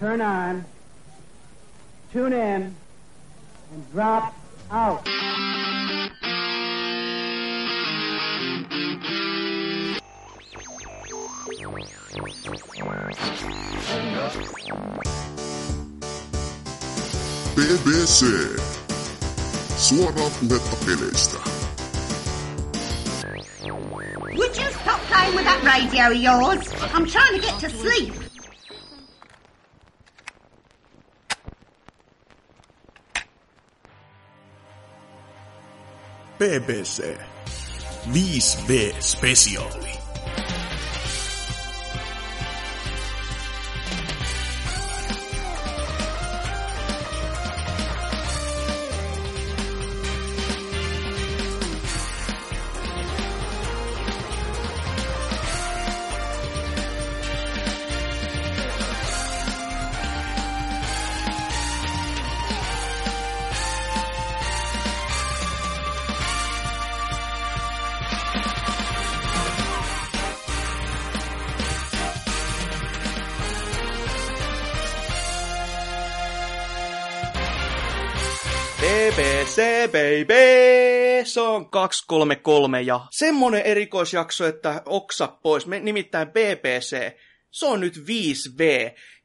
turn on, tune in, and drop out. BBC. Suoraa puhetta peleistä. Would you stop playing with that radio of yours? I'm trying to get to sleep. BBC 5V Spesiaali. On 233 ja semmonen erikoisjakso, että oksa pois. Me, nimittäin BBC. Se on nyt 5V.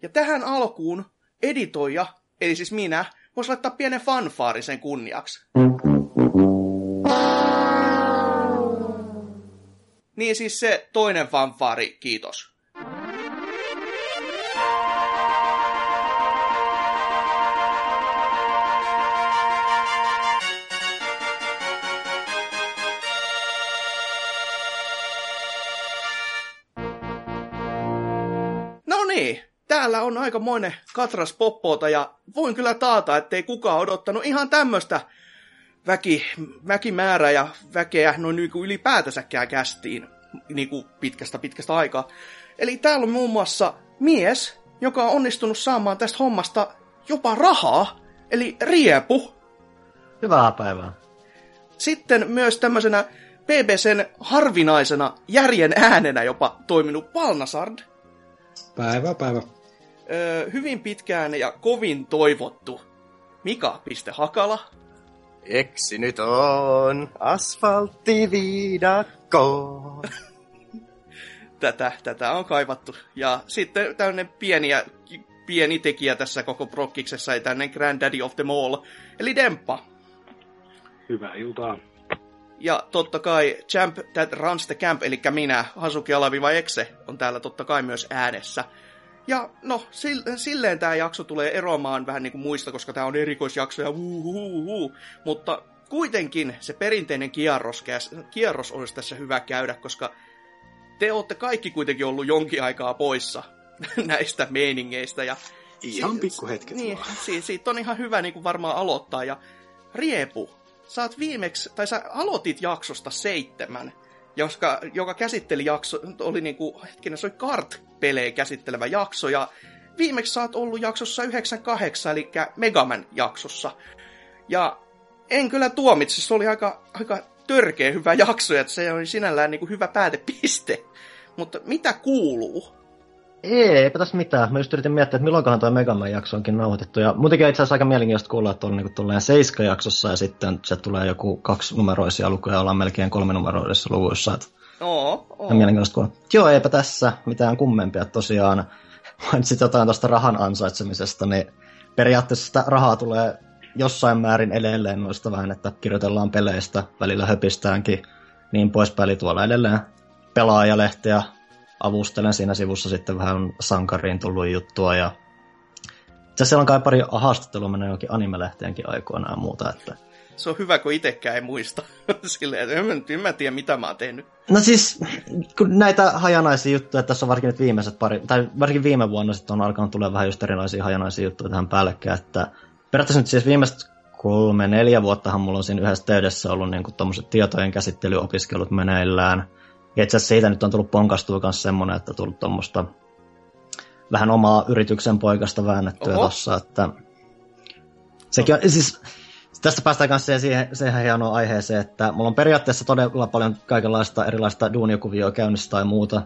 Ja tähän alkuun editoija, eli siis minä, voisi laittaa pienen fanfaari sen kunniaksi. Niin siis se toinen fanfaari, kiitos. Täällä on aikamoinen katras poppoota ja voin kyllä taata, ettei kukaan odottanut ihan tämmöistä väki, väkimäärää ja väkeä noin niin kuin ylipäätänsäkään kästiin niin kuin pitkästä pitkästä aikaa. Eli täällä on muun muassa mies, joka on onnistunut saamaan tästä hommasta jopa rahaa, eli riepu. Hyvää päivää. Sitten myös tämmöisenä BBCn harvinaisena järjen äänenä jopa toiminut Palnasard. Päivä, päivä. Öö, hyvin pitkään ja kovin toivottu Mika Piste Hakala. Eksi nyt on asfalttiviidakko. Tätä, tätä on kaivattu. Ja sitten tämmöinen pieni, ja, pieni tekijä tässä koko prokkiksessa, ei tämmöinen granddaddy of them all, eli Demppa. Hyvää iltaa. Ja totta kai Champ That Runs the Camp, eli minä, Hasuki Alaviva Exe, on täällä totta kai myös äänessä. Ja no, silleen tämä jakso tulee eroamaan vähän niin kuin muista, koska tämä on erikoisjakso ja uuhuhuhu. Mutta kuitenkin se perinteinen kierros, kierros olisi tässä hyvä käydä, koska te olette kaikki kuitenkin ollut jonkin aikaa poissa näistä meiningeistä. Ja Ihan pikkuhetket Niin, vaan. si- siitä on ihan hyvä niin kuin varmaan aloittaa. Ja Riepu, sä oot viimeksi, tai sä aloitit jaksosta seitsemän, joka, joka käsitteli jakso, oli niinku, hetkinen, se oli kart-pelejä käsittelevä jakso, ja viimeksi sä oot ollut jaksossa 98, eli Megaman jaksossa. Ja en kyllä tuomitse, se oli aika, aika törkeä hyvä jakso, että se oli sinällään niinku hyvä päätepiste. Mutta mitä kuuluu? Ei, eipä tässä mitään. Mä just yritin miettiä, että milloinkohan tuo Megaman jakso onkin nauhoitettu. Ja muutenkin itse asiassa aika mielenkiintoista kuulla, että on niin tulee Seiska-jaksossa ja sitten se tulee joku kaksi numeroisia lukuja, ollaan melkein kolme numeroisissa luvuissa. Että Oo, oo. mielenkiintoista kuulla. Joo, eipä tässä mitään kummempia. Tosiaan mainitsit jotain tuosta rahan ansaitsemisesta, niin periaatteessa sitä rahaa tulee jossain määrin edelleen noista vähän, että kirjoitellaan peleistä, välillä höpistäänkin, niin poispäin. Eli tuolla edelleen pelaajalehteä avustelen siinä sivussa sitten vähän sankariin tullut juttua ja itse siellä on kai pari haastattelua mennyt johonkin animelehteenkin aikoinaan ja muuta, että Se on hyvä, kun itsekään ei muista. Silleen, että en, en mä tiedä, mitä mä oon tehnyt. No siis, kun näitä hajanaisia juttuja, tässä on varsinkin nyt viimeiset pari, tai varsinkin viime vuonna sitten on alkanut tulla vähän just erilaisia hajanaisia juttuja tähän päällekkäin, että periaatteessa nyt siis viimeiset kolme, neljä vuottahan mulla on siinä yhdessä töydessä ollut niin tuommoiset tietojen käsittelyopiskelut meneillään. Ja itse asiassa siitä nyt on tullut ponkastua myös semmoinen, että tullut tuommoista vähän omaa yrityksen poikasta väännettyä Oho. tossa, että sekin on, siis Tästä päästään siihen, siihen, siihen hienoon aiheeseen, että mulla on periaatteessa todella paljon kaikenlaista erilaista duuniokuvioa käynnissä tai muuta.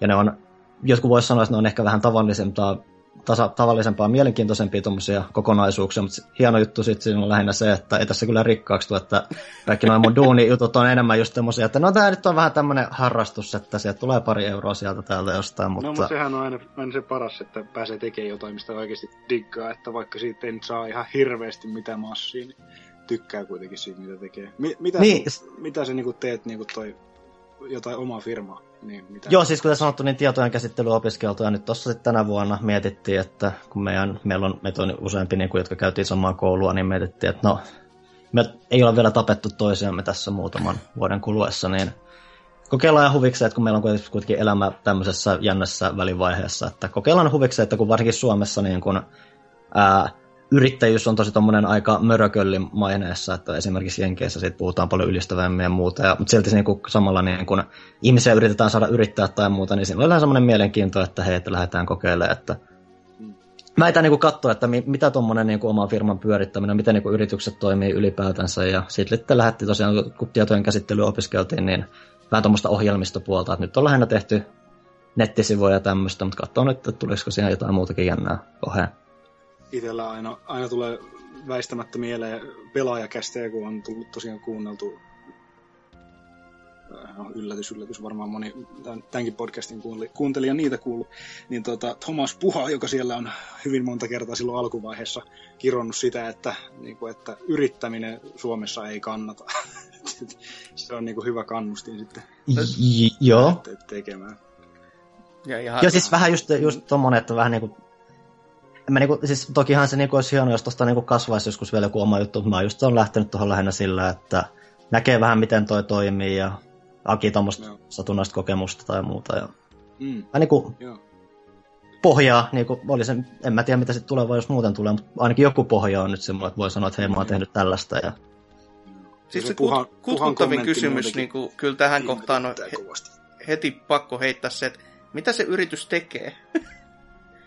Ja ne on, jotkut voisi sanoa, että ne on ehkä vähän tavallisempaa tasa, tavallisempaa, mielenkiintoisempia tuommoisia kokonaisuuksia, mutta hieno juttu sitten siinä on lähinnä se, että ei tässä kyllä rikkaaksi tule, että kaikki noin mun duuni-jutut on enemmän just semmoisia, että no tää nyt on vähän tämmöinen harrastus, että sieltä tulee pari euroa sieltä täältä jostain, mutta... No, mutta sehän on aina, aina se paras, että pääsee tekemään jotain, mistä oikeasti diggaa, että vaikka siitä ei nyt saa ihan hirveästi mitään massia, niin tykkää kuitenkin siitä, mitä tekee. Mi- mitä, Niin. se, mitä sä niinku teet niinku toi jotain omaa firmaa? Niin, mitä? Joo, siis kuten sanottu, niin tietojen käsittely opiskeltu, ja nyt tuossa tänä vuonna mietittiin, että kun meidän, meillä on, meitä on useampi, niin kuin, jotka käytiin samaa koulua, niin mietittiin, että no, me ei ole vielä tapettu toisiamme tässä muutaman vuoden kuluessa, niin kokeillaan ja huvikseen, että kun meillä on kuitenkin elämä tämmöisessä jännässä välivaiheessa, että kokeillaan huvikseen, että kun varsinkin Suomessa niin kun, ää, yrittäjyys on tosi tommonen aika mörököllin maineessa, että esimerkiksi Jenkeissä siitä puhutaan paljon ylistävämmin ja muuta, ja, mutta silti niin kun, samalla niin kun ihmisiä yritetään saada yrittää tai muuta, niin siinä on semmoinen mielenkiinto, että hei, että lähdetään kokeilemaan, että Mä etän niin katsoa, että mi- mitä tuommoinen niin oman firman pyörittäminen, miten niin yritykset toimii ylipäätänsä. Ja sitten lähti tosiaan, kun tietojen käsittely opiskeltiin, niin vähän tuommoista ohjelmistopuolta. Että nyt on lähinnä tehty nettisivuja ja tämmöistä, mutta katsoin nyt, että tulisiko siihen jotain muutakin jännää oheen. Itellä aina, aina tulee väistämättä mieleen pelaajakästejä, kun on tullut tosiaan kuunneltu no, yllätys, yllätys, varmaan moni tämän- tämänkin podcastin kuunteli- kuuntelija niitä kuullut, niin tota, Thomas Puha, joka siellä on hyvin monta kertaa silloin alkuvaiheessa kironnut sitä, että, niin kuin, että yrittäminen Suomessa ei kannata. Se on niin kuin hyvä kannustin sitten J- joo. te- tekemään. Ja ihan, Joo, siis vähän just, just tommonen, että vähän niinku... en Mä niinku, siis tokihan se niinku olisi hienoa, jos tosta niinku kasvaisi joskus vielä joku oma juttu, mutta mä oon just on lähtenyt tuohon lähinnä sillä, että näkee vähän miten toi toimii ja Aki tuommoista Joo. satunnaista kokemusta tai muuta. Ja Mm, vähän niinku joo. pohjaa, niinku oli se, en mä tiedä mitä sitten tulee, vai jos muuten tulee, mutta ainakin joku pohja on nyt semmoinen, että voi sanoa, että hei mä oon tehnyt tällaista ja siis se Puhan- kut, Puhan kutkuttavin kysymys, niin kuin, kyllä tähän kohtaan on he, kovasti. heti pakko heittää se, että mitä se yritys tekee.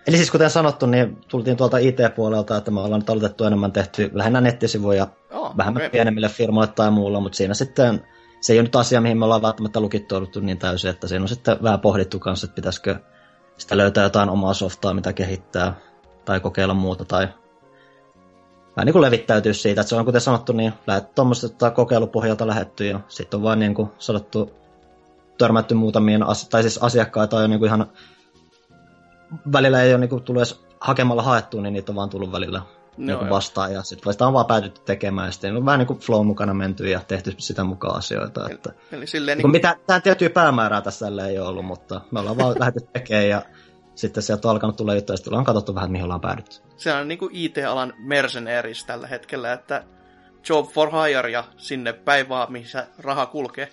Eli siis kuten sanottu, niin tultiin tuolta IT-puolelta, että me ollaan nyt aloitettu enemmän tehty lähinnä nettisivuja Oh, vähemmän okei. pienemmille firmoille tai muulla, mutta siinä sitten se ei ole nyt asia, mihin me ollaan välttämättä lukittouduttu niin täysin, että siinä on sitten vähän pohdittu kanssa, että pitäisikö sitä löytää jotain omaa softaa, mitä kehittää, tai kokeilla muuta, tai vähän niin kuin levittäytyä siitä, että se on kuten sanottu, niin lähet tuommoista kokeilupohjalta lähetty, ja sitten on vaan niin kuin sanottu, törmätty muutamiin, as- tai siis asiakkaita on niin kuin ihan välillä ei ole niin kuin tullut hakemalla haettua, niin niitä on vaan tullut välillä No, niin vastaan, ja sitten sitä on vaan päätytty tekemään, ja sitten on vähän niin kuin flow mukana menty ja tehty sitä mukaan asioita. Että, Eli silleen niin niin mitä, tämä tiettyä päämäärää tässä ei ole ollut, mutta me ollaan vaan lähdetty tekemään, ja sitten sieltä on alkanut tulla juttuja, ja sitten ollaan katsottu vähän, mihin ollaan päädytty. se on niin kuin IT-alan mercenaries tällä hetkellä, että job for hire ja sinne päin vaan, missä raha kulkee.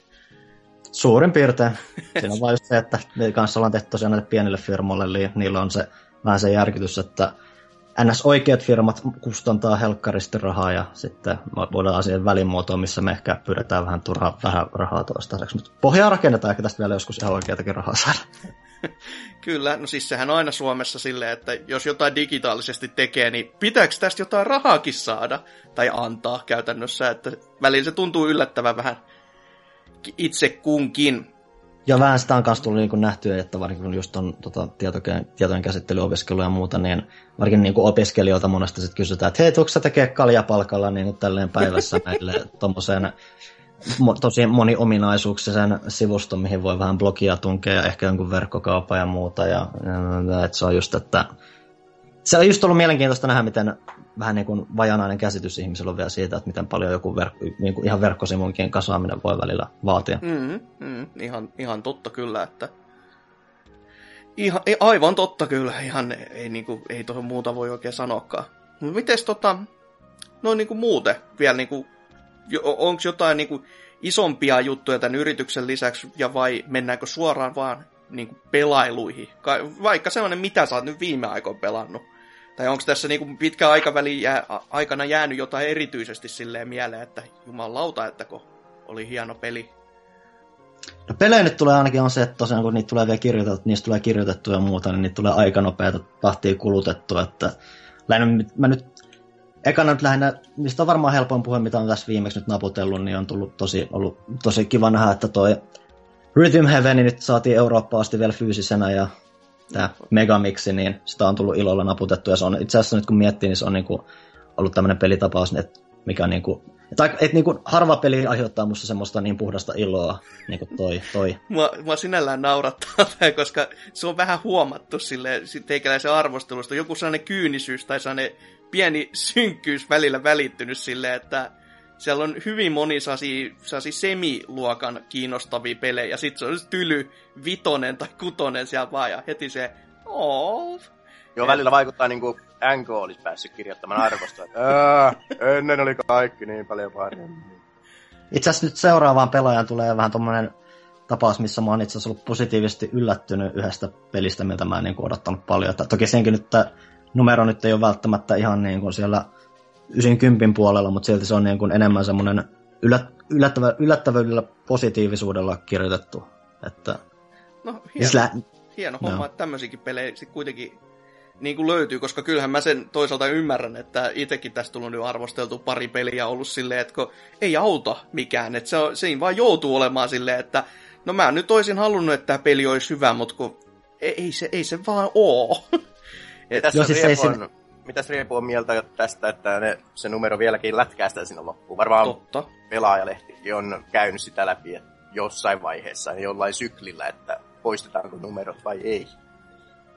Suurin piirtein. Siinä on just se, että me kanssa ollaan tehty tosiaan näille pienille firmoille, eli niillä on se vähän se järkytys, että ns. oikeat firmat kustantaa helkkaristi rahaa ja sitten voidaan siihen välimuotoon, missä me ehkä pyydetään vähän turhaa vähän rahaa toistaiseksi. Mutta pohjaa rakennetaan, ehkä tästä vielä joskus ihan oikeatakin rahaa saada. Kyllä, no siis sehän on aina Suomessa silleen, että jos jotain digitaalisesti tekee, niin pitääkö tästä jotain rahaakin saada tai antaa käytännössä, että välillä se tuntuu yllättävän vähän itse kunkin. Ja vähän sitä on myös tullut niin nähtyä, että varsinkin kun just on tota, tietoke- tietojen käsittelyopiskelu ja muuta, niin varsinkin niin opiskelijoilta monesti sit kysytään, että hei, tuutko sä tekee kaljapalkalla niin kuin tälleen päivässä meille tommoseen mo- tosi moniominaisuuksisen sivuston, mihin voi vähän blogia tunkea ja ehkä jonkun verkkokaupan ja muuta. Ja, ja että se on just, että se on just ollut mielenkiintoista nähdä, miten vähän niin kuin vajanainen käsitys ihmisellä on vielä siitä, että miten paljon joku verk- niin kuin ihan verkkosivunkin kasaaminen voi välillä vaatia. Mm, mm, ihan, ihan totta kyllä, että ihan, ei, aivan totta kyllä, ihan ei, niinku, ei tuohon muuta voi oikein sanoakaan. Mutta mites tota, no niinku muuten vielä niinku, onko jotain niinku isompia juttuja tämän yrityksen lisäksi, ja vai mennäänkö suoraan vaan niinku pelailuihin? Ka- vaikka sellainen, mitä sä oot nyt viime aikoina pelannut. Tai onko tässä niinku pitkä aikavälin jää, aikana jäänyt jotain erityisesti silleen mieleen, että jumalauta, että kun oli hieno peli. No pelejä nyt tulee ainakin on se, että tosiaan kun niitä tulee vielä kirjoitettu, niistä tulee kirjoitettua ja muuta, niin niitä tulee aika nopeata tahtia kulutettua, että lähinnä, mä nyt ekana nyt lähinnä, mistä on varmaan helpoin puhe, mitä on tässä viimeksi nyt naputellut, niin on tullut tosi, ollut tosi kiva nähdä, että toi Rhythm Heaven nyt saatiin Eurooppaan asti vielä fyysisenä ja tämä Megamixi, niin sitä on tullut ilolla naputettu, ja se on itse asiassa nyt kun miettii, niin se on niinku ollut tämmöinen pelitapaus, että mikä on niinku, että, et niinku harva peli aiheuttaa musta semmoista niin puhdasta iloa, niin kuin toi, toi. Mua, mua sinällään naurattaa, koska se on vähän huomattu sille teikäläisen arvostelusta. Joku sellainen kyynisyys tai sellainen pieni synkkyys välillä välittynyt silleen, että siellä on hyvin moni sellaisia semiluokan kiinnostavia pelejä. Sitten se on tyly vitonen tai kutonen siellä vaan ja heti se, oh. Joo, välillä vaikuttaa niinku NK olisi päässyt kirjoittamaan arvosta. ennen oli kaikki niin paljon paremmin. Itse asiassa nyt seuraavaan pelaajan tulee vähän tommonen tapaus, missä mä oon itse asiassa ollut positiivisesti yllättynyt yhdestä pelistä, miltä mä en niin odottanut paljon. Että toki senkin nyt numero nyt ei ole välttämättä ihan niin kuin siellä 90 puolella, mutta silti se on niin kuin enemmän semmoinen yllättävä, yllättävyydellä positiivisuudella kirjoitettu. Että, no, hieno, sillä, hieno homma, no. että tämmöisiäkin pelejä sit kuitenkin niin kuin löytyy, koska kyllähän mä sen toisaalta ymmärrän, että itsekin tästä tullut nyt arvosteltu pari peliä ollut silleen, että ei auta mikään, että se on, siinä vaan joutuu olemaan silleen, että no mä nyt olisin halunnut, että tämä peli olisi hyvä, mutta kun ei, ei, se, ei se vaan oo. Mitäs Joo, siis Riepu on, mitäs Riepu on mieltä tästä, että ne, se numero vieläkin lätkäästä sinne loppuun? Varmaan Totta. pelaajalehtikin on käynyt sitä läpi että jossain vaiheessa, niin jollain syklillä, että poistetaanko numerot vai ei.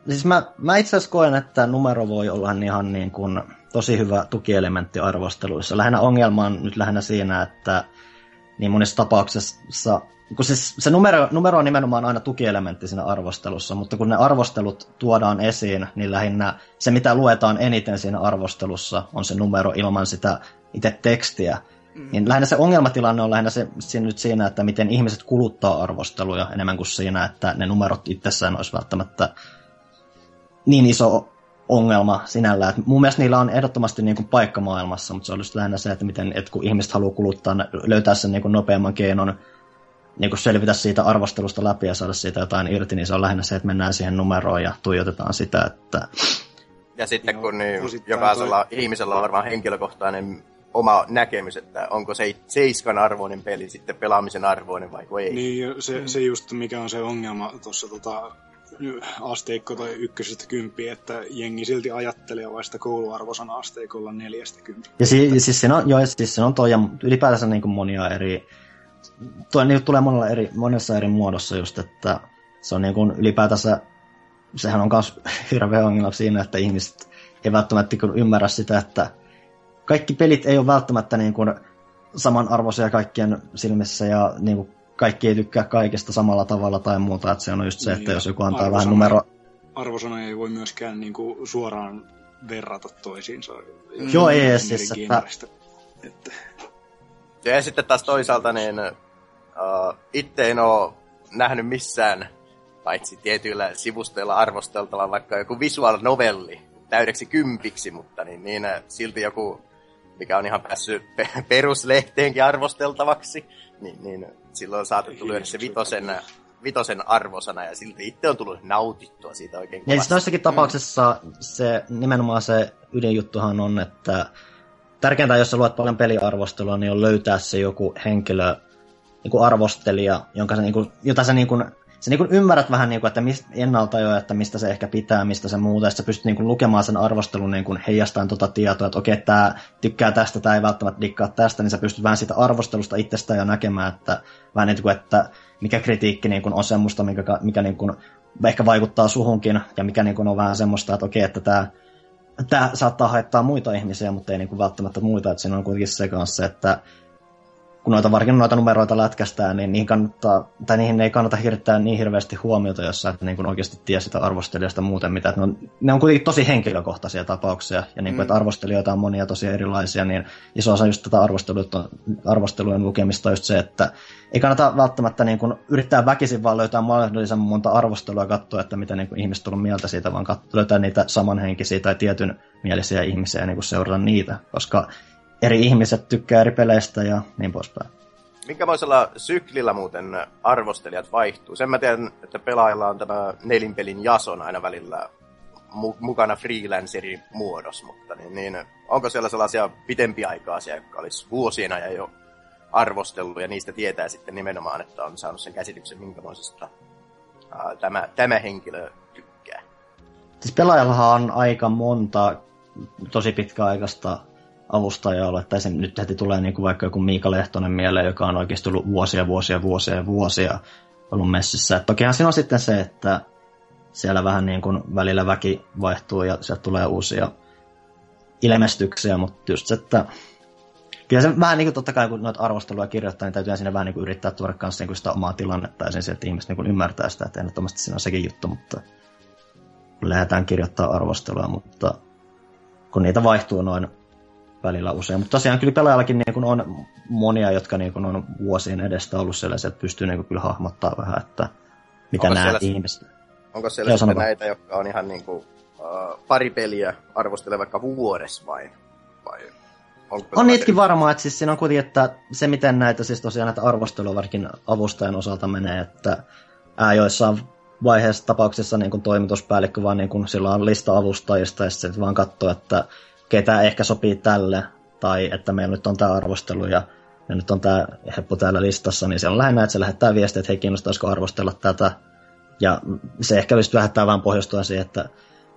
Siis mä, mä itse asiassa koen, että numero voi olla ihan niin kuin tosi hyvä tukielementti arvosteluissa. Lähinnä ongelma on nyt lähinnä siinä, että niin monissa tapauksissa, kun siis se numero, numero on nimenomaan aina tukielementti siinä arvostelussa, mutta kun ne arvostelut tuodaan esiin, niin lähinnä se, mitä luetaan eniten siinä arvostelussa, on se numero ilman sitä itse tekstiä. Mm. Niin lähinnä se ongelmatilanne on lähinnä se, se nyt siinä, että miten ihmiset kuluttaa arvosteluja enemmän kuin siinä, että ne numerot itsessään olisi välttämättä niin iso ongelma sinällään. Et mun mielestä niillä on ehdottomasti niin kuin paikka maailmassa, mutta se on just lähinnä se, että miten, että kun ihmiset haluaa kuluttaa, löytää sen niin kuin nopeamman keinon niin kuin selvitä siitä arvostelusta läpi ja saada siitä jotain irti, niin se on lähinnä se, että mennään siihen numeroon ja tuijotetaan sitä, että... Ja sitten kun niin, jokaisella toi... ihmisellä on varmaan henkilökohtainen oma näkemys, että onko se seiskan arvoinen peli sitten pelaamisen arvoinen vai ei. Niin, se, se just mikä on se ongelma tuossa tota, asteikko tai ykkösestä kymppiä, että jengi silti ajattelee vasta kouluarvosana asteikolla neljästä kymppiä. Ja si- siis siinä on, joo, siis siinä on toi, ja ylipäätänsä niin kuin monia eri, tuo, niin tulee monella eri, monessa eri muodossa just, että se on niin kuin ylipäätänsä, sehän on myös hirveä ongelma siinä, että ihmiset ei välttämättä ymmärrä sitä, että kaikki pelit ei ole välttämättä niin kuin samanarvoisia kaikkien silmissä ja niin kuin kaikki ei tykkää kaikesta samalla tavalla tai muuta, että se on just se, niin, että jos joku antaa vähän numero... Arvosanoja ei voi myöskään niin kuin, suoraan verrata toisiinsa. Joo, ei edes siis, että... että... Ja sitten taas toisaalta, niin uh, itse en ole nähnyt missään, paitsi tietyillä sivustoilla arvosteltava vaikka joku visual novelli täydeksi kympiksi, mutta niin, niin silti joku, mikä on ihan päässyt peruslehteenkin arvosteltavaksi, niin, niin silloin on saatettu lyödä se vitosen, vitosen arvosana ja silti itse on tullut nautittua siitä oikein kovasti. Ja siis noissakin tapauksessa se, nimenomaan se ydinjuttuhan on, että tärkeintä, jos sä luet paljon peliarvostelua, niin on löytää se joku henkilö, niin arvostelija, jonka sä, niin kuin, jota sä niin kuin, sä niin kuin ymmärrät vähän, niin kuin, että mist, ennalta jo, että mistä se ehkä pitää, mistä se muuta, ja sä pystyt niin kuin, lukemaan sen arvostelun niin kuin, heijastaen tuota tietoa, että okei, tämä tykkää tästä, tämä ei välttämättä dikkaa tästä, niin sä pystyt vähän siitä arvostelusta itsestään jo näkemään, että vähän niin kuin, että mikä kritiikki niin kuin, on semmoista, mikä, mikä niin kuin, ehkä vaikuttaa suhunkin, ja mikä niin kuin, on vähän semmoista, että okei, että tämä tämä saattaa haittaa muita ihmisiä, mutta ei niin kuin välttämättä muita, että siinä on kuitenkin se kanssa, että kun noita varsinkin noita numeroita lätkästään, niin niihin, kannattaa, tai niihin ei kannata hirttää niin hirveästi huomiota, jos sä et niin oikeasti tiedä sitä arvostelijasta muuten mitä. Ne on, ne on kuitenkin tosi henkilökohtaisia tapauksia, ja niin kuin, mm. että arvostelijoita on monia tosi erilaisia, niin iso osa just tätä arvostelujen lukemista on just se, että ei kannata välttämättä niin kuin, yrittää väkisin vaan löytää mahdollisimman monta arvostelua ja katsoa, että mitä niin kuin, ihmiset on mieltä siitä, vaan katsoa, löytää niitä samanhenkisiä tai tietyn mielisiä ihmisiä ja niin kuin seurata niitä, koska eri ihmiset tykkää eri peleistä ja niin poispäin. Minkälaisella syklillä muuten arvostelijat vaihtuu? Sen mä tiedän, että pelaajilla on tämä nelinpelin jason aina välillä mu- mukana freelancerin muodossa, mutta niin, niin, onko siellä sellaisia pitempiaikaisia, jotka olisi vuosien ajan jo arvostellut ja niistä tietää sitten nimenomaan, että on saanut sen käsityksen, minkälaisesta ää, tämä, tämä henkilö tykkää? Siis pelaajallahan on aika monta tosi pitkäaikaista avustajaa ollut, että esim. nyt heti tulee niin kuin vaikka joku Miika Lehtonen mieleen, joka on oikeasti ollut vuosia, vuosia, vuosia, vuosia ollut messissä. Et tokihan siinä on sitten se, että siellä vähän niin kuin välillä väki vaihtuu ja sieltä tulee uusia ilmestyksiä, mutta just se, että kyllä se vähän niin kuin totta kai, kun noita arvosteluja kirjoittaa, niin täytyy siinä vähän niin kuin yrittää tuoda kanssa niin kuin sitä omaa tilannetta ja sen että ihmiset niin kuin ymmärtää sitä, että ehdottomasti siinä on sekin juttu, mutta lähdetään kirjoittaa arvostelua, mutta kun niitä vaihtuu noin välillä usein. Mutta tosiaan kyllä pelaajallakin niin kuin on monia, jotka niin kuin on vuosien edestä ollut sellaisia, että pystyy niin kuin kyllä hahmottaa vähän, että mitä Onko nämä siellä- ihmiset... Onko siellä Joo, sitten näitä, jotka on ihan niinku uh, pari peliä arvostelee vaikka vuodessa vai? vai onko On niitäkin varmaan, että siis siinä on kuitenkin, että se miten näitä siis tosiaan näitä arvostelua varsinkin avustajan osalta menee, että ää, joissain vaiheessa tapauksessa niin kuin toimituspäällikkö vaan niin kuin, sillä on lista avustajista ja sitten vaan katsoo, että ketä ehkä sopii tälle tai että meillä nyt on tämä arvostelu ja, ja nyt on tämä heppu täällä listassa, niin siellä on lähinnä, että se lähettää viestiä, että hei kiinnostaisiko arvostella tätä ja se ehkä just lähettää vähän pohjustua siihen, että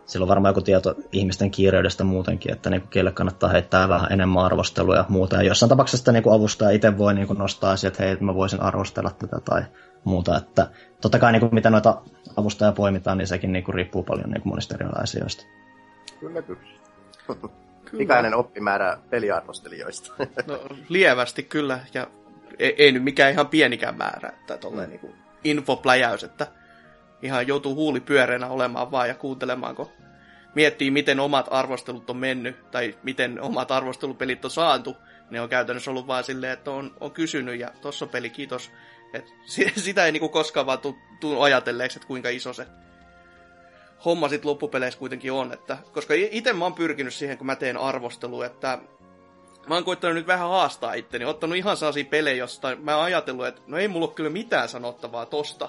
sillä on varmaan joku tieto ihmisten kiireydestä muutenkin, että niin kelle kannattaa heittää vähän enemmän arvostelua ja muuta. Ja jossain tapauksessa niin avustaja itse voi niin nostaa asiat, että hei, mä voisin arvostella tätä tai muuta. Että totta kai niin mitä noita avustajia poimitaan, niin sekin niin riippuu paljon niin monista eri asioista. Kyllä, kyllä. Pikainen oppimäärä peliarvostelijoista. No, lievästi kyllä, ja ei, ei nyt mikään ihan pienikään määrä, että tolleen mm. niin infopläjäys, että ihan joutuu huuli pyöreänä olemaan vaan ja kuuntelemaan, kun miettii, miten omat arvostelut on mennyt, tai miten omat arvostelupelit on saatu, ne on käytännössä ollut vaan silleen, että on, on kysynyt, ja tossa peli, kiitos. Et si- sitä ei niinku koskaan vaan tuu ajatelleeksi, että kuinka iso se homma sit loppupeleissä kuitenkin on. Että, koska itse mä oon pyrkinyt siihen, kun mä teen arvostelua, että mä oon koittanut nyt vähän haastaa itteni, ottanut ihan sellaisia pelejä, josta mä oon ajatellut, että no ei mulla ole kyllä mitään sanottavaa tosta.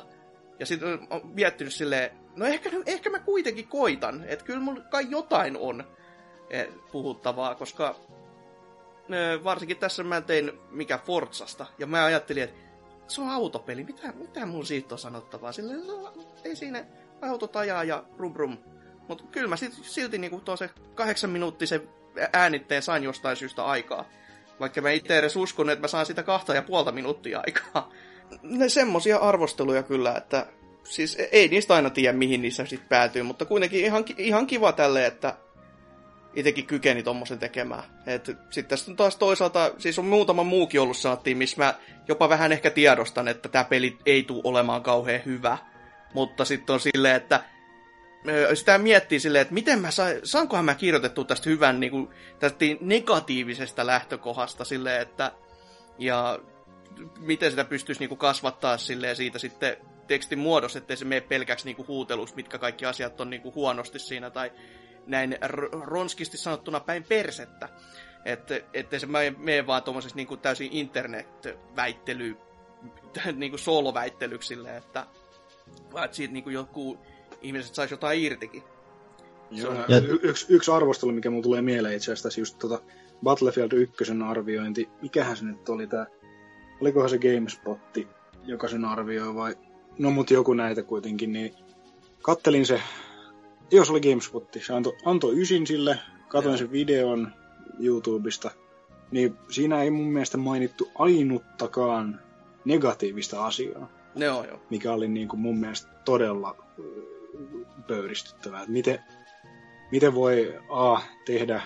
Ja sitten on miettinyt silleen, no ehkä, ehkä mä kuitenkin koitan, että kyllä mulla kai jotain on eh, puhuttavaa, koska varsinkin tässä mä tein mikä Forzasta, ja mä ajattelin, että se on autopeli, mitä, mitä mun siitä on sanottavaa? Silleen, no, ei siinä autot ajaa ja rum rum. Mutta kyllä mä silti, silti niinku tuo se kahdeksan minuuttisen äänitteen sain jostain syystä aikaa. Vaikka mä itse edes uskon, että mä saan sitä kahta ja puolta minuuttia aikaa. Ne semmosia arvosteluja kyllä, että siis ei niistä aina tiedä, mihin niissä sitten päätyy, mutta kuitenkin ihan, ihan kiva tälle, että itsekin kykeni tommosen tekemään. Sitten tässä on taas toisaalta, siis on muutama muukin ollut sanottiin, missä mä jopa vähän ehkä tiedostan, että tämä peli ei tule olemaan kauhean hyvä. Mutta sitten on silleen, että sitä miettii silleen, että miten mä saan, saankohan mä kirjoitettua tästä hyvän niin kuin, tästä negatiivisesta lähtökohdasta silleen, että ja miten sitä pystyisi niin kuin kasvattaa silleen siitä sitten tekstin muodossa, ettei se mene pelkäksi niin kuin huutelusta, mitkä kaikki asiat on niin kuin huonosti siinä, tai näin ronskisti sanottuna päin persettä. Että ettei se mene vaan tuommoisessa niin täysin internet-väittely, niin kuin soloväittelyksi silleen, että vaan että siitä niin kuin joku ihmiset saisi jotain irtikin. Joo, on- ja... y- yksi, yksi arvostelu, mikä mulle tulee mieleen itse asiassa tässä just tota Battlefield 1 arviointi. Mikähän se nyt oli tää? Olikohan se GameSpotti, joka sen arvioi vai? No mut joku näitä kuitenkin, niin kattelin se, jos oli GameSpotti, se antoi anto ysin sille, katoin Joo. sen videon YouTubesta, niin siinä ei mun mielestä mainittu ainuttakaan negatiivista asiaa Joo, joo. mikä oli niin kuin mun mielestä todella ö, pöyristyttävää. Että miten, miten voi A tehdä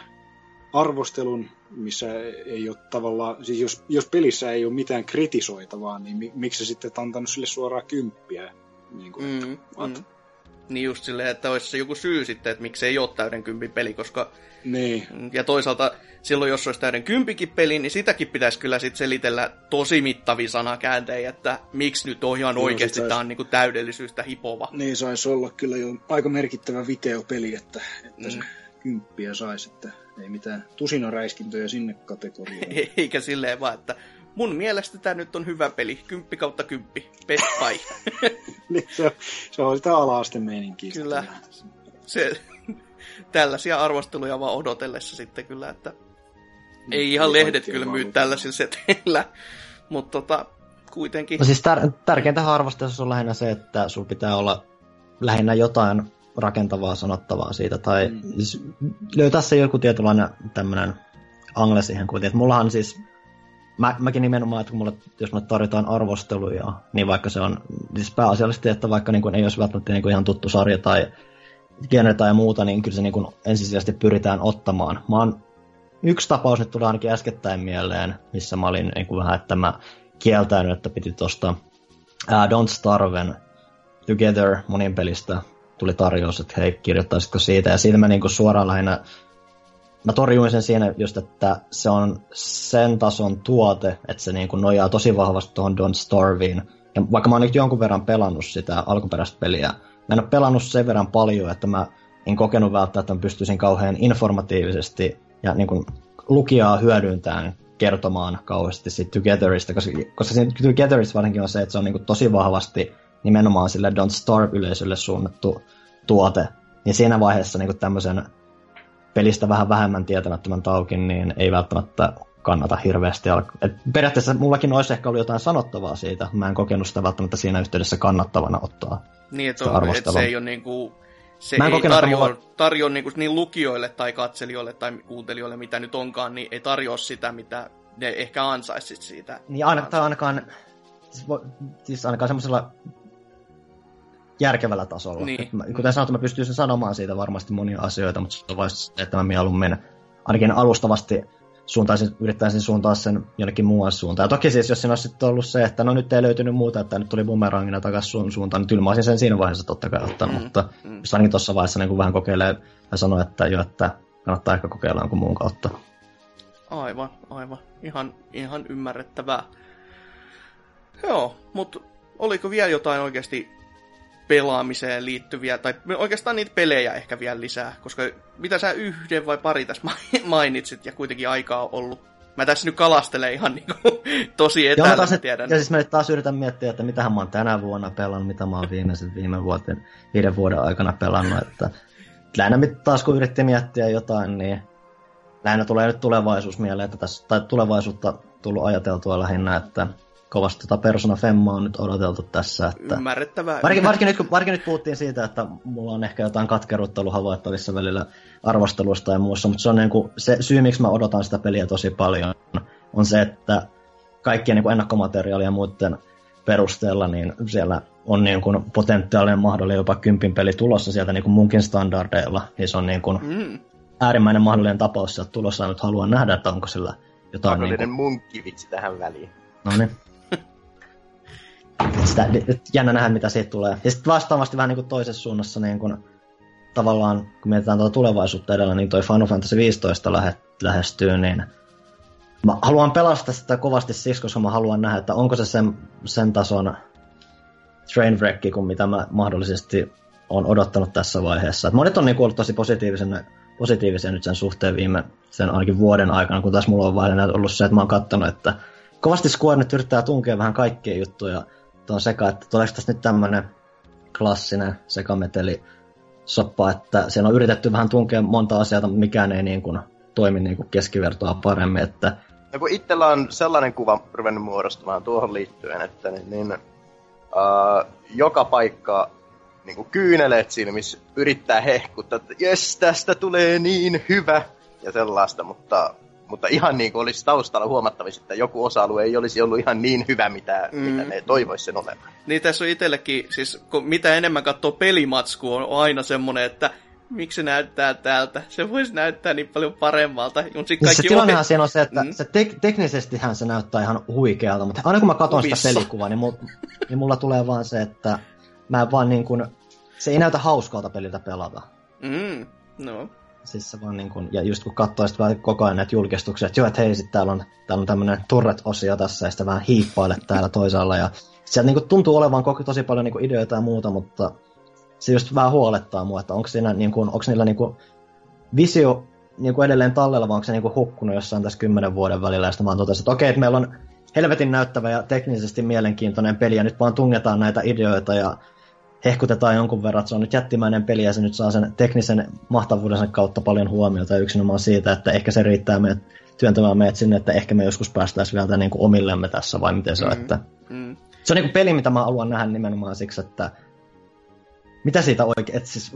arvostelun, missä ei ole tavallaan, siis jos, jos pelissä ei ole mitään kritisoitavaa, niin mi, miksi sitten antanut sille suoraan kymppiä? Niin kuin, Mm, että, mm. Niin just silleen, että olisi se joku syy sitten, että miksi ei ole täyden kympin peli, koska Niin, Ja toisaalta silloin, jos olisi täyden kympikin peli, niin sitäkin pitäisi kyllä sit selitellä tosi mittavia sanakäänteitä, että miksi nyt on ihan Joo, oikeasti sais- tämä on niinku täydellisyystä hipova. niin saisi olla kyllä jo aika merkittävä videopeli, että, että se Mm. kymppiä saisi, että ei mitään tusinaräiskintöjä sinne kategoriaan. Eikä silleen vaan, että mun mielestä tämä nyt on hyvä peli. Kymppi kautta kymppi. Best buy. niin, se, on- se on sitä ala-asteen meininkiä. Kyllä. Se, tällaisia arvosteluja vaan odotellessa sitten kyllä, että Niin, ei ihan ei lehdet kyllä myy tällaisilla seteillä. Mutta tota, kuitenkin. No siis tär- tärkeintä arvostelussa on lähinnä se, että sulla pitää olla lähinnä jotain rakentavaa sanottavaa siitä, tai mm. siis löytää se joku tietynlainen tämmöinen angle siihen kuitenkin. Että mullahan siis, mä, mäkin nimenomaan, että kun mulle, jos mulle tarjotaan arvosteluja, niin vaikka se on siis pääasiallisesti, että vaikka niin kuin ei olisi välttämättä niin kuin ihan tuttu sarja tai genre tai muuta, niin kyllä se niin kuin ensisijaisesti pyritään ottamaan. Mä oon, yksi tapaus nyt tulee ainakin äskettäin mieleen, missä mä olin niin kuin vähän, että mä kieltänyt, että piti tuosta uh, Don't Starven Together monin pelistä tuli tarjous, että hei, kirjoittaisitko siitä, ja siitä mä niin kuin suoraan lähinnä mä torjuin sen siinä just, että se on sen tason tuote, että se niin kuin nojaa tosi vahvasti tuohon Don't Starviin. Ja vaikka mä oon nyt jonkun verran pelannut sitä alkuperäistä peliä, mä en ole pelannut sen verran paljon, että mä en kokenut välttämättä, että mä pystyisin kauhean informatiivisesti ja niin kuin lukijaa hyödyntäen kertomaan kauheasti siitä Togetherista, koska, koska siinä Togetherista varsinkin on se, että se on niin kuin tosi vahvasti nimenomaan sille Don't Starve-yleisölle suunnattu tuote. Niin siinä vaiheessa niin kuin tämmöisen pelistä vähän vähemmän tietämättömän taukin, niin ei välttämättä kannata hirveästi alkaa. Et periaatteessa mullakin olisi ehkä ollut jotain sanottavaa siitä. Mä en kokenut sitä välttämättä siinä yhteydessä kannattavana ottaa Niin, että, on, että se ei ole niinku, se Mä ei tarjoa, tarjoa niin, niin lukijoille tai katselijoille tai kuuntelijoille, mitä nyt onkaan, niin ei tarjoa sitä, mitä ne ehkä ansaisit siitä. Niin aina, tai ainakaan, siis, siis ainakaan semmoisella järkevällä tasolla. Niin. mä, kuten sanottu, mä pystyisin sanomaan siitä varmasti monia asioita, mutta se on vain se, että mä mieluummin ainakin alustavasti suuntaisin, yrittäisin suuntaa sen jonnekin muuan suuntaan. Ja toki siis, jos siinä olisi sitten ollut se, että no nyt ei löytynyt muuta, että nyt tuli bumerangina takaisin sun suuntaan, niin kyllä mä olisin sen siinä vaiheessa totta kai ottanut, mm, mutta mm. jos ainakin tuossa vaiheessa niin vähän kokeilee ja sanoo, että jo, että kannattaa ehkä kokeilla jonkun muun kautta. Aivan, aivan. Ihan, ihan ymmärrettävää. Joo, mutta oliko vielä jotain oikeasti pelaamiseen liittyviä, tai oikeastaan niitä pelejä ehkä vielä lisää, koska mitä sä yhden vai pari tässä mainitsit, ja kuitenkin aikaa on ollut. Mä tässä nyt kalastelen ihan niinku tosi etäällä, taas, tiedän. Ja siis mä nyt taas yritän miettiä, että mitä mä oon tänä vuonna pelannut, mitä mä oon viimeisen viime vuoten, viiden vuoden aikana pelannut, että lähinnä taas kun yritti miettiä jotain, niin lähinnä tulee nyt tulevaisuus mieleen, että tässä, tai tulevaisuutta tullut ajateltua lähinnä, että kovasti tota Persona Femma on nyt odoteltu tässä. Että... Ymmärrettävää. Varsinkin, varsinkin, nyt, varsinkin nyt puhuttiin siitä, että mulla on ehkä jotain katkeruutta ollut havaittavissa välillä arvostelusta ja muussa, mutta se on niin kuin, se syy, miksi mä odotan sitä peliä tosi paljon, on se, että kaikkien niin kuin ennakkomateriaalien ja muiden perusteella, niin siellä on niin kuin potentiaalinen mahdollinen jopa kympin peli tulossa sieltä niin kuin munkin standardeilla, niin se on niin kuin mm. äärimmäinen mahdollinen tapaus sieltä tulossa, nyt haluan nähdä, että onko sillä jotain... Mahdollinen niin kuin... munkkivitsi tähän väliin. No niin sitä, jännä nähdä, mitä siitä tulee. Ja sitten vastaavasti vähän niin toisessa suunnassa niin kuin, tavallaan, kun mietitään tuota tulevaisuutta edellä, niin toi Final Fantasy 15 lähe, lähestyy, niin mä haluan pelastaa sitä kovasti siksi, koska mä haluan nähdä, että onko se sen, sen tason trainwreck, kuin mitä mä mahdollisesti on odottanut tässä vaiheessa. Et monet on niin ollut tosi positiivisen, positiivisia nyt sen suhteen viime sen ainakin vuoden aikana, kun tässä mulla on vain ollut se, että mä oon katsonut, että kovasti Square nyt yrittää tunkea vähän kaikkia juttuja tuon seka, että tuleeko tässä nyt tämmöinen klassinen sekameteli soppa, että siellä on yritetty vähän tunkea monta asiaa, mikään ei niin kuin toimi niin kuin keskivertoa paremmin. Että... Ja kun itsellä on sellainen kuva ruvennut muodostumaan tuohon liittyen, että niin, niin uh, joka paikka niin kuin kyyneleet silmissä yrittää hehkuttaa, että jes, tästä tulee niin hyvä ja sellaista, mutta mutta ihan niin kuin olisi taustalla huomattavissa, että joku osa-alue ei olisi ollut ihan niin hyvä, mitä, mm. mitä ne toivoisi sen olevan. Niin tässä on itsellekin, siis kun mitä enemmän katsoo pelimatskua, on aina semmoinen, että miksi se näyttää täältä? Se voisi näyttää niin paljon paremmalta. Mutta niin kaikki se tilannehan opet... siinä on se, että mm. se tek- teknisestihän se näyttää ihan huikealta, mutta aina kun mä katson sitä pelikuvaa, niin, mulla, niin mulla tulee vaan se, että mä vaan niin kuin, se ei näytä hauskalta peliltä pelata. Mm, no. Siis se vaan niin kuin, ja just kun katsoo sitten koko ajan näitä julkistuksia, että joo, että hei, sit täällä on, täällä on tämmöinen turret-osio tässä, ja sitten vähän hiippaile täällä toisaalla, ja sieltä niin tuntuu olevan koko, tosi paljon niin ideoita ja muuta, mutta se just vähän huolettaa mua, että onko, siinä, niin kuin, onko niillä niin kuin, visio niin kuin edelleen tallella, vai onko se niin kuin hukkunut jossain tässä kymmenen vuoden välillä, ja sitten mä totesin, että okei, että meillä on helvetin näyttävä ja teknisesti mielenkiintoinen peli, ja nyt vaan tungetaan näitä ideoita, ja hehkutetaan jonkun verran, että se on nyt jättimäinen peli ja se nyt saa sen teknisen mahtavuudensa kautta paljon huomiota yksinomaan siitä, että ehkä se riittää meidät työntämään meidät sinne, että ehkä me joskus päästäisiin vielä niin kuin omillemme tässä vai miten se on. Mm, että... mm. Se on niin kuin peli, mitä mä haluan nähdä nimenomaan siksi, että mitä siitä oikein, että siis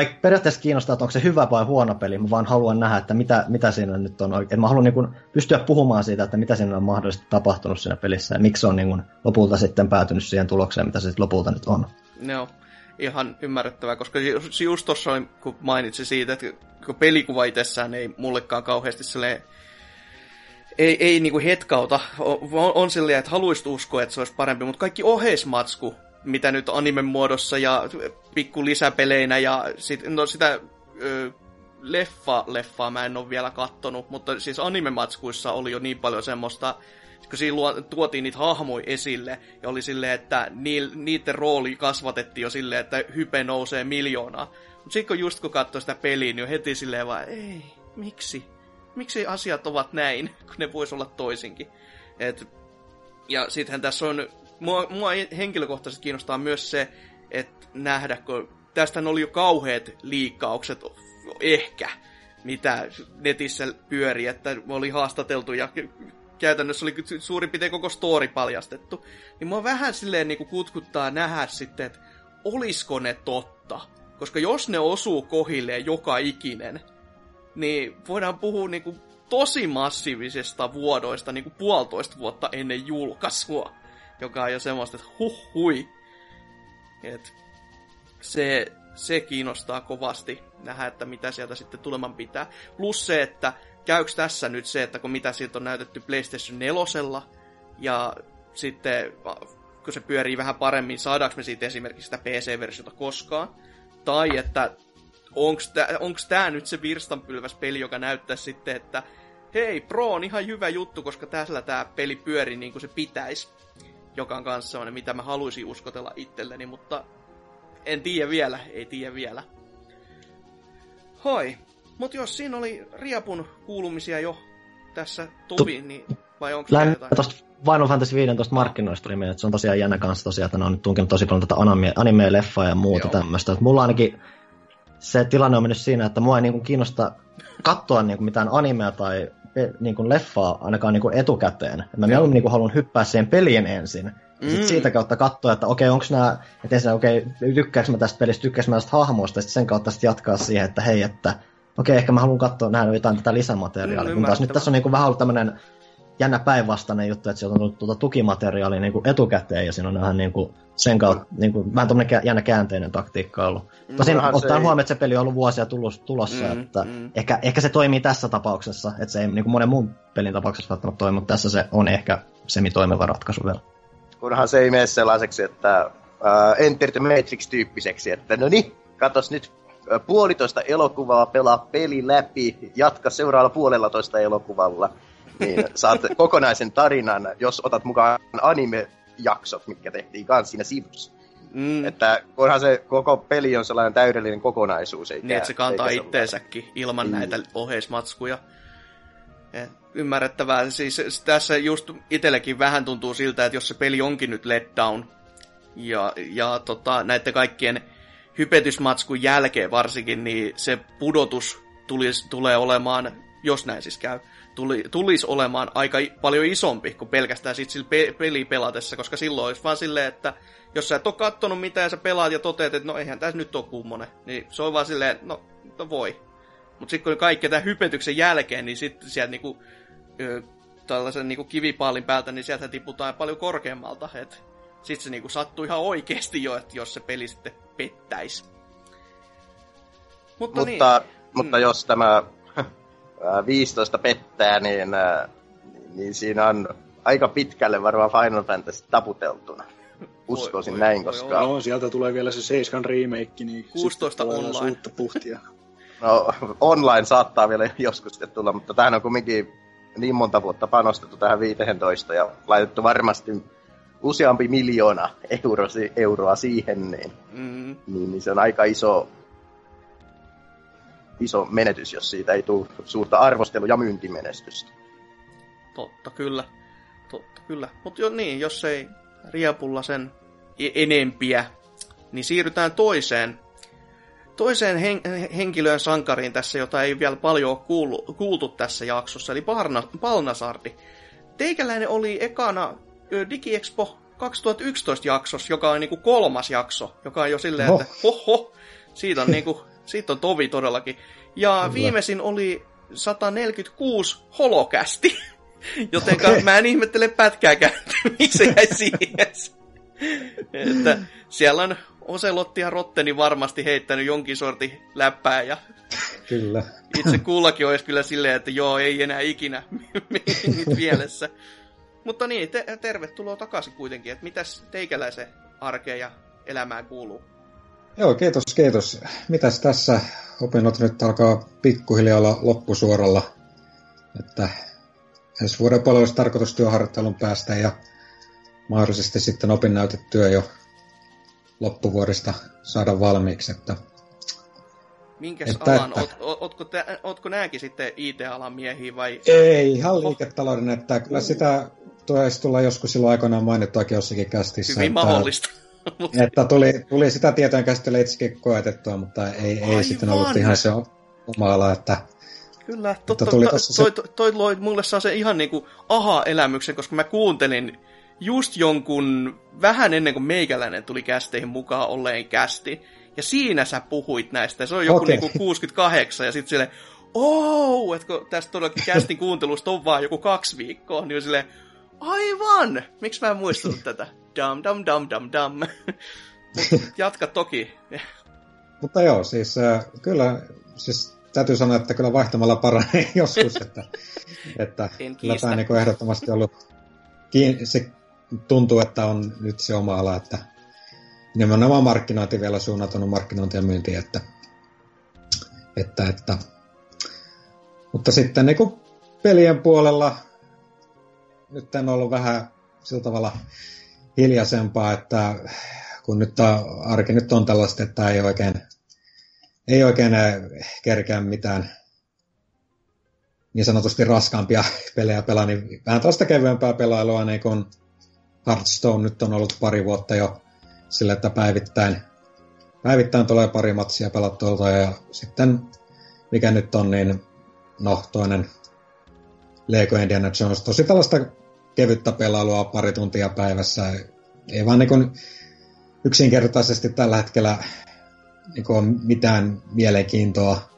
ei periaatteessa kiinnostaa, että onko se hyvä vai huono peli, mä vaan haluan nähdä, että mitä, mitä siinä nyt on oikein. Mä haluan niin kuin pystyä puhumaan siitä, että mitä siinä on mahdollisesti tapahtunut siinä pelissä ja miksi se on niin kuin lopulta sitten päätynyt siihen tulokseen, mitä se lopulta nyt on. Joo, ihan ymmärrettävää, koska ju- just tuossa kun mainitsi siitä, että kun pelikuva itsessään ei mullekaan kauheasti silleen ei, ei niinku hetkauta. On, on silleen, että haluaisit uskoa, että se olisi parempi, mutta kaikki oheismatsku, mitä nyt anime muodossa ja pikku lisäpeleinä ja sit, no sitä ö, leffa, leffaa mä en ole vielä kattonut, mutta siis anime-matskuissa oli jo niin paljon semmoista, kun siinä tuotiin niitä hahmoja esille, ja oli silleen, että niiden rooli kasvatettiin jo silleen, että hype nousee miljoonaa. Mutta sitten kun just kun katsoi sitä peliä, niin heti silleen vaan, ei, miksi? Miksi asiat ovat näin, kun ne voisi olla toisinkin? Et, ja sittenhän tässä on mua, mua henkilökohtaisesti kiinnostaa myös se, että nähdä, kun tästä oli jo kauheat liikkaukset, ehkä, mitä netissä pyöri, että oli haastateltu ja käytännössä oli suurin piirtein koko story paljastettu. Niin mua vähän silleen niin kuin kutkuttaa nähdä sitten, että olisiko ne totta. Koska jos ne osuu kohilleen joka ikinen, niin voidaan puhua niin kuin tosi massiivisesta vuodoista niin kuin puolitoista vuotta ennen julkaisua joka on jo semmoista, että huh hui. Et se, se kiinnostaa kovasti nähdä, että mitä sieltä sitten tuleman pitää. Plus se, että käykö tässä nyt se, että kun mitä siitä on näytetty PlayStation 4 ja sitten kun se pyörii vähän paremmin, saadaanko me siitä esimerkiksi sitä PC-versiota koskaan. Tai että onko tämä nyt se virstanpylväs peli, joka näyttää sitten, että hei, Pro on ihan hyvä juttu, koska tässä tämä peli pyörii niin kuin se pitäisi joka on kanssa sellainen, mitä mä haluaisin uskotella itselleni, mutta en tiedä vielä, ei tiedä vielä. Hoi, mutta jos siinä oli Riapun kuulumisia jo tässä tuvi, niin vai onko Lähinnä jotain? Tuosta Final Fantasy 15 markkinoista tuli mieleen, että se on tosiaan jännä kanssa tosiaan, että ne on nyt tunkenut tosi paljon tätä anime, anime-leffaa ja muuta tämmöistä. Mulla ainakin se tilanne on mennyt siinä, että mua ei niinku kiinnosta katsoa niinku mitään animea tai niin kuin leffaa ainakaan niin kuin etukäteen. Mä mieluummin niin kuin haluan hyppää siihen pelien ensin. Ja mm. sit siitä kautta katsoa, että okei, onko nämä, että ensin, okei, tykkääkö mä tästä pelistä, tykkääkö mä tästä hahmoista, ja sitten sen kautta sitten jatkaa siihen, että hei, että okei, ehkä mä haluan katsoa, nähdä jotain tätä lisämateriaalia. Mm, kun taas nyt tässä on niin kuin vähän ollut tämmöinen jännä päinvastainen juttu, että sieltä on tullut tuota tukimateriaalia niin kuin etukäteen, ja siinä on vähän niin kuin sen kautta, niin kuin, vähän tämmöinen jännä käänteinen taktiikka ollut. Mm, Tosin ottaen huomioon, että se peli on ollut vuosia tullut, tulossa, mm, että mm. Ehkä, ehkä se toimii tässä tapauksessa, että se ei niin kuin monen muun pelin tapauksessa välttämättä toimi, mutta tässä se on ehkä semi-toimiva ratkaisu vielä. Kunhan se ei mene sellaiseksi, että uh, Enter the Matrix-tyyppiseksi, että no niin, katos nyt puolitoista elokuvaa, pelaa peli läpi, jatka seuraavalla puolella toista elokuvalla niin saat kokonaisen tarinan, jos otat mukaan anime-jaksot, mitkä tehtiin kanssa siinä sivussa. Mm. Että onhan se koko peli on sellainen täydellinen kokonaisuus. Eikä, niin, että se kantaa itteensäkin ilman mm. näitä oheismatskuja. Et ymmärrettävää. Siis tässä just itsellekin vähän tuntuu siltä, että jos se peli onkin nyt letdown, ja, ja tota, näiden kaikkien hypetysmatskun jälkeen varsinkin, niin se pudotus tulisi, tulee olemaan, jos näin siis käy, tuli, tulisi olemaan aika paljon isompi kuin pelkästään sit sillä pe- peli pelatessa, koska silloin olisi vaan silleen, että jos sä et ole kattonut mitään ja sä pelaat ja toteat, että no eihän tässä nyt ole kummonen, niin se on vaan silleen, no, no voi. Mutta sitten kun kaikki tämän hypetyksen jälkeen, niin sitten sieltä niinku, ö, tällaisen niinku kivipaalin päältä, niin sieltä tiputaan paljon korkeammalta. Sitten se niinku sattuu ihan oikeasti jo, että jos se peli sitten pettäisi. Mutta, mutta, niin. mutta mm. jos tämä 15 pettää, niin, niin siinä on aika pitkälle varmaan Final Fantasy taputeltuna. Uskoisin voi, näin, voi, koska... No, sieltä tulee vielä se 7 remake, niin 16 online. Uutta puhtia. No, online saattaa vielä joskus sitten tulla, mutta tähän on kumminkin niin monta vuotta panostettu tähän 15 ja laitettu varmasti useampi miljoona euro, euroa siihen, niin, mm. niin, niin se on aika iso, iso menetys, jos siitä ei tule suurta arvostelu- ja myyntimenestystä. Totta kyllä. Totta kyllä. Mutta jo niin, jos ei Riapulla sen e- enempiä, niin siirrytään toiseen toiseen hen- henkilöön sankariin tässä, jota ei vielä paljon ole kuultu, kuultu tässä jaksossa, eli Parna, Palnasardi. Teikäläinen oli ekana DigiExpo 2011 jaksossa, joka on niinku kolmas jakso, joka on jo silleen, Oho. että hoho, siitä on, niinku, siitä on tovi todellakin. Ja Kyllä. viimeisin oli 146 holokästi, jotenka Okei. mä en ihmettele pätkääkään, miksi se jäi siihen. että siellä on Oselotti ja Rotteni varmasti heittänyt jonkin sortin läppää ja Kyllä. itse kullakin olisi kyllä silleen, että joo, ei enää ikinä niitä mielessä. Mutta niin, te- tervetuloa takaisin kuitenkin, että mitäs teikäläisen arkeen ja elämään kuuluu? Joo, kiitos, kiitos. Mitäs tässä opinnot nyt alkaa pikkuhiljaa olla loppusuoralla. Että ensi vuoden puolella olisi tarkoitus työharjoittelun päästä ja mahdollisesti sitten opinnäytetyö jo loppuvuodesta saada valmiiksi. Että Minkäs Että- alan? että- Oot, oot, ootko, tä, ootko nääkin sitten IT-alan miehiä vai? ei ihan liiketalouden, että kyllä sitä taisi tulla joskus silloin aikoinaan mainittuakin jossakin kästissä. Hyvin mahdollista. Että tuli, tuli sitä tietojen käsittelyä itsekin koetettua, mutta ei, ei sitten ollut Aivan. ihan se oma ala, että Kyllä, totta, tuli tossa se- toi, toi, toi loi mulle saa se ihan niinku aha-elämyksen, koska mä kuuntelin just jonkun vähän ennen kuin meikäläinen tuli kästeihin mukaan olleen kästi. Ja siinä sä puhuit näistä. Se on joku Okei. niinku 68 ja sitten silleen, oh, että kun tästä todellakin kästin kuuntelusta on vaan joku kaksi viikkoa, niin on silleen, aivan, miksi mä en muistanut tätä? Dam, dam, dam, dam, dam. Mut jatka toki. Mutta joo, siis äh, kyllä, siis täytyy sanoa, että kyllä vaihtamalla paranee joskus, että, että kyllä tämä niin ehdottomasti ollut, kiin- se tuntuu, että on nyt se oma ala, että nimenomaan markkinointi vielä suunnaton markkinointi ja myynti, että, että, että mutta sitten niin kuin pelien puolella nyt on ollut vähän sillä tavalla hiljaisempaa, että kun nyt tää arki nyt on tällaista, että ei oikein, ei oikein kerkeä mitään niin sanotusti raskaampia pelejä pelaa, niin vähän tällaista kevyempää pelailua, niin kuin Hearthstone nyt on ollut pari vuotta jo sillä, että päivittäin, päivittäin tulee pari matsia pelattuilta ja sitten mikä nyt on, niin no toinen Lego Indiana Jones, tosi tällaista kevyttä pelailua pari tuntia päivässä, ei vaan niin yksinkertaisesti tällä hetkellä niin kuin mitään mielenkiintoa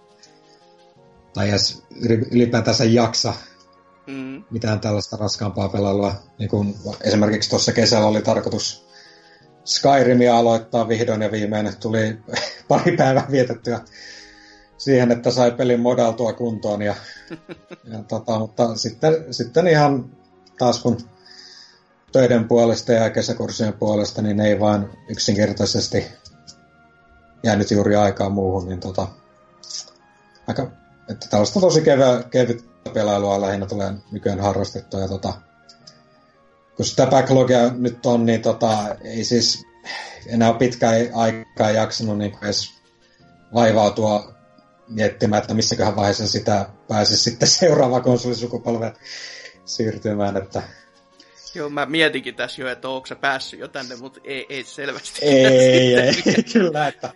tai edes yli- ylipäätänsä jaksa Mm. mitään tällaista raskaampaa pelailua. Niin kuin esimerkiksi tuossa kesällä oli tarkoitus Skyrimia aloittaa vihdoin ja viimein. Tuli pari päivää vietettyä siihen, että sai pelin modaltua kuntoon. Ja, ja tota, mutta sitten, sitten ihan taas kun töiden puolesta ja kesäkurssien puolesta, niin ei vaan yksinkertaisesti jäänyt juuri aikaa muuhun, niin tota, aika, että tällaista tosi kevä, kevyttä pelailua lähinnä tulee nykyään harrastettua. Ja tota, kun sitä backlogia nyt on, niin tota, ei siis enää pitkään aikaa jaksanut niin edes vaivautua miettimään, että missäköhän vaiheessa sitä pääsisi sitten seuraava konsolisukupolve siirtymään, että Joo, mä mietinkin tässä jo, että onko se päässyt jo tänne, mutta ei, ei selvästi. ei, ei, kyllä, että,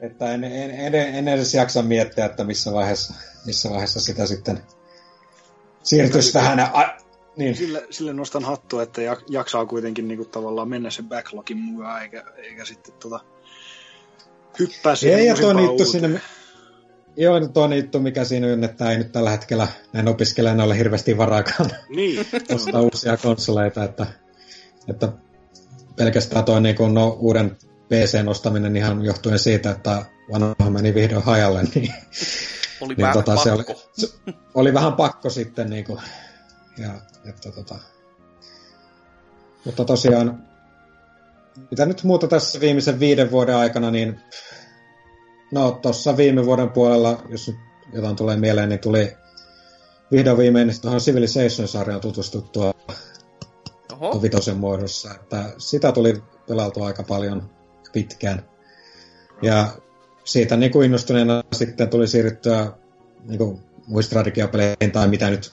että en, en, en, en, edes jaksa miettiä, että missä vaiheessa, missä vaiheessa sitä sitten siirtyisi tähän. A, niin. Sille, sille nostan hattua, että jak- jaksaa kuitenkin niinku tavallaan mennä sen backlogin mukaan, eikä, eikä sitten tota, hyppää siihen Ei, ja tuo uuteen. sinne, joo, tuo niitty, mikä siinä on, että ei nyt tällä hetkellä näin opiskelijana ole hirveästi varaakaan Niin, ostaa uusia konsoleita, että, että pelkästään tuo niin kun, no, uuden PC ostaminen ihan johtuen siitä, että vanha meni vihdoin hajalle, niin, Oli niin vähän tota, se oli, pakko. se oli vähän pakko sitten. Niin kuin, ja, että, tota, mutta tosiaan, mitä nyt muuta tässä viimeisen viiden vuoden aikana, niin no tuossa viime vuoden puolella, jos nyt jotain tulee mieleen, niin tuli vihdoin viimein tuohon Civilization-sarjaan tutustuttua Oho, vitosen muodossa, että sitä tuli pelailtua aika paljon pitkään. Ja siitä niin kuin innostuneena sitten tuli siirryttyä niin kuin muistrategiapeleihin tai mitä nyt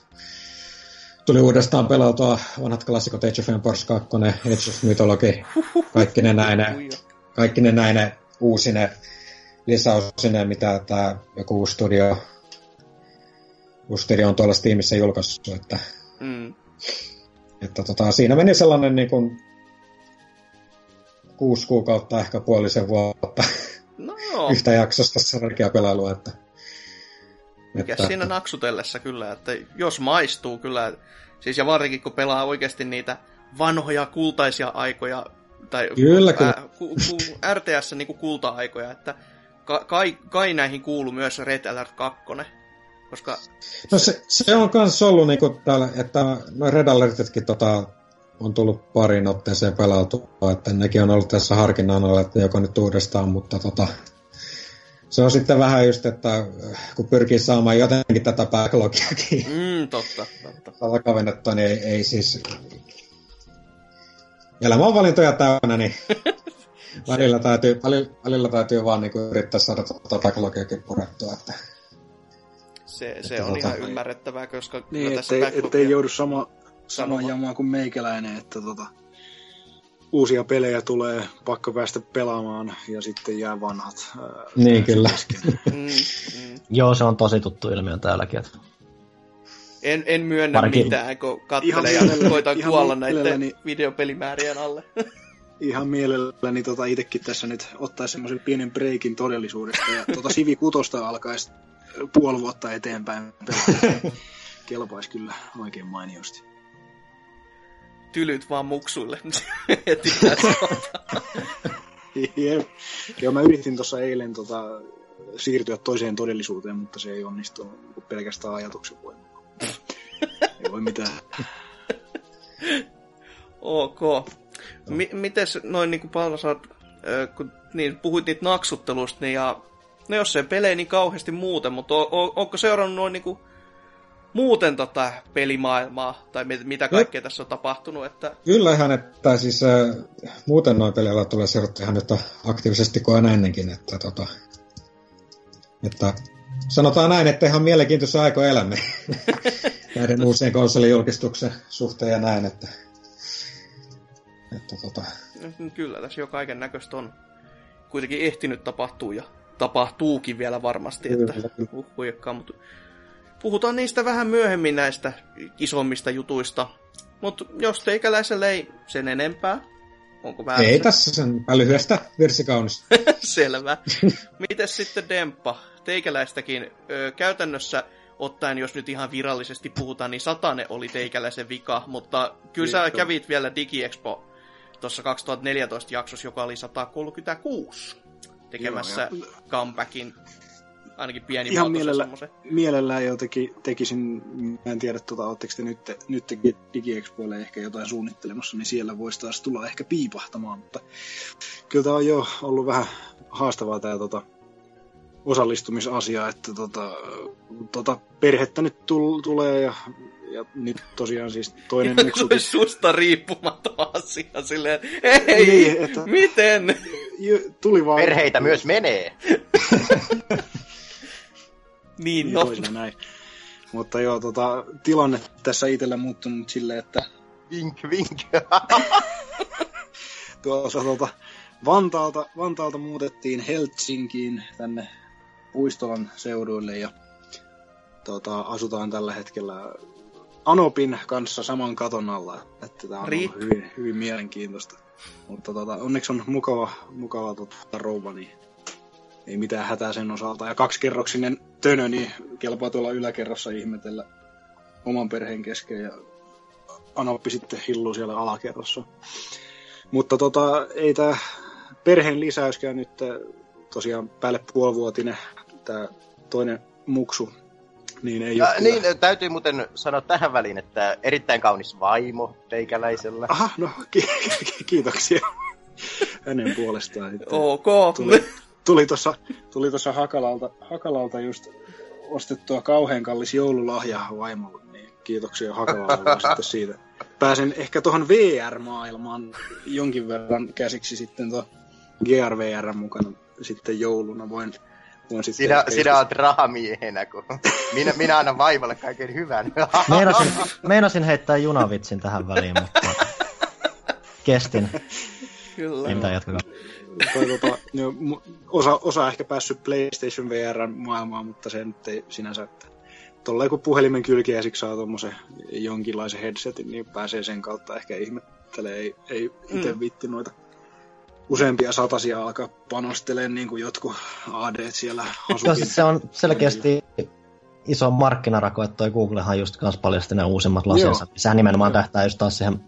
tuli uudestaan pelautua vanhat klassikot Age of Empires 2, Age of Mythology, kaikki ne näine, Ui, kaikki ne näine uusine lisäosine, mitä tämä joku uusi studio, uusi studio on tuolla Steamissa julkaissut, että mm. että tota, siinä meni sellainen niin kuin kuusi kuukautta, ehkä puolisen vuotta No joo, yhtä jaksosta sarkia pelailua, että... mikä että- siinä naksutellessa kyllä, että jos maistuu kyllä, siis ja varsinkin kun pelaa oikeasti niitä vanhoja kultaisia aikoja, tai Kyllä, kyllä. Ää, ku, ku, RTS niinku kulta-aikoja, että ka, kai, kai näihin kuuluu myös Red Alert 2, koska No se, se on kans ollut niinku täällä, että no Red Alertitkin tota, on tullut pariin otteeseen pelautua, että nekin on ollut tässä harkinnan alla, että joko nyt uudestaan, mutta tota, se on sitten vähän just, että äh, kun pyrkii saamaan jotenkin tätä backlogiakin mm, totta, totta. kavennettua, niin ei, ei siis... Elämä on valintoja täynnä, niin välillä täytyy, välillä, välillä täytyy vaan niinku yrittää saada tuota backlogiakin purettua, että Se, se Että on tota- ihan ymmärrettävää, koska Niin, ettei, backlogia- ettei joudu sama, sama jamaa kuin meikäläinen, että tota, uusia pelejä tulee pakko päästä pelaamaan ja sitten jää vanhat. ää, Niin, kyllä. Mm, mm. Joo, se on tosi tuttu ilmiö täälläkin. Että En, en myönnä Varsinkin- mitään, kun Ihan kattelee ja koitan kuolla näiden videopelimäärien alle. Ihan mielelläni tota itsekin tässä nyt ottaa semmoisen pienen breikin todellisuudesta ja tota Sivi kutosta alkaisi puoli vuotta eteenpäin pelata. Kelpaisi kyllä oikein mainiosti. Tylyt vaan. Heti tässä Jep. Joo, mä yritin tuossa eilen tota, siirtyä toiseen todellisuuteen, mutta se ei onnistunut pelkästään ajatuksen voimalla. ei voi mitään. Ok. M- mites noin niinku Palsat, kun niin, puhuit niitä naksuttelusta, niin ja no jos se pelee niin kauheasti muuten, mutta o, o, onko seurannut noin niinku muuten tota pelimaailmaa, tai mit, mitä kaikkea tässä on tapahtunut, että Kyllä ihan, että siis äh, muuten noin peleillä tulee seurattu ihan yhtä aktiivisesti kuin aina ennenkin, että, tota, että sanotaan näin, että ihan mielenkiintoisia aikoja elämme näiden uusien konsolijulkistuksen suhteen ja näin, että, että tota, mm, kyllä tässä jo kaiken näköistä on kuitenkin ehtinyt tapahtua ja tapahtuukin vielä varmasti, että Kyllä, kyllä. uh, huijakkaa, mutta puhutaan niistä vähän myöhemmin näistä isommista jutuista. Mutta jos teikäläiselle ei sen enempää, onko vähän ei tässä sen lyhyestä virsi kaunis. Selvä. Mites sitten Demppa? Teikäläistäkin ö, käytännössä ottaen, jos nyt ihan virallisesti puhutaan, niin satane oli teikäläisen vika, mutta kyllä sä Niin, kävit vielä DigiExpo tuossa 2014 jaksossa, joka oli 136, tekemässä Joo, comebackin, ainakin pieni Ihan mielellä, semmoisen. mielellään jo teki, tekisin, mä en tiedä, tota, ootteko te nyt, nyt DigiExpoille ehkä jotain suunnittelemassa, niin siellä voisi taas tulla ehkä piipahtamaan, mutta kyllä tämä on jo ollut vähän haastavaa tämä tota, osallistumisasia, että tota, tota, perhettä nyt tul, tulee ja, ja nyt tosiaan siis toinen Se muksu, oli susta riippumaton asia silleen, ei, Niin, että- miten? jo- tuli vaan... Perheitä myös menee. Niin, Niin, no, toisina näin. Mutta joo, tota, tilanne tässä itsellä muuttunut silleen, että Vink, vink. tuossa tuota, Vantaalta, Vantaalta muutettiin Helsinkiin tänne Puistolan seuduille ja tota, asutaan tällä hetkellä Anopin kanssa saman katon alla. Että tämä on Rip. hyvin, hyvin mielenkiintoista. Mutta tota, onneksi on mukava, mukava tota, rouva, niin ei mitään hätää sen osalta. Ja kaksikerroksinen tönö, niin kelpaa tuolla yläkerrassa ihmetellä oman perheen kesken ja Anoppi sitten hilluu siellä alakerrassa. Mutta tota, ei tämä perheen lisäyskään nyt tosiaan päälle puolivuotinen tämä toinen muksu, niin ei ole Ja, kyllä- niin, täytyy muuten sanoa tähän väliin, että erittäin kaunis vaimo teikäläisellä. Aha, no ki- ki- kiitoksia hänen puolestaan. Sitten ok. Tuli, tuli tuossa tuli tossa Hakalalta, Hakalalta just ostettua kauhean kallis joululahja vaimolle, niin kiitoksia Hakalalle sitten siitä. Pääsen ehkä tuohon VR-maailmaan jonkin verran käsiksi sitten tuon GRVR mukana sitten jouluna. Voin, voin sitten Sinä, sinä olet rahamiehenä, kun minä, minä annan vaimolle kaiken hyvän. Meinasin, meinasin heittää junavitsin tähän väliin, mutta kestin. Kyllä. Ei mitään, jatkakaa. tota, jo, mu- osa, osa ehkä päässyt PlayStation VR maailmaan, mutta se nyt ei sinänsä, että tolleen kun puhelimen kylkiäisiksi saa tuommoisen jonkinlaisen headsetin, niin pääsee sen kautta ehkä ihmettelee, ei, ei itse Mm. viitti noita useampia satasia alkaa panostelemaan niin kuin jotkut AD siellä Joo, asukin. siis se on selkeästi iso markkinarako, että toi Googlehan just kans paljasti ne uusimmat lasinsa. Joo. Sehän nimenomaan tähtää just taas siihen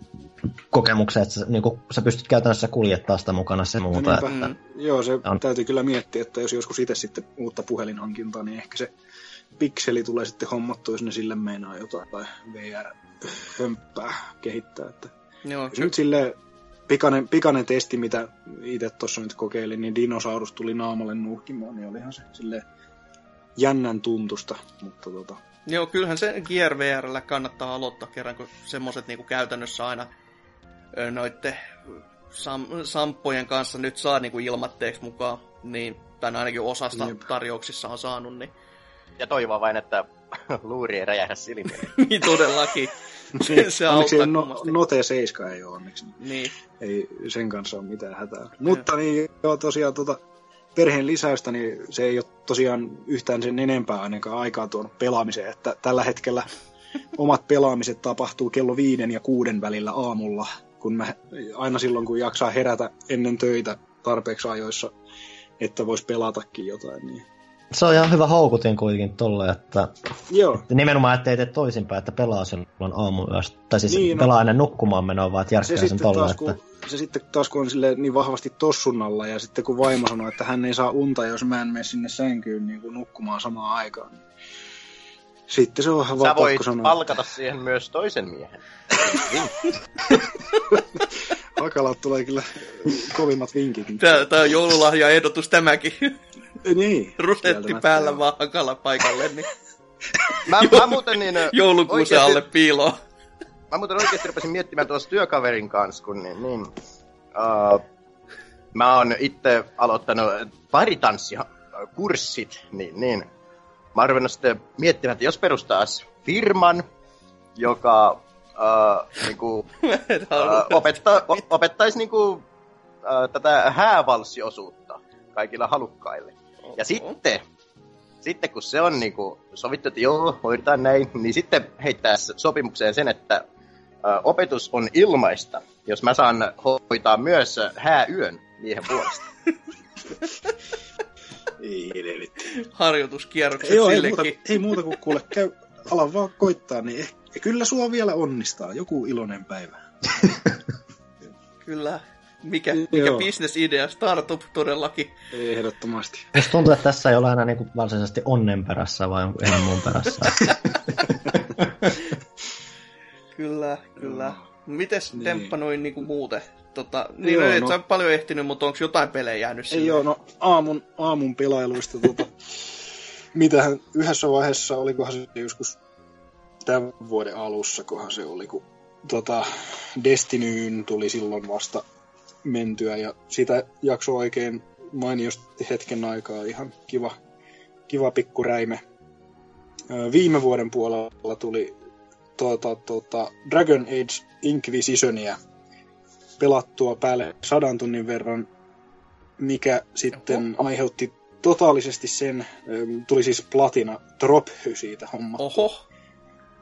kokemukseen, että sä, niin sä pystyt käytännössä kuljettaa sitä mukana se muuta. Niinpä. Että. Joo, se On. täytyy kyllä miettiä, että jos joskus itse sitten uutta puhelinhankintaa, niin ehkä se pikseli tulee sitten hommattua, jos ne sille meinaa jotain tai VR-hömppää kehittää. Että Joo, jos nyt sille pikainen, pikainen testi, mitä itse tuossa nyt kokeilin, niin dinosaurus tuli naamalle nuuhkimaan, niin olihan se sille jännän tuntusta, mutta tota, Joo, kyllähän se Gear VRllä kannattaa aloittaa kerran, kun semmoset niinku käytännössä aina noitte sam- samppojen kanssa nyt saa niinku ilmatteeksi mukaan, niin, tai ainakin osasta Jep. tarjouksissa on saanut, niin, Ja toivoa vain, että luuri ei räjähdä silmiin. niin todellakin. se, se onneksi no, kummasti. Note 7 ei ole onneksi. Niin. ei sen kanssa ole mitään hätää. Mutta niin, joo, tosiaan tuota, perheen lisäystä, niin se ei ole tosiaan yhtään sen enempää ainakaan aikaa tuon pelaamiseen, että tällä hetkellä omat pelaamiset tapahtuu kello viiden ja kuuden välillä aamulla, kun mä aina silloin, kun jaksaa herätä ennen töitä tarpeeksi ajoissa, että vois pelatakin jotain. Niin. Se on ihan hyvä houkutin kuitenkin tolle, että Joo, nimenomaan ettei tee toisinpäin, että pelaa silloin aamuyöstä. Tai siis Niin, no. pelaa ennen nukkumaan menoa, vaan että se järkkää sen sitten, tolle, taas, että... kun, se sitten taas kun on silleen niin vahvasti tossunnalla ja sitten kun vaimo sanoo, että hän ei saa unta, jos mä en mene sinne sänkyyn niin kuin nukkumaan samaan aikaan. Niin sitten se on vaan Sä pakko voit sanoa. palkata siihen myös toisen miehen. Hakalat tulee kyllä kovimmat vinkit. Tää, tää on joululahja-ehdotus tämäkin. Niin. Rusetti kieltämättä päällä vaan hakalla paikalle, niin Mä, mä muuten niin... joulukuusen oikeesti- alle piiloon. Mä muuten oikeesti rupesin miettimään tuossa työkaverin kanssa, kun niin, niin uh, mä oon itse aloittanut paritanssia kurssit, niin, niin. Mä oon ruvennut sitten miettimään, että jos perustaas firman, joka uh, niinku, uh, opettaa, o, opettaisi niinku, uh, tätä häävalssiosuutta kaikilla halukkaille. Ja sitten, sitten kun se on niinku sovittu, että joo, hoidetaan näin, niin sitten heittää sopimukseen sen, että ö, opetus on ilmaista, jos mä saan hoitaa myös hääyön miehen puolesta. Harjoituskierrokset joo, ei, muuta, ei muuta kuin kuule, käy, ala vaan koittaa, niin ehkä, kyllä sua vielä onnistaa. Joku iloinen päivä. Kyllä. Mikä, mikä Joo. bisnesidea, startup todellakin. Ei ehdottomasti. Musta tuntuu, että tässä ei ole aina niinku varsinaisesti onnen perässä, vaan jonkun ihan muun perässä. Kyllä, kyllä. Mites Niin. Demppa noin niinku muuten? Tota, niin Joo, no, et no. sä ole paljon ehtinyt, mutta onko jotain pelejä jäänyt Ei sinne? joo, no aamun, aamun pelailuista tota, mitähän yhdessä vaiheessa, olikohan se joskus tämän vuoden alussa, kohan se oli, kun tota, Destinyyn tuli silloin vasta mentyä ja sitä jakso oikein mainiosti hetken aikaa ihan kiva, kiva pikku räime. Viime vuoden puolella tuli tota, tota, Dragon Age Inquisitionia pelattua päälle sadan tunnin verran, mikä sitten aiheutti totaalisesti sen, tuli siis platina drophy siitä hommasta Oho,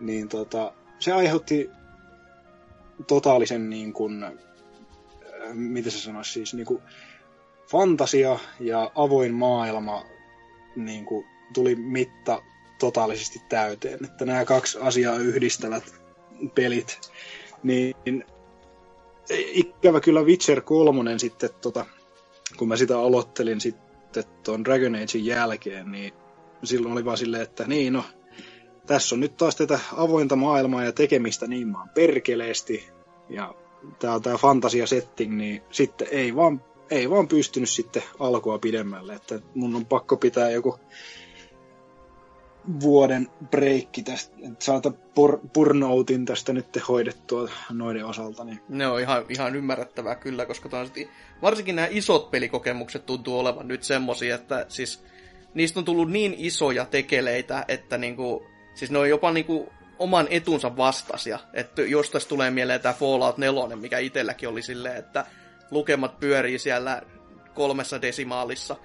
niin tota, se aiheutti totaalisen niin kuin, miten se sanoisi siis, niin kuin fantasia ja avoin maailma niin kuin, tuli mitta totaalisesti täyteen. Että nämä kaksi asiaa yhdistävät pelit, niin ikävä kyllä Witcher 3 sitten, tota, kun mä sitä aloittelin sitten tuon Dragon Agein jälkeen, niin silloin oli vaan silleen, että niin no, tässä on nyt taas tätä avointa maailmaa ja tekemistä niin maan perkeleesti. Ja tää on tää fantasia setting, niin sitten ei vaan, ei vaan pystynyt sitten alkua pidemmälle. Että mun on pakko pitää joku vuoden breikki tästä, että saata pur, burnoutin tästä nyt hoidettua noiden osalta. Niin. ne on ihan, ihan ymmärrettävää kyllä, koska taas, varsinkin nämä isot pelikokemukset tuntuu olevan nyt semmosia, että siis niistä on tullut niin isoja tekeleitä, että niinku, siis ne on jopa niinku oman etunsa vastasia. Että jos tässä tulee mieleen tämä Fallout 4, mikä itselläkin oli silleen, että lukemat pyörii siellä kolmessa desimaalissa,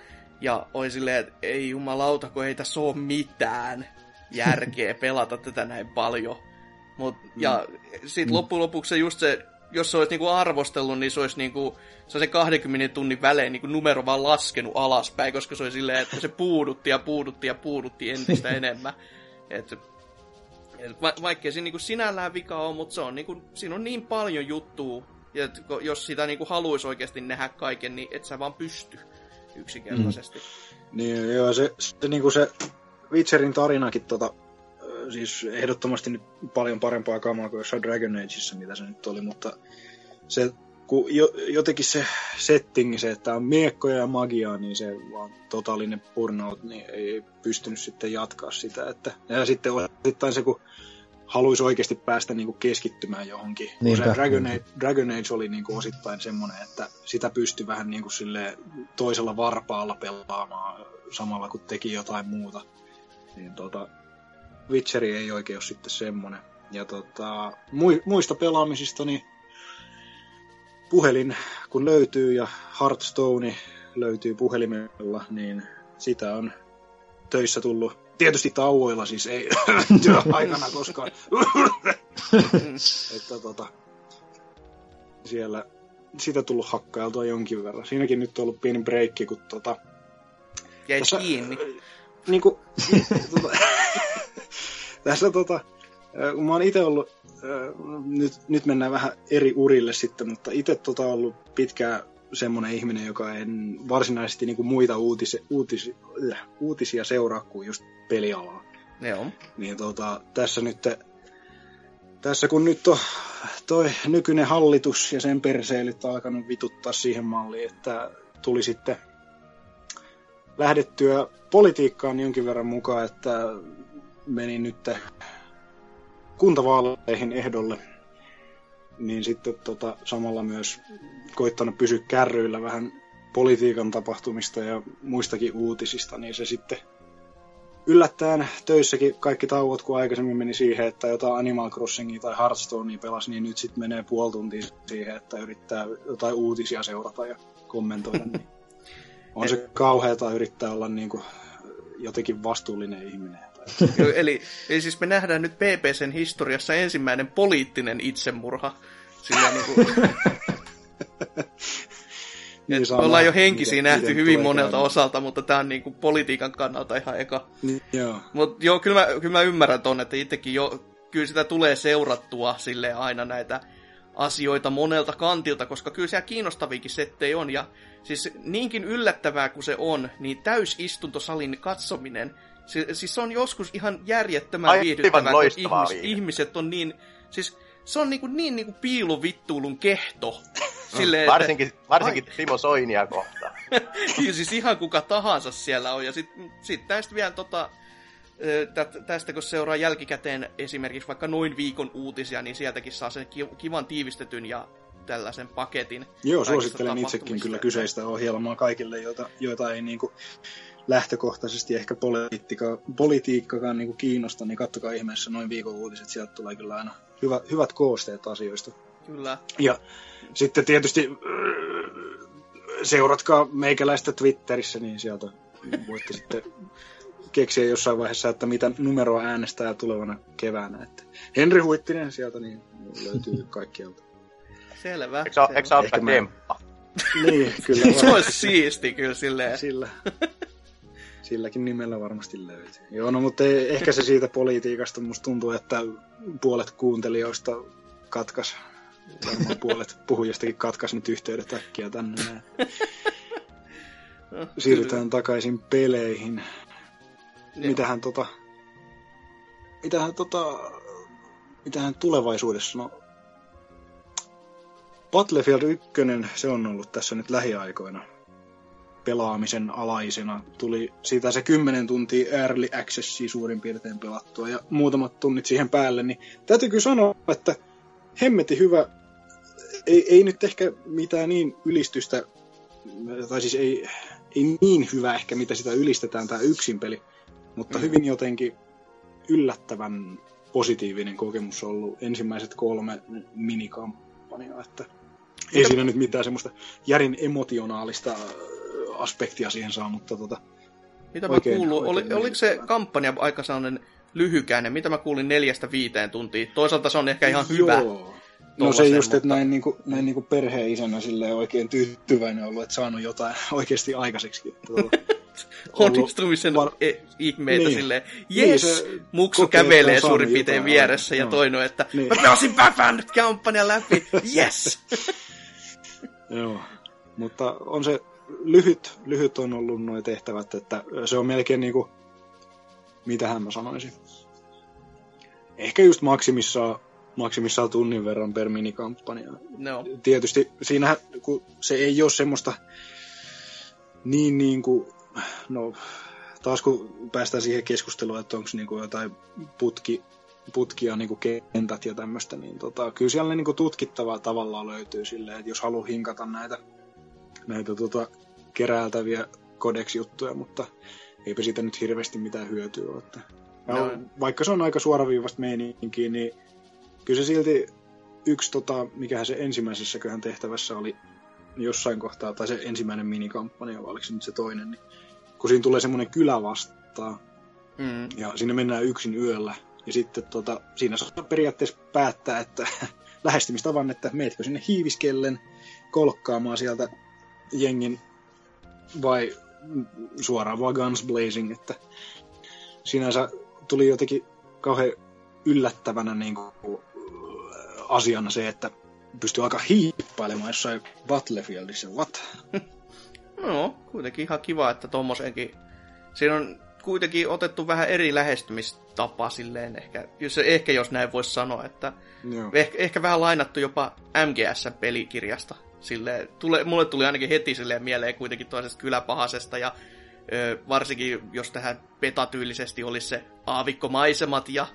ja oli silleen, että ei jumalauta, kun ei tässä ole mitään järkeä pelata tätä näin paljon. Mut, ja sit loppujen lopuksi se just se jos se olisi niinku arvostellut, niin se olisi niinku, se olisi 20 tunnin välein niinku numero vaan laskenut alaspäin, koska se oli silleen, että se puudutti ja puudutti ja puudutti entistä enemmän. Et, va, vaikkei siinä niinku sinällään vika on, mutta se on niinku, siinä on niin paljon juttua, ja et ko- jos sitä niinku haluaisi oikeasti nähdä kaiken, niin et sä vaan pysty yksinkertaisesti. Niin, joo, se, se, niinku se Witcherin tarinakin tota, siis ehdottomasti nyt paljon parempaa kamaa kuin jossain Dragon Ageissa, mitä se nyt oli, mutta se, kun jo, jotenkin se settingi, se, että on miekkoja ja magiaa, niin se vaan totaalinen burnout, niin ei pystynyt sitten jatkaa sitä. Että, ja sitten osittain se, kun haluaisi oikeasti päästä niin kuin keskittymään johonkin. Niinpä, se Dragon. Age, Dragon Age oli niin kuin osittain semmoinen, että sitä pystyi vähän niin kuin silleen toisella varpaalla pelaamaan samalla kun teki jotain muuta. Niin tota, Witcheri ei oikein ole sitten semmoinen. Ja tota, mui- muista pelaamisista, niin puhelin kun löytyy ja Hearthstone löytyy puhelimella, niin sitä on töissä tullut. Tietysti tauoilla siis ei työaikana koskaan. että tota, siellä sitä tullut hakkailtua jonkin verran. Siinäkin nyt on ollut pieni breikki, kun tota, Jäi Tässä- kiinni. niin kuin, tota, tässä tota, äh, kun mä oon itse ollut, nyt, nyt mennään vähän eri urille sitten, mutta itse tota ollut pitkään semmoinen ihminen, joka en varsinaisesti niin kuin muita uutis, uutis, äh, uutisia seuraa kuin just pelialaa. Joo. Niin tota, tässä nyt, tässä kun nyt on toi nykyinen hallitus ja sen perseilyt alkanut vituttaa siihen malliin, että tuli sitten lähdettyä politiikkaan jonkin verran mukaan, että meni nyt kuntavaaleihin ehdolle, niin sitten tota, samalla myös koittanut pysyä kärryillä vähän politiikan tapahtumista ja muistakin uutisista, niin se sitten yllättäen töissäkin kaikki tauot, kun aikaisemmin meni siihen, että jotain Animal Crossingia tai Hearthstonea pelasi, niin nyt sitten menee puoli tuntia siihen, että yrittää jotain uutisia seurata ja kommentoida. Niin on se kauheata yrittää olla niin kuin jotenkin vastuullinen ihminen. Eli, eli siis me nähdään nyt PPCn historiassa ensimmäinen poliittinen itsemurha. Sillä niin kuin, Niin, sama, ollaan jo henkisiä miten- nähty miten hyvin monelta käymään. osalta, mutta tämä on niin kuin politiikan kannalta ihan eka. Niin, joo. Mutta joo, kyllä mä, kyllä mä ymmärrän ton, että itsekin jo, kyllä sitä tulee seurattua sille aina näitä asioita monelta kantilta, koska kyllä siellä kiinnostaviakin settejä on. Ja siis niinkin yllättävää kuin se on, niin täysistuntosalin katsominen, se, siis se on joskus ihan järjettömän Aivan viihdyttävää, kun ihmis, ihmiset on niin, siis se on niin, niin, niin kuin piiluvittuulun kehto. Silleen, Varsinkin, varsinkin Timo Soinia kohtaan. Siis ihan kuka tahansa siellä on. Ja sitten sit tästä vielä tota, tästä kun seuraa jälkikäteen esimerkiksi vaikka noin viikon uutisia, niin sieltäkin saa sen ki- kivan tiivistetyn ja tällaisen paketin. Joo, suosittelen itsekin kyllä kyseistä ohjelmaa kaikille, joita, joita ei niin kuin lähtökohtaisesti ehkä politiikka, politiikkakaan niin kuin kiinnosta, niin kattokaa ihmeessä noin viikon uutiset, sieltä tulee kyllä aina hyvä, hyvät koosteet asioista. Kyllä. Ja sitten tietysti äh, seuratkaa meikäläistä Twitterissä, niin sieltä voitte sitten keksiä jossain vaiheessa, että mitä numeroa äänestää tulevana keväänä. Että Henri Huittinen sieltä niin löytyy kaikkialta. Selvä. Eikö selvä. ole Ehkä mä-? Niin, kyllä. Se olisi siisti kyllä silleen. Sillä, silläkin nimellä varmasti löytyy. Joo, no mutta ehkä se siitä politiikasta musta tuntuu, että puolet kuuntelijoista katkas, varmaan puolet puhujistakin katkas nyt yhteydet äkkiä tänne näin. Siirrytään takaisin peleihin. Joo. Mitähän tota... Mitähän tota... Mitähän tulevaisuudessa, no... Battlefield 1, se on ollut tässä nyt lähiaikoina pelaamisen alaisena. Tuli siitä se 10 tuntia early accessia suurin piirtein pelattua ja muutamat tunnit siihen päälle, niin täytyy kyllä sanoa, että hemmeti hyvä, ei, ei nyt ehkä mitään niin ylistystä, tai siis ei, ei niin hyvä ehkä, mitä sitä ylistetään tämä yksin peli, mutta hyvin jotenkin yllättävän positiivinen kokemus ollut ensimmäiset kolme minikampanjaa, että ei siinä nyt mitään semmoista järin emotionaalista aspektia siihen saa, mutta tota, Mitä mä Oikein- kuulun, oli, oliko se kampanja aika sellainen lyhykäinen, mitä mä kuulin neljästä viiteen tuntia. Toisaalta se on ehkä ihan hyvä, Joo. No se just, että mutta- näin, niinku, näin niinku perheen isänä oikein tyytyväinen ollut, että saanut jotain oikeasti aikaiseksi. Että tota, onnistumisen Var- e- ihmeitä Niin. silleen, Niin, jes, se muksu että kävelee suurin piirtein jotain vieressä ja aikaan. toinen, että Niin. mä pelasin Päfän kampanja läpi, yes! Joo. Mutta on se lyhyt, lyhyt on ollut nuo tehtävät, että se on melkein niinku, mitähän mä sanoisin. Ehkä just maksimissaan, maksimissaan tunnin verran per minikampanja. no, Tietysti siinähän, kun se ei ole semmoista niin niin kuin, no taas kun päästään siihen keskusteluun, että onko niinku jotain putki, putkia niinku kentät ja tämmöistä, niin tota, kyllä siellä ne niinku tutkittavaa tavallaan löytyy silleen, että jos haluaa hinkata näitä, näitä tota, keräiltäviä kodeksi-juttuja, mutta eipä siitä nyt hirveästi mitään hyötyä ole. Että, No. Vaikka se on aika suoraviivasta meininkiä, niin kyllä se silti yksi, tota, mikähän se ensimmäisessäköhän tehtävässä oli jossain kohtaa, tai se ensimmäinen minikampanja, vai oliko se nyt se toinen, niin kun siinä tulee semmoinen kylä vastaan, mm, ja sinne mennään yksin yöllä, ja sitten tota, siinä saa periaatteessa päättää, että lähestymistavan, että meetkö sinne hiiviskellen kolkkaamaan sieltä jengin vai suoraan vaan guns blazing, että sinänsä tuli jotenkin kauhean yllättävänä niin kuin, asiana se, että pystyy aika hiippailemaan jossain Battlefieldissä. What? no, kuitenkin ihan kiva, että tommosenkin, siinä on kuitenkin otettu vähän eri lähestymistapa silleen ehkä, jos, ehkä jos näin voisi sanoa, että Joo. ehkä, ehkä vähän lainattu jopa MGS-pelikirjasta. Silleen, tule, mulle tuli ainakin heti silleen mieleen kuitenkin toisesta kyläpahasesta ja ö, varsinkin jos tähän petatyylisesti olisi se aavikkomaisemat ja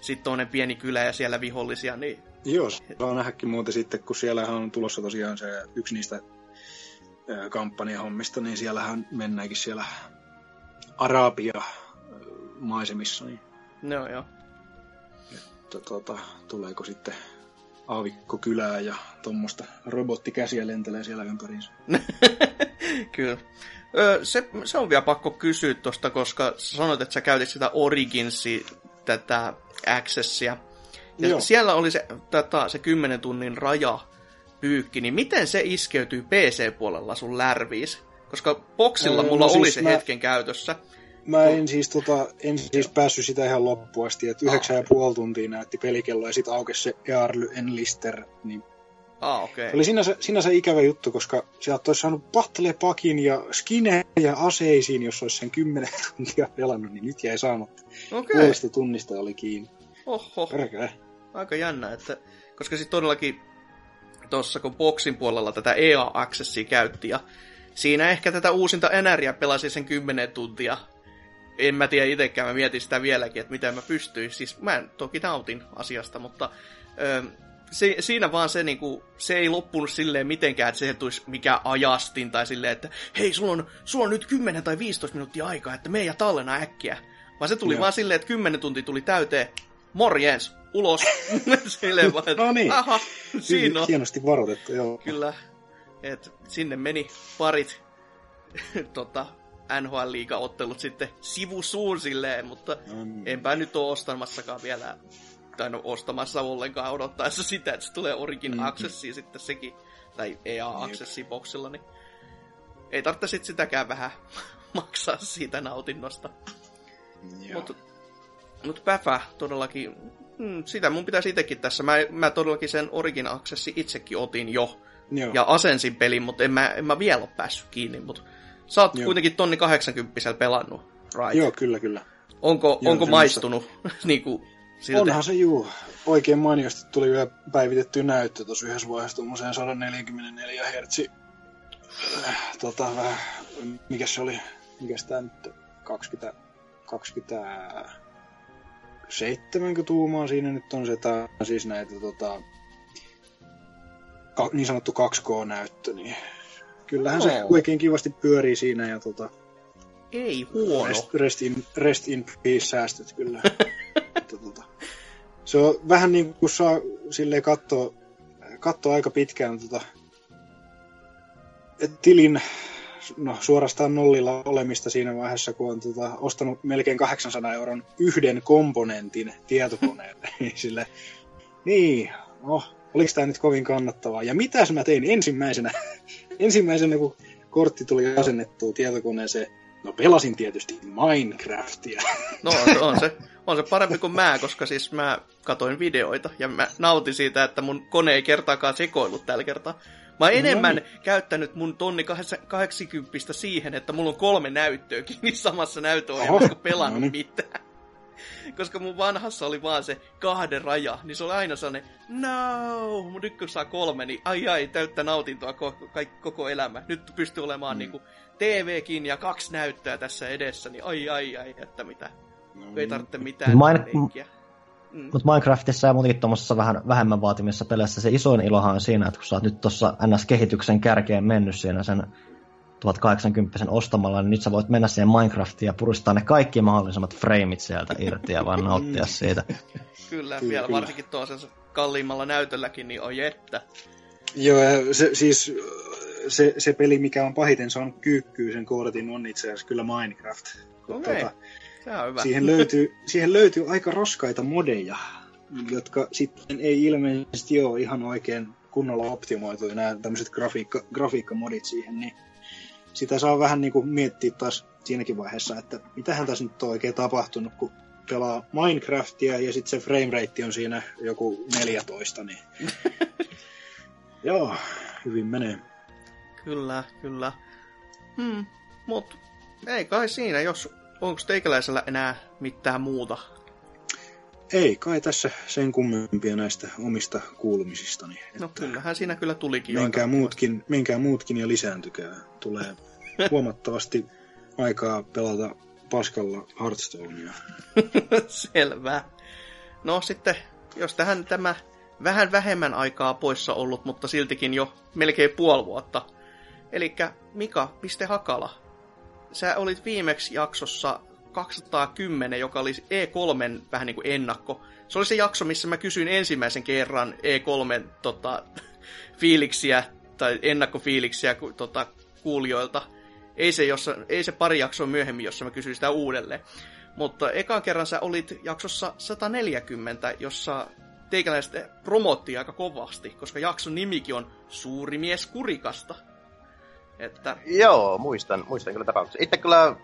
sitten toinen pieni kylä ja siellä vihollisia, niin Joo, saa nähdäkin muuten sitten, kun siellähän on tulossa tosiaan se yksi niistä kampanjahommista, niin siellähän mennäänkin siellä Arabia maisemissa, niin no joo. että, tota, tuleeko sitten aavikko kylää ja tuommoista robottikäsiä lentelee siellä ympäriinsä. Kyllä. Ö, se, se on vielä pakko kysyä tosta, koska sanoit, että sä käytit sitä Originsia, tätä Accessia. Ja Joo. siellä oli se, tätä, se 10 tunnin raja pyykki, niin miten se iskeytyy PC-puolella sun lärviis? Koska boksilla Öö, mulla no oli siis se mä- hetken käytössä. Mä en siis, tota, en siis päässyt sitä ihan loppuun asti, että yhdeksän ja puoli tuntia näytti pelikello ja sitten aukesi se Early Enlister, niin Ah, okei. Se oli sinänsä, sinänsä ikävä juttu, koska sieltä olisi saanut battlepakin ja skinejä ja aseisiin, jos olisi sen 10 tuntia pelannut, niin nyt jäi saamatta. Okei. Puolesta tunnista oli kiinni. Oho. Perkele. Aika jännä, että, koska sitten todellakin tuossa kun boksin puolella tätä EA Accessia käytti ja siinä ehkä tätä uusinta Enäriä pelasi sen 10 tuntia. En mä tiedä itsekään, mä mietin sitä vieläkin, että miten mä pystyin. Siis mä en toki nautin asiasta, mutta ö, se, siinä vaan se, niinku, se ei loppunut silleen mitenkään, että se tulisi mikä ajastin tai silleen, että hei, sulla on, sulla on nyt 10 tai 15 minuuttia aikaa, että me ja tallena äkkiä. Vaan se tuli Joo. vaan silleen, että 10 tuntia tuli täyteen, morjens, ulos. silleen vaan, että No niin. aha, siinä on. Hienosti varoitettu, joo. Kyllä, et sinne meni parit tota, NHL-liiga-ottelut sitten sivusuun silleen, mutta Mm. enpä nyt ole ostamassakaan vielä, tai no ostamassa ollenkaan odottaessa sitä, että se tulee Origin Mm-hmm. Accessiin sitten sekin, tai EA Accessiin boxilla, niin ei tarvitse sitten sitäkään vähän maksaa siitä nautinnosta. Mutta mut Päfä todellakin, mm, sitä mun pitäisi itsekin tässä. Mä, mä todellakin sen Origin Accessi itsekin otin jo Joo. ja asensin pelin, mutta en mä, en mä vielä ole päässyt kiinni. Mutta sä oot Joo. kuitenkin tonni 80 pelannut, right? Joo, kyllä, kyllä. Onko, Joo, onko maistunut niin kuin siltä? Onhan se juu. Oikein mainiosti tuli vielä päivitetty näyttö tuossa yhdessä vaiheessa tuommoiseen 144 Hz. Äh, tota, vähän, mikä se oli? Mikäs tää nyt? 20, 20 70 tuumaa siinä nyt on se, tää siis näitä tota, ka, niin sanottu 2K-näyttö, niin kyllähän se Joo. oikein kivasti pyörii siinä ja tota, Ei huono. Rest, rest, in, rest in peace säästöt kyllä. Että tota, se on vähän niin kuin saa silleen katsoa, katsoa aika pitkään tota, et tilin no, suorastaan nollilla olemista siinä vaiheessa, kun on tota, ostanut melkein 800 euron yhden komponentin tietokoneelle. Niin sille, niin, no, oliko tämä nyt kovin kannattavaa. Ja mitäs mä tein ensimmäisenä, ensimmäisenä kun kortti tuli asennettua tietokoneeseen, no pelasin tietysti Minecraftia. No on se, on se parempi kuin mä, koska siis mä katoin videoita ja mä nautin siitä, että mun kone ei kertaakaan sekoillut tällä kertaa. Mä oon No enemmän niin. käyttänyt mun tonni 80 siihen, että mulla on kolme näyttöä kiinni samassa näytöohjelmassa, kun pelannut no niin. mitään. Koska mun vanhassa oli vaan se kahden raja, niin se oli aina sellainen, no, mun nyt kun saa kolme, niin ai ai, täyttä nautintoa koko, koko elämä. Nyt pystyy olemaan mm. niinku TVkin ja kaksi näyttöä tässä edessä, niin ai ai ai, että mitä. No, Ei tarvitse mitään Mine- leikkiä. Mm. Mutta Minecraftissa ja muutenkin tuommoisessa vähän vähemmän vaatimissa peleissä se isoin ilohan on siinä, että kun sä oot nyt tuossa NS-kehityksen kärkeen mennyt siinä sen 1080 ostamalla, niin nyt sä voit mennä siihen Minecraftiin ja puristaa ne kaikki mahdollisimmat frameit sieltä irti ja vaan nauttia siitä. Kyllä, Kyllä, vielä kyllä. varsinkin toisensa kalliimmalla näytölläkin, niin oi että. Joo, ja se, siis se, se peli, mikä on pahiten saanut kyykkyy sen kortin, on itse asiassa kyllä Minecraft. Tota, se on hyvä. siihen, löytyy, siihen löytyy aika raskaita modeja, jotka sitten ei ilmeisesti ole ihan oikein kunnolla optimoitu, nämä tämmöiset grafiikka, grafiikkamodit siihen, niin sitä saa vähän niin kuin miettiä taas siinäkin vaiheessa, että mitähän tässä nyt on oikein tapahtunut, kun pelaa Minecraftia ja sitten se framerate on siinä joku 14, niin joo, hyvin menee. Kyllä, kyllä. Hmm, mut ei kai siinä, jos onko teikäläisellä enää mitään muuta. Ei kai tässä sen kummempia näistä omista kuulumisistani. No että kyllähän siinä kyllä tulikin menkää aika- muutkin, menkää muutkin ja lisääntykää. Tulee huomattavasti aikaa pelata paskalla Hearthstonea. Selvä. No sitten, jos tähän tämä vähän vähemmän aikaa poissa ollut, mutta siltikin jo melkein puoli vuotta. Eli Mika, piste Hakala. Sä olit viimeksi jaksossa 210, joka oli E3 vähän niin kuin ennakko. Se oli se jakso, missä mä kysyin ensimmäisen kerran E3 tota, fiiliksiä tai ennakkofiiliksiä tota, kuulijoilta. Ei se, jossa, ei se pari jaksoa myöhemmin, jossa mä kysyin sitä uudelleen. Mutta ekan kerran sä olit jaksossa 140, jossa teikäläiset promotti aika kovasti, koska jakson nimikin on Suuri mies kurikasta. Että Joo, muistan, muistan kyllä tapauksen. Itse kyllä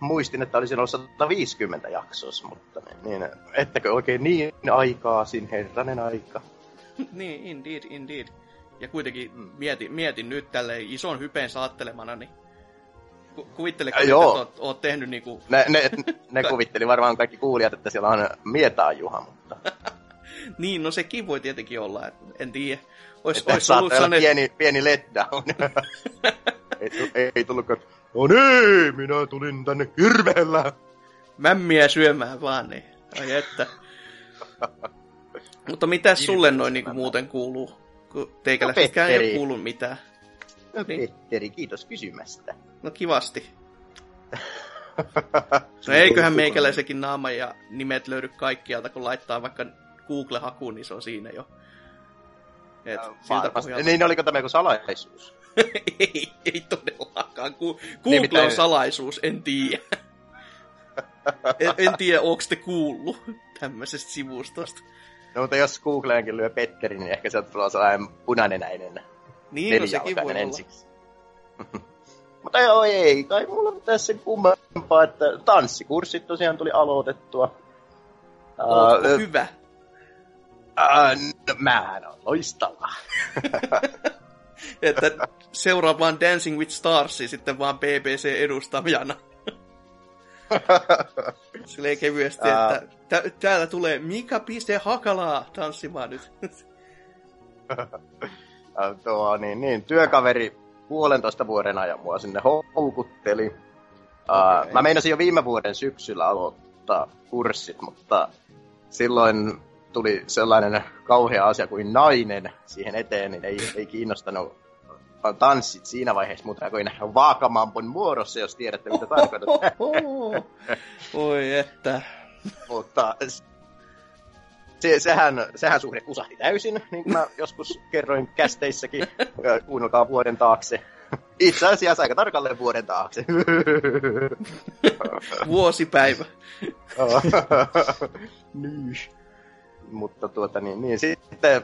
muistin, että olisin ollut 150 jaksossa, mutta niin, niin ettäkö oikein niin aikaisin, herranen aika. niin, indeed, indeed. Ja kuitenkin mietin, mietin nyt tälle ison hypeen saattelemana, niin kuvittele, että oot, oot tehnyt niinku, Ne, ne, ne kuvitteli varmaan kaikki kuulijat, että siellä on Mietaa Juha, mutta niin, no sekin voi tietenkin olla, et en tiedä. Ois, että ois ollut sellainen, pieni, pieni letdown. ei, ei, ei tullutkaan, no niin, minä tulin tänne hirveellä. mämmiä syömään vaan, niin ai että. Mutta mitä sulle noin niinku muuten kuuluu? Kun teikäläisetkään ei ole kuullut mitään. No, Niin. Petteri, kiitos kysymästä. No kivasti. No eiköhän meikäläisenkin naama ja nimet löydy kaikkialta, kun laittaa vaikka Google-hakuun, niin se on siinä jo. Et siltä Varmasti. pohjalta. Niin, oliko tämä joku salaisuus? ei, ei todellakaan. Ku- Google Nimittäin- on salaisuus, en tiedä. en, en tiedä, onko te kuullut tämmöisestä sivustosta. No, mutta jos Googleenkin lyö Petteri, niin ehkä sieltä tulee sellainen punanenäinen Niin, no sekin voi olla. ensiksi. Mutta joo, ei kai mulla mitään sen kummempaa, että tanssikurssit tosiaan tuli aloitettua. Ootko Ää, hyvä? ää, no, mähän on loistava. Että seuraa vaan Dancing with Starsia sitten vaan BBC-edustajana. Silleen kevyesti, Ää. että tä- täällä tulee Mika Piste Hakalaa tanssimaan nyt. Ää, tuo, niin, niin, työkaveri puolentoista vuoden ajan mua sinne houkutteli. Okei. Mä meinasin jo viime vuoden syksyllä aloittaa kurssit, mutta silloin tuli sellainen kauhea asia kuin nainen siihen eteen, niin ei, ei kiinnostanut tanssit siinä vaiheessa muuta kuin vaakamampun muodossa, jos tiedätte mitä tarkoitan. Oi että. Mutta se, sehän, sehän suhde kusahti täysin, niin kuin mä joskus kerroin kästeissäkin. Kuunnelkaa vuoden taakse. Itse asiassa aika tarkalleen vuoden taakse. Vuosipäivä. Niin. Mutta tuota niin, niin sitten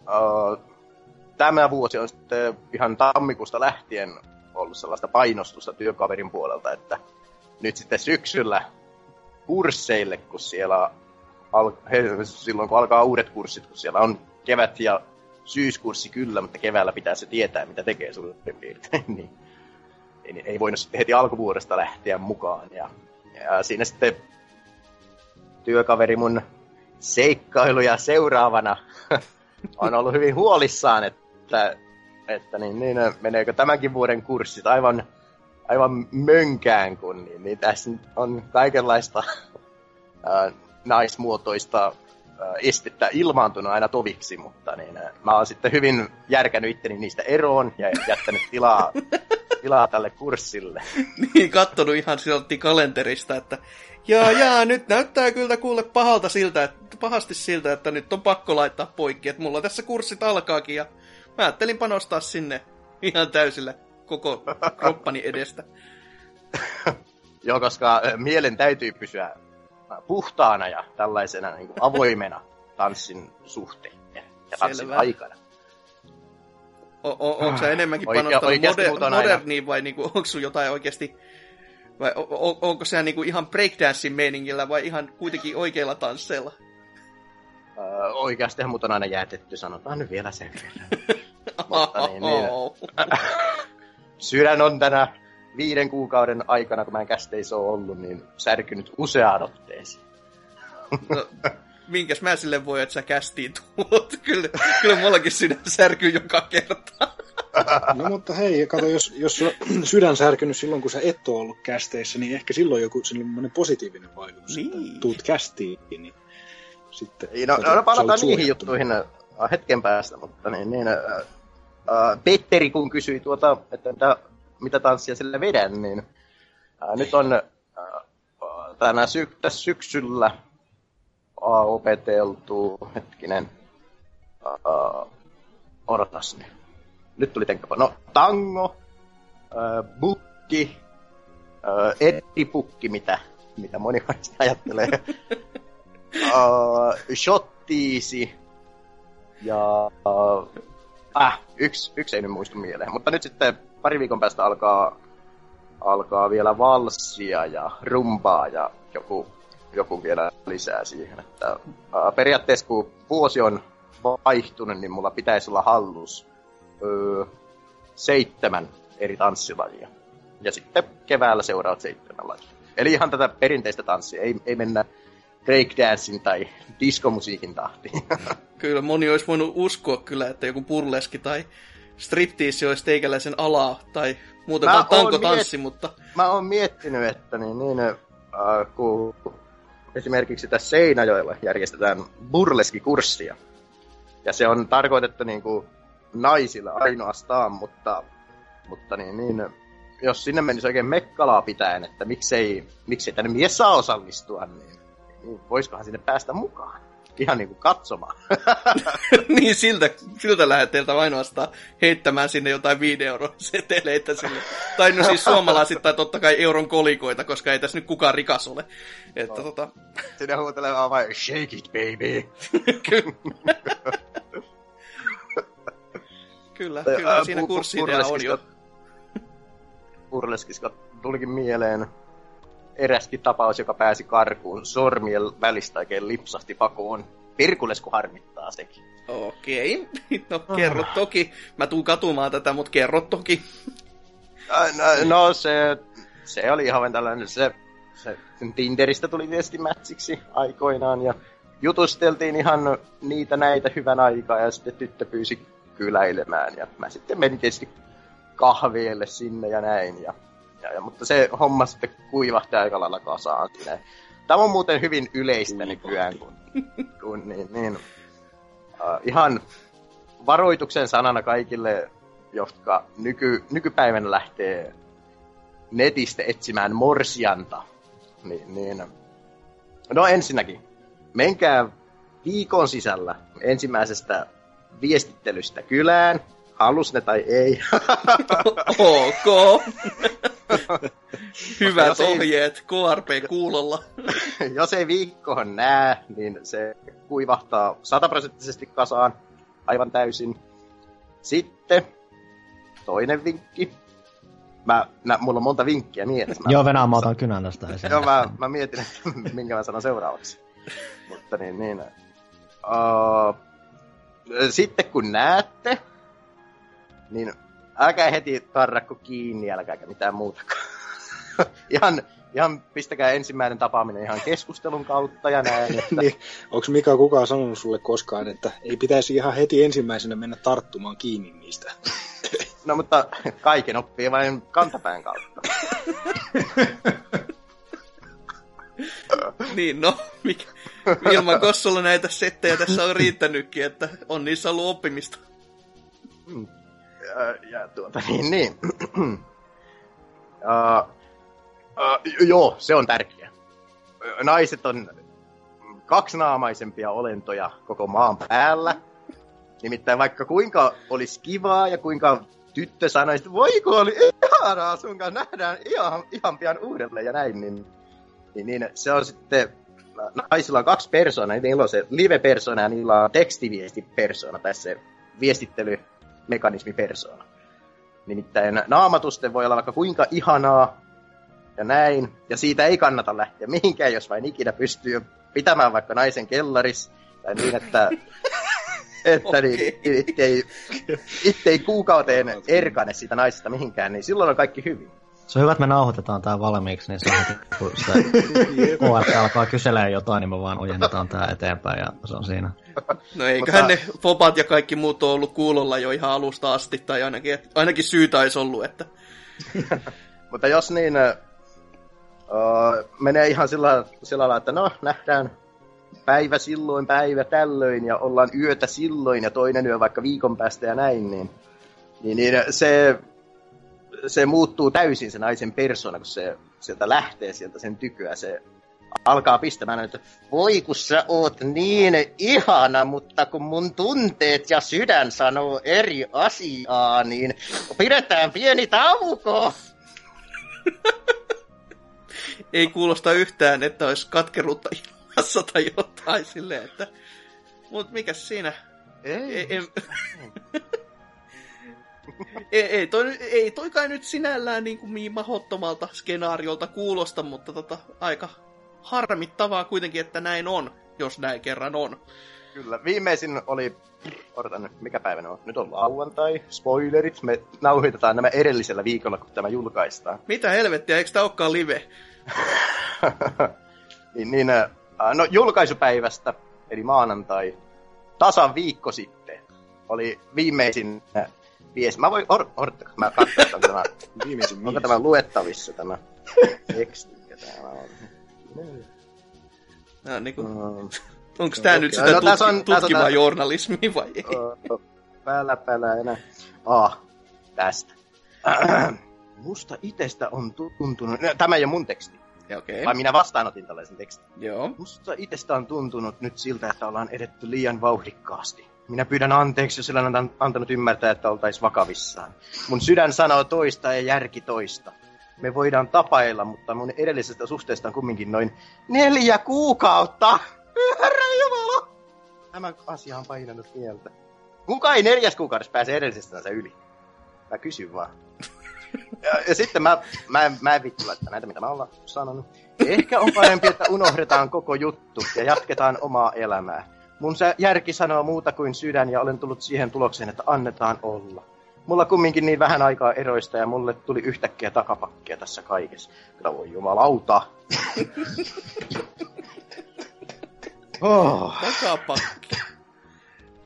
uh, tämä vuosi on sitten ihan tammikuusta lähtien ollut sellaista painostusta työkaverin puolelta, että nyt sitten syksyllä kursseille, kun siellä al- silloin kun alkaa uudet kurssit, kun siellä on kevät ja syyskurssi kyllä, mutta keväällä pitää se tietää, mitä tekee suurin piirtein, niin ei, ei voinut sitten heti alkuvuodesta lähteä mukaan. Ja, ja siinä sitten työkaveri mun seikkailuja seuraavana on ollut hyvin huolissaan, että, että niin, niin, meneekö tämänkin vuoden kurssit aivan, aivan mönkään, kun niin, niin tässä on kaikenlaista naismuotoista ää, estettä ilmaantunut aina toviksi, mutta niin, ää, mä oon sitten hyvin järkännyt itteni niistä eroon ja jättänyt tilaa, tilaa tälle kurssille. niin, kattonut ihan sieltä kalenterista, että jaa, jaa, nyt näyttää kyllä kuule pahalta siltä, että, pahasti siltä, että nyt on pakko laittaa poikki, että mulla tässä kurssit alkaakin ja mä ajattelin panostaa sinne ihan täysillä koko kroppani edestä. Joo, koska mielen täytyy pysyä puhtaana ja tällaisena niin kuin avoimena tanssin suhteen ja, tanssin Selvä. aikana. O- o- onko sä enemmänkin panostanut moder- on moderniin vai niinku, onko sun jotain oikeasti... Vai o- o- onko se niinku ihan breakdancing meiningillä vai ihan kuitenkin oikeilla tansseilla? Öö, oikeasti mut on aina jäätetty, sanotaan nyt vielä sen verran. Mutta niin, niin, sydän on tänä viiden kuukauden aikana, kun mä en kästeissä ole ollut, niin särkynyt useaan otteeseen. No, minkäs mä sille voi, että sä kästiin tuot? Kyllä, kyllä mullakin sydän särkyy joka kerta. No mutta hei, kato, jos, jos sulla sydän särkynyt silloin, kun sä et ole ollut kästeissä, niin ehkä silloin joku sellainen positiivinen vaikutus, Niin. että tuut kästiin, niin sitten... Ei, No, sä- no, no palataan niihin juttuihin äh, hetken päästä, mutta niin, niin äh, äh, Petteri kun kysyi tuota, että mitä, mitä tanssia sille vedän, niin äh, nyt on äh, tänä sy- tässä syksyllä äh, opeteltu, hetkinen, äh, odotas nyt. Nyt tuli tenkapa. No, tango, äh, bukki, pukki, mitä, mitä moni varmasti ajattelee. uh, shottiisi ja uh, äh, yksi, yksi ei nyt muistu mieleen. Mutta nyt sitten pari viikon päästä alkaa, alkaa vielä valssia ja rumpaa ja joku, joku vielä lisää siihen. Että, uh, periaatteessa kun vuosi on vaihtunut, niin mulla pitäisi olla hallus uh, seitsemän eri tanssilajia. Ja sitten keväällä seuraavat seitsemän lajia. Eli ihan tätä perinteistä tanssia, ei, ei mennä breakdancing tai diskomusiikin tahtiin. Kyllä moni olisi voinut uskoa kyllä, että joku burleski tai striptease olisi teikäläisen alaa tai muuten Mä vaan tankotanssi, miet- mutta Mä oon miettinyt, että niin, niin äh, kun esimerkiksi tässä Seinäjoella järjestetään burleskikurssia, ja se on tarkoitettu niin kuin naisille ainoastaan, mutta, mutta niin, niin, jos sinne menisi oikein mekkalaa pitäen, että miksei, miksei tänne mies saa osallistua, niin, niin voisikohan sinne päästä mukaan? Ihan niin kuin katsomaan. niin siltä, siltä lähetteeltä ainoastaan heittämään sinne jotain 5 euron seteleitä sille. Tai no siis suomalaisittain totta kai euron kolikoita, koska ei tässä nyt kukaan rikas ole. Että tota, Sinne huutelemaan vain, shake it baby. kyllä. kyllä, kyllä siinä kurssi-idea on jo. Burleskista tulikin mieleen eräskin tapaus, joka pääsi karkuun. Sormien välistä oikein lipsahti pakoon. Pirkulesku harmittaa sekin. Okei, no kerro toki. Mä tuun katumaan tätä, mutta kerro toki. No, no se, se oli ihan tällainen, se, se Tinderistä tuli viesti mätsiksi aikoinaan ja jutusteltiin ihan niitä näitä hyvän aikaa ja sitten tyttö pyysi kyläilemään ja mä sitten menin tietysti kahveelle sinne ja näin ja, ja, mutta se homma sitten kuivahti aika lailla kasaan siinä. Tämä on muuten hyvin yleistä nykyään, kun, kun niin, niin uh, ihan varoituksen sanana kaikille, jotka nyky, nykypäivänä lähtee netistä etsimään morsianta. Niin, niin. No ensinnäkin, menkää viikon sisällä ensimmäisestä viestittelystä kylään, halus ne tai ei. ok. Hyvät jos ei- ohjeet, KRP kuulolla. Jos ei viikkoon näe, niin se kuivahtaa sataprosenttisesti kasaan. aivan täysin. Sitten toinen vinkki. Mä, nä, mulla on monta vinkkiä mielessä. Mä, Joo, Venäjä, mä otan kynän tästä esiin. Joo, mä, mä mietin, että minkä mä sanon seuraavaksi. Mutta niin, niin. Uh, sitten kun näette, niin älkää heti tarrakko kiinni, älkääkä mitään muutakaan. ihan, ihan pistäkää ensimmäinen tapaaminen ihan keskustelun kautta ja näin. Että... niin, onko Mika kukaan sanonut sulle koskaan, että ei pitäisi ihan heti ensimmäisenä mennä tarttumaan kiinni niistä? No mutta kaiken oppii vain kantapään kautta. niin, no, mikä, ilman Kossulla näitä settejä tässä on riittänytkin, että on niissä ollut oppimista. Mm. Ja, tuota, niin, niin. uh, uh, joo, se on tärkeä. Naiset on kaksinaamaisempia olentoja koko maan päällä. Nimittäin vaikka kuinka olisi kivaa ja kuinka tyttö sanoisi, että voiko oli ihanaa sun kanssa nähdään ihan, ihan pian uudelleen ja näin, niin, niin, niin se on sitten, naisilla on kaksi persoonaa, niillä on se live-persona ja niillä on tekstiviesti-persona, tai se viestittelymekanismi-persona. Nimittäin naamatusten voi olla vaikka kuinka ihanaa ja näin, ja siitä ei kannata lähteä mihinkään, jos vain ikinä pystyy pitämään vaikka naisen kellaris, tai niin, että että niin, ettei, ettei kuukauteen erkane siitä naisesta mihinkään, niin silloin on kaikki hyvin. Se on hyvä, että me nauhoitetaan tää valmiiksi, niin se on heti, kun se KF alkaa kyselee jotain, niin me vaan ojennetaan tää eteenpäin ja se on siinä. No eiköhän Mutta... ne fopat ja kaikki muut on ollut kuulolla jo ihan alusta asti, tai ainakin, että, ainakin syytä olisi ollut, että... Mutta jos niin, uh, menee ihan sillä, sillä lailla, että no, nähdään päivä silloin, päivä tällöin ja ollaan yötä silloin ja toinen yö vaikka viikon päästä ja näin, niin, niin, niin se, se muuttuu täysin se naisen persona, kun se sieltä lähtee sieltä sen tykyä. Se alkaa pistämään, että voi kun sä oot niin ihana, mutta kun mun tunteet ja sydän sanoo eri asiaa, niin pidetään pieni tauko. Ei kuulosta yhtään, että olisi katkeruutta kanssa tai jotain silleen, että... Mut mikä siinä? Ei. ei, ei... ei, ei, toi, ei toi kai nyt sinällään niin, kuin niin mahottomalta skenaariolta kuulosta, mutta tota, aika harmittavaa kuitenkin, että näin on, jos näin kerran on. Kyllä, viimeisin oli, odotan nyt, mikä päivä on? Nyt on lauantai, spoilerit, me nauhoitetaan nämä edellisellä viikolla, kun tämä julkaistaan. Mitä helvettiä, eikö tämä olekaan live? niin, niin Äh, no julkaisupäivästä, eli maanantai, tasan viikko sitten, oli viimeisin äh, viesti. Mä voin, or, or, mä katsoin, onko tämä, viimeisin onko tämä luettavissa tämä teksti, mikä täällä on. No, niin kuin, uh, onko tämä nyt sitä no, tutki, on, tutkivaa on, journalismia vai ei? Uh, päällä, päällä enää. Ah, tästä. Musta itestä on tuntunut, tämä ei ole mun teksti. Okay. Vai minä vastaanotin tällaisen tekstin. Joo. Musta itsestä on tuntunut nyt siltä, että ollaan edetty liian vauhdikkaasti. Minä pyydän anteeksi, jos olen antanut ymmärtää, että oltais vakavissaan. Mun sydän sanoo toista ja järki toista. Me voidaan tapailla, mutta mun edellisestä suhteesta on kumminkin noin neljä kuukautta. Herra Jumala! Tämä asia on painanut mieltä. Kuka ei neljäs kuukaudessa pääse edellisestä yli? Mä kysyn vaan. Ja, ja sitten mä, mä, mä en vittu laittaa näitä, mitä mä ollaan sanonut. Ehkä on parempi, että unohdetaan koko juttu ja jatketaan omaa elämää. Mun järki sanoo muuta kuin sydän ja olen tullut siihen tulokseen, että annetaan olla. Mulla kumminkin niin vähän aikaa eroista ja mulle tuli yhtäkkiä takapakkia tässä kaikessa. Kyllä voi jumalauta. oh. Takapakki.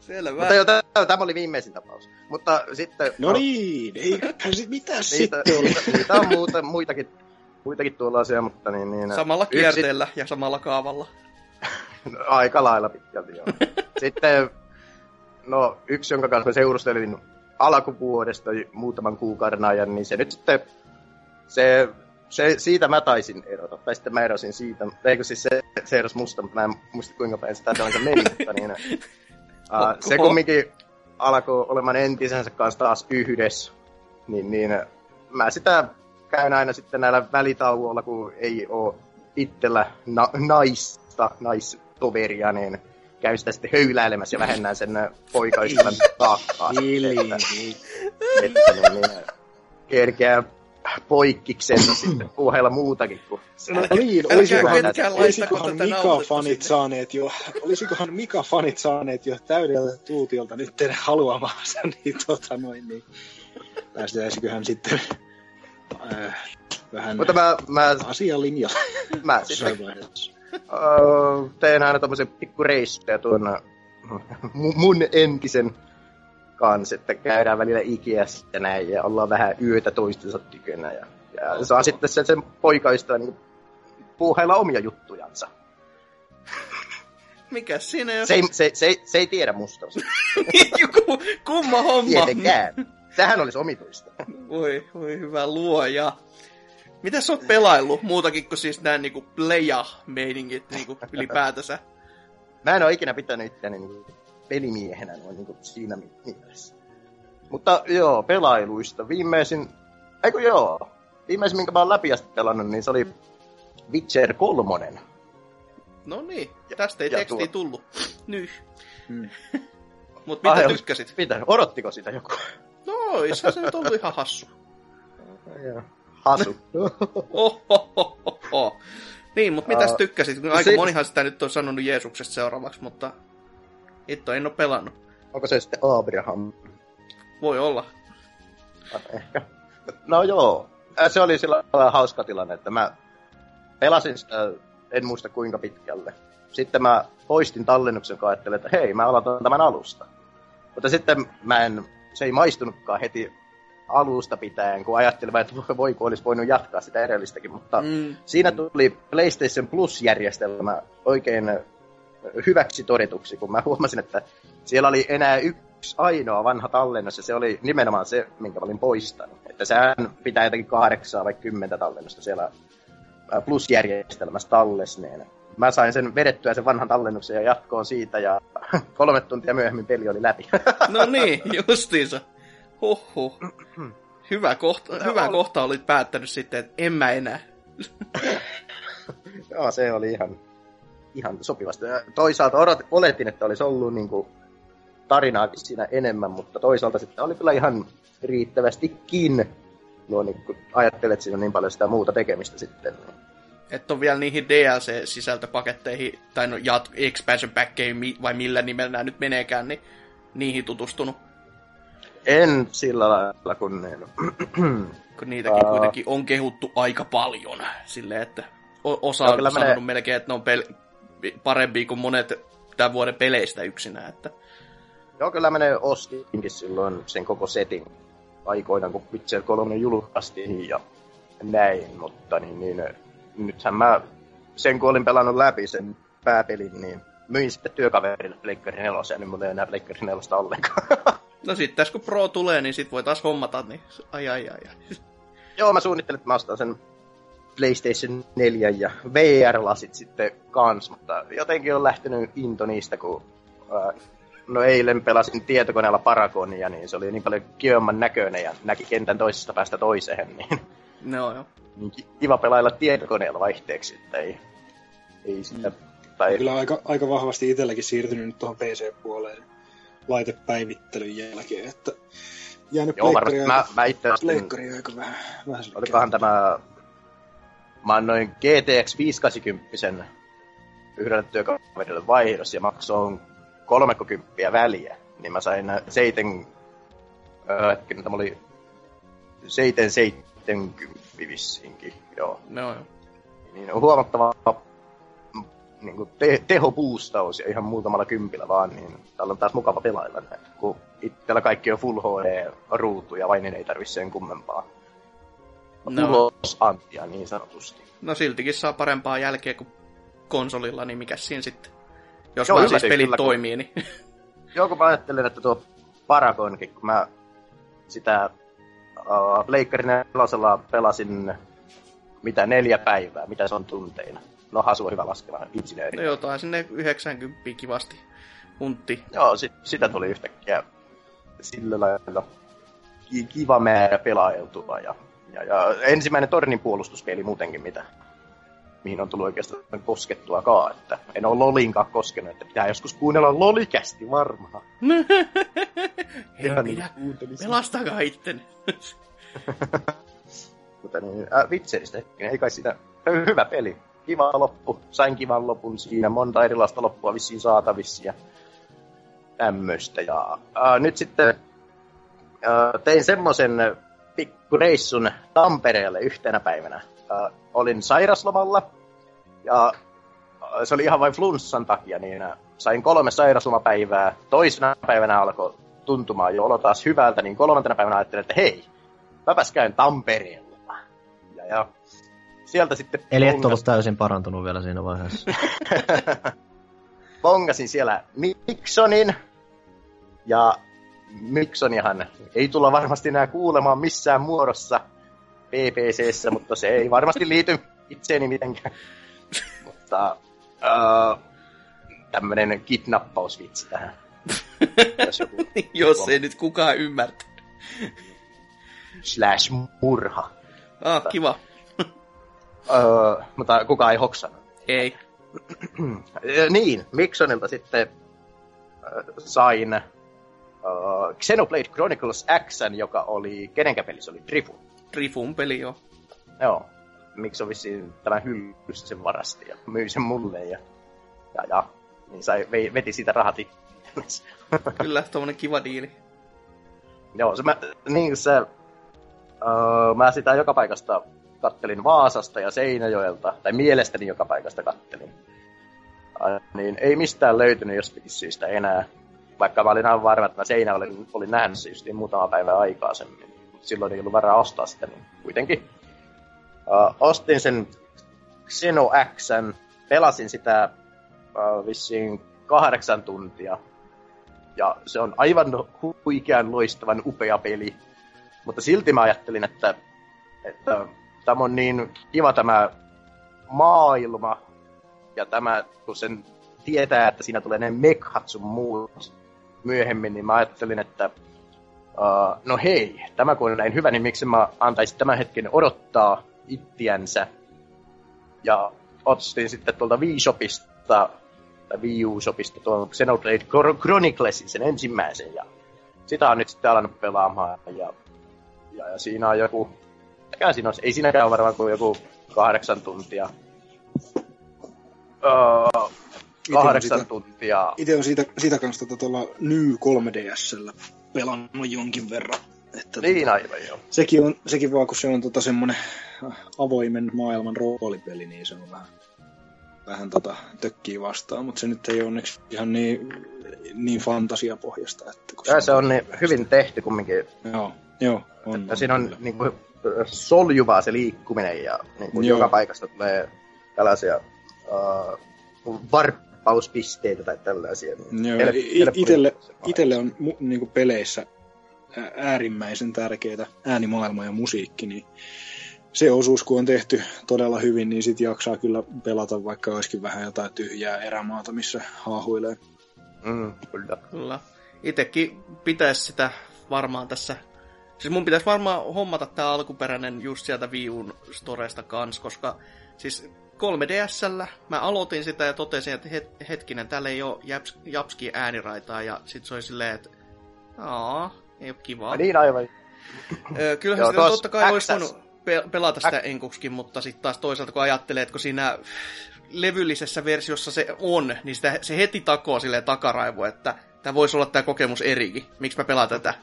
Selvä. Mutta jo, tämä oli viimeisin tapaus. Mutta sitten... No, niin, ei mitä niitä, sitten niitä, niitä on muuta, muitakin, muitakin tuollaisia, mutta niin... niin samalla kierteellä yksi... ja samalla kaavalla. No, aika lailla pitkälti, joo. sitten, no yksi, jonka kanssa seurustelin alkuvuodesta muutaman kuukauden ajan, niin se nyt sitten, se, se, siitä mä taisin erota. Tai sitten mä erosin siitä, eikö siis se, se erosi musta, mutta mä en muista kuinka päin sitä meni, mutta niin, uh, se kumminkin alkoi olemaan entisensä kanssa taas yhdessä, niin, niin mä sitä käyn aina sitten näillä välitauoilla, kun ei ole itsellä na- naista, naistoveria, niin käyn sitä sitten höyläilemässä ja vähennän sen ö, poikaystävän taakkaa. Hiljaa. Että, että niin, niin, kerkeää poikkiksensa sitten puheella muutakin kuin No niin, Älkää olisikohan, olisikohan Mika-fanit saaneet jo, olisikohan Mika-fanit saaneet jo täydeltä tuutiolta nyt teidän haluamaansa, niin tota noin, niin päästäisiköhän sitten äh, vähän Mutta mä, mä, asian linjalle mä sitten öö, teen aina tommosen pikku reissuja tuon mu- mun entisen kanssa, että käydään välillä Ikeassa ja näin, ja ollaan vähän yötä toistensa tykönä, ja, ja saa sitten sen, sen poikaista niin puuhailla omia juttujansa. Mikäs siinä jos... Se ei, se, se, se ei tiedä musta. Joku kumma homma. Tietenkään. Tähän olisi omituista. Voi, voi hyvä luoja. Mitä sä oot pelaillut muutakin kuin siis nää niinku pleja-meiningit niinku ylipäätänsä? Mä en ole ikinä pitänyt itseäni niin pelimiehenä noin niin siinä mielessä. Mutta joo, pelailuista. Viimeisin, eikö joo, viimeisin minkä mä oon läpi asti pelannut, niin se oli Witcher 3. No niin, tästä ei ja tekstiä tuo- tullut. Nyh. Hmm. Mut mitä Ai, tykkäsit? Mitä? Odottiko sitä joku? No, se nyt ollut ihan hassu. Hasu. Niin, mutta mitäs tykkäsit? Aika se- monihan sitä nyt on sanonut Jeesuksesta seuraavaksi, mutta itto en oo pelannut. Onko se sitten Abraham? Voi olla. Ehkä. No joo. Se oli sillä hauska tilanne, että mä pelasin sitä, en muista kuinka pitkälle. Sitten mä poistin tallennuksen, kun ajattelin, että hei, mä aloitan tämän alusta. Mutta sitten mä en, se ei maistunutkaan heti alusta pitäen, kun ajattelin, että voi kun olisi voinut jatkaa sitä edellistäkin, mutta Mm. siinä tuli PlayStation Plus-järjestelmä oikein hyväksi todetuksi, kun mä huomasin, että siellä oli enää yksi ainoa vanha tallennus, ja se oli nimenomaan se, minkä mä olin poistanut. Että sehän pitää jotenkin kahdeksaa vai kymmentä tallennusta siellä Plus-järjestelmässä tallesneen. Mä sain sen vedettyä sen vanhan tallennuksen ja jatkoon siitä, ja kolme tuntia myöhemmin peli oli läpi. No niin, justiinsa. Huhhuh. Hyvä kohta, hyvä kohta olit päättänyt sitten, että en mä enää. Joo, se oli ihan, ihan sopivasti. Ja Toisaalta odot, oletin, että olisi ollut niin kuin, tarinaakin siinä enemmän, mutta toisaalta sitten oli kyllä ihan riittävästikin. No, niin, kun ajattelet, että siinä on niin paljon sitä muuta tekemistä sitten. Niin. Että on vielä niihin DLC-sisältöpaketteihin, tai no jat- expansion packkeihin, vai millä nimellä nämä nyt meneekään, niin niihin tutustunut. En sillä lailla, kun niin, Kun niitäkin Aa. kuitenkin on kehuttu aika paljon. Silleen, että osa on sanonut menee- melkein, että ne on pel- parempia kuin monet tämän vuoden peleistä yksinään. Että... Joo, kyllä menee ostinkin silloin sen koko setin aikoinaan, kun Witcher 3 julkaistiin ja näin, mutta niin, niin, nythän mä sen kun olin pelannut läpi sen pääpelin, niin myin sitten työkaverille Pleikkari 4, ja nyt mulla ei enää Pleikkari 4 ollenkaan. No sitten tässä kun Pro tulee, niin sit voi taas hommata, niin ai ai ai. ai. Joo, mä suunnittelin, että mä ostan sen PlayStation 4 ja VR-lasit sitten kans, mutta jotenkin on lähtenyt into niistä, kun ää, no eilen pelasin tietokoneella Paragonia, niin se oli niin paljon kivemman näköinen ja näki kentän toisesta päästä toiseen, niin, No joo. niin ki- kiva pelailla tietokoneella vaihteeksi, että ei, ei sitä, tai Kyllä aika, aika vahvasti itselläkin siirtynyt nyt tuohon PC-puoleen laitepäivittelyn jälkeen, että jäänyt joo varmasti pleikkari mä, aika, mä itse pleikkari aika vähän, vähän olikohan tämä, mä annoin GTX 580 yhdelle työkaverille vaihdos ja maksoin 30 väliä, niin mä sain seiten, öö, hetkinen, tämä oli seiten 70 vissiinkin, joo. No joo. Niin on huomattava niin kuin te- tehopuustaus ja ihan muutamalla kympillä vaan, niin täällä on taas mukava pelailla näin. Kun itsellä kaikki on Full HD-ruutu ja vain ei tarvitse sen kummempaa. No. Ulosantia niin sanotusti. No siltikin saa parempaa jälkeä kuin konsolilla, niin mikä siinä sitten? Jos Joo, vaan siis pelit kyllä, kun- toimii, niin... Joo, kun mä ajattelin, että tuo Paragonkin, kun mä sitä uh, nelosella pelasin mitä neljä päivää, mitä se on tunteina. No Hasu on hyvä laskeva insinööri. No jotain sinne 90 kivasti huntti. Joo, sit, sitä tuli yhtäkkiä sillä lailla ki- kiva määrä pelailtua. Ja, ja, ja ensimmäinen tornin puolustuspeli muutenkin, mitä mihin on tullut oikeastaan koskettuakaan, että en ole Lolinkaan koskenut, että pitää joskus kuunnella Lolikästi varmaan. Ihan minä. niin. Pelastakaa itteni. Mutta niin, äh, vitseistä, ei kai sitä, hyvä peli. Kiva loppu, sain kivan lopun siinä, monta erilaista loppua vissiin saatavissa ja tämmöistä. Ja äh, nyt sitten äh, tein semmoisen pikkureissun Tampereelle yhtenä päivänä. Äh, olin sairaslomalla ja äh, se oli ihan vain flunssan takia, niin äh, sain kolme sairaslomapäivää. Toisena päivänä alkoi tuntumaan jo olo taas hyvältä, niin kolmantena päivänä ajattelin, että hei, mäpäs käyn Tampereella. Ja, ja sieltä sitten Eli et ollut täysin parantunut vielä siinä vaiheessa. bongasin siellä Miksonin. Ja Miksonihan ei tulla varmasti enää kuulemaan missään muodossa PPCssä, mutta se ei varmasti liity itseeni mitenkään. mutta uh, tämmönen kidnappausvitsi tähän. Jos joku Jos ei nyt kukaan ymmärtä. slash murha. Ah, kiva. Uh, mutta kukaan ei hoksannut. Ei. Ö, niin, Miksonilta sitten äh, sain äh, Xenoblade Chronicles X, joka oli, kenenkä peli se oli? Drifu. Rifun peli jo. Joo. Mikson vissiin tämän hyllystä sen varasti ja myi sen mulle ja, ja, ja niin sai, vei, veti siitä rahat itsellensä. Kyllä, tommonen kiva diili. Joo, se mä, niin se, öö, mä sitä joka paikasta kattelin Vaasasta ja Seinäjoelta, tai mielestäni joka paikasta kattelin. Niin ei mistään löytynyt jostakin syystä enää. Vaikka mä olin aivan varma, että mä Seinä olin, olin nähnyt se justiin muutama päivä aikaisemmin. Silloin ei ollut varaa ostaa sitä, niin kuitenkin. Öö, ostin sen Xeno Xn, pelasin sitä öö, vissiin kahdeksan tuntia ja se on aivan huikean loistavan upea peli. Mutta silti mä ajattelin, että, että tämä on niin kiva tämä maailma, ja tämä, kun sen tietää, että siinä tulee ne mekhat sun muut myöhemmin, niin mä ajattelin, että uh, no hei, tämä kun on näin hyvä, niin miksi mä antaisin tämän hetken odottaa ittiänsä. Ja ostin sitten tuolta Wii-shopista tai Wii U-shopista tuon Xenoblade Chron- Chroniclesin, sen ensimmäisen, ja sitä on nyt sitten alannut pelaamaan, ja, ja, ja siinä on joku, mikä siinä on, ei siinäkään ole varmaan kuin joku kahdeksan tuntia. Öö, kahdeksan tuntia. Itse on siitä, siitä kanssa tota tuolla New 3DSllä pelannut jonkin verran. Että Niin tota, aivan joo. sekin, on, sekin vaan, kun se on tota semmonen avoimen maailman roolipeli, niin se on vähän, vähän tota, tökkii vastaan, mutta se nyt ei onneksi ihan niin, niin fantasiapohjasta. Että kun Ja se on niin hyvin tehty kumminkin. Joo, joo. On, Ja siinä on niin kuin, soljuvaa se liikkuminen ja niin kuin Joo. joka paikasta tulee tällaisia uh, varppauspisteitä tai tällaisia. Niin Joo, itelle, itelle on mu, niinku peleissä äärimmäisen tärkeää äänimaailma ja musiikki, niin se osuus, kun on tehty todella hyvin, niin sit jaksaa kyllä pelata, vaikka olisikin vähän jotain tyhjää erämaata, missä haahuilee. Mm, kyllä. Kyllä. Itekin pitäisi sitä varmaan tässä... Siis mun pitäisi varmaan hommata tämä alkuperäinen just sieltä Wii U'n storesta kans, koska siis 3DSllä mä aloitin sitä ja totesin, että het, hetkinen, täällä ei ole japs, japski ääniraitaa, ja sit se oli silleen, että aa, ei ole kivaa. Ja niin aivan. Ö, Kyllähän Joo, sitä totta kai olisi voinut pe- pelata sitä enkuksikin, mutta sitten taas toisaalta kun ajattelee, että kun siinä levyllisessä versiossa se on, niin sitä, se heti takoo silleen takaraivo, että tämä voisi olla tämä kokemus erikin. Miksi mä pelaan tätä?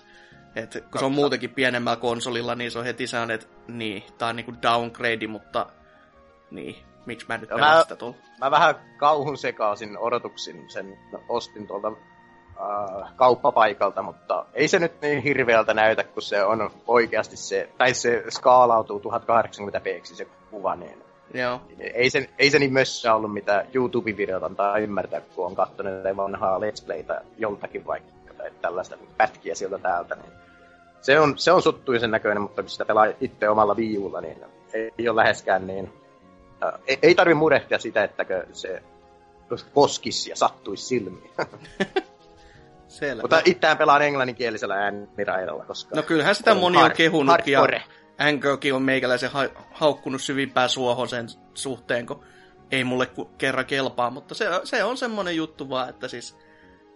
Et, kun se on muutenkin pienemmällä konsolilla, niin se on heti sellainen, että niin, tää on niinku downgrade, mutta niin, miksi mä nyt pelaan mä- sitä tuolla? Mä vähän kauhun sekaisin odotuksin sen ostin tuolta äh, kauppapaikalta, mutta ei se nyt niin hirveältä näytä, kun se on oikeasti se, tai se skaalautuu 1080p se kuva, niin Joo. ei se, ei se niin mössä ollut, mitä YouTube-videot antaa ymmärtää, kun on katsonut vanhaa Let's Playtä joltakin vaikka, tai tällaista pätkiä sieltä täältä, niin se on, se on suttuisen näköinen, mutta kun sitä pelaa itse omalla viivulla, niin ei ole läheskään niin... Äh, ei, ei tarvi murehtia sitä, ettäkö se koskisi ja sattuisi silmiin. Selvä. mutta itseään pelaan englanninkielisellä ääniraidalla, koska... No kyllähän sitä on moni on kehunut ja hardcore. Angerkin on meikäläisen ha- haukkunut syvimpään suohon sen suhteen, kun ei mulle kerran kelpaa, mutta se, se on semmonen juttu vaan, että siis,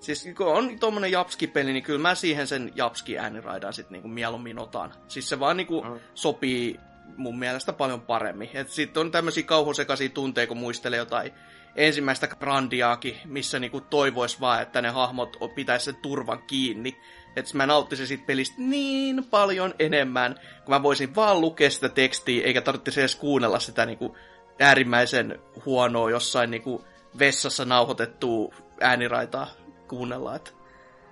siis kun on tommonen Japski-peli, niin kyllä mä siihen sen Japski-ääniraidan sit niinku mieluummin otan. Siis se vaan niinku mm. sopii mun mielestä paljon paremmin. Sitten on tämmöisiä kauhusekaisia tunteja, kun muistelee jotain ensimmäistä Grandiaakin, missä niinku toivois vaan, että ne hahmot pitäisi sen turvan kiinni. Että mä nauttisin siitä pelistä niin paljon enemmän, kun mä voisin vaan lukea sitä tekstiä, eikä tarvitsisi edes kuunnella sitä niinku äärimmäisen huonoa jossain niinku vessassa nauhoitettua ääniraitaa kuunnella. Että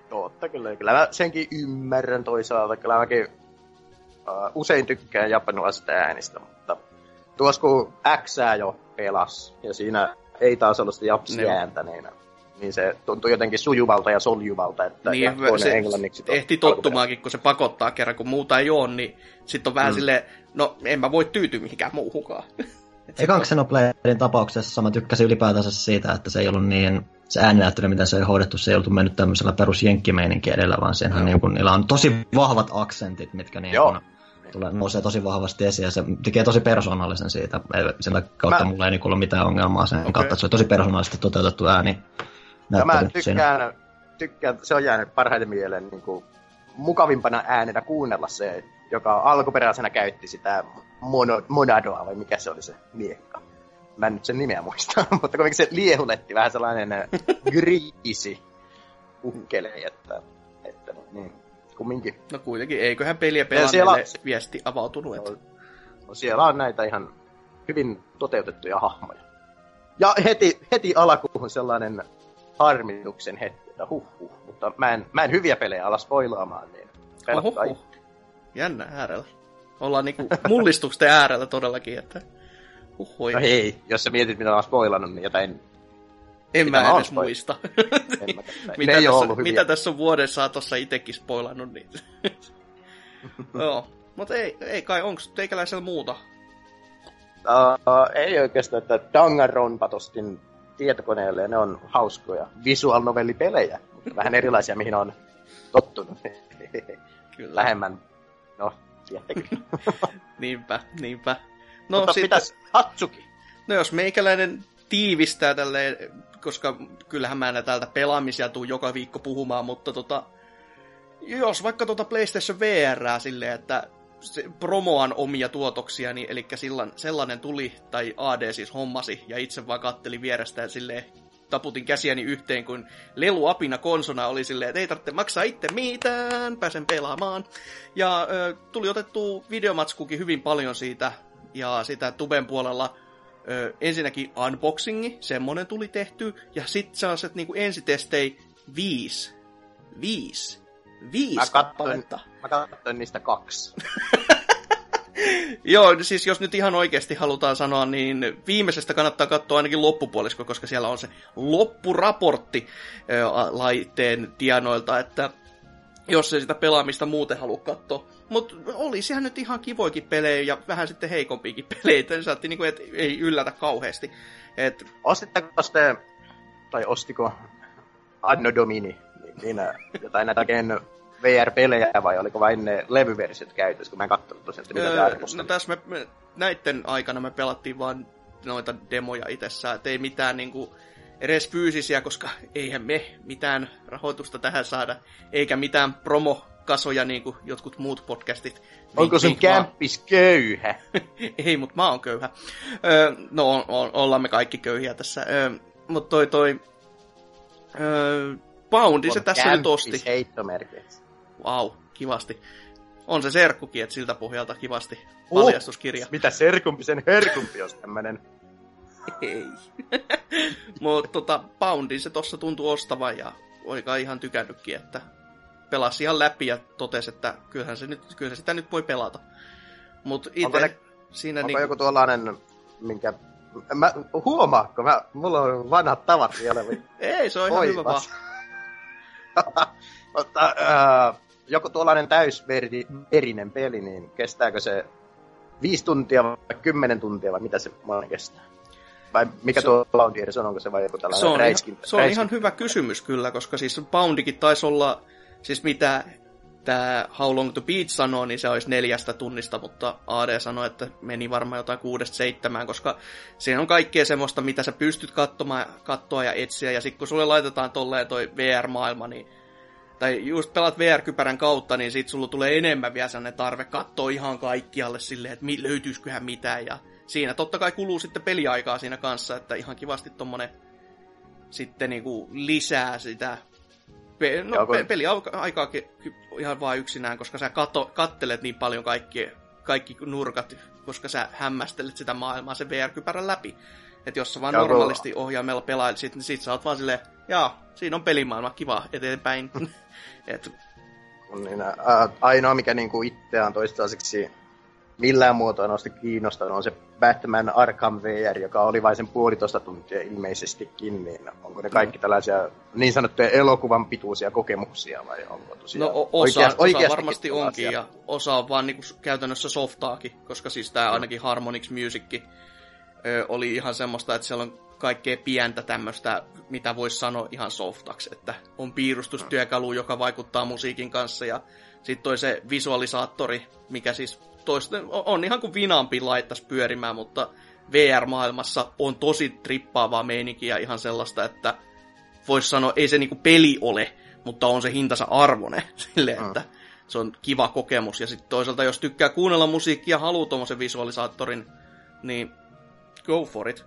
Totta kyllä. Kyllä mä senkin ymmärrän toisaalta. Kyllä mäkin uh, usein tykkään japanilaisista äänistä, mutta tuossa kun X jo pelas, ja siinä ei taas ollut sitä japsia ääntä, niin, niin se tuntui jotenkin sujuvalta ja soljuvalta, että niin, se englanniksi ehti tottumaankin, kun se pakottaa kerran, kun muuta ei ole, niin sitten on vähän mm. silleen, no en mä voi tyytyä mihinkään muuhunkaan. Ekan Xenobladein tapauksessa mä tykkäsin ylipäätänsä siitä, että se ei ollut niin, se ääninäyttely, mitä se ei hoidettu, se ei ollut mennyt tämmöisellä perus edellä, vaan senhän niin kun, niillä on tosi vahvat aksentit, mitkä niin kun, tulee, nousee tosi vahvasti esiin ja se tekee tosi persoonallisen siitä. Sen kautta mä... mulla ei niin ole mitään ongelmaa sen okay. kautta, että se on tosi persoonallisesti toteutettu ääni. Ja mä tykkään, tykkään, se on jäänyt parhaiten mieleen niin kuin, mukavimpana äänenä kuunnella se, joka alkuperäisenä käytti sitä mono, Monadoa, vai mikä se oli se miekka. Mä en nyt sen nimeä muista, mutta kuitenkin se liehuletti vähän sellainen griisi ukkele, että, että niin, kumminkin. No kuitenkin, eiköhän peliä pelaamille siellä... viesti avautunut. Että... No, siellä on näitä ihan hyvin toteutettuja hahmoja. Ja heti, heti alkuun sellainen harmituksen hetki, että huh, huh. Mutta mä en, mä en hyviä pelejä ala spoilaamaan, niin huh. Jännä äärellä. Ollaan niinku mullistuksen äärellä todellakin, että Huhoi. No hei, jos sä mietit, mitä mä oon spoilannut, niin jotain... En mä edes muista. en mä mitä, tässä, mitä tässä on vuoden saatossa itekin spoilannut, niin... Joo, mutta ei, ei kai, onko teikäläisellä muuta? Uh, ei oikeastaan, että Danganronpa tostin tietokoneelle, ne on hauskoja visual novellipelejä, mutta vähän erilaisia, mihin on tottunut. Kyllä. Lähemmän, no, tiedättekö. niinpä, niinpä. No, mutta sitten, pitäis Hatsuki. No jos meikäläinen tiivistää tälleen, koska kyllähän mä en täältä pelaamisia tuu joka viikko puhumaan, mutta tota, jos vaikka tuota PlayStation VR silleen, että se promoan omia tuotoksia, niin, eli sillan, sellainen tuli, tai AD siis hommasi, ja itse vaan katteli vierestä ja silleen taputin käsiäni yhteen, kun leluapina konsona oli silleen, että ei tarvitse maksaa itse mitään, pääsen pelaamaan. Ja ö, tuli otettu videomatskukin hyvin paljon siitä, ja sitä tuben puolella ö, ensinnäkin unboxingi, semmonen tuli tehty, ja sitten sellaiset niinku ensitestei viisi. Viisi. Viisi mä katsoin, mä katsoin niistä kaksi. Joo, siis jos nyt ihan oikeasti halutaan sanoa, niin viimeisestä kannattaa katsoa ainakin loppupuolisko, koska siellä on se loppuraportti laitteen tienoilta, että jos ei sitä pelaamista muuten halua katsoa. Mutta olisihan nyt ihan kivoikin pelejä ja vähän sitten heikompiakin pelejä, että saatti niinku, et ei yllätä kauheasti. Et... Ostitteko te, tai ostiko Anno Domini, niin, niin jotain näitä VR-pelejä vai oliko vain ne levyversiot käytössä, kun mä en katsonut tosiaan, että mitä öö, No tässä me, me, näitten aikana me pelattiin vaan noita demoja itsessään, että ei mitään niinku edes fyysisiä, koska eihän me mitään rahoitusta tähän saada, eikä mitään promokasoja niin kuin jotkut muut podcastit. Onko sun kämppis köyhä? ei, mutta mä oon köyhä. Öö, no, on, on, ollaan me kaikki köyhiä tässä. Öö, mutta toi toi... Öö, Poundi se tässä nyt osti. heittomerkiksi. Wow, kivasti. On se serkkukin, että siltä pohjalta kivasti uh, paljastuskirja. Mitä serkumpi, sen herkumpi, jos tämmönen ei. Mutta tota, Poundin se tossa tuntuu ostavan ja oika ihan tykännytkin, että pelasi ihan läpi ja totesi, että kyllähän se nyt, kyllä sitä nyt voi pelata. Mutta itse ne, siinä onko niin... joku tuollainen, minkä... Mä, huomaatko? Mä, mulla on vanhat tavat vielä. Ei, se on ihan hyvä vaan. Mutta äh, joku tuollainen täysverinen peli, niin kestääkö se viisi tuntia vai kymmenen tuntia vai mitä se kestää? Vai mikä se, tuo edes on, onko se vai joku tällainen se on, räiskin, Se on räiskin. ihan hyvä kysymys kyllä, koska siis Poundikin taisi olla, siis mitä tämä How Long to Beat sanoo, niin se olisi neljästä tunnista, mutta AD sanoi, että meni varmaan jotain kuudesta seitsemään, koska siinä on kaikkea semmoista, mitä sä pystyt katsomaan, katsoa ja etsiä, ja sitten kun sulle laitetaan tolleen toi VR-maailma, niin tai just pelat VR-kypärän kautta, niin sit sulla tulee enemmän vielä sellainen tarve katsoa ihan kaikkialle silleen, että löytyisiköhän mitään, ja siinä totta kai kuluu sitten peliaikaa siinä kanssa, että ihan kivasti tommonen sitten niinku lisää sitä Pe- no, pe- peli aikaa ihan vain yksinään, koska sä kato, kattelet niin paljon kaikki, kaikki nurkat, koska sä hämmästelet sitä maailmaa sen VR-kypärän läpi. Että jos sä vaan Joko... normaalisti ohjaimella pelailisit, niin sit sä oot vaan silleen, jaa, siinä on pelimaailma, kiva, eteenpäin. Et... Niin, ainoa, mikä niinku itseään toistaiseksi millään muotoa noista kiinnostanut on se Batman Arkham VR, joka oli vain sen puolitoista tuntia ilmeisestikin, niin onko ne kaikki mm. tällaisia niin sanottuja elokuvan pituisia kokemuksia vai onko tosiaan No osa, oikeasti, osa varmasti onkin ja osa on vaan niinku käytännössä softaakin, koska siis tämä ainakin Harmonix Music ö, oli ihan semmoista, että siellä on kaikkea pientä tämmöistä, mitä voisi sanoa ihan softaksi, että on piirustustyökalu, joka vaikuttaa musiikin kanssa ja sitten toi se visualisaattori, mikä siis toista, on ihan kuin vinampi laittaisi pyörimään, mutta VR-maailmassa on tosi trippaavaa meininkiä ihan sellaista, että voisi sanoa, ei se niinku peli ole, mutta on se hintansa arvone, sille, mm. että se on kiva kokemus. Ja sitten toisaalta, jos tykkää kuunnella musiikkia ja haluaa tuommoisen visualisaattorin, niin go for it.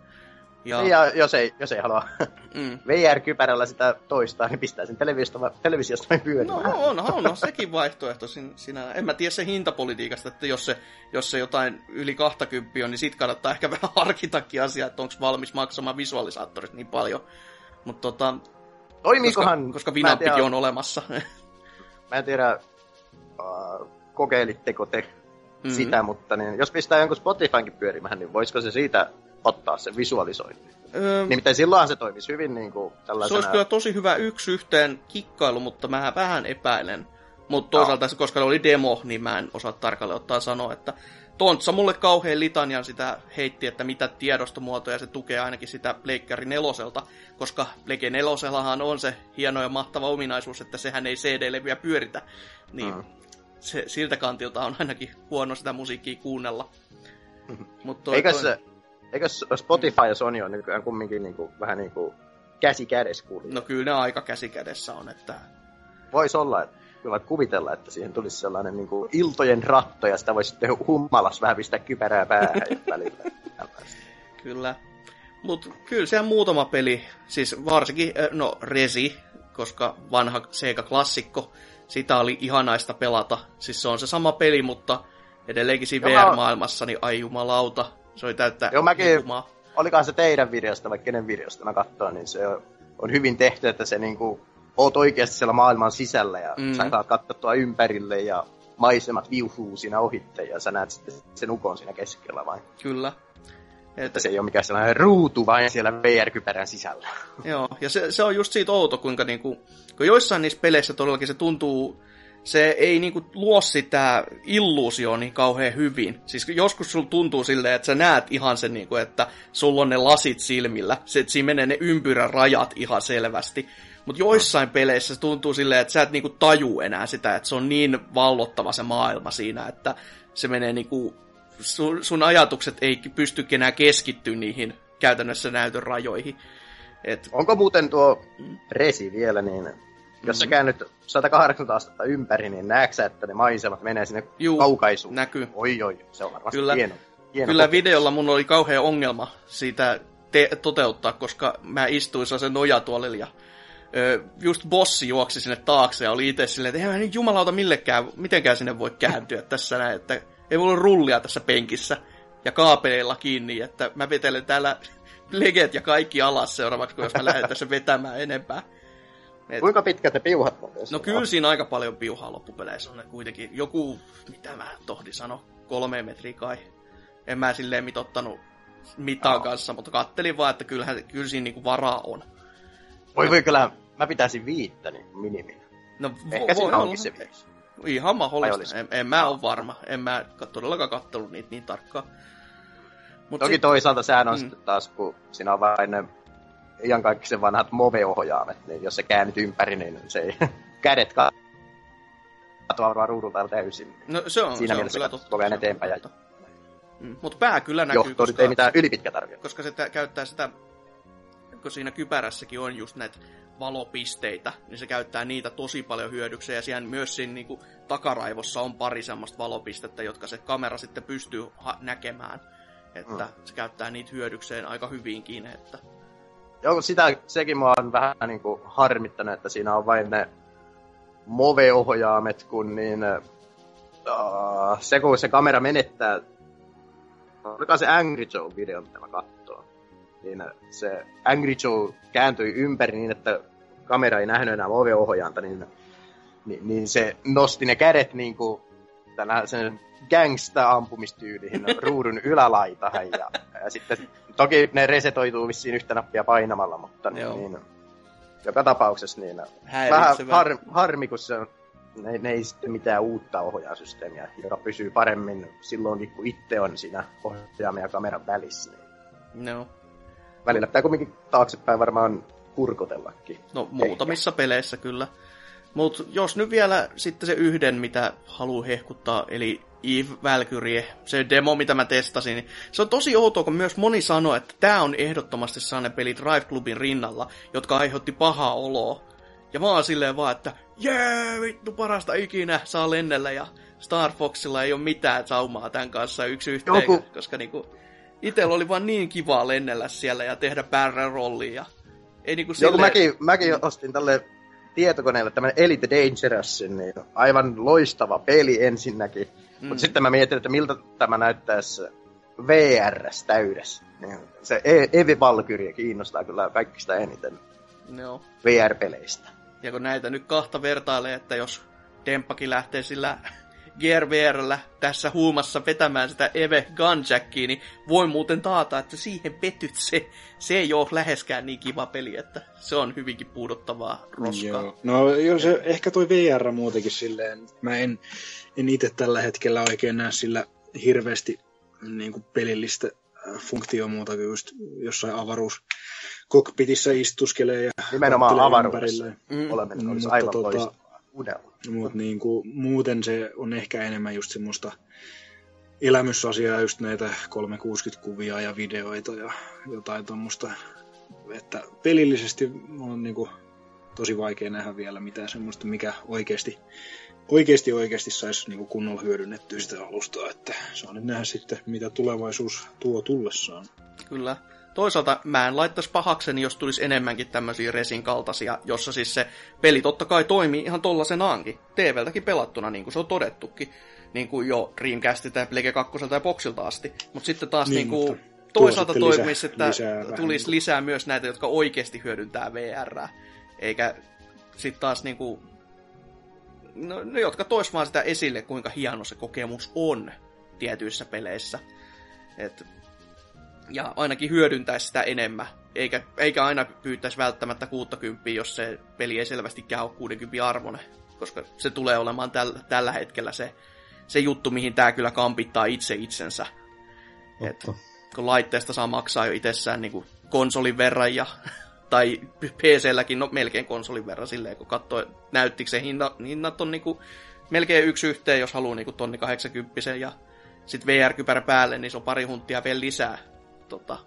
Ja, ja jos, ei, jos ei halua mm. VR-kypärällä sitä toistaa, niin pistää sen televisiosta, televisiosta vai pyörimään. No on, on, on sekin vaihtoehto sinä. En mä tiedä se hintapolitiikasta, että jos se, jos se jotain yli 20 on, niin sit kannattaa ehkä vähän harkitakin asiaa, että onko valmis maksamaan visualisaattorit niin paljon. Mutta tota, Toimiikohan? Koska, koska Vinampikin on olemassa. mä en tiedä, uh, kokeilitteko te mm-hmm. sitä, mutta niin, jos pistää jonkun Spotifynkin pyörimään, niin voisiko se siitä ottaa sen visualisoinnin. Öö, Nimittäin silloin se toimisi hyvin niin kuin tällaisena... Se olisi kyllä tosi hyvä yksi yhteen kikkailu, mutta mä vähän epäilen. Mutta toisaalta, no. koska se oli demo, niin mä en osaa tarkalleen ottaa sanoa, että Tontsa mulle kauhean litanian sitä heitti, että mitä tiedostomuotoja se tukee ainakin sitä Pleikkari neloselta, koska Pleike nelosellahan on se hieno ja mahtava ominaisuus, että sehän ei CD-levyä pyöritä. Niin mm. se, siltä kantilta on ainakin huono sitä musiikkia kuunnella. Mut toi, Eikä toi... se Eikö Spotify ja Sony on nykyään kumminkin niinku, vähän niin kuin käsi kädessä kulje? No kyllä ne aika käsi kädessä on, että... Voisi olla, että kyllä kuvitella, että siihen tulisi sellainen niin kuin iltojen ratto, ja sitä voisi sitten hummalas vähän pistää kypärää päähän välillä. kyllä. Mutta kyllä se on muutama peli, siis varsinkin, no Resi, koska vanha Sega-klassikko, sitä oli ihanaista pelata. Siis se on se sama peli, mutta edelleenkin siinä VR-maailmassa, niin ai jumalauta, se oli täyttä Joo, mäkin, humaa. olikohan se teidän videosta vai kenen videosta mä katsoin, niin se on hyvin tehty, että se niinku, oot oikeasti siellä maailman sisällä ja mm. sä saat katsottua ympärille ja maisemat viuhuu siinä ohitte ja sä näet sitten sen ukon siinä keskellä vain. Kyllä. Että se ei ole mikään sellainen ruutu vain siellä VR-kypärän sisällä. Joo, ja se, se on just siitä outo, kuinka niinku, kun joissain niissä peleissä todellakin se tuntuu se ei niinku luo sitä illuusio niin kauhean hyvin. Siis joskus sulla tuntuu silleen, että sä näet ihan sen, niinku, että sulla on ne lasit silmillä. Se, että siinä menee ne ympyrän rajat ihan selvästi. Mutta joissain peleissä se tuntuu silleen, että sä et niinku taju enää sitä, että se on niin vallottava se maailma siinä, että se menee niinku, sun, sun ajatukset ei pysty enää keskittyä niihin käytännössä näytön rajoihin. Et... Onko muuten tuo resi vielä, niin jos sä käännyt 180 astetta ympäri, niin näetkö että ne maisemat menee sinne Juu, kaukaisuun? näkyy. Oi, oi, se on varmasti Kyllä. hieno. hieno Kyllä kokemus. videolla mun oli kauhea ongelma siitä te- toteuttaa, koska mä istuin sen nojatuolilla ja ö, just bossi juoksi sinne taakse ja oli itse silleen, että eihän nyt jumalauta millekään, mitenkään sinne voi kääntyä tässä näin, että ei mulla ole rullia tässä penkissä ja kaapeleilla kiinni, että mä vetelen täällä leget ja kaikki alas seuraavaksi, kun jos mä lähden tässä vetämään enempää. Et... Kuinka pitkä te piuhat No kyllä siinä aika paljon piuhaa loppupeleissä on. Kuitenkin joku, mitä mä tohdin sano, kolme metriä kai. En mä silleen mitottanut mitaan no. kanssa, mutta kattelin vaan, että kyllähän, kyllä siinä niinku varaa on. Voi voi kyllä, mä pitäisin viittä niin minimin. No Ehkä siinä onkin se viisi. Ihan mahdollista. En, en mä ole varma. En mä todellakaan kattellut niitä niin tarkkaan. Mut Toki sit... toisaalta sehän on mm. sitten taas, kun siinä on vain ne sen vanhat move-ohjaamet, niin jos se käännyt ympäri, niin se ei kädet katsoa varmaan ruudulta täysin. No se on, Siinä se on mielessä kyllä katso totta. se on eteenpäin ja. Mm. Mutta pää kyllä näkyy, johto nyt ei mitään ylipitkä tarvitse. koska se tä- käyttää sitä, kun siinä kypärässäkin on just näitä valopisteitä, niin se käyttää niitä tosi paljon hyödykseen, ja siellä myös siinä niin kuin, takaraivossa on pari semmoista valopistettä, jotka se kamera sitten pystyy ha- näkemään. Että Mm. se käyttää niitä hyödykseen aika hyvinkin, että Joo, sitä, sekin mua on vähän niinku harmittanut, että siinä on vain ne Move-ohjaamet, kun niin... Uh, se, kun se kamera menettää... Oliko se Angry Joe-video, mitä mä katsoin? Niin se Angry Joe kääntyi ympäri niin, että kamera ei nähnyt enää Move-ohjaanta, niin, niin, niin se nosti ne kädet niinku tänä sen gangsta-ampumistyyliin ruudun ylälaitaan ja, ja sitten toki ne resetoituu vissiin yhtä nappia painamalla, mutta Joo. niin, joka tapauksessa niin vähän häiritsevää. har, harmi, kun se on, ne, ne ei sitten mitään uutta ohjaasysteemiä, joka pysyy paremmin silloinkin, kun itse on siinä ohjaamen ja kameran välissä. Niin No, välillä pitää kuitenkin taaksepäin varmaan kurkotellakin. no muutamissa peleissä kyllä. Mutta jos nyt vielä sitten se yhden, mitä haluaa hehkuttaa, eli Eve Valkyrie, se demo, mitä mä testasin, niin se on tosi outoa, kun myös moni sanoi, että tämä on ehdottomasti sellainen peli Drive Clubin rinnalla, jotka aiheutti pahaa oloa. Ja mä oon silleen vaan, että jee, vittu parasta ikinä, saa lennellä ja Star Foxilla ei ole mitään saumaa tämän kanssa yksi yhteen, Joku- koska niinku, itellä oli vaan niin kivaa lennellä siellä ja tehdä barrel rollia. Ei niinku Joku silleen- mäkin, mäkin ostin tälle tietokoneelle tämän Elite Dangerousin, niin aivan loistava peli ensinnäkin. Mm. Mutta sitten mä mietin, että miltä tämä näyttäisi VRS täydessä. Niin se E- Evi Valkyrie kiinnostaa kyllä kaikista eniten Joo. VR-peleistä. Ja kun näitä nyt kahta vertailee, että jos Demppakin lähtee sillä Gear VRllä tässä huumassa vetämään sitä Eve Gunjackia, niin voi muuten taata, että siihen petyt se, se ei ole läheskään niin kiva peli, että se on hyvinkin puuduttavaa roskaa. Joo. No joo, se, ehkä toi VR muutenkin silleen, mä en, en itse tällä hetkellä oikein näe sillä hirveästi niin kuin pelillistä äh, funktioa muuta kuin just jossain avaruus kokpitissa istuskelee ja Nimenomaan avaruudessa. Mm. oleminen olisi Mutta aivan tota- loistava Mutta niin kuin, muuten se on ehkä enemmän just semmoista elämysasiaa, just näitä 360-kuvia ja videoita ja jotain tuommoista. Että pelillisesti on niin kuin, tosi vaikea nähdä vielä mitään semmoista, mikä oikeasti, oikeasti, oikeasti saisi niin kuin kunnolla hyödynnettyä sitä alustaa. Että saa nyt nähdä sitten, mitä tulevaisuus tuo tullessaan. Kyllä. Toisaalta mä en laittaisi pahakseni, jos tulisi enemmänkin tämmöisiä resin kaltaisia, jossa siis se peli totta kai toimii ihan tollasenaankin. TVltäkin pelattuna, niin kuin se on todettukin. Niin kuin jo Dreamcastilta ja Plege 2 ja Boxilta asti. Mutta sitten taas Niin, niin, kuin, toisaalta toimisi, että lisää vähän tulisi niin kuin- lisää myös näitä, jotka oikeasti hyödyntää VR. Eikä sitten taas niin kuin, no, no, jotka tois vaan sitä esille, kuinka hieno se kokemus on tietyissä peleissä. Et ja ainakin hyödyntäisi sitä enemmän. Eikä, eikä aina pyytäisi välttämättä 60, jos se peli ei selvästikään ole 60 arvoinen. Koska se tulee olemaan täl, tällä hetkellä se, se juttu, mihin tämä kyllä kampittaa itse itsensä. Et, kun laitteesta saa maksaa jo itsessään niin kuin konsolin verran ja tai PC-lläkin, no melkein konsolin verran silleen, kun katsoo, näyttikö se hinta, hinnat on niinku melkein yksi yhteen, jos haluaa niinku tonni 80 ja sitten VR-kypärä päälle, niin se on pari hunttia vielä lisää. Tota,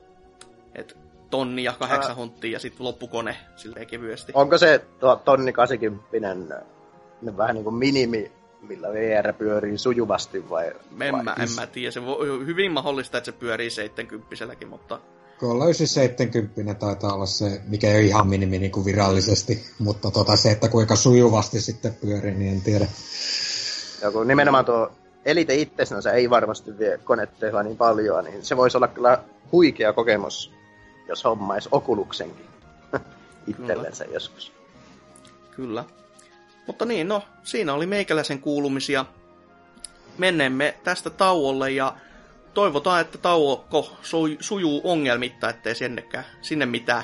et tonni ja kahdeksan Ää. hunttia ja sitten loppukone silleen kevyesti. Onko se tuo tonni 80 nyt vähän niin kuin minimi, millä VR pyörii sujuvasti vai? En vai? mä, en mä tiedä, se voi, hyvin mahdollista, että se pyörii 70 mutta Kolla 970 taitaa olla se, mikä ei ole ihan minimi niin kuin virallisesti, mutta tota, se, että kuinka sujuvasti sitten pyörii, niin en tiedä. Ja kun nimenomaan tuo Elite itsensä ei varmasti vie konetehoa niin paljon, niin se voisi olla kyllä huikea kokemus, jos hommaisi Oculuksenkin itsellensä joskus. Kyllä. Mutta niin, no, siinä oli meikäläisen kuulumisia. Menemme tästä tauolle ja toivotaan, että tauokko sui- sujuu ongelmitta, ettei sinnekään, sinne mitään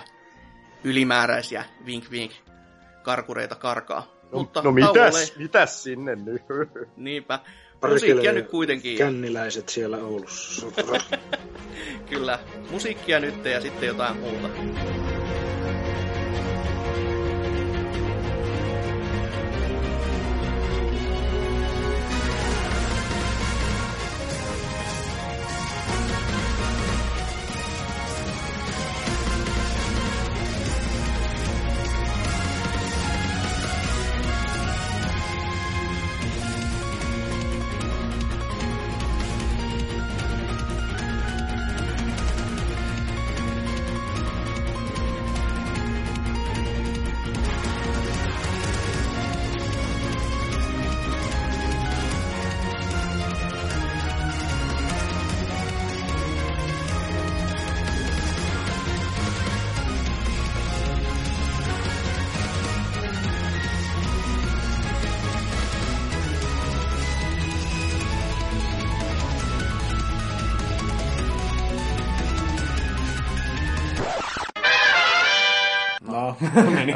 ylimääräisiä vink vink karkureita karkaa. Mutta no tauolle- mitäs, mitäs sinne nyt? Niinpä. Musiikkia nyt kuitenkin. Känniläiset siellä Oulussa. Kyllä. Musiikkia nyt ja sitten jotain muuta.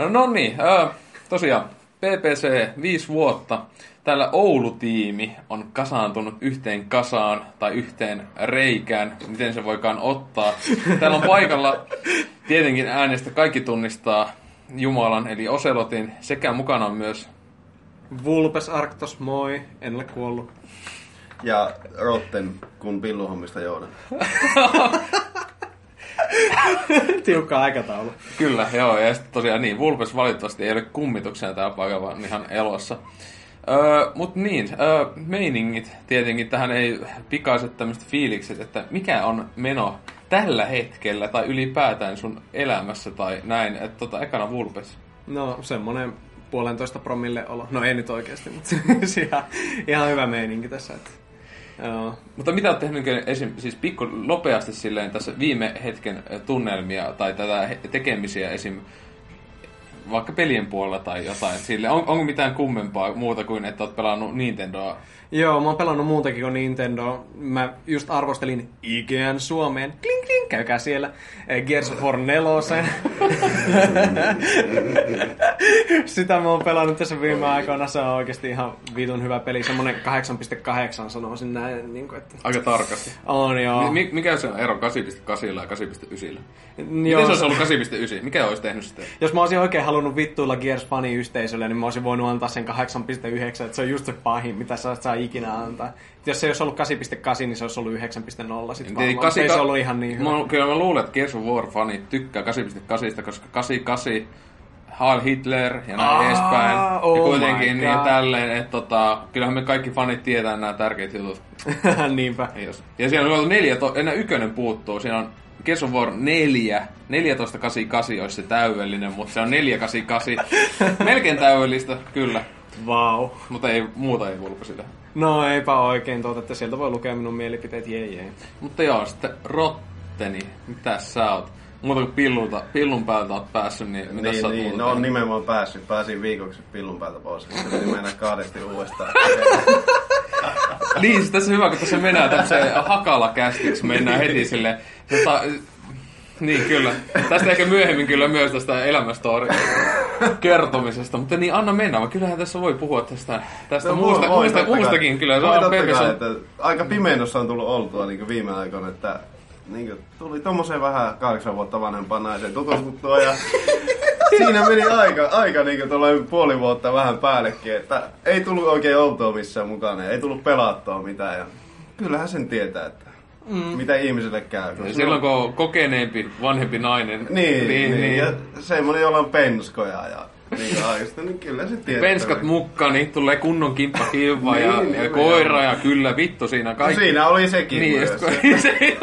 No niin, ö, tosiaan PPC viisi vuotta. Täällä Oulu-tiimi on kasaantunut yhteen kasaan tai yhteen reikään, miten se voikaan ottaa. Täällä on paikalla tietenkin äänestä kaikki tunnistaa Jumalan eli Oselotin sekä mukana on myös Vulpes Arctos, moi. En ole kuollut. Ja Rotten, kun pilluhommista joudan. Tiukka aikataulu. Kyllä, joo. Ja sitten tosiaan niin, Vulpes valitettavasti ei ole kummituksena täällä paikalla, vaan ihan elossa. Öö, Mutta niin, öö, meiningit tietenkin tähän ei pikaiset tämmöiset fiilikset, että mikä on meno tällä hetkellä tai ylipäätään sun elämässä tai näin. Että tota, ekana Vulpes. No, semmonen puolentoista promille olo. No ei nyt oikeasti, mutta ihan, ihan hyvä meininki tässä. Että, joo. Mutta mitä oot tehnyt niin esim, siis pikku nopeasti silleen tässä viime hetken tunnelmia tai tätä tekemisiä esim. vaikka pelien puolella tai jotain sille. On, onko mitään kummempaa muuta kuin, että oot pelannut Nintendoa? Joo, mä oon pelannut muutakin kuin Nintendo. Mä just arvostelin IGN Suomeen. Kling kling, käykää siellä. Eh, Gears of War 4. Sitä mä oon pelannut tässä viime aikoina. Se on oikeasti ihan vitun hyvä peli. Semmonen 8.8 sanoisin näin. Niin kuin, että... Aika tarkasti. On joo. Mi- mikä se on ero 8.8 ja 8.9? Miten Joo. se olisi ollut 8.9? Mikä olisi tehnyt sitä? Jos mä olisin oikein halunnut vittuilla Gears Fani-yhteisölle, niin mä olisin voinut antaa sen 8.9, että se on just se pahin, mitä sä saa ikinä antaa. Et jos se ei olisi ollut 8.8, niin se olisi ollut 9.0 sitten varmaan. Mutta ei se ollut ihan niin hyvä. Mä, kyllä mä luulen, että Gears of War-fanit tykkää 8.8, koska 88 Heil Hitler ja näin Aa, edespäin. oh ja kuitenkin niin tälleen, että tota, kyllähän me kaikki fanit tietää nämä tärkeät jutut. Niinpä. Jos. Ja siellä on ollut 14, enää ykönen puuttuu, siinä on Gears of War 4, 1488 olisi se täydellinen, mutta se on 488. Melkein täydellistä, kyllä. Wow. Mutta ei, muuta ei vulkasille. No eipä oikein tuota, että sieltä voi lukea minun mielipiteet, jee jee. Mutta joo, sitten Rotteni, mitä sä oot? Muuta kuin pillulta, pillun päältä oot päässyt, niin mitä sä Niin, oot niin, no on nimenomaan päässyt. Pääsin viikoksi pillun päältä pois. Se piti mennä kahdesti uudestaan. Niin, siis tässä on hyvä, kun tässä mennään tämmöiseen hakala-kästiksi, mennään heti sille. Tota, niin, kyllä. Tästä ehkä myöhemmin kyllä myös tästä elämästory kertomisesta, mutta niin anna mennä, vaan kyllähän tässä voi puhua tästä, tästä No, muusta, voi, muusta, muustakin kyllä. Se on kai, että aika pimennossa on tullut oltua niin viime aikoina, että niin kuin, tuli tommoseen vähän kahdeksan vuotta vanhempaan naisen tutustuttua ja siinä meni aika, aika niin kuin puoli vuotta vähän päällekin, että ei tullut oikein oltua missään mukana ja ei tullut pelattua mitään ja kyllähän sen tietää, että Mm. mitä ihmiselle käy. Ja silloin kun on kokeneempi, vanhempi nainen. Niin, niin, niin, niin. ja semmoinen, jolla on penskoja ja niin aikaista, niin kyllä se tietää. Penskat mukka, niin tulee kunnon kimppa ja, Niin, ja niin, koira ja kyllä vittu siinä kaikki. No siinä oli sekin niin, myös. kun- se,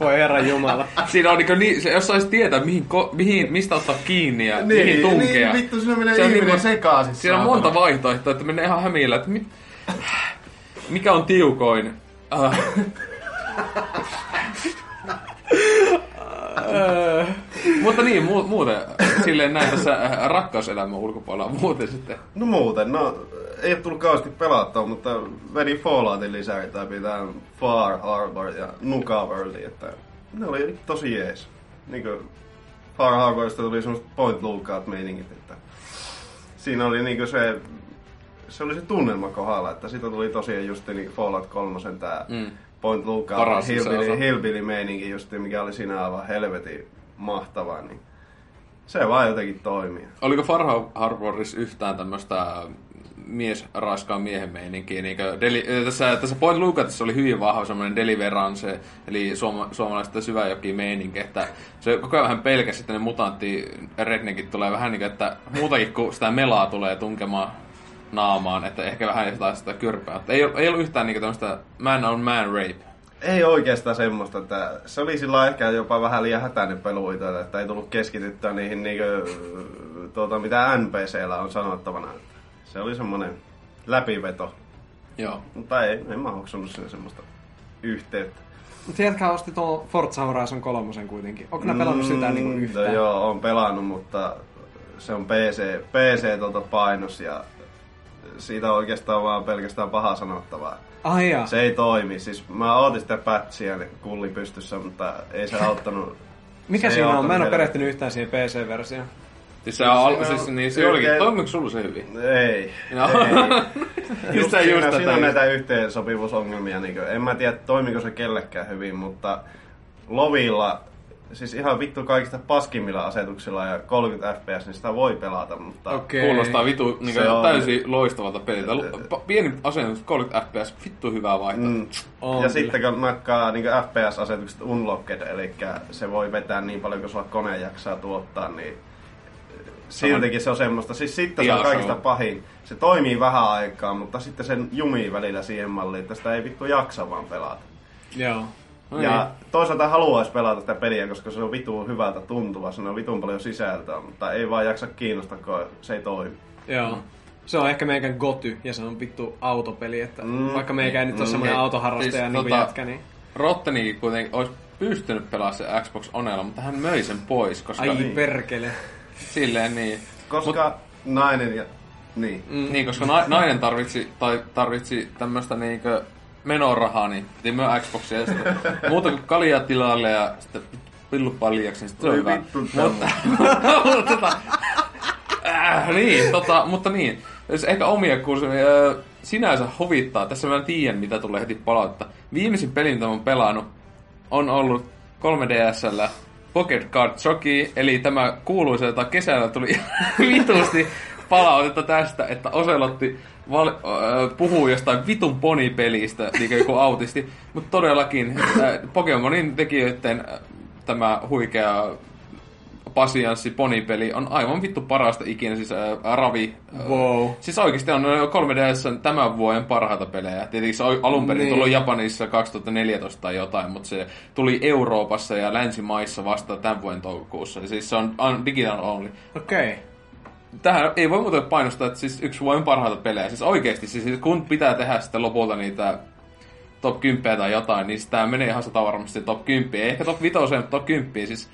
Voi herra jumala. Siinä on niinku niin, se, jos saisi tietää, mihin, ko, mihin, mistä ottaa kiinni ja Niin, mihin tunkea. niin, vittu, siinä menee Se on ihminen niinku- sekaisin, Siinä on monta vaihtoehtoa, että menee ihan hämillä, että mit, mikä on tiukoin. Uh, mutta niin, mu- muuten, silleen näin tässä äh, rakkauselämän ulkopuolella muuten sitten. No muuten, no ei ole tullut kauheasti pelattua, mutta vedin Falloutin lisäksi läpi tämän Far Harbor ja Nuka Worldi, että ne oli tosi jees. Niin kuin Far Harborista tuli semmoset point lookout meiningit, että siinä oli niinku se, se oli se tunnelma kohdalla, että siitä tuli tosiaan just niin Fallout 3 tää Mm. point se hillbilly, hillbilly meininki just, mikä oli siinä aivan helvetin mahtavaa, niin se vaan jotenkin toimii. Oliko Far Harborissa yhtään tämmöistä mies raskaan miehen meininkiä. Niin deli, tässä, tässä Point Lucasissa oli hyvin vahva semmoinen deliverance, eli suoma, suomalaista syväjoki meininki, että se koko ajan vähän pelkäsi, että ne mutantti redneckit tulee vähän niin kuin, että muutakin kuin sitä melaa tulee tunkemaan naamaan, että ehkä vähän jotain sitä kyrpää. Mutta ei, ei ollut yhtään niin tämmöistä man on man rape. Ei oikeastaan semmoista, että se oli sillä ehkä jopa vähän liian hätäinen peluita, että ei tullut keskityttyä niihin niinkö, tuota, mitä NPCllä on sanottavana. Se oli semmoinen läpiveto. Joo. Mutta ei, en mä hoksunut sinne semmoista yhteyttä. Mutta jätkä osti tuon Forza Horizon kolmosen kuitenkin. Onko nää pelannut sitä niinku Mm, yhtään? No joo, on pelannut, mutta se on PC, PC tuota painos ja siitä on oikeastaan vaan pelkästään paha sanottavaa. Ai jaa. Se ei toimi. Siis mä ootin sitä patchia kulli pystyssä, mutta ei se auttanut Mikä Se siinä on? Mä en ole perehtynyt yhtään siihen PC-versioon. Siis se, on, Siinä siis, niin se olikin. Toimiko sulla se hyvin? Ei. No. ei. Just Just se, just siinä, siinä on näitä yhteensopivuusongelmia. Niin kuin, en mä tiedä, toimiko se kellekään hyvin, mutta Lovilla, siis ihan vittu kaikista paskimmilla asetuksilla ja 30 fps, niin sitä voi pelata, mutta... Okei. Kuulostaa vitu niin Se on- täysin loistavalta peliltä. Pieni asennus, 30 fps, vittu hyvää vaihtaa. Mm. On ja kyllä. sitten kun nakkaa niin FPS-asetukset unlocked, eli se voi vetää niin paljon kuin sulla kone jaksaa tuottaa, niin siltikin se on semmoista. Siis sitten se on kaikista pahin. Se toimii vähän aikaa, mutta sitten sen jumii välillä siihen malliin, että sitä ei vittu jaksa vaan pelata. Joo. No ja niin. toisaalta haluaisi pelata sitä peliä, koska se on vitun hyvältä tuntuva, siinä on vitun paljon sisältöä, mutta ei vaan jaksa kiinnostaa, kun se ei toimi. Joo. Se on ehkä meikän goty, ja se on vittu autopeli, että mm. vaikka meikä ei nyt ole Mm. semmoinen Ei, autoharrastaja siis niin tota- jätkä, niin... Rottenikin kuitenkin olisi pystynyt pelaamaan se Xbox Onella, mutta hän möi sen pois, koska... Ai Niin. perkele. Silleen niin. Koska nainen ja... Niin. Mm. Niin, koska na- nainen tarvitsi, tai tarvitsi tämmöistä niinkö menorahaa, niin piti myö Xboxia ja sitten muuta kuin kaljaa tilalle ja sitten pillu paljaksi, niin sitten se on hyvä. Mutta, tota, äh, niin, tota, mutta niin, jos ehkä omia kursseja äh, sinänsä huvittaa, tässä mä en tiedä mitä tulee heti palautetta. Viimeisin pelin, mitä mä oon pelannut, on ollut 3DSllä Pocket Card Jockey, eli tämä kuuluisa, jota kesällä tuli vitusti palautetta tästä, että Oselotti val- äh, puhuu jostain vitun ponipelistä, niin kuin joku autisti. Mutta todellakin äh, Pokemonin tekijöiden äh, tämä huikea pasianssi ponipeli on aivan vittu parasta ikinä, siis äh, Ravi. Äh, Wow. Siis oikeasti on 3DS tämän vuoden parhaita pelejä. Tietenkin se on alun perin Niin. tullut Japanissa 2014 tai jotain, mutta se tuli Euroopassa ja länsimaissa vasta tämän vuoden toukokuussa. Siis se on un- digital only. Okei. Okay. Tähän ei voi muuta painostaa, että siis yksi vuoden parhaita pelejä. Siis oikeasti, siis kun pitää tehdä sitten lopulta niitä top 10 tai jotain, niin sitä menee ihan sata varmasti top 10. Ei ehkä top 5, mutta top 10. Siis,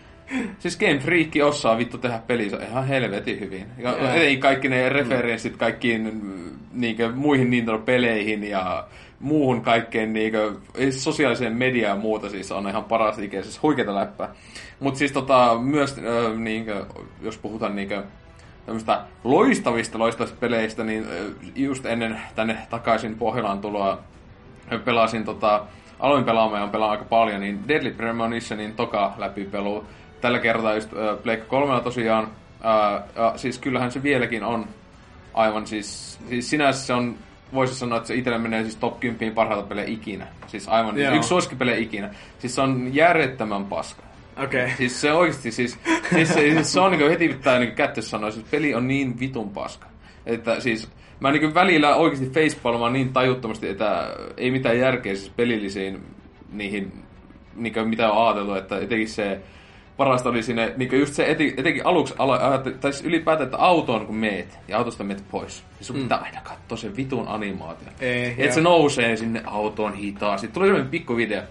siis Game Freak osaa vittu tehdä pelinsä ihan helvetin hyvin. Ja Joo. ei kaikki ne referenssit kaikkiin mm, niinkö, muihin Nintendo-peleihin ja muuhun kaikkeen niinkö, sosiaaliseen mediaan ja muuta siis on ihan paras ikinä, siis huikeita läppää. Mutta siis tota, myös ö, niinkö, jos puhutaan niinkö, tämmöistä loistavista loistavista peleistä, niin just ennen tänne takaisin Pohjolaan tuloa pelasin tota, aloin pelaamaan ja on pelannut aika paljon, niin Deadly Premonitionin toka läpipelu. Tällä kertaa just äh, Pleikka 3 tosiaan. Äh, ja siis kyllähän se vieläkin on aivan siis, siis sinänsä se on, voisi sanoa, että se itselle menee siis top 10 parhaita pelejä ikinä. Siis aivan Joo. yksi suosikkipelejä ikinä. Siis se on järjettömän paska. Okei. Okay. Siis se oikeasti siis, siis, se, siis se on niin heti pitää niin kättössä sanoa, siis peli on niin vitun paska. Että siis mä niin välillä oikeasti facepalmaan niin tajuttomasti, että ei mitään järkeä siis pelillisiin niihin, niin mitä on ajatellut, että etenkin se parasta oli sinne, niin just se eti, etenkin aluksi, alo, tai siis ylipäätään, että autoon kun meet ja autosta meet pois, niin sun Mm. pitää aina katsoa se vitun animaatio. Ei, Että se nousee sinne autoon hitaasti. Tuli sellainen pikku video.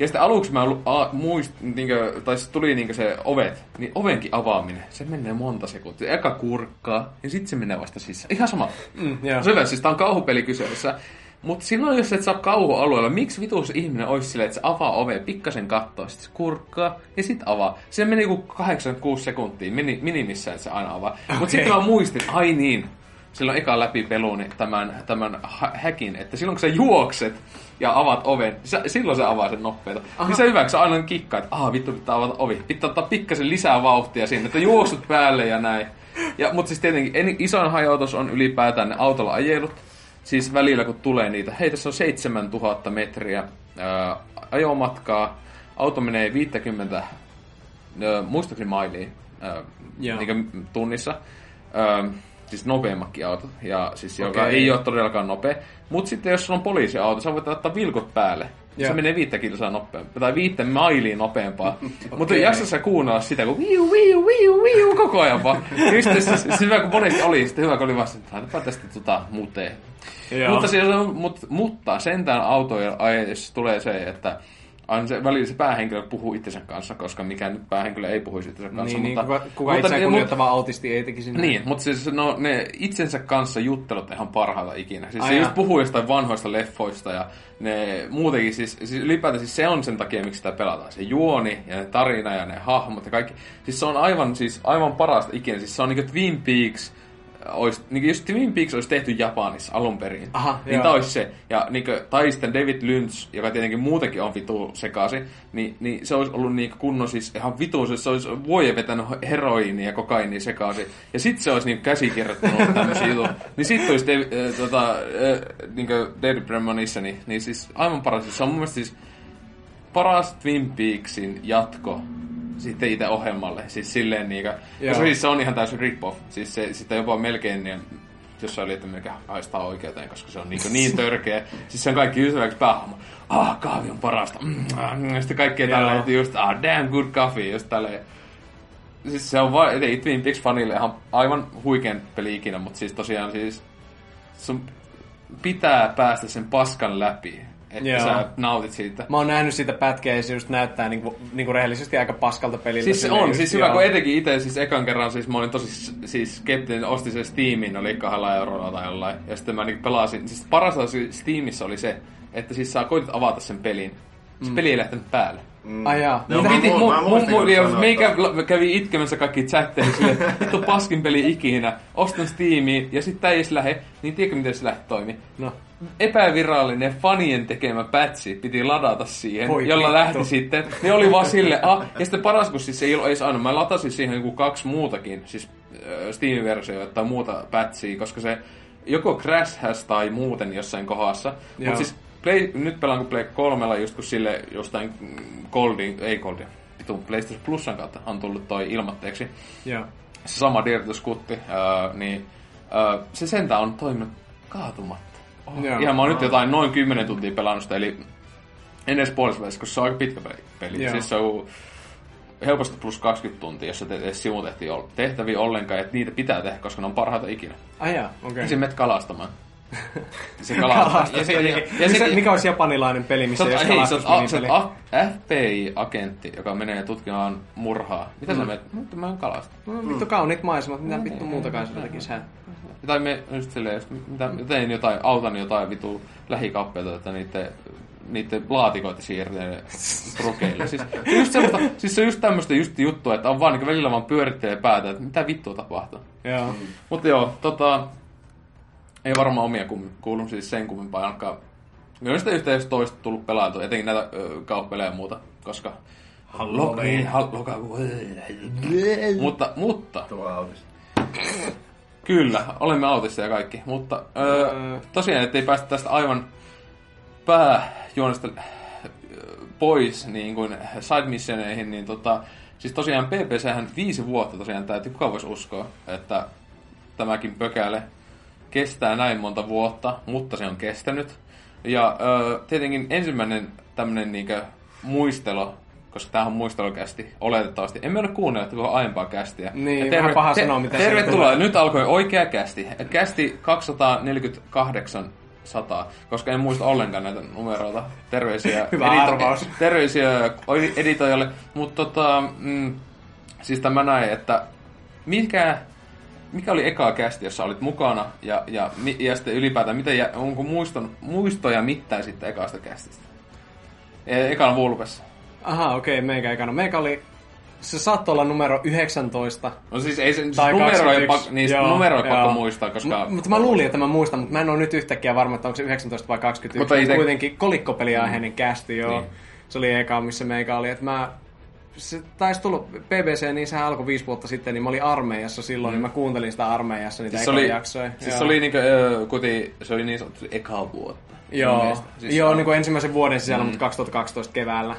Ja sitten aluksi mä a, muist, niinkö, tai tuli niinkö se ovet, niin ovenkin avaaminen, se menee monta sekuntia. Eka kurkkaa, ja sitten se menee vasta sisään. Ihan sama. Mm, joo. Se hyvä, siis tää on kauhupeli kyseessä. Mutta silloin, jos et saa kauhualueella, miksi vitus ihminen olisi silleen, että se avaa ove, pikkasen kattoo, sitten se kurkkaa ja sitten avaa. Se meni joku 86 sekuntia mini, minimissään, että se aina avaa. Mutta Okei. sitten mä muistin, ai niin, silloin eka läpi peluni tämän, tämän häkin, että silloin kun sä juokset ja avaat oven, sä, silloin se avaa sen nopeeta. Aha. Niin se hyvä, kun sä aina kikkaa, että ah vittu pitää avata ovi. Pitää ottaa pikkasen lisää vauhtia sinne, että juoksut päälle ja näin. Ja, mutta siis tietenkin en, isoin hajautus on ylipäätään ne autolla ajelut. Siis välillä kun tulee niitä, hei tässä on 7000 metriä ää, ajomatkaa. Auto menee 50, ää, muistaakseni mailia ää, Joo. niin tunnissa. Ää, siis nopeammakin autot, ja siis joka Okei. ei ole todellakaan nopea. Mutta sitten jos sulla on poliisiauto, sä voit ottaa vilkut päälle. Joo. Se menee viittä kilsaa nopeampaa, tai viittä mailiin nopeampaa. Mutta Okei. jaksa sä kuunnella sitä, kun viu, viu, viu, viu, koko ajan vaan. Ja sitten se, se, se, hyvä, kun monesti oli, sitten hyvä, kun oli vasta, että tästä tota muteen. Joo. Mutta, siis, mut, mutta sentään autojen ajeessa tulee se, että aina se, välillä se päähenkilö puhuu itsensä kanssa, koska mikään päähenkilö ei puhuisi itsensä kanssa. Niin, mutta, niin kuka, kuka mutta, itseään kunnioittava autisti ei tekisi näin. Niin, mutta siis no, ne itsensä kanssa juttelut ihan parhaita ikinä. Siis Ai se just puhuu jostain vanhoista leffoista ja ne muutenkin, siis, siis ylipäätään siis se on sen takia, miksi sitä pelataan. Se juoni ja ne tarina ja ne hahmot ja kaikki. Siis se on aivan, siis aivan parasta ikinä. Siis se on niinku Twin Peaks, olisi, niin jos Twin Peaks olisi tehty Japanissa alun perin, Aha, niin joo. tämä olisi se. Ja niin kuin, tai sitten David Lynch, joka tietenkin muutenkin on vitu sekasi, niin, niin se olisi ollut niin kunnon siis ihan vitu, se olisi vuoden vetänyt heroiinia ja kokainia sekaisin. Ja sitten se olisi niin käsikirjoittanut tämmöisiä juttuja. Niin sitten olisi David, äh, tota, äh, niin David Premonition, niin, niin siis aivan paras. Se on mun mielestä siis paras Twin Peaksin jatko sitten itse ohjelmalle. Siis silleen Joo. koska siis se on ihan täysin rip-off. Siis se, sitä jopa melkein niin, jossain oli, että mikä haistaa oikeuteen, koska se on niin, niin törkeä. Siis se on kaikki ystäväksi päähahmo. Ah, kahvi on parasta. Mm, ah, ja sitten kaikkea tällä, että just, ah, damn good coffee, just tälleen. Siis se on vaan, ei Twin Peaks fanille ihan aivan huikein peli ikinä, mutta siis tosiaan siis sun pitää päästä sen paskan läpi, että Joo. sä nautit siitä. Mä oon nähnyt siitä pätkeä ja se just näyttää niinku, niinku rehellisesti aika paskalta peliltä. Siis se on, just, siis hyvä, joo. kun etenkin itse siis ekan kerran, siis mä olin tosi siis skeptinen, ostin sen Steamin, oli kahdella eurolla tai jollain, ja sitten mä niinku pelasin, siis paras asia Steamissa oli se, että siis sä koitit avata sen pelin, se Mm. peli ei lähtenyt päälle. Ai jaa. Mitä? Mitä? Piti, Mä- mu, mä mu, muistin, mu, kun ja sanoit meikä kävi itkemässä kaikki chatteihin silleen, että vittu paskin peli ikinä, ostan Steamiin, ja sitten tää ei edes lähe, niin tiedätkö miten se lähti toimi? No. Epävirallinen fanien tekemä pätsi piti ladata siihen, Voi jolla vittu. lähti sitten. Ne oli vaan sille, ah, ja sitten paras, kun siis ei ollut edes aina, mä latasin siihen joku kaksi muutakin, siis äh, Steam-versioita tai muuta pätsiä, koska se joko crashhäs tai muuten jossain kohdassa. Mutta siis Play, nyt pelaan kun Play 3 just kun sille jostain Goldin, ei Goldin, vitun PlayStation Plusan kautta on tullut toi ilmatteeksi. Joo. Se sama dirtuskutti, äh, niin äh, se sentään on toiminut kaatumatta. Oh, Joo. ihan mä oon nyt jotain noin 10 tuntia pelannut sitä, eli en edes puolessa välissä, koska se on aika pitkä peli. Joo. Siis se on helposti plus 20 tuntia, jos sä teet edes sivutehtiä tehtäviä ollenkaan, että niitä pitää tehdä, koska ne on parhaita ikinä. Jaa, okei. Ja sitten menet kalastamaan. Se Kalastat Ja se, ja Missä- se, mikä olisi japanilainen peli, missä Sä ei sä sä oot kalastusminipeli? a- FBI-agentti, joka menee tutkimaan murhaa. Mitä sä Mm. menet? Mutta mä oon kalasta. No, vittu kauniit maisemat, mitä vittu muutakaan sillä tekisi hän. Tai me just silleen, mitä, tein jotain, autan jotain vitu lähikauppeita, että niiden, niiden laatikoita siirtelen brukeille. Siis, se just semmoista, siis se on just tämmöistä just juttua, että on vaan niin välillä vaan pyörittelee päätä, että mitä vittua tapahtuu. Joo. Mutta joo, tota, ei varmaan omia kum, kuulu siis sen kummempaa ainakaan. Kyllä sitä yhtä jos toista tullut pelailtua, etenkin näitä kauppeleja ja muuta, koska... Halloween. Hall- Halloween. mutta, mutta... Kyllä, olemme autisteja kaikki, mutta öö, tosiaan, ettei päästä tästä aivan pääjuonesta pois niin kuin side missioneihin, niin tota, siis tosiaan PPChän viisi vuotta tosiaan täytyy, kuka voisi uskoa, että tämäkin pökäle kestää näin monta vuotta, mutta se on kestänyt. Ja öö, tietenkin ensimmäinen tämmönen niinkö muistelo, koska tämähän on muistelukästi, oletettavasti. Emme ole kuunnelleet koko aiempaa kästiä. Niin, Ja vähän paha sanoa, mitä Tervetuloa. Nyt alkoi oikea kästi. Kästi 248 100, koska en muista ollenkaan näitä numeroita. Terveisiä, Hyvä arvaus. terveisiä editoijalle. Mutta tota, mm, siis tämä näin, että mikä, mikä oli eka kästi, jossa olit mukana, ja, ja, ja sitten ylipäätään, miten, onko muiston, muistoja mitään sitten ekasta kästistä? E- Ekana vulpessa. Aha, okei, okay, meikä ekana. Meikä oli... Se saattoi olla numero 19. No siis ei se, siis tai numero ei 21. pak- niistä numero ei pakko muistaa, koska- M- mutta mä luulin, että mä muistan, mutta mä en ole nyt yhtäkkiä varma, että onko se 19 vai 21. Mutta ite- kuitenkin kolikkopeliaiheinen kästi, joo. Niin. Se oli eka, missä meikä oli. Että mä se taisi tulla BBC, niin sehän alkoi viisi vuotta sitten, niin mä olin armeijassa silloin, Mm. niin mä kuuntelin sitä armeijassa niitä Siis oli, jaksoja. siis Joo. se oli, niinkö, ö, kuti, se oli niin sanottu eka vuotta. Joo, siis joo niin kuin ensimmäisen vuoden sisällä, Mm. mutta 2012 keväällä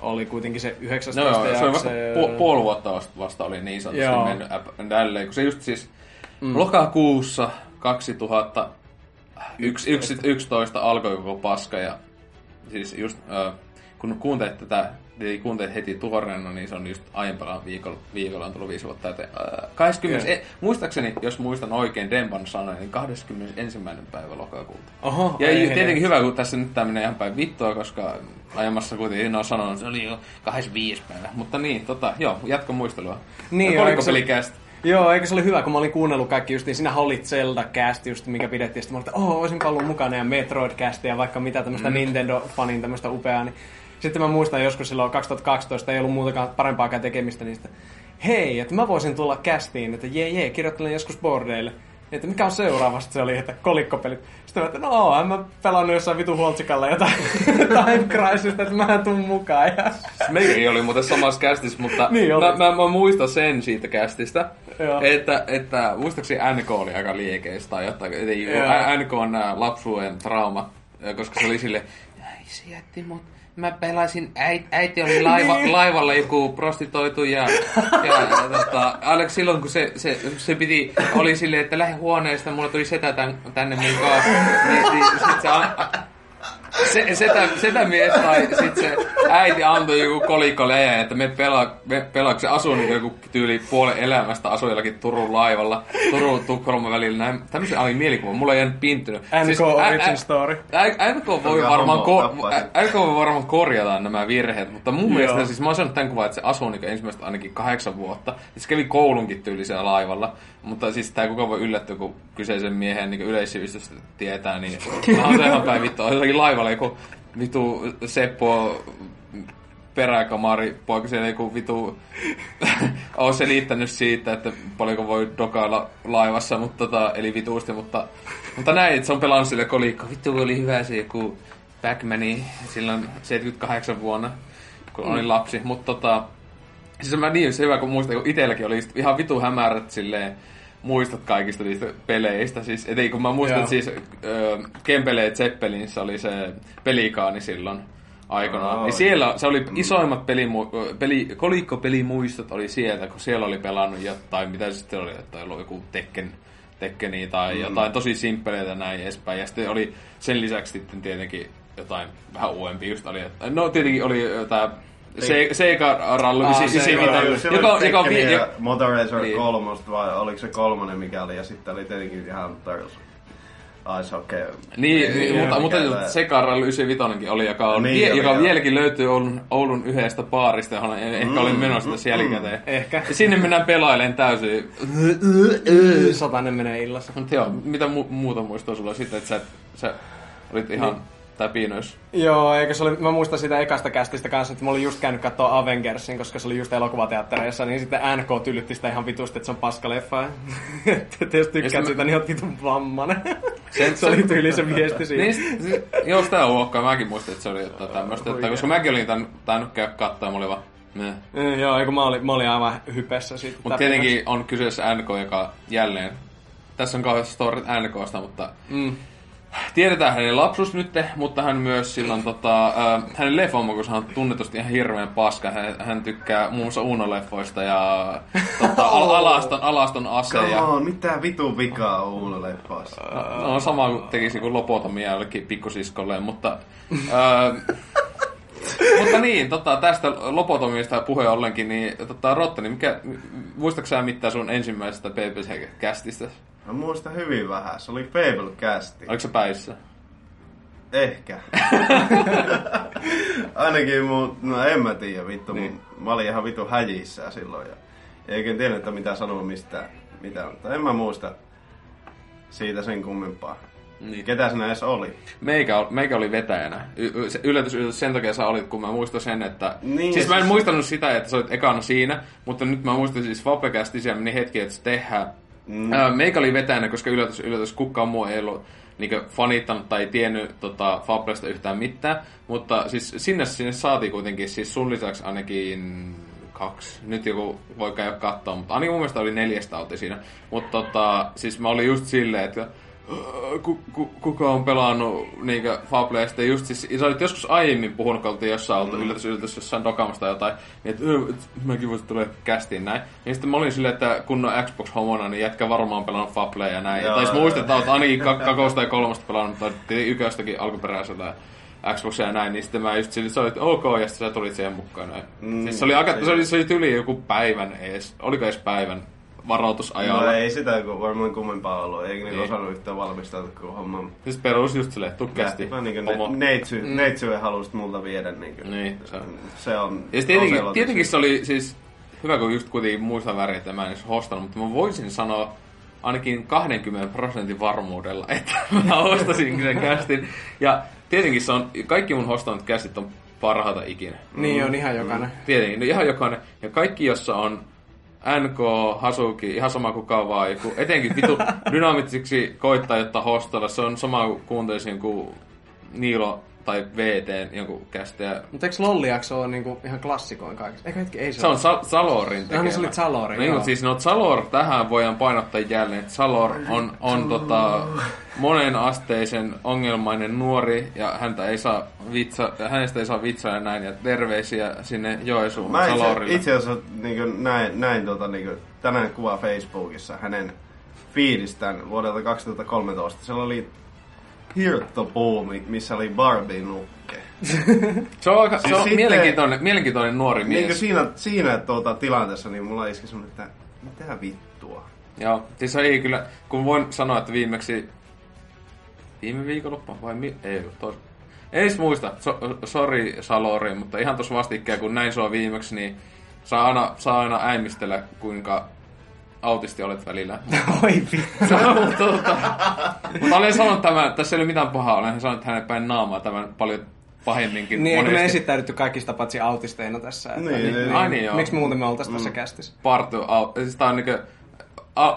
oli kuitenkin se 19 No joo, se oli vasta pu- puoli vuotta vasta, oli niin sanotusti Joo. mennyt tälleen, kun se just siis Mm. lokakuussa 2011 alkoi koko paska ja siis just äh, kun kuuntelet tätä eli kuuntelet heti tuoreena, niin se on just aiempana viikolla, viikolla on tullut viisi vuotta täyteen. Äh, 20, e, muistaakseni, jos muistan oikein Demban sanoi, niin 21. päivä lokakuuta. Oho, ja ei, tietenkin ei. hyvä, kun tässä nyt tää menee ihan päin vittua, koska aiemmassa kuitenkin ne on sanonut, että se oli jo 25 päivä. Mutta niin, tota, joo, jatka muistelua. Niin, Ja se- kolikopelikästä. Joo, eikö se ole hyvä, kun mä olin kuunnellut kaikki just, niin sinähän olit Zelda-cast just, mikä pidettiin, sitten mä olin, että oh, olisinpa ollut mukana, ja Metroid-cast, ja vaikka mitä tämmöistä Mm. mm. Nintendo-fanin tämmöistä upeaa, niin sitten mä muistan joskus silloin 2012, ei ollut muutakaan parempaakaan tekemistä niistä. Hei, että mä voisin tulla castiin, että jee jee, kirjoittelen joskus bordeille. Että mikä on seuraavasta se oli, että kolikkopelit. Sitten mä, että no oon mä pelannut jossain vitu huoltsikalla jotain Time Crisista, että mä tuun mukaan. Ja... Meiri oli muuten samassa kästissä, mutta Niin oli. mä, mä, mä, muistan sen siitä kästistä, Joo. että, että muistaakseni NK oli aika liekeistä tai jotain. Ei, NK on ää, lapsuuden trauma, koska se oli sille, äisi jätti mut. Mä pelasin, äit, äiti oli laiva, Niin. laivalla joku prostituoitu ja, ja, ja tota, Alex silloin kun se, se, se piti, oli silleen, että lähde huoneesta, mulla tuli setä tän, tänne mukaan, niin, niin sit se, a- se, setä, setämies tai sit se äiti antoi joku kolikko leijä, että me pelaa, me pelaa, se asuu niin joku tyyli puolen elämästä, asui jollakin Turun laivalla, Turun Tukholman välillä, näin. Tämmöisen oli mielikuva, mulla ei jäänyt pinttynyt. NK Origin Story. NK voi varmaan, ko- NK voi varmaan korjata nämä virheet, mutta mun Joo. mielestä siis mä oon saanut tämän kuvan, että se asuu niin ensimmäistä ainakin kahdeksan vuotta. Ja se kävi koulunkin tyylisellä laivalla. Mutta siis tää kuka voi yllättyä, kun kyseisen miehen niin yleissivistystä tietää, niin on se ihan päin vittu. On jollakin laivalla joku vitu Seppo peräkamari poika siellä joku vitu on selittänyt siitä, että paljonko voi dokailla laivassa, mutta tota, eli vituusti, mutta, mutta näin, että se on pelannut sille kolikko. Vittu oli hyvä se joku Pac-Mani silloin 78 vuonna, kun olin Mm. lapsi, mutta tota, siis mä niin se hyvä, kun muistan, kun itselläkin oli ihan vitu hämärät silleen, muistat kaikista niistä peleistä. Siis, et ei, kun mä muistan, että siis äh, Kempele Zeppelinissä oli se pelikaani silloin aikanaan. Aa, niin siellä se oli isoimmat pelimu, peli, kolikkopelimuistot oli sieltä, kun siellä oli pelannut jotain, mitä se sitten oli, että oli joku Tekken, Tekkeni tai Mm. jotain tosi simppeleitä näin edespäin. Ja sitten oli sen lisäksi sitten tietenkin jotain vähän uudempi just oli. No tietenkin oli tämä Se, Sega Rallu Aa, 95, Sega joka, joka, on vi- ja joka, Motor Racer Niin. kolmosta vai oliko se kolmonen mikä oli ja sitten oli tietenkin ihan Turtles Ice Hockey. Niin, Mikä mutta, mutta Sega Rally 95 oli, joka, on, Niin vie, oli, joka joo. vieläkin löytyy Oulun, Oulun yhdestä baarista, johon en- ehkä Mm, olin menossa mm, tässä jälkikäteen. Ehkä. Sinne mennään pelailemaan täysin. Satanen menee illassa. Mutta joo, mitä mu- muuta muistaa sulla sitten, että sä, sä olit ihan Niin. Täpinöissä? Joo, eikö se oli, mä muistan sitä ekasta kästistä kanssa, että mä olin just käynyt katsoa Avengersin, koska se oli just elokuvateattereissa, niin sitten NK tylytti sitä ihan vitusti, että se on paskaleffa. että jos tykkäät sitä, mä- niin oot vitun vammanen. Sen- se oli tyyli se viesti siinä. Niin, sit- joo, sitä luokkaa. Mäkin muistin, että se oli jotain tämmöistä. Että, koska mäkin olin tainnut, tainnut käydä katsoa mä olin vaan... Mm, joo, eikö mä olin, mä olin aivan hypessä siitä. Mutta tietenkin on kyseessä NK, joka jälleen... Tässä on kauheasti storit NKsta, mutta... Mm. Tiedetään hänen lapsuus nyt, mutta hän myös silloin, tota, äh, hänen leffomakus on tunnetusti ihan hirveän paska. Hän, hän tykkää muun muassa Uno-leffoista ja tota, al- alaston, alaston ase. Come Ja, on, mitä vitun vikaa on Uuno leffassa? no, on sama kuin tekisi kuin lopotomia jollekin pikkusiskolleen, mutta... Äh, mutta niin, tota, tästä lopotomista puheen ollenkin, niin tota, Rotteni, mikä, muistatko sä mitään sun ensimmäisestä BBC-kästistä? Mä muistan hyvin vähän. Se oli Fable Casti. Oliko se päissä? Ehkä. Ainakin mun, no en mä tiedä vittu, niin. mä olin ihan vittu häjissä silloin ja eikä tiedä, että mitä sanoa mistään, mitä, mutta en mä muista siitä sen kummempaa. Niin. Ketä sinä edes oli? Meikä, meikä oli vetäjänä. Y- se yllätys, yllätys, sen takia sä olit, kun mä muistan sen, että... Niin, siis mä en muistanut sitä, että sä olit ekana siinä, mutta nyt mä muistan siis Fabekästi, siellä meni hetki, että se tehdään. Mm. Ää, meikä oli vetäjänä, koska yllätys, yllätys, kukaan muu ei ollut niin fanittanut tai tiennyt tota, Fablesta yhtään mitään. Mutta siis sinne, sinne saatiin kuitenkin siis sun lisäksi ainakin kaksi. Nyt joku voi käydä katsoa, mutta ainakin mun mielestä oli neljästä oltiin siinä. Mutta tota, siis mä olin just silleen, että ku, ku, kuka on pelannut niinkö Fable, ja sitten just siis, sä olit joskus aiemmin puhunut, kun oltiin jossain oltu, yllätys, yllätys, jossain dokaamasta jotain, niin että "Ö, et mäkin voisin tulla kästiin näin. Niin sitten mä olin silleen, että kun on Xbox-homona, niin jätkä varmaan pelannut Fablea ja näin. Joo, tai siis joo, muistat, että olet ainakin ka- kakosta ja kolmasta pelannut, tai yköstäkin alkuperäisellä. Xboxia ja näin, niin sitten mä just sille, se oli, että ok, ja sitten sä tulit siihen mukaan. Näin. Mm, siis se oli, aika, se oli, se oli tyli joku päivän ees, oliko edes päivän varoitusajalla. No ei sitä kun varmaan kummempaa ollut, eikä niin. osannut yhtään valmistautua kuin homma. Siis perus just silleen, tukkeasti. Mä niin ne, neitsy, mm. neitsy halusit multa viedä. Niin, kuin, niin se on. Se on ja tietenkin, tietenkin se oli siis, hyvä kun just kuitenkin muista väriä, että mä en edes hostanut, mutta mä voisin sanoa, ainakin 20 prosentin varmuudella, että mä ostasin sen kästin. Ja tietenkin se on, kaikki mun hostanut kästit on parhaita ikinä. Niin on ihan jokainen. Tietenkin, no ihan jokainen. Ja kaikki, jossa on NK, Hasuki, ihan sama kuin kavaa, joku, etenkin vitu dynamitiksi koittaa, jotta hostella. Se on sama kuin kuuntelisin kuin Niilo tai VT jonkun kästä. Mutta eikö Lolliakso ole niinku ihan klassikoin kaikista? Eikö hetki, ei se, se on Sa- Salorin tekemä. No niin se oli Salorin, niin, siis no Salor, tähän voidaan painottaa jälleen, että Salor on, on tota, monen asteisen ongelmainen nuori ja häntä ei saa vitsa, hänestä ei saa vitsaa ja näin ja terveisiä sinne Joesuun Mä Salorille. itse asiassa niin näin, näin tota, niin kuin, tänään kuva Facebookissa hänen fiilistään vuodelta 2013. Se oli hirttopuumi, missä oli Barbie nukke. se on, aika, siis se on sitten, mielenkiintoinen, mielenkiintoinen nuori mies. Niin siinä, siinä tuota, tilanteessa niin mulla iski semmoinen, että mitä vittua. Joo, siis ei kyllä, kun voin sanoa, että viimeksi viime viikonloppu vai mi- ei, tos, ei muista, so, sorry Salori, mutta ihan tuossa vastikkeen, kun näin sua viimeksi, niin saa aina, saa aina äimistellä, kuinka autisti olet välillä. Oi vittu. tuota, mutta olen sanonut tämän, tässä ei ole mitään pahaa, olen sanonut hänen päin naamaa tämän paljon pahemminkin. Niin, eikö me esittäydytty kaikista paitsi autisteina tässä? Että, niin, niin, niin, Ai niin, joo. Miksi muuten me oltaisiin mm. tässä kästissä? Partu, au, siis tää on niinku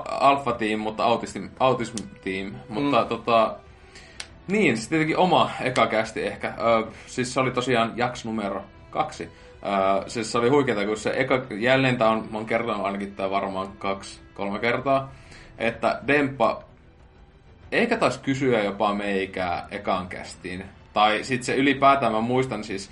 alfa team, mutta autism, autism team. Mutta mm. tota, niin, siis tietenkin oma eka kästi ehkä. Ö, siis se oli tosiaan jakso numero kaksi. Öö, siis se oli huikeeta, kun se eka, jälleen tää on, mä oon kertonut ainakin tää varmaan kaksi, kolme kertaa, että Demppa eikä taas kysyä jopa meikää ekan kästiin. Tai sit se ylipäätään, mä muistan siis,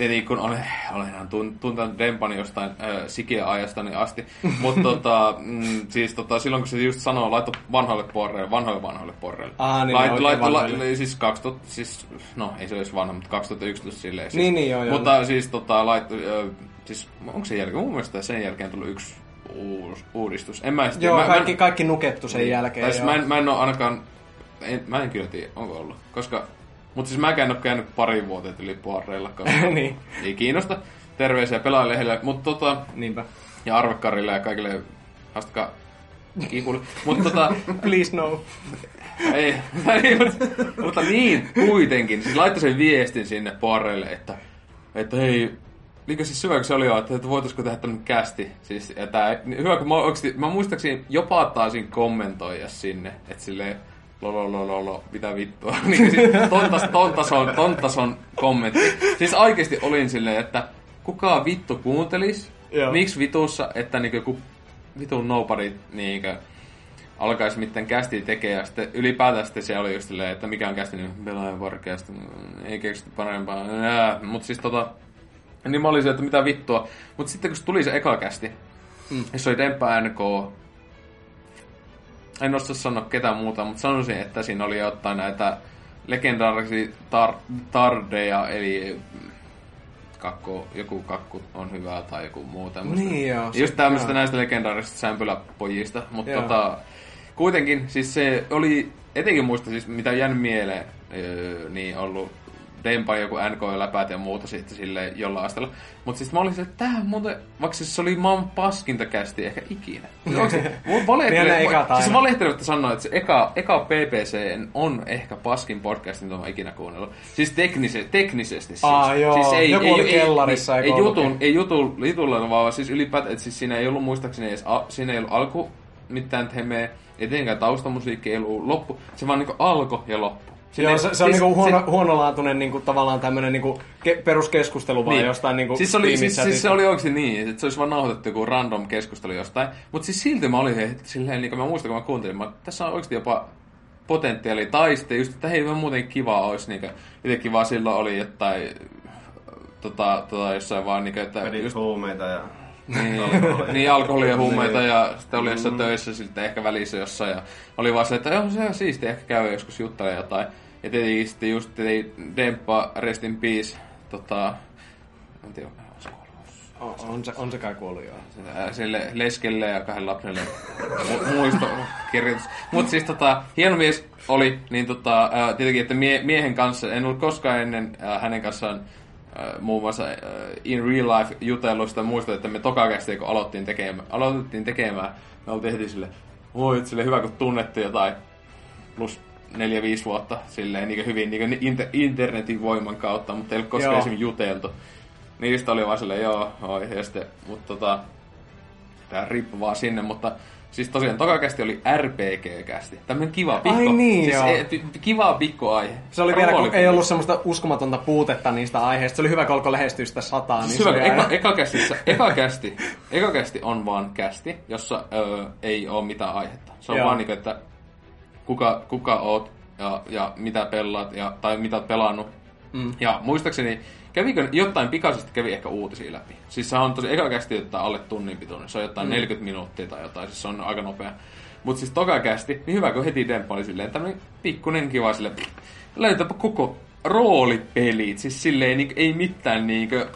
Tietenkin kun olen, olenhan tuntenut Dempani jostain äh, sikiä ajastani asti. Mutta tota, mm, siis tota, silloin kun se just sanoo, laitto vanhoille porreille, vanhoille vanhoille porreille. Ah, niin, Lait, laitto, la, siis 2000, siis, no ei se olisi vanha, mutta 2011 silleen. Siis. Niin, niin joo, joo. Mutta joo. siis tota, laitto, äh, siis onko sen jälkeen, mun mielestä sen jälkeen tullut yksi uus, uudistus. En mä Joo, mä, kaikki, mä, kaikki nukettu sen niin, jälkeen. Tai siis mä, en, mä en ole ainakaan, en, mä en kyllä tiedä, onko ollut. Koska mutta siis mäkään en ole käynyt pari vuoteen yli puoreilla, niin. ei kiinnosta. Terveisiä pelaajille, mutta tota... Niinpä. Ja Arvekarille ja kaikille haastakaa kiikulle. Mutta tota... Please no. ei, ei mutta, mutta, niin, kuitenkin. Siis laittoi sen viestin sinne puoreille, että, että hei, Liikö siis hyvä, kun se oli jo, että, että voitaisiko tehdä tämmöinen kästi. Siis, ja tää, hyvä, kun mä, oikeasti, mä muistaakseni jopa taisin kommentoida sinne, että silleen, lololololo, mitä vittua. niin siis ton, tas, ton, tason, ton tason kommentti. Siis oikeasti olin silleen, että kuka vittu kuuntelis? Joo. Miksi vitussa, että niinku joku vitun nobody niinkö alkaisi mitään kästi tekee ja sitten ylipäätään sitten se oli just silleen, että mikä on kästi, niin pelaajan podcast, ei keksitty parempaa. Mutta siis tota, niin mä olin se, että mitä vittua. Mutta sitten kun se tuli se eka kästi, mm. se oli Demppa NK, en osaa sanoa ketään muuta, mutta sanoisin, että siinä oli jotain näitä legendaarisia tar- tardeja, eli kakku, joku kakku on hyvä tai joku muu tämmöistä. Niin joo. Just tämmöistä näistä legendaarisista sämpyläpojista, mutta tota, kuitenkin siis se oli, etenkin muista siis mitä jäänyt mieleen, öö, niin ollut Dempa joku NK-läpäät ja muuta sitten sille jollain asteella. Mutta siis mä olin se, että tää muuten, vaikka siis se oli maan paskinta kästi ehkä ikinä. Siis siis valehtelematta sanoa, että se eka, eka PPC on ehkä paskin podcastin, mitä mä ikinä kuunnellut. Siis teknise, teknisesti siis. Aa, joo. Siis ei, Joku ei, oli kellarissa. Ei, ei, jutun, ei jutu, jutulla, vaan siis ylipäätään, että siis siinä ei ollut muistaakseni edes, a, siinä ei ollut alku mitään temeä, etenkään taustamusiikki ei ollut loppu. Se vaan niinku alkoi ja loppu. Joo, se, se siis, on niinku huono, se, huonolaatuinen niinku, tavallaan tämmöinen niinku, ke, peruskeskustelu vaan niin. jostain niinku, siis, oli, siis, siis, se oli oikeasti niin, että se olisi vaan nauhoitettu joku random keskustelu jostain. Mutta siis silti mä olin että silleen, niin kuin mä muistan, kun mä kuuntelin, mä, tässä on oikeasti jopa potentiaali. Tai sitten just, että hei, muuten kiva olisi. Niin kuin, jotenkin vaan silloin oli jotain tota, tota jossain vaan niin kuin, että... Vedit just, huumeita ja... Niin, niin alkoholia huumeita niin. ja sitten oli jossain mm. töissä sitten ehkä välissä jossain ja oli vaan se, että joo se on siistiä ehkä käy joskus juttelemaan jotain. Ja tietenkin sitten just Demppa Rest in Peace, tota, en tiedä, on se on, on, se, on se kai kuollut joo. Sille leskelle ja kahden lapselle mu- muistokirjoitus. Mutta siis tota, hieno mies oli, niin tota, tietenkin, että mie- miehen kanssa, en ollut koskaan ennen hänen kanssaan muun muassa ää, in real life jutellut sitä muista, että me tokakästi, kun aloittiin tekemään, aloitettiin tekemään, me oltiin heti sille, oi, sille hyvä kun tunnettiin jotain, plus neljä, viisi vuotta silleen niin hyvin niin inter- internetin voiman kautta, mutta ei ole koskaan esimerkiksi juteltu. Niistä oli vaan silleen, joo, oi, ja sitten, mutta tota, tää riippuu vaan sinne, mutta Siis tosiaan tokakästi oli RPG-kästi. Tämmönen kiva pikko. Ai niin, siis joo. e, kiva pikkuaihe. Se oli vielä, kun ei ollut semmoista uskomatonta puutetta niistä aiheista. Se oli hyvä, kun alkoi lähestyä sitä sataa. Siis niin hyvä, eka, eka, kästissä, eka, kästi, eka kästi on vaan kästi, jossa ö, ei ole mitään aihetta. Se on Joo. vaan niin, että kuka, kuka oot ja, ja mitä pelaat ja, tai mitä oot pelannut. Mm. Ja muistaakseni, kävikö jotain pikaisesti kävi ehkä uutisia läpi. Siis se on tosi eka kästi jotain alle tunnin pituinen. Se on jotain Mm. mm. 40 minuuttia tai jotain, siis se on aika nopea. Mutta siis toka kästi, niin hyvä kun heti Demppa oli silleen tämmönen pikkunen kiva silleen, löytäpä koko roolipelit, siis silleen niin, ei mitään niinkö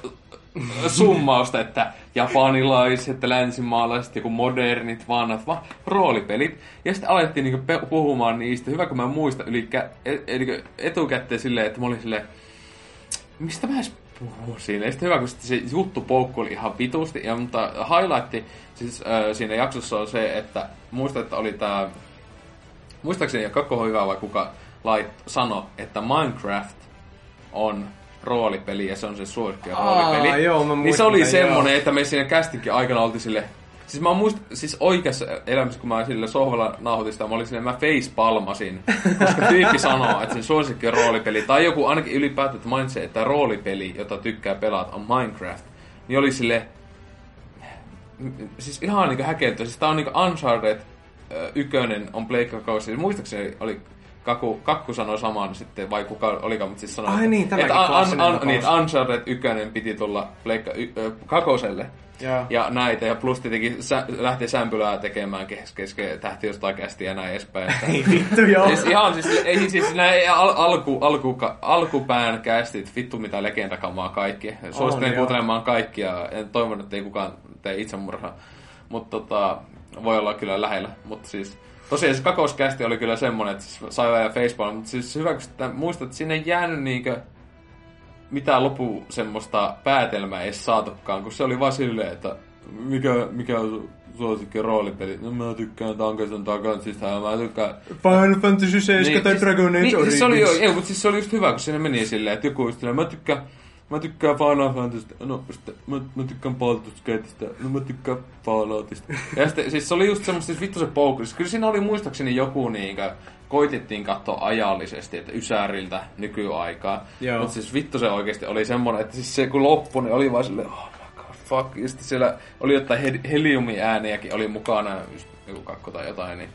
summausta, että japanilaiset, länsimaalaiset, joku modernit, vanhat, vaan roolipelit. Ja sitten alettiin niinku pe- puhumaan niistä. Hyvä, kun mä muistan yli kä- e- e- etukäteen silleen, että mä olin silleen, mistä mä edes puhun siinä. Sitten hyvä, kun sitten se juttu poukku oli ihan vitusti. Ja, mutta highlightti siis, äh, siinä jaksossa on se, että muista, että oli tää... Muistaakseni Kakko Hyvä vai kuka lait, sano, että Minecraft on roolipeli ja se on se suosikki roolipeli. joo, mä niin se oli semmonen, joo. että me siinä kästinkin aikana oltiin sille Siis mä muist, siis oikeassa elämässä, kun mä sille sohvalla nauhoitin sitä, mä olin sinne, mä facepalmasin, koska tyyppi sanoo, että sen suosikki on roolipeli, tai joku ainakin ylipäätään että mainitsee, että roolipeli, jota tykkää pelata, on Minecraft, niin oli sille, siis ihan niinku häkeltä, siis tää on niinku Uncharted ykönen on Pleikka-kausi, siis muistaakseni oli Kaku, Kakku sanoi saman sitten, vai kuka olikaan, mutta siis sanoi, Ai että, niin, että un, tapaus. niin, Uncharted ykönen piti tulla Pleikka y, ö, kakoselle. Joo. Ja näitä, ja plus tietenkin sä, lähti sämpylää tekemään kes, kesken tähti jostain kästi ja näin edespäin. Että- Ei vittu, joo. Siis ihan siis, ei siis näin al, alku, alku, alkupään kästit, vittu mitä legendakamaa kaikki. Suosittelen joo. kuuntelemaan kaikkia, en toivon, että ei kukaan tee itsemurhaa. Mutta tota, voi olla kyllä lähellä. Mutta siis, tosiaan se kakoskästi oli kyllä semmonen, että siis sai vähän Facebook, mutta siis hyvä, kun sitä muistat, että sinne ei jäänyt niinkö mitään lopu semmoista päätelmää edes saatukaan, kun se oli vaan silleen, että mikä, mikä on su- suosikki roolipeli? No mä tykkään and Dragonsista ja mä tykkään... Final Fantasy 7 tai Dragon Age niin, siis se oli, jo, Origins. ei, mutta siis se oli just hyvä, kun siinä meni silleen, että joku just silleen, mä tykkään, mä tykkään Final Fantasystä, no sitten mä, mä tykkään Baldur's Gateista, no mä tykkään Falloutista. Ja sitten siis se oli just semmoista, siis vittu se poukku. Siis kyllä siinä oli muistaakseni joku niinkö, koitettiin katsoa ajallisesti, että Ysäriltä nykyaikaa. Mutta siis vittu se oikeasti oli semmoinen, että siis se kun loppui, niin oli vaan silleen, oh my god, fuck. Ja sitten siellä oli jotain he- heliumiääniäkin oli mukana, just joku kakko tai jotain, niin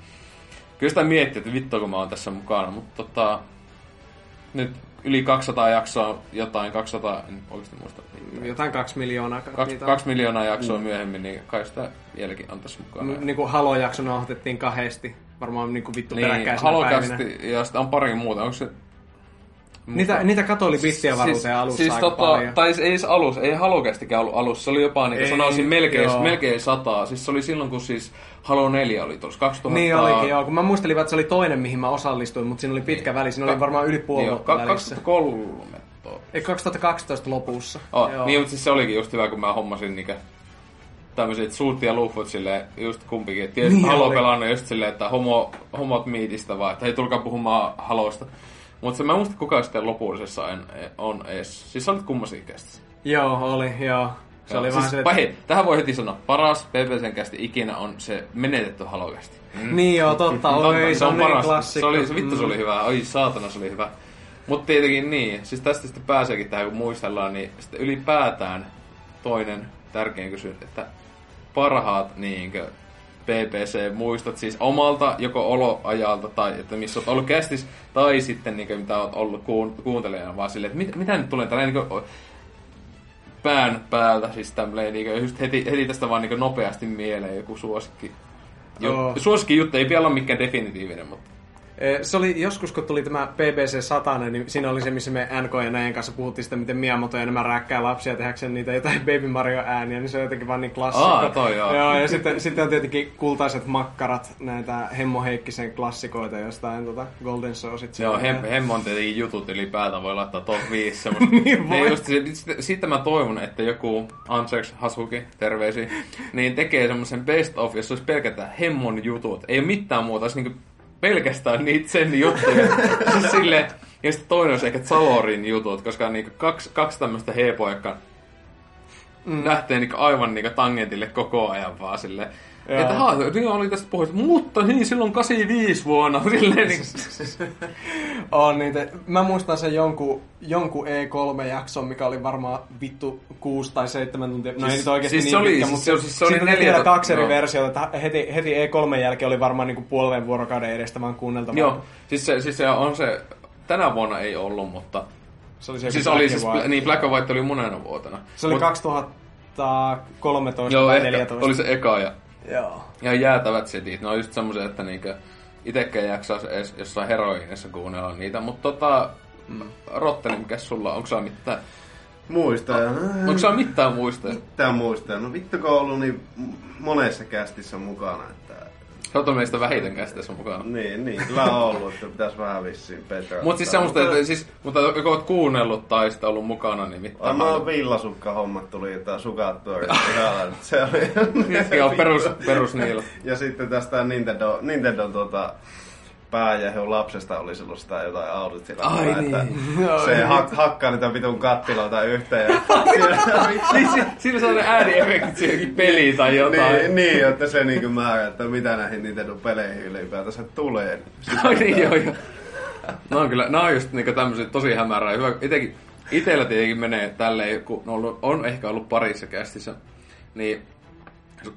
kyllä sitä miettii, että vittu kun mä oon tässä mukana, mutta tota, nyt yli 200 jaksoa, jotain 200, en oikeasti muista. Jotain kaksi miljoonaa. Kaksi, niitä on. kaksi miljoonaa jaksoa Mm. myöhemmin, niin kai sitä vieläkin on tässä mukana. N- Niinku Halo-jakso nauhoitettiin kahdesti. Varmaan niinku vittu niin, peräkkäisenä päivinä. Ja sitten on pari muuta. Onko se... Niitä, niitä katoli bittiä varuuteen siis, alussa siis aika tota, paljon. Tai ei edes alus, ei Halokästikään ollut alussa, se oli jopa niin Ei, sanoisin melkein, joo. melkein sataa. Siis se oli silloin, kun siis Halo 4 oli tuossa 2000... Niin olikin, joo. Kun mä muistelin, että se oli toinen, mihin mä osallistuin, mutta siinä oli pitkä väli. Siinä oli varmaan yli puoli vuotta Niin välissä. 2003. Ei, 2012 lopussa. Oh, Joo. niin, mutta siis se olikin just hyvä, kun mä hommasin niinkö tämmöiset suutti ja luffut silleen, just kumpikin. Et Tietysti Niin niin Halo pelannut just silleen, että homo, homot miitistä vaan, että hei tulkaa puhumaan Halosta. Mutta se mä en muista kuka sitten lopullisessa en, on edes. Siis sä olit kummassakin kästissä. Joo, oli, joo. Se Joo, oli siis, vähän se, että... hei, tähän voi heti sanoa, paras PPCn kästi ikinä on se menetetty Halo-kästi. Niin joo, totta, oi, se on niin paras. klassikko. Se oli, se vittu se oli Mm. hyvä, oi saatana se oli hyvä. Mutta tietenkin niin, siis tästä sitten pääseekin tähän kun muistellaan, niin sitten ylipäätään toinen tärkein kysymys, että parhaat niinkö PPC-muistot siis omalta joko oloajalta tai että missä olet ollut kästis tai sitten niinkö mitä olet ollut kuun, kuuntelijana vaan silleen, että mit, mitä nyt tulee tällainen niinkö pään päältä siis tämmöinen niinkö just heti, heti tästä vaan niinkö nopeasti mieleen joku suosikki. Joo. Suosikki juttu ei vielä ole mikään definitiivinen, mutta Se oli joskus, kun tuli tämä BBC 100, niin siinä oli se, missä me NK ja näin kanssa puhuttiin sitä, miten Miyamoto ja nämä rääkkää lapsia tehdäkseen niitä jotain Baby Mario ääniä, niin se on jotenkin vaan niin klassikko. Aa, toi joo. joo ja sitten, sitten on tietenkin kultaiset makkarat, näitä Hemmo Heikkisen klassikoita jostain tota Golden Saucit. Joo, hem, Hemmon tietenkin jutut ylipäätään voi laittaa top 5 semmoista. Niin voi. niin just, sit- sitten mä toivon, että joku Ansex Hasuki, terveisiä, niin tekee semmoisen best of, jossa olisi pelkästään Hemmon jutut. Ei ole mitään muuta, olisi niinku pelkästään niitä sen juttuja. siis silleen, ja sitten toinen olisi ehkä Zalorin jutut, koska on niinku kaksi, kaksi tämmöistä heepoa, jotka mm. lähtee niinku aivan niinku tangentille koko ajan vaan silleen. Joo. Että haa, niin oli tästä puhetta, mutta niin silloin 85 vuonna. Silleen, niin, On niitä. Mä muistan sen jonkun, jonkun E3-jakson, mikä oli varmaan vittu 6 tai 7 tuntia. No Siis- ei nyt oikeasti siis niin se oli- pitkä, siis mutta se siis se oli siitä neljä- vielä kaksi eri versiota. Että heti, heti E3 jälkeen oli varmaan niinku puolen vuorokauden edestä vaan kuunneltavaa. Joo, siis se, siis se on se, tänä vuonna ei ollut, mutta... Se oli se siis oli siis, White. niin Black and White oli monena vuotena. Se oli Mut- 2013 Joo, tai ehkä 14. oli se eka ja... Joo. Ja jäätävät setit, ne on just semmoisia, että niinkö itekään jaksaisi edes jossain heroiinissa kuunnella niitä, mutta tota... Mm. Rotteni, mikä sulla on? Onko sä mitään... Muista. Onko sä mitään muista? Mitään muista. No vittu kun on ollut niin monessa kästissä mukana, että... Sä oot meistä vähiten käsitössä mukana. Niin, niin, kyllä on ollut, että pitäisi vähän vissiin Petra. Mut siis semmoista, että siis, mutta joko oot kuunnellut tai sitten ollut mukana, niin Ai mitään. mä villasukka hommat tuli jotain sukattua. se oli... Joo, perus, perus niillä. Ja sitten tästä Nintendo, Nintendo tuota, pääjähön lapsesta oli silloin sitä jotain auditilla. Ai että niin. se hak, hakkaa niitä vitun kattiloita yhteen. Ja niin, si- siinä saa ne ääniefektit siihenkin peliin tai jotain. niin, niin, että se niinku määrää, että mitä näihin Nintendo-peleihin ylipäätänsä tulee. Ai niin, joo, joo. No on kyllä, nämä on just niinku tämmöiset tosi hämärää. Hyvä, itekin, itellä tietenkin menee tälleen, kun on, ollut, on ehkä ollut parissa kästissä, niin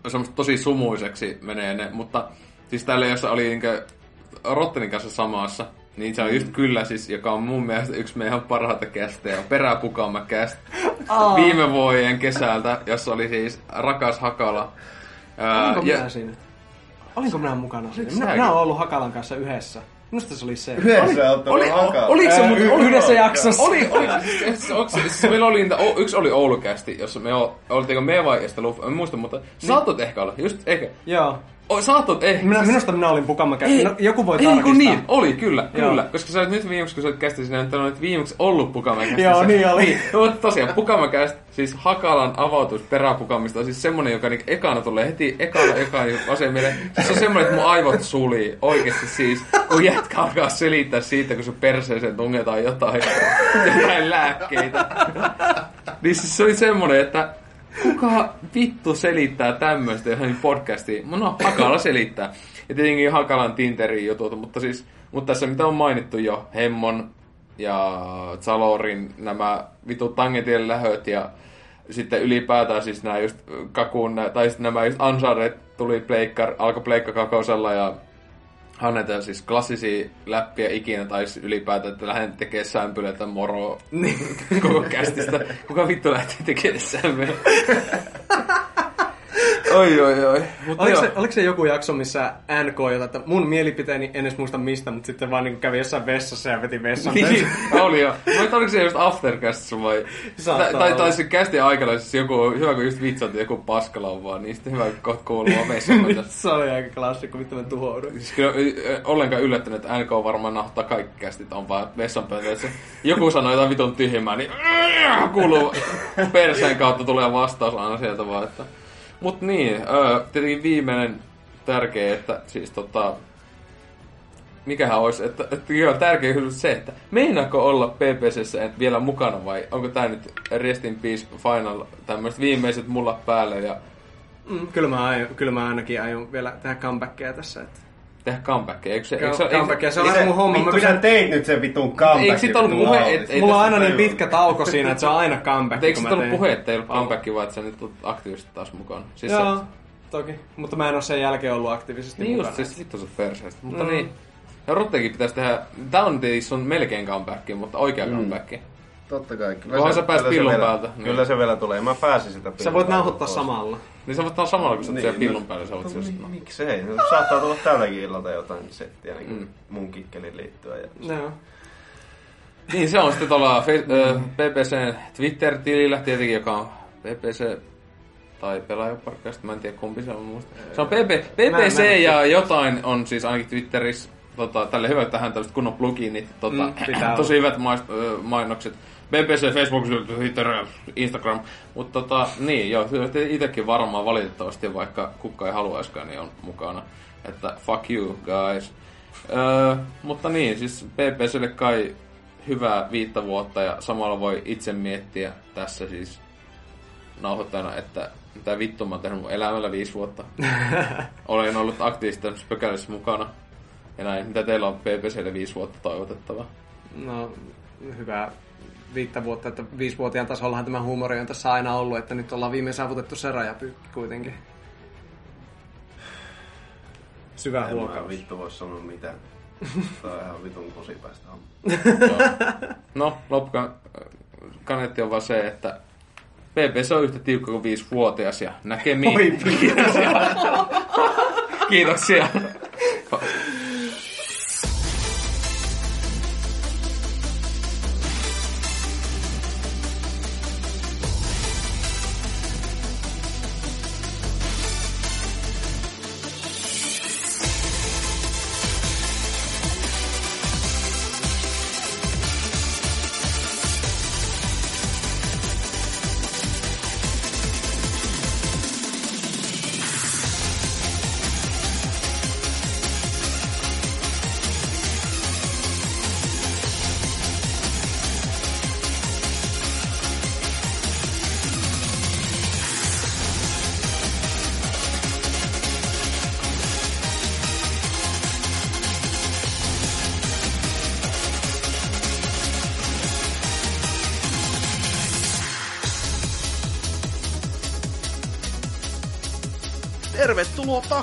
semmoista tosi sumuiseksi menee ne, mutta siis tälle, jossa oli niinkö Rottenin kanssa samassa, niin se on just kyllä siis, joka on mun mielestä yksi meidän parhaita kästejä, Peräpukama käst. Aa. Viime vuoden kesältä, jossa oli siis Rakas Hakala. Ää, Olinko ja- minä siinä? Olinko minä mukana siinä? Minä, minä olen ollut Hakalan kanssa yhdessä. Minusta se oli se. Yhdessä olette ollut Hakala? Oliko se mun y- yhdessä jaksossa? Oli, oli. Siis, siis meillä oli niitä, yksi oli Oulukästi, jossa me oltiinko me vai ja sitten en muista, mutta saatot ehkä olla, just ehkä. Joo. O, saatot ehkä. Minä, minusta minä olin Pukama Ei, no, Joku voi ei, tarkistaa. kun niin, oli, kyllä, Joo. kyllä. Koska sä olet nyt viimeksi, kun sä olet kästi sinä, että olet viimeksi ollut Pukamakästissä. Joo, niin oli. Mutta tosiaan, Pukamakäst, siis Hakalan avautus peräpukamista on siis semmonen, joka niinku ekana tulee heti, ekana, ekana asian mieleen. Siis se on semmonen, että mun aivot sulii oikeesti siis, kun jätkä alkaa selittää siitä, kun sun perseeseen tungetaan jotain, jotain lääkkeitä. Niin siis se oli semmonen, että kuka vittu selittää tämmöistä johonkin podcastiin? No, Hakala selittää. Ja tietenkin Hakalan Tinterin jutut, mutta siis, mutta tässä mitä on mainittu jo, Hemmon ja Zalorin nämä vitu tangentien lähöt ja sitten ylipäätään siis nämä just kakun, tai sitten nämä just Uncharted tuli pleikkar, alkoi pleikka kakosella ja annetaan siis klassisia läppiä ikinä, tai siis ylipäätään, että lähden tekemään sämpylöitä moro koko kästistä. Kuka vittu lähtee tekemään sämpylöitä? oi, oi, oi. Mutta Oliko se, oliko se joku jakso, missä NK, jota, että mun mielipiteeni en edes muista mistä, mutta sitten vaan niin kävi jossain vessassa ja veti vessan. Niin, oli jo. Mutta oliko se just aftercastissa vai? Saattaa Tai, tai, se kästi aikana siis joku, hyvä kun just vitsaat joku paskalauvaa, niin sitten hyvä kun kohta kuuluu vessan. se oli aika klassikko, vittu mä tuhouduin. Siis kyllä ollenkaan yllättynyt, että NK varmaan nahtaa kaikki kästit, on vaan vessanpöntössä. Joku sanoo jotain vitun tyhmää, niin kuuluu perseen kautta tulee vastaus aina sieltä vaan, että... Mut niin, ö, tietenkin viimeinen tärkeä, että siis tota... Mikähän olisi, että, että joo, tärkeä kysymys se, että meinaako olla PPCssä vielä mukana vai onko tää nyt Rest in Peace Final tämmöiset viimeiset mulla päälle ja Mm, kyllä, mä aion, kyllä mä ainakin aion vielä tehdä comebackia tässä. Että... tehdä comebackia, eikö se... Eikö se, eikö, comebackia, se on aina mun homma. Mä pidän- sä teit nyt sen vitun comeback. Eikö sit ollut puhe, et- ei Mulla on aina niin pitkä tauko siinä, että se on aina comeback. Eikö se mä ollut puhe, että ei ollut comeback, vaan että sä nyt olet aktiivisesti taas mukaan? Siis Joo, Se, toki. Mutta mä en ole sen jälkeen ollut aktiivisesti niin mukana. just, siis vittu sä perseestä. Mutta Mm. niin. Ja Rottekin pitäisi tehdä, tää on melkein comeback, mutta oikea Mm. comeback. Totta kai. Kyllä Kunhan sä pääst kyllä pillun vielä- päältä. Kyllä Niin. se vielä tulee. Mä pääsin sitä pillun Sä voit nauhoittaa pois. samalla. Niin sä voit ottaa samalla, kun sä Niin, siellä pillun no- päällä, sä voit no, mi- Miksei? No, Saattaa tulla tälläkin illalta jotain settiä niin mm. mun kikkelin liittyen. Ja... Joo. Niin, se on sitten tuolla PPC Twitter-tilillä tietenkin, joka on PPC tai pelaajaparkkaista, mä en tiedä kumpi se on muista. Se on PP, PPC Mä- ja jotain on siis ainakin Twitterissä tota, tälle hyvät tähän tällaiset kunnon pluginit, tota, Mm, tosi hyvät mais, ö, mainokset. BBC, Facebook, Twitter, Instagram. Mutta tota, niin, joo, itsekin varmaan valitettavasti, vaikka kukka ei haluaiskaan, niin on mukana. Että fuck you, guys. Öö, mutta niin, siis PPClle kai hyvää viittä vuotta ja samalla voi itse miettiä tässä siis nauhoittajana, että mitä vittua mä oon tehnyt mun elämällä viisi vuotta. Olen ollut aktiivisesti tämmöisessä pökälässä mukana. Ja näin, mitä teillä on PPClle viisi vuotta toivotettavaa? No, hyvää viittä vuotta, että viisivuotiaan tasollahan tämä huumori on tässä aina ollut, että nyt ollaan viimein saavutettu se rajapyykki kuitenkin. Syvä En mä huokaus. vittu voi sanoa mitään. Tää on ihan vitun kosipäistä. No, loppukan kaneetti on vaan se, että PPC on yhtä tiukka kuin viisivuotias ja näkemiin. Oi, Kiitoksia. Kiitoksia.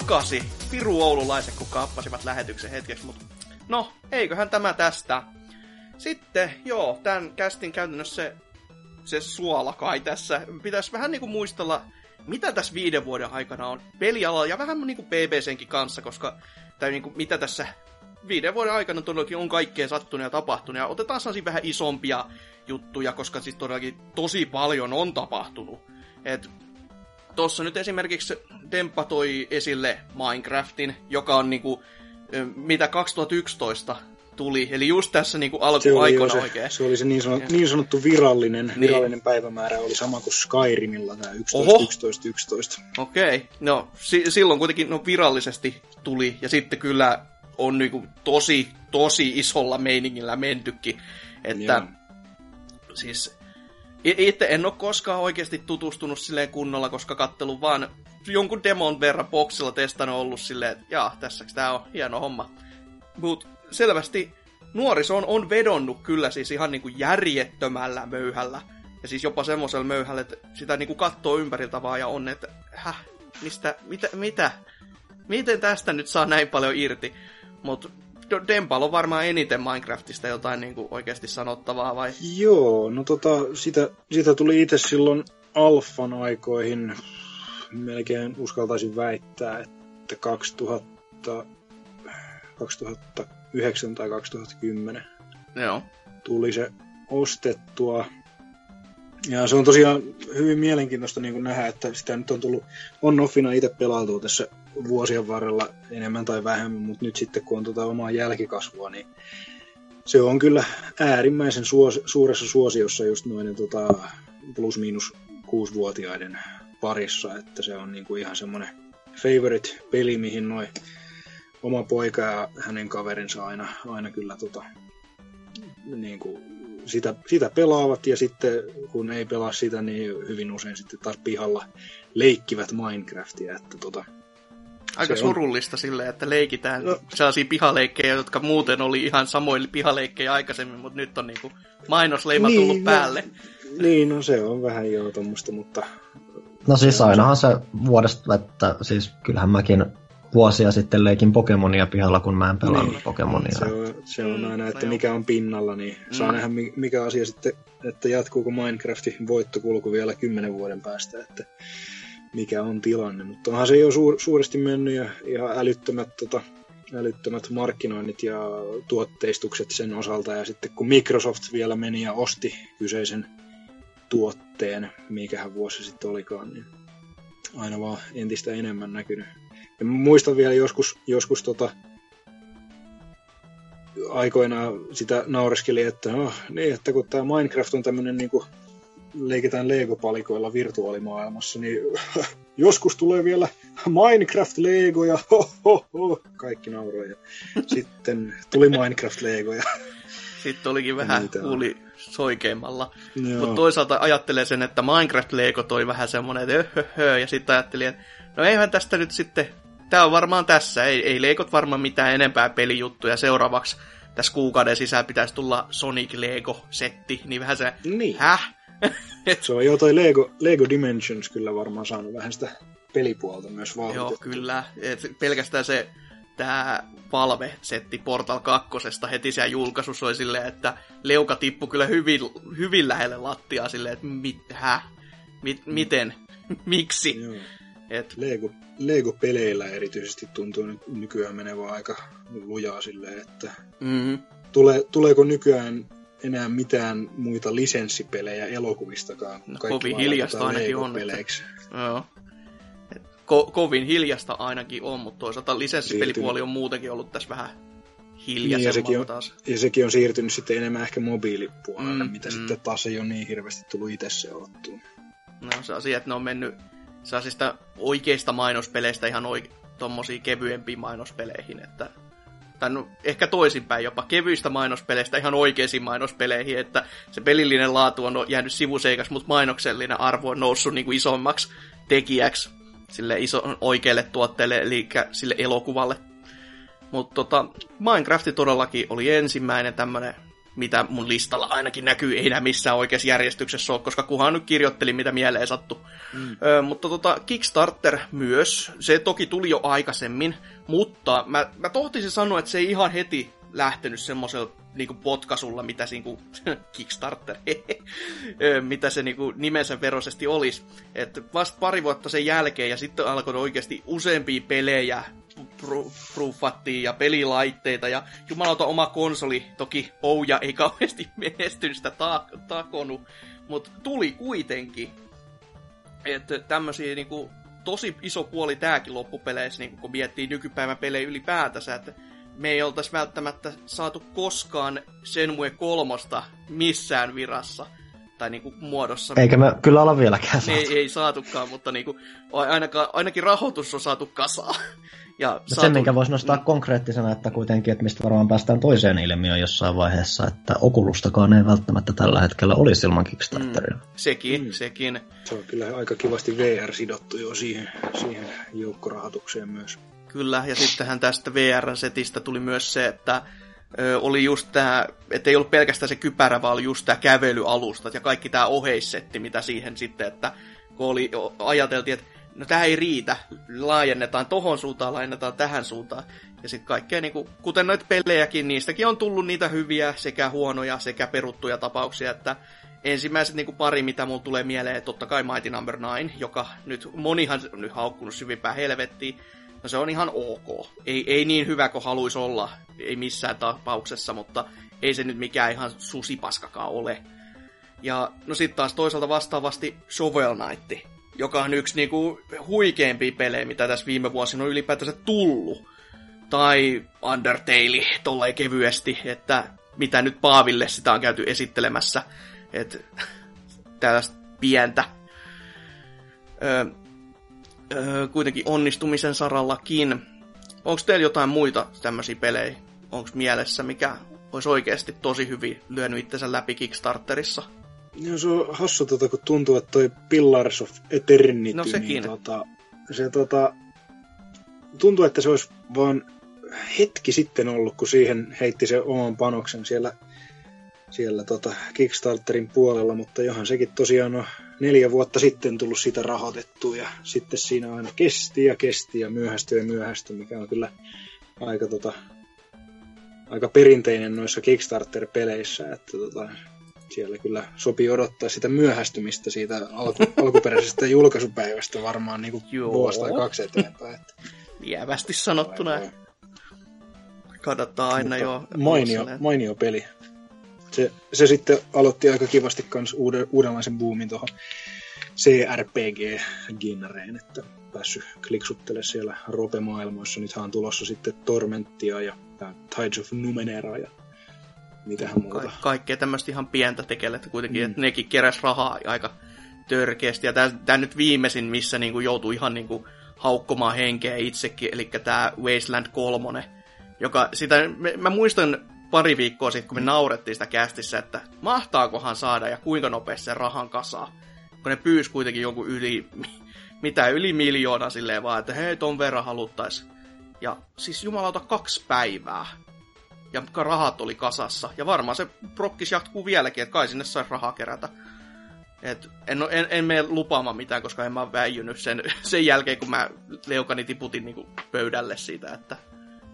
Takaisin, Piru Oululaiset, kun kappasivat lähetyksen hetkeksi, mutta no, eiköhän tämä tästä. Sitten, joo, tämän kästin käytännössä se, se suola kai tässä. Pitäisi vähän niinku muistella, mitä tässä viiden vuoden aikana on pelialalla ja vähän niinku BBCnkin kanssa, koska tai niinku, mitä tässä viiden vuoden aikana todellakin on kaikkea sattunut ja tapahtunut. Ja otetaan sellaisia vähän isompia juttuja, koska siis todellakin tosi paljon on tapahtunut. Et Tuossa nyt esimerkiksi Demppa toi esille Minecraftin, joka on niinku, mitä 2011 tuli, eli just tässä niinku Se oli, alkuaikoina se, oikein. se oli se niin, sanottu, niin sanottu virallinen, Niin. virallinen päivämäärä, oli sama kuin Skyrimilla tämä 11, Oho. 11, 11. Okei, no si- silloin kuitenkin no, virallisesti tuli, ja sitten kyllä on niinku tosi, tosi isolla meiningillä mentykin, että Joo. siis itse en ole koskaan oikeasti tutustunut silleen kunnolla, koska kattelu vaan jonkun demon verran boxilla testannut ollut silleen, että jaa, tässäks tää on hieno homma. Mut selvästi nuoriso on, on vedonnut kyllä siis ihan niinku järjettömällä möyhällä. Ja siis jopa semmoisella möyhällä, että sitä niinku kattoo ympäriltä vaan ja on, että häh, mistä, mitä, mitä? Miten tästä nyt saa näin paljon irti? Mut Dempal on varmaan eniten Minecraftista jotain niinku oikeasti sanottavaa vai? Joo, no tota, sitä, sitä tuli itse silloin alfan aikoihin, melkein uskaltaisin väittää, että 2000, 2009 tai 2010 Joo. tuli se ostettua. Ja se on tosiaan hyvin mielenkiintoista niin nähdä, että sitä nyt on tullut on-offina itse pelailtua tässä vuosien varrella enemmän tai vähemmän, mutta nyt sitten kun on tota omaa jälkikasvua, niin se on kyllä äärimmäisen suos, suuressa suosiossa just noiden tota, plus-miinus kuusivuotiaiden parissa, että se on niinku ihan semmoinen favorite-peli, mihin noin oma poika ja hänen kaverinsa aina, aina kyllä tota, niinku, sitä, sitä pelaavat ja sitten kun ei pelaa sitä, niin hyvin usein sitten taas pihalla leikkivät Minecraftia, että tota, Aika se on- surullista silleen, että leikitään No. sellaisia pihaleikkejä, jotka muuten oli ihan samoilla pihaleikkejä aikaisemmin, mutta nyt on niinku mainosleima Niin, tullut no. päälle. Niin, no se on vähän joo tuommoista, mutta No siis ainahan se vuodesta, että siis kyllähän mäkin vuosia sitten leikin Pokemonia pihalla, kun mä en pelannut niin. Pokemonia. Se on, se on aina, että mikä on pinnalla, niin saa mm. nähdä mikä asia sitten, että jatkuuko Minecraftin voittokulku vielä kymmenen vuoden päästä, että mikä on tilanne. Mutta onhan se jo suur, suuresti mennyt ja ihan älyttömät, tota, älyttömät markkinoinnit ja tuotteistukset sen osalta. Ja sitten kun Microsoft vielä meni ja osti kyseisen tuotteen, mikähän vuosi sitten olikaan, niin aina vaan entistä enemmän näkynyt. Ja muistan vielä joskus, joskus tota, aikoinaan sitä naureskeli, että no, niin, että kun tämä Minecraft on tämmöinen niin kuin leikitään Lego-palikoilla virtuaalimaailmassa, niin joskus tulee vielä Minecraft-Lego ja ho, ho, ho. kaikki nauroja. Sitten tuli Minecraft-Lego ja sitten olikin vähän kuuli soikeimmalla. Mutta toisaalta ajattelee sen, että Minecraft-Lego toi vähän semmoinen, että öhöhö, ja sitten ajattelin, että no eihän tästä nyt sitten, tää on varmaan tässä, ei, ei Legot varmaan mitään enempää pelijuttuja. Seuraavaksi tässä kuukauden sisään pitäisi tulla Sonic Lego-setti, niin vähän se, niin. häh? Se on jo toi Lego, Lego Dimensions kyllä varmaan saanut vähän sitä pelipuolta myös vauhditettua. Joo, kyllä. Et pelkästään se tämä Valve-setti Portal 2 heti siellä julkaisussa oli silleen, että leuka tippui kyllä hyvin, hyvin lähelle lattiaa silleen, että mit, hä? Mit, miten? Miksi? Joo. Et... Lego, Lego-peleillä erityisesti tuntuu nykyään menevä aika lujaa silleen, että mm-hmm. tule, tuleeko nykyään enää mitään muita lisenssipelejä elokuvistakaan. No, kovin hiljasta ainakin on. Joo ko- kovin hiljasta ainakin on, mutta toisaalta lisenssipelipuoli on muutenkin ollut tässä vähän hiljaisemmin niin, ja sekin on, taas. Ja sekin on siirtynyt sitten enemmän ehkä mobiilipuolelle, mm, mitä mm. sitten taas ei ole niin hirveästi tullut itse seurattua. No se asia, että ne on mennyt sellaisista oikeista mainospeleistä ihan oike- tommosiin kevyempiin mainospeleihin, että no, ehkä toisinpäin jopa kevyistä mainospeleistä ihan oikeisiin mainospeleihin, että se pelillinen laatu on jäänyt sivuseikas, mutta mainoksellinen arvo on noussut niin kuin isommaksi tekijäksi sille iso, oikealle tuotteelle, eli sille elokuvalle. Mutta tota, Minecraft todellakin oli ensimmäinen tämmönen, mitä mun listalla ainakin näkyy, ei enää missään oikeassa järjestyksessä ole, koska kuhan nyt kirjoittelin, mitä mieleen sattu. Mm. Ö, mutta tota, Kickstarter myös, se toki tuli jo aikaisemmin, mutta mä, mä tohtisin sanoa, että se ei ihan heti lähtenyt semmoisella niinku potkasulla, mitä se niinku, Kickstarter, mitä se niinku nimensä veroisesti olisi. Et vasta pari vuotta sen jälkeen ja sitten alkoi oikeasti useampia pelejä proofattiin ja pelilaitteita ja jumalauta oma konsoli, toki Ouja ei kauheasti menestynyt sitä ta- takonut, mutta tuli kuitenkin. Että tämmöisiä niinku, tosi iso puoli tääkin loppupeleissä, niinku, kun miettii nykypäivän pelejä ylipäätänsä, että me ei oltaisi välttämättä saatu koskaan Senmue kolmosta missään virassa tai niinku muodossa. Eikä me kyllä olla vieläkään saatu. Ei, ei saatukaan, mutta niinku, ainakaan, ainakin rahoitus on saatu kasaan. Ja no saatu... Sen, minkä voisi nostaa mm. konkreettisena, että kuitenkin, että mistä varmaan päästään toiseen ilmiöön jossain vaiheessa, että Okulustakaan ei välttämättä tällä hetkellä olisi ilman Kickstarteria. Mm. Sekin, mm. sekin. Se on kyllä aika kivasti VR-sidottu jo siihen, siihen joukkorahoitukseen myös. Kyllä, ja sittenhän tästä VR-setistä tuli myös se, että ö, oli just tämä, että ei ollut pelkästään se kypärä, vaan oli just tämä kävelyalustat ja kaikki tämä oheissetti, mitä siihen sitten, että kun oli, ajateltiin, että no tämä ei riitä, laajennetaan tohon suuntaan, laajennetaan tähän suuntaan. Ja sitten kaikkea, niin kuin, kuten noita pelejäkin, niistäkin on tullut niitä hyviä sekä huonoja sekä peruttuja tapauksia, että ensimmäiset niin kuin pari, mitä mulla tulee mieleen, totta kai Mighty Number no. 9, joka nyt monihan nyt haukkunut syvimpään helvettiin, No se on ihan ok. Ei, ei niin hyvä kuin haluaisi olla, ei missään tapauksessa, mutta ei se nyt mikään ihan susipaskakaan ole. Ja no sitten taas toisaalta vastaavasti Shovel Knight, joka on yksi niinku huikeimpia pelejä, mitä tässä viime vuosina on ylipäätänsä tullut. Tai Undertale tolleen kevyesti, että mitä nyt Paaville sitä on käyty esittelemässä. Että tällaista pientä. Öö, öö, kuitenkin onnistumisen sarallakin. Onko teillä jotain muita tämmöisiä pelejä? Onko mielessä, mikä olisi oikeasti tosi hyvin lyönyt itsensä läpi Kickstarterissa? No, se on hassu, tota, kun tuntuu, että toi Pillars of Eternity, no, sekin. Niin, tota, se tota, tuntuu, että se olisi vaan hetki sitten ollut, kun siihen heitti se oman panoksen siellä siellä tota Kickstarterin puolella, mutta johan sekin tosiaan on neljä vuotta sitten tullut sitä rahoitettua ja sitten siinä aina kesti ja kesti ja myöhästyi ja myöhästyi, mikä on kyllä aika, tota, aika perinteinen noissa Kickstarter-peleissä, että tota, siellä kyllä sopii odottaa sitä myöhästymistä siitä alku, alkuperäisestä julkaisupäivästä varmaan niin kuin vuosi tai kaksi eteenpäin. Että. Lievästi sanottuna. Kannattaa aina jo. Mainio, mainio peli. Se, se sitten aloitti aika kivasti kans uuden, uudenlaisen boomin tuohon CRPG-genreen, että päässyt kliksuttelemaan siellä rope-maailmoissa. Nythän on tulossa sitten Tormenttia ja Tides of Numenera ja mitähän muuta. Ka- kaikkea tämmöistä ihan pientä että kuitenkin, mm. että nekin keräs rahaa aika törkeästi. Ja tämä nyt viimeisin, missä niinku joutui ihan niinku haukkomaan henkeä itsekin, eli tämä Wasteland 3, joka sitä, mä muistan pari viikkoa sitten, kun me naurettiin sitä kästissä, että mahtaakohan saada ja kuinka nopeasti se rahan kasaa. Kun ne pyys kuitenkin jonkun yli, mitä yli miljoona silleen vaan, että hei ton verran haluttais. Ja siis jumalauta kaksi päivää. Ja rahat oli kasassa. Ja varmaan se prokkis jatkuu vieläkin, että kai sinne saisi rahaa kerätä. Et en, en, en mene lupaamaan mitään, koska en mä ole väijynyt sen, sen jälkeen, kun mä leukani tiputin niin pöydälle siitä, että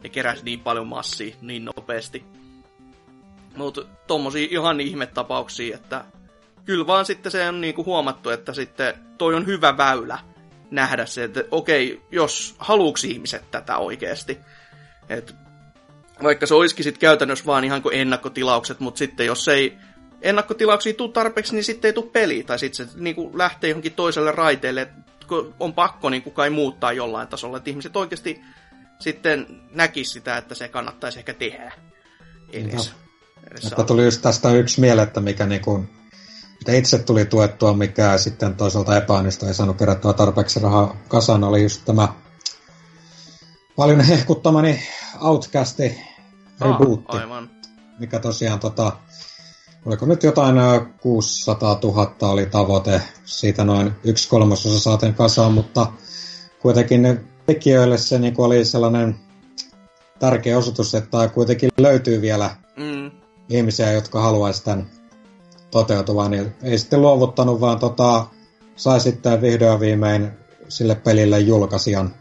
ne keräsi niin paljon massia niin nopeasti. Mutta tommosia ihan ihmetapauksia, että kyllä vaan sitten se on niinku huomattu, että sitten toi on hyvä väylä nähdä se, että okei, jos haluuks ihmiset tätä oikeasti. Et vaikka se olisikin sitten käytännössä vaan ihan kuin ennakkotilaukset, mutta sitten jos ei ennakkotilauksia tule tarpeeksi, niin sitten ei tule peli. Tai sitten se niinku lähtee johonkin toiselle raiteelle, että on pakko niinku kai muuttaa jollain tasolla, että ihmiset oikeasti sitten näkisi sitä, että se kannattaisi ehkä tehdä edes. No. Että tuli just tästä yksi mielettä, mikä niinku, mitä itse tuli tuettua, mikä sitten toisaalta epäonnistui, ei saanut kerättyä tarpeeksi rahaa kasaan, oli just tämä paljon hehkuttamani Outcasti rebootti, ah, mikä tosiaan tota, oliko nyt jotain 600 000 oli tavoite, siitä noin yksi kolmasosa saatiin kasaan, mutta kuitenkin ne tekijöille se niin oli sellainen tärkeä osoitus, että kuitenkin löytyy vielä mm. ihmisiä, jotka haluaisi tämän toteutuvan, niin ei sitten luovuttanut, vaan tota, sai sitten vihdoin viimein sille pelille julkaisijan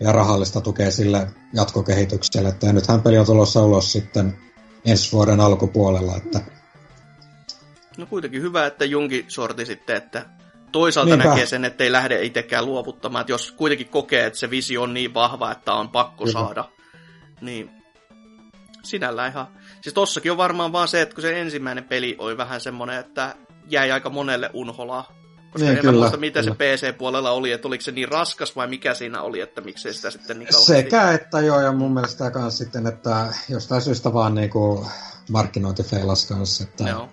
ja rahallista tukea sille jatkokehitykselle. Että nythän peli on tulossa ulos sitten ensi vuoden alkupuolella. Että... No kuitenkin hyvä, että Junki sorti sitten, että toisaalta Niinpä. näkee sen, että ei lähde itsekään luovuttamaan. Että jos kuitenkin kokee, että se visio on niin vahva, että on pakko Kyllä. saada, niin sinällään ihan Siis tossakin on varmaan vaan se, että kun se ensimmäinen peli oli vähän semmonen, että jäi aika monelle unholaa. Koska niin, en kyllä, muista, mitä kyllä. se PC-puolella oli, että oliko se niin raskas vai mikä siinä oli, että miksei sitä sitten niin kauheasti... Sekä että joo, ja mun mielestä kans sitten, että jostain syystä vaan niinku markkinointi feilas kanssa, että joo.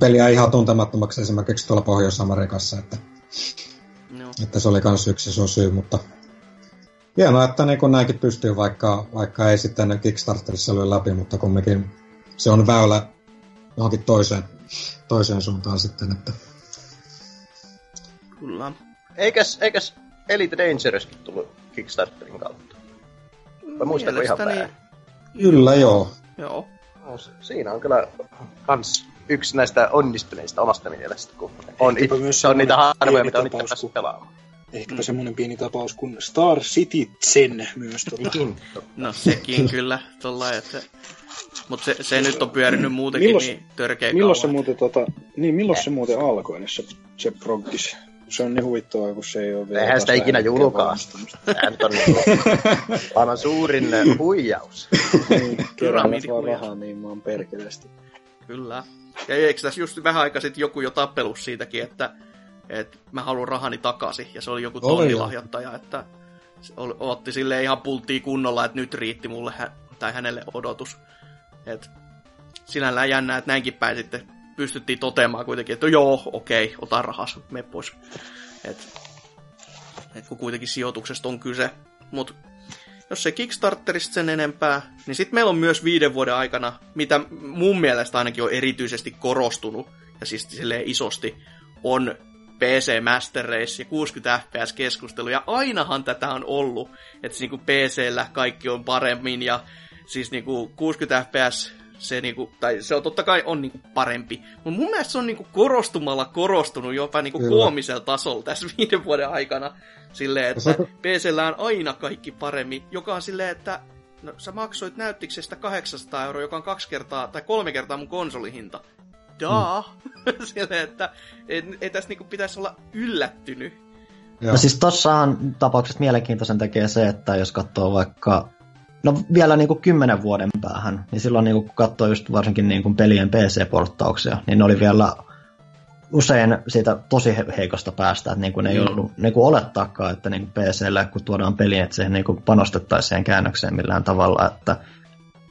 peli jäi ihan tuntemattomaksi esimerkiksi tuolla Pohjois-Amerikassa, että, joo. että se oli kans yksi sun syy, mutta hienoa, että niin näinkin pystyy, vaikka, vaikka ei sitten Kickstarterissa lyö läpi, mutta kumminkin se on väylä johonkin toiseen, toiseen suuntaan sitten. Että... Kyllä. Eikäs, eikäs Elite Dangerouskin tullut Kickstarterin kautta? Vai muistanko ihan väärin? Kyllä, joo. Joo. No, siinä on kyllä kans yksi näistä onnistuneista omasta mielestä, kun on, it, se on niitä harvoja, mitä on itse päässyt pelaamaan. Ehkäpä mm. semmoinen pieni tapaus kuin Star Citizen myös. Tuolla. no sekin kyllä, tolla, että mutta se, se nyt on pyörinyt muutenkin milloin, niin törkeä milloin se muuten, tota, niin, milloin se muuten alkoi, se, se proggis? Se on niin huvittavaa, kun se ei ole vielä... Eihän sitä ikinä julkaista. Tämä nyt on niin aivan suurin huijaus. niin, keräämät vaan rahaa niin maan perkeleesti. Kyllä. Ja eikö tässä just vähän aikaa sitten joku jo tappelus siitäkin, että, että mä haluan rahani takaisin, ja se oli joku tonnilahjoittaja, että se otti sille ihan pulttiin kunnolla, että nyt riitti mulle hä- tai hänelle odotus. Et sinällään jännää, että näinkin päin sitten pystyttiin toteamaan kuitenkin, että joo, okei, ota rahas, me pois. Et, et kun kuitenkin sijoituksesta on kyse. Mutta jos se Kickstarterista sen enempää, niin sitten meillä on myös viiden vuoden aikana, mitä mun mielestä ainakin on erityisesti korostunut, ja siis silleen isosti, on PC Master Race ja 60 FPS keskustelu, ja ainahan tätä on ollut, että siis niinku PCllä kaikki on paremmin, ja siis niinku 60 fps se, niinku, tai se on totta kai on niinku parempi. Mutta mun mielestä se on niinku korostumalla korostunut jopa niinku koomisella tasolla tässä viiden vuoden aikana. Silleen, että. PCllä on aina kaikki paremmin, joka on silleen, että no, sä maksoit näyttiksestä 800 euroa, joka on kaksi kertaa tai kolme kertaa mun konsolihinta. Daa! Mm. silleen, että ei, ei tässä niinku pitäisi olla yllättynyt. Joo. No siis tossahan tapauksessa mielenkiintoisen tekee se, että jos katsoo vaikka No vielä niin kuin kymmenen vuoden päähän, niin silloin niin kun katsoo just varsinkin niin kuin pelien PC-porttauksia, niin ne oli vielä usein siitä tosi heikosta päästä, että niin kuin ne ei mm. ollut niin kuin olettaakaan, että niin kuin PClle kun tuodaan peli, että siihen niin kuin panostettaisiin käännökseen millään tavalla, että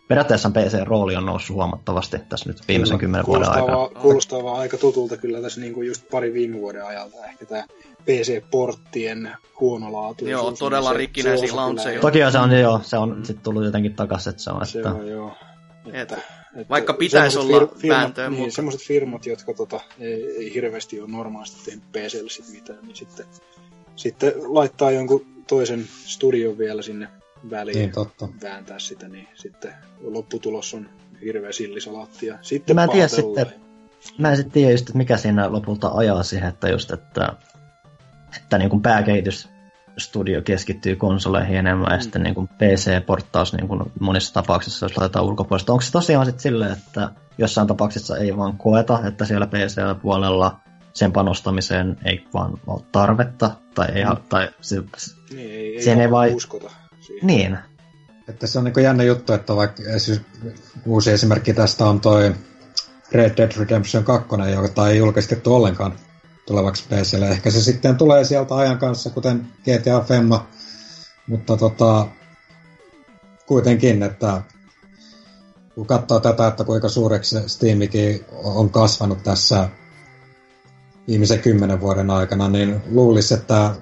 periaatteessa PC-rooli on noussut huomattavasti tässä nyt viimeisen kyllä. kymmenen vuoden aikana. Kuulostaa vaan aika tutulta kyllä tässä niin kuin just pari viime vuoden ajalta ehkä tämä PC-porttien huono laatu. Joo, todella rikkinäisiä launcheja. Toki se on, joo, se on sitten tullut jotenkin takaisin, että se on, se että... on, joo. Että, että Vaikka pitäisi olla fir- firmat, vääntöä, niin, mutta... semmoiset firmat, jotka tota, ei, ei hirveästi ole normaalisti tehnyt PClle sit mitään, niin sitten, sitten laittaa jonkun toisen studion vielä sinne väliin niin, totta. vääntää sitä, niin sitten lopputulos on hirveä sillisalaatti. Ja sitten mä en tiedä sitten, mä en sitten tiedä just, että mikä siinä lopulta ajaa siihen, että just, että, että niin kuin pääkehitysstudio keskittyy konsoleihin enemmän mm. ja sitten niin kuin PC-porttaus niin kuin monissa tapauksissa, jos laitetaan ulkopuolesta. Onko se tosiaan sitten silleen, että jossain tapauksessa ei vaan koeta, että siellä PC-puolella sen panostamiseen ei vaan ole tarvetta, tai ei, mm. tai se, niin, ei, ei, ei vai... uskota siihen. Niin. Että se on niin jännä juttu, että vaikka siis uusi esimerkki tästä on toi Red Dead Redemption 2, jota ei julkistettu ollenkaan tulevaksi PClle. Ehkä se sitten tulee sieltä ajan kanssa, kuten GTA Femma, mutta tota, kuitenkin, että kun katsoo tätä, että kuinka suureksi Steamikin on kasvanut tässä viimeisen kymmenen vuoden aikana, niin luulisi, että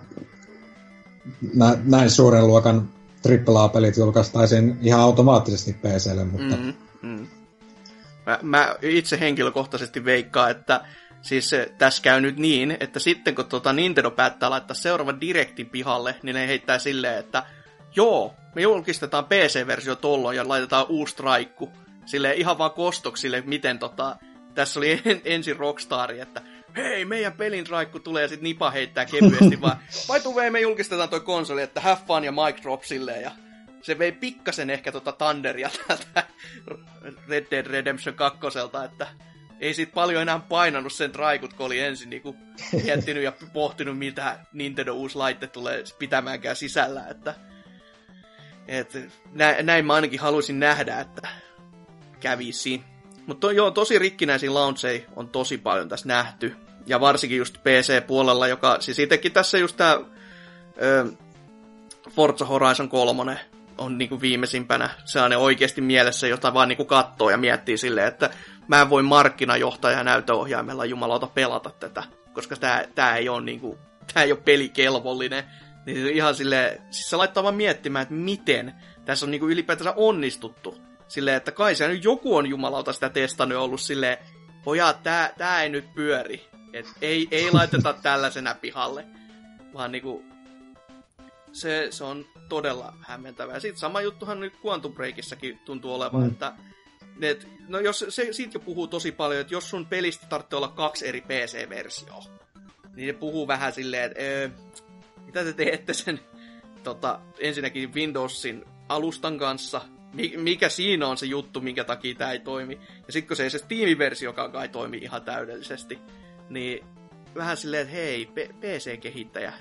näin suuren luokan AAA-pelit julkaistaisiin ihan automaattisesti PClle, mutta... Mm, mm. Mä, mä itse henkilökohtaisesti veikkaan, että siis tässä käy nyt niin, että sitten kun tuota Nintendo päättää laittaa seuraavan Directin pihalle, niin ne heittää silleen, että joo, me julkistetaan PC-versio tolloin ja laitetaan uusi traikku. Sille ihan vaan kostoksille, miten tota, tässä oli en, ensin Rockstari, että hei, meidän pelin raikku tulee ja sit Nipa heittää kevyesti vaan, vai tuu me julkistetaan toi konsoli, että have fun ja mic drop silleen ja se vei pikkasen ehkä tota Thunderia täältä Red Dead Redemption 2, että ei siitä paljon enää painanut sen traikut, kun oli ensin niinku miettinyt ja pohtinut, mitä Nintendo uusi laite tulee pitämäänkään sisällä, että et, nä, näin mä ainakin haluaisin nähdä, että kävisi. Mutta to, joo, tosi rikkinäisiä launcheja on tosi paljon tässä nähty. Ja varsinkin just PC-puolella, joka, siis itsekin tässä just tää ö, Forza Horizon 3 on niinku viimeisimpänä sellainen oikeasti mielessä, jota vaan niinku katsoo ja miettii silleen, että mä en voi markkinajohtaja näytöohjaimella jumalauta pelata tätä, koska tää, tää ei ole niinku, tää ei ole pelikelvollinen. Niin ihan sille, siis se laittaa vaan miettimään, että miten tässä on niinku ylipäätänsä onnistuttu. Silleen, että kai se nyt joku on jumalauta sitä testannut ollut silleen, pojat, tää, tää ei nyt pyöri. Et ei, ei laiteta tällaisena pihalle. Vaan niinku, se, se on todella hämmentävää. Sitten sama juttuhan nyt Quantum Breakissakin tuntuu olevan, mm. että et, no jos se siitä jo puhuu tosi paljon, että jos sun pelistä tarvitsee olla kaksi eri PC-versioa, niin se puhuu vähän silleen, että öö, mitä te teette sen tota, ensinnäkin Windowsin alustan kanssa, mikä siinä on se juttu, minkä takia tämä ei toimi. Ja sitten kun se ei se Steam-versiokaan kai toimi ihan täydellisesti, niin vähän silleen, että hei, PC-kehittäjä,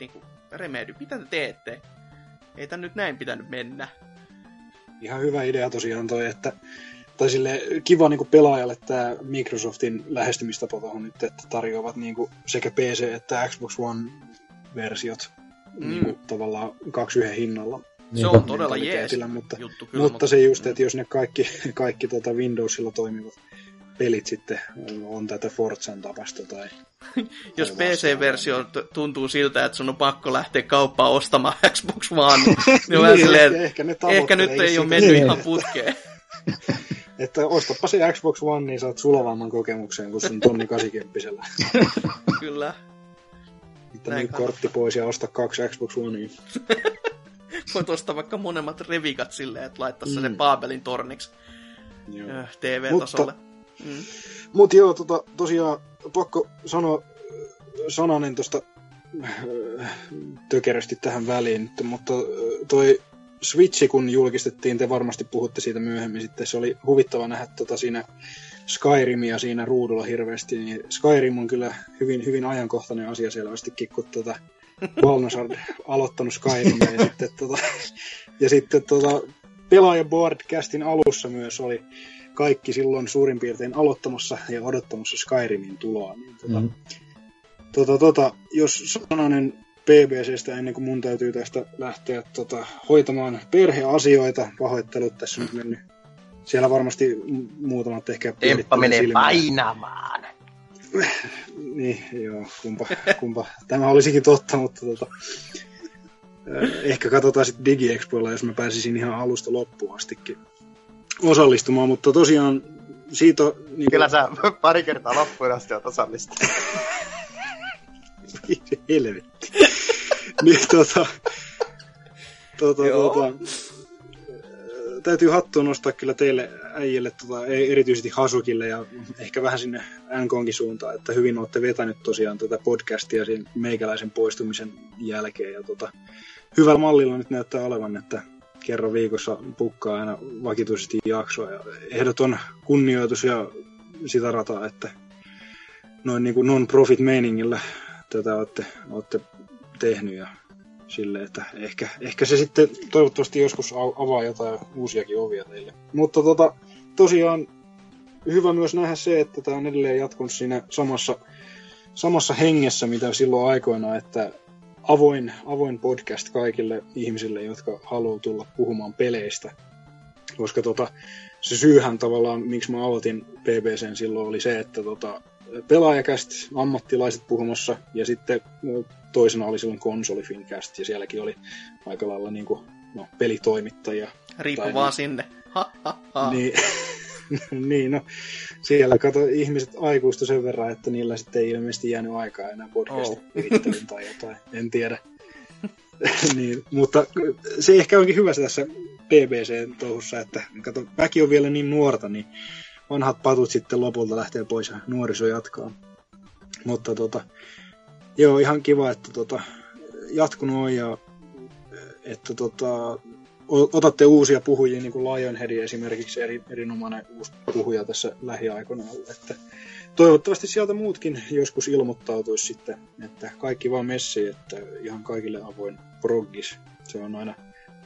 niin kuin, Remedy, mitä te teette? Ei tän nyt näin pitänyt mennä. Ihan hyvä idea tosiaan toi, että tai sille kiva niin kuin pelaajalle tämä Microsoftin lähestymistapa tuohon nyt, että tarjoavat niin kuin sekä PC että Xbox One-versiot mm. niin kuin, tavallaan kaksi yhden hinnalla. Se on todella jees mutta, juttu kyllä. Mutta, mutta se just, että jos ne kaikki, kaikki tota Windowsilla toimivat pelit sitten on tätä Forzan tapasta tai... Jos PC-versio tuntuu siltä, että sun on pakko lähteä kauppaan ostamaan Xbox One, niin, niin silleen, ehkä, ehkä nyt ei ole mennyt niin. ihan putkeen. että ostapa se Xbox One, niin saat sulavamman kokemuksen kuin sun tonni 80 Kyllä. Mitä nyt kortti pois ja osta kaksi Xbox Onea. Voit ostaa vaikka monemmat revikat silleen, että laittaa mm. sen Paabelin torniksi. TV-tasolle. Mutta, mm. mut joo, tota, tosiaan pakko sanoa sananen tuosta tökerösti tähän väliin, mutta toi Switchi, kun julkistettiin, te varmasti puhutte siitä myöhemmin sitten, se oli huvittava nähdä tota siinä Skyrimia siinä ruudulla hirveästi, niin Skyrim on kyllä hyvin, hyvin ajankohtainen asia selvästikin, kun tota Valnosard aloittanut Skyrimia ja sitten, tota, ja sitten tota, pelaajaboardcastin alussa myös oli kaikki silloin suurin piirtein aloittamassa ja odottamassa Skyrimin tuloa. Niin, tota, mm. tota, tota, jos sananen BBCstä ennen kuin mun täytyy tästä lähteä tota, hoitamaan perheasioita. Pahoittelut tässä on mennyt. Siellä varmasti muutamat ehkä... Temppa menee silmiä. painamaan. niin, joo, kumpa, kumpa. Tämä olisikin totta, mutta tota, ehkä katsotaan sitten DigiExpoilla, jos mä pääsisin ihan alusta loppuun astikin osallistumaan, mutta tosiaan siitä... Niin Kyllä sä pari kertaa loppuun asti olet osallistunut. Helvetti. niin tota, tota, tota, täytyy hattua nostaa kyllä teille äijille, tota, erityisesti Hasukille ja ehkä vähän sinne NKonkin suuntaan, että hyvin olette vetänyt tosiaan tätä podcastia sen meikäläisen poistumisen jälkeen. Ja tota, hyvällä mallilla nyt näyttää olevan, että kerran viikossa pukkaa aina vakituisesti jaksoa. Ja ehdoton kunnioitus ja sitä rataa, että noin niin kuin non-profit meiningillä tätä olette, olette tehnyt ja sille, että ehkä, ehkä se sitten toivottavasti joskus avaa jotain uusiakin ovia teille. Mutta tota, tosiaan hyvä myös nähdä se, että tämä on edelleen jatkunut siinä samassa, samassa hengessä, mitä silloin aikoina, että avoin, avoin podcast kaikille ihmisille, jotka haluaa tulla puhumaan peleistä. Koska tota, se syyhän tavallaan, miksi mä aloitin BBCn silloin, oli se, että tota, pelaajakäst, ammattilaiset puhumassa, ja sitten toisena oli silloin konsolifinkäst, ja sielläkin oli aika lailla niin kuin, no, pelitoimittajia. Riippu vaan niin, sinne. Ha, ha, ha. Niin, niin, no siellä kato ihmiset aikuista sen verran, että niillä sitten ei ilmeisesti jäänyt aikaa enää podcastin oh. tai jotain, en tiedä. niin, mutta se ehkä onkin hyvä se tässä BBC-touhussa, että kato, väki on vielä niin nuorta, niin vanhat patut sitten lopulta lähtee pois ja nuoriso jatkaa. Mutta tota, joo, ihan kiva, että tota, jatkunut on ja että tota, otatte uusia puhujia, niin kuin Lionhead esimerkiksi eri, erinomainen uusi puhuja tässä lähiaikoina ollut. Että toivottavasti sieltä muutkin joskus ilmoittautuisi sitten, että kaikki vaan messi, että ihan kaikille avoin proggis. Se on aina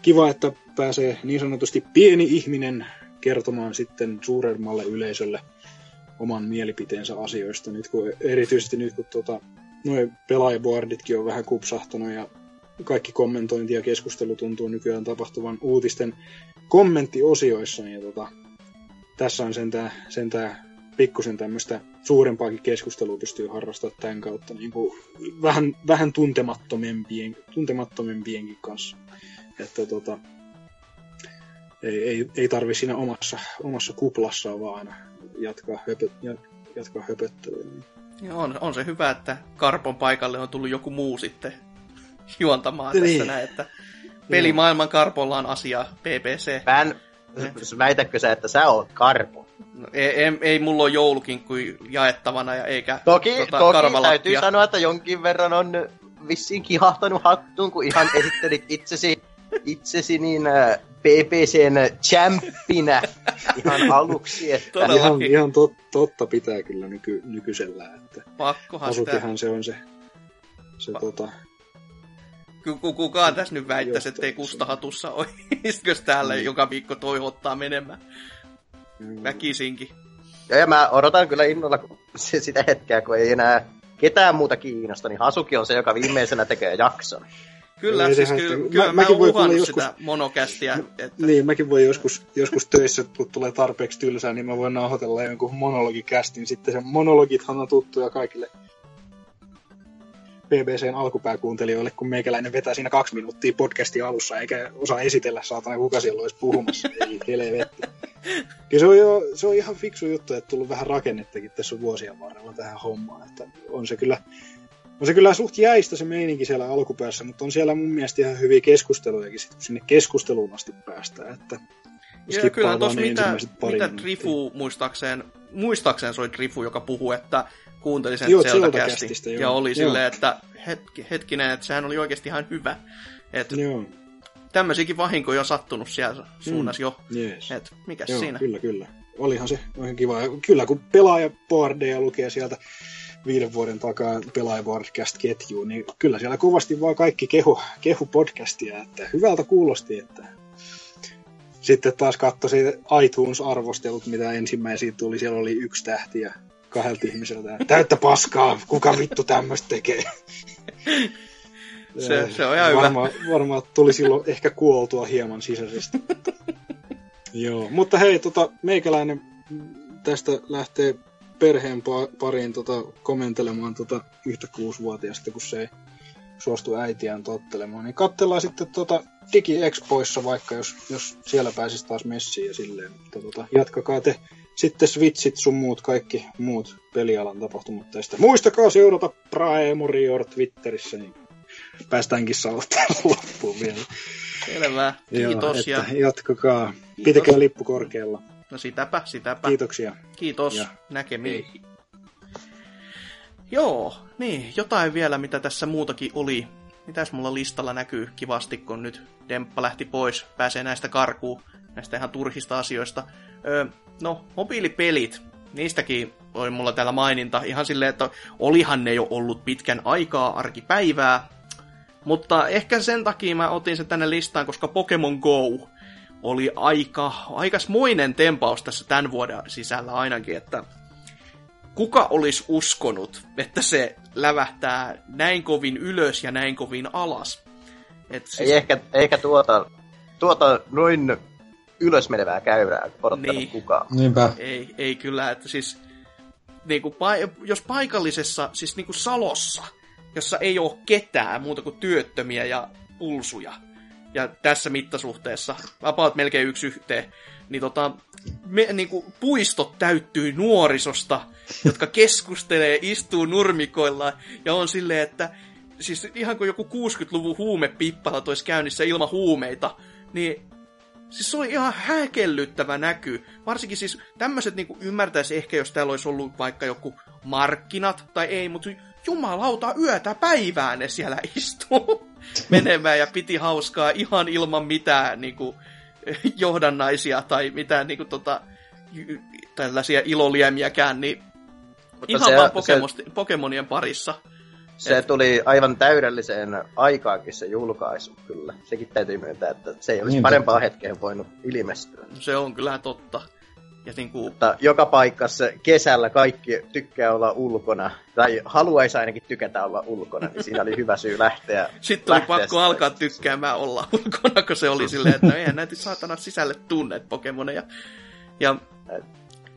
kiva, että pääsee niin sanotusti pieni ihminen kertomaan sitten suuremmalle yleisölle oman mielipiteensä asioista, nyt kun, erityisesti nyt kun tuota, noin pelaajaboarditkin on vähän kupsahtanut ja kaikki kommentointi ja keskustelu tuntuu nykyään tapahtuvan uutisten kommenttiosioissa, niin tota, tässä on sentään, sentään pikkusen tämmöistä suurempaakin keskustelua pystyy harrastamaan tämän kautta niin kuin vähän, vähän tuntemattomempien, tuntemattomempienkin kanssa. Että tota, ei, ei, ei tarvi siinä omassa, omassa kuplassaan vaan jatkaa, höpö, jatkaa höpöttelyä. On, on se hyvä, että Karpon paikalle on tullut joku muu sitten juontamaan niin. tässä näin, että pelimaailman Karpolla on asia BBC. Pän, väitätkö sä, että sä oot Karpo? No, ei, ei, ei mulla ole joulukinkku jaettavana ja eikä Toki, tota, toki täytyy sanoa, että jonkin verran on vissiin kihahtanut hattuun, kun ihan esittelit itsesi, itsesi niin äh, BBCn champinä ihan aluksi. Että... Ihan, ihan tot, totta pitää kyllä nyky, nykyisellä. Että Pakkohan sitä. se on se, se pa- tota, kukaan tässä nyt väittäisi, että ei kustahatussa olisi täällä mm. joka viikko toivottaa menemään. Mm. Väkisinkin. Ja, ja mä odotan kyllä innolla sitä hetkeä, kun ei enää ketään muuta kiinnosta, niin Hasuki on se, joka viimeisenä tekee jakson. Kyllä, ei, siis kyllä, mä, kyllä mä, mäkin voi uhannut joskus, sitä monokästiä. Että... Niin, mäkin voi joskus, joskus töissä, kun tulee tarpeeksi tylsää, niin mä voin nauhoitella jonkun monologikästin. Sitten se monologithan on tuttuja kaikille BBCn alkupääkuuntelijoille, kun meikäläinen vetää siinä kaksi minuuttia podcastin alussa, eikä osaa esitellä saatana kuka siellä olisi puhumassa. Ei helvetti. Kyllä se on, jo, se on ihan fiksu juttu, että tullut vähän rakennettakin tässä vuosien varrella tähän hommaan. Että on se kyllä on se kyllä suht jäistä se meininki siellä alkupäässä, mutta on siellä mun mielestä ihan hyviä keskustelujakin, sit, kun sinne keskusteluun asti päästään. Että Ja kyllä tuossa mitä, mitä Drifu muistaakseen, muistaakseen se oli Drifu, joka puhuu, että kuunteli sen Joo, Zelda-kästi. Ja oli joo. silleen, että hetki, hetkinen, että sehän oli oikeasti ihan hyvä. Et Joo. Tämmöisiäkin vahinkoja on sattunut siellä suunnassa mm. jo. Yes. Et mikäs Joo, siinä? kyllä, kyllä. Olihan se ihan kiva. Kyllä, kun pelaaja boardeja lukee sieltä viiden vuoden takaa pelaajapodcast-ketjuun, niin kyllä siellä kovasti vaan kaikki kehu, kehu podcastia, että hyvältä kuulosti, että sitten taas katsoin iTunes-arvostelut, mitä ensimmäisiä tuli, siellä oli yksi tähti ja kahdelta ihmiseltä. Täyttä paskaa, kuka vittu tämmöistä tekee. Se, se on ihan varmaan, hyvä. Varmaan tuli silloin ehkä kuoltua hieman sisäisesti. Joo, mutta hei, tota, meikäläinen tästä lähtee perheen pariin tota, komentelemaan tota yhtä kuusivuotiaasta, kun se ei suostu äitiään tottelemaan. Niin katsellaan sitten tota Digi Expoissa vaikka, jos, jos siellä pääsisi taas messiin ja silleen. Mutta tota, jatkakaa te sitten Switchit sun muut, kaikki muut pelialan tapahtumat tästä. Muistakaa seurata Praemurior Twitterissä, niin päästäänkin saavuttaa loppuun vielä. Selvä. Kiitos. Joo, ja... Jatkakaa. Pitäkää lippu korkealla. No sitäpä, sitäpä. Kiitoksia. Kiitos. Ja. Näkemiin. Ei. Joo, niin, jotain vielä, mitä tässä muutakin oli. Mitäs mulla listalla näkyy kivasti, kun nyt Demppa lähti pois, pääsee näistä karkuun, näistä ihan turhista asioista. Öö, no, mobiilipelit, niistäkin oli mulla täällä maininta ihan silleen, että olihan ne jo ollut pitkän aikaa arkipäivää, mutta ehkä sen takia mä otin sen tänne listaan, koska Pokemon Go oli aika, aikasmoinen tempaus tässä tämän vuoden sisällä ainakin, että kuka olisi uskonut, että se lävähtää näin kovin ylös ja näin kovin alas? Et siis... Ei ehkä, ehkä tuota, tuota noin ylös menevää käyrää odottanut niin. kukaan. Niinpä. Ei, ei kyllä, että siis niin kuin, jos paikallisessa, siis niin kuin Salossa, jossa ei ole ketään muuta kuin työttömiä ja pulsuja, ja tässä mittasuhteessa, about melkein yksi yhteen, niin, tota, me, niin kuin, puistot täyttyy nuorisosta, jotka keskustelee, istuu nurmikoilla ja on silleen, että siis ihan kuin joku 60-luvun huumepippala olisi käynnissä ilman huumeita, niin Siis se oli ihan häkellyttävä näky. Varsinkin siis tämmöiset niin ymmärtäisi ehkä, jos täällä olisi ollut vaikka joku markkinat tai ei, mutta jumalauta yötä päivää ne siellä istuu menemään ja piti hauskaa ihan ilman mitään niin kuin, johdannaisia tai mitään niin kuin, tota, tällaisia iloliemiäkään, niin Mutta ihan se, vaan se, Pokemonien parissa. Se Et... tuli aivan täydelliseen aikaankin se julkaisu, kyllä. Sekin täytyy myöntää, että se ei olisi niin, parempaa totta. hetkeä voinut ilmestyä. Se on kyllä totta. Ja niin kuin... Mutta joka paikassa kesällä kaikki tykkää olla ulkona, tai haluaisi ainakin tykätä olla ulkona, niin siinä oli hyvä syy lähteä. Sitten oli pakko sitä. alkaa tykkäämään olla ulkona, kun se oli silleen, että eihän näitä saatana sisälle tunnet Pokemoneja. Ja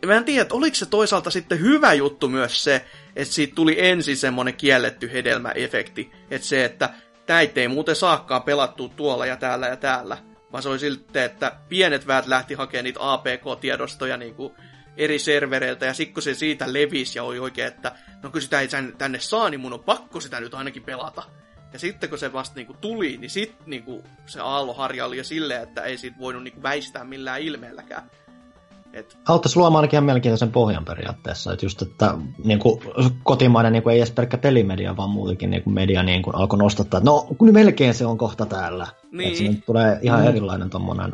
mä en tiedä, että oliko se toisaalta sitten hyvä juttu myös se, että siitä tuli ensin semmonen kielletty hedelmäefekti, että se, että näitä ei muuten saakaan pelattua tuolla ja täällä ja täällä, vaan se oli silti, että pienet väät lähti hakemaan niitä APK-tiedostoja niin kuin eri servereiltä, ja sitten kun se siitä levisi ja oli oikein, että no kun sitä ei tänne saa, niin mun on pakko sitä nyt ainakin pelata. Ja sitten kun se vasta niinku tuli, niin sitten niinku se aalloharja oli jo silleen, että ei siitä voinut niinku väistää millään ilmeelläkään. Et... Auttaisi luomaan ainakin ihan mielenkiintoisen pohjan periaatteessa, että just, että niin kuin, kotimainen niin kuin, ei edes pelkkä pelimedia, vaan muutenkin niin kuin media niin kuin, alkoi nostattaa, että no kun melkein se on kohta täällä. Niin. Että se tulee ihan mm. erilainen tommonen,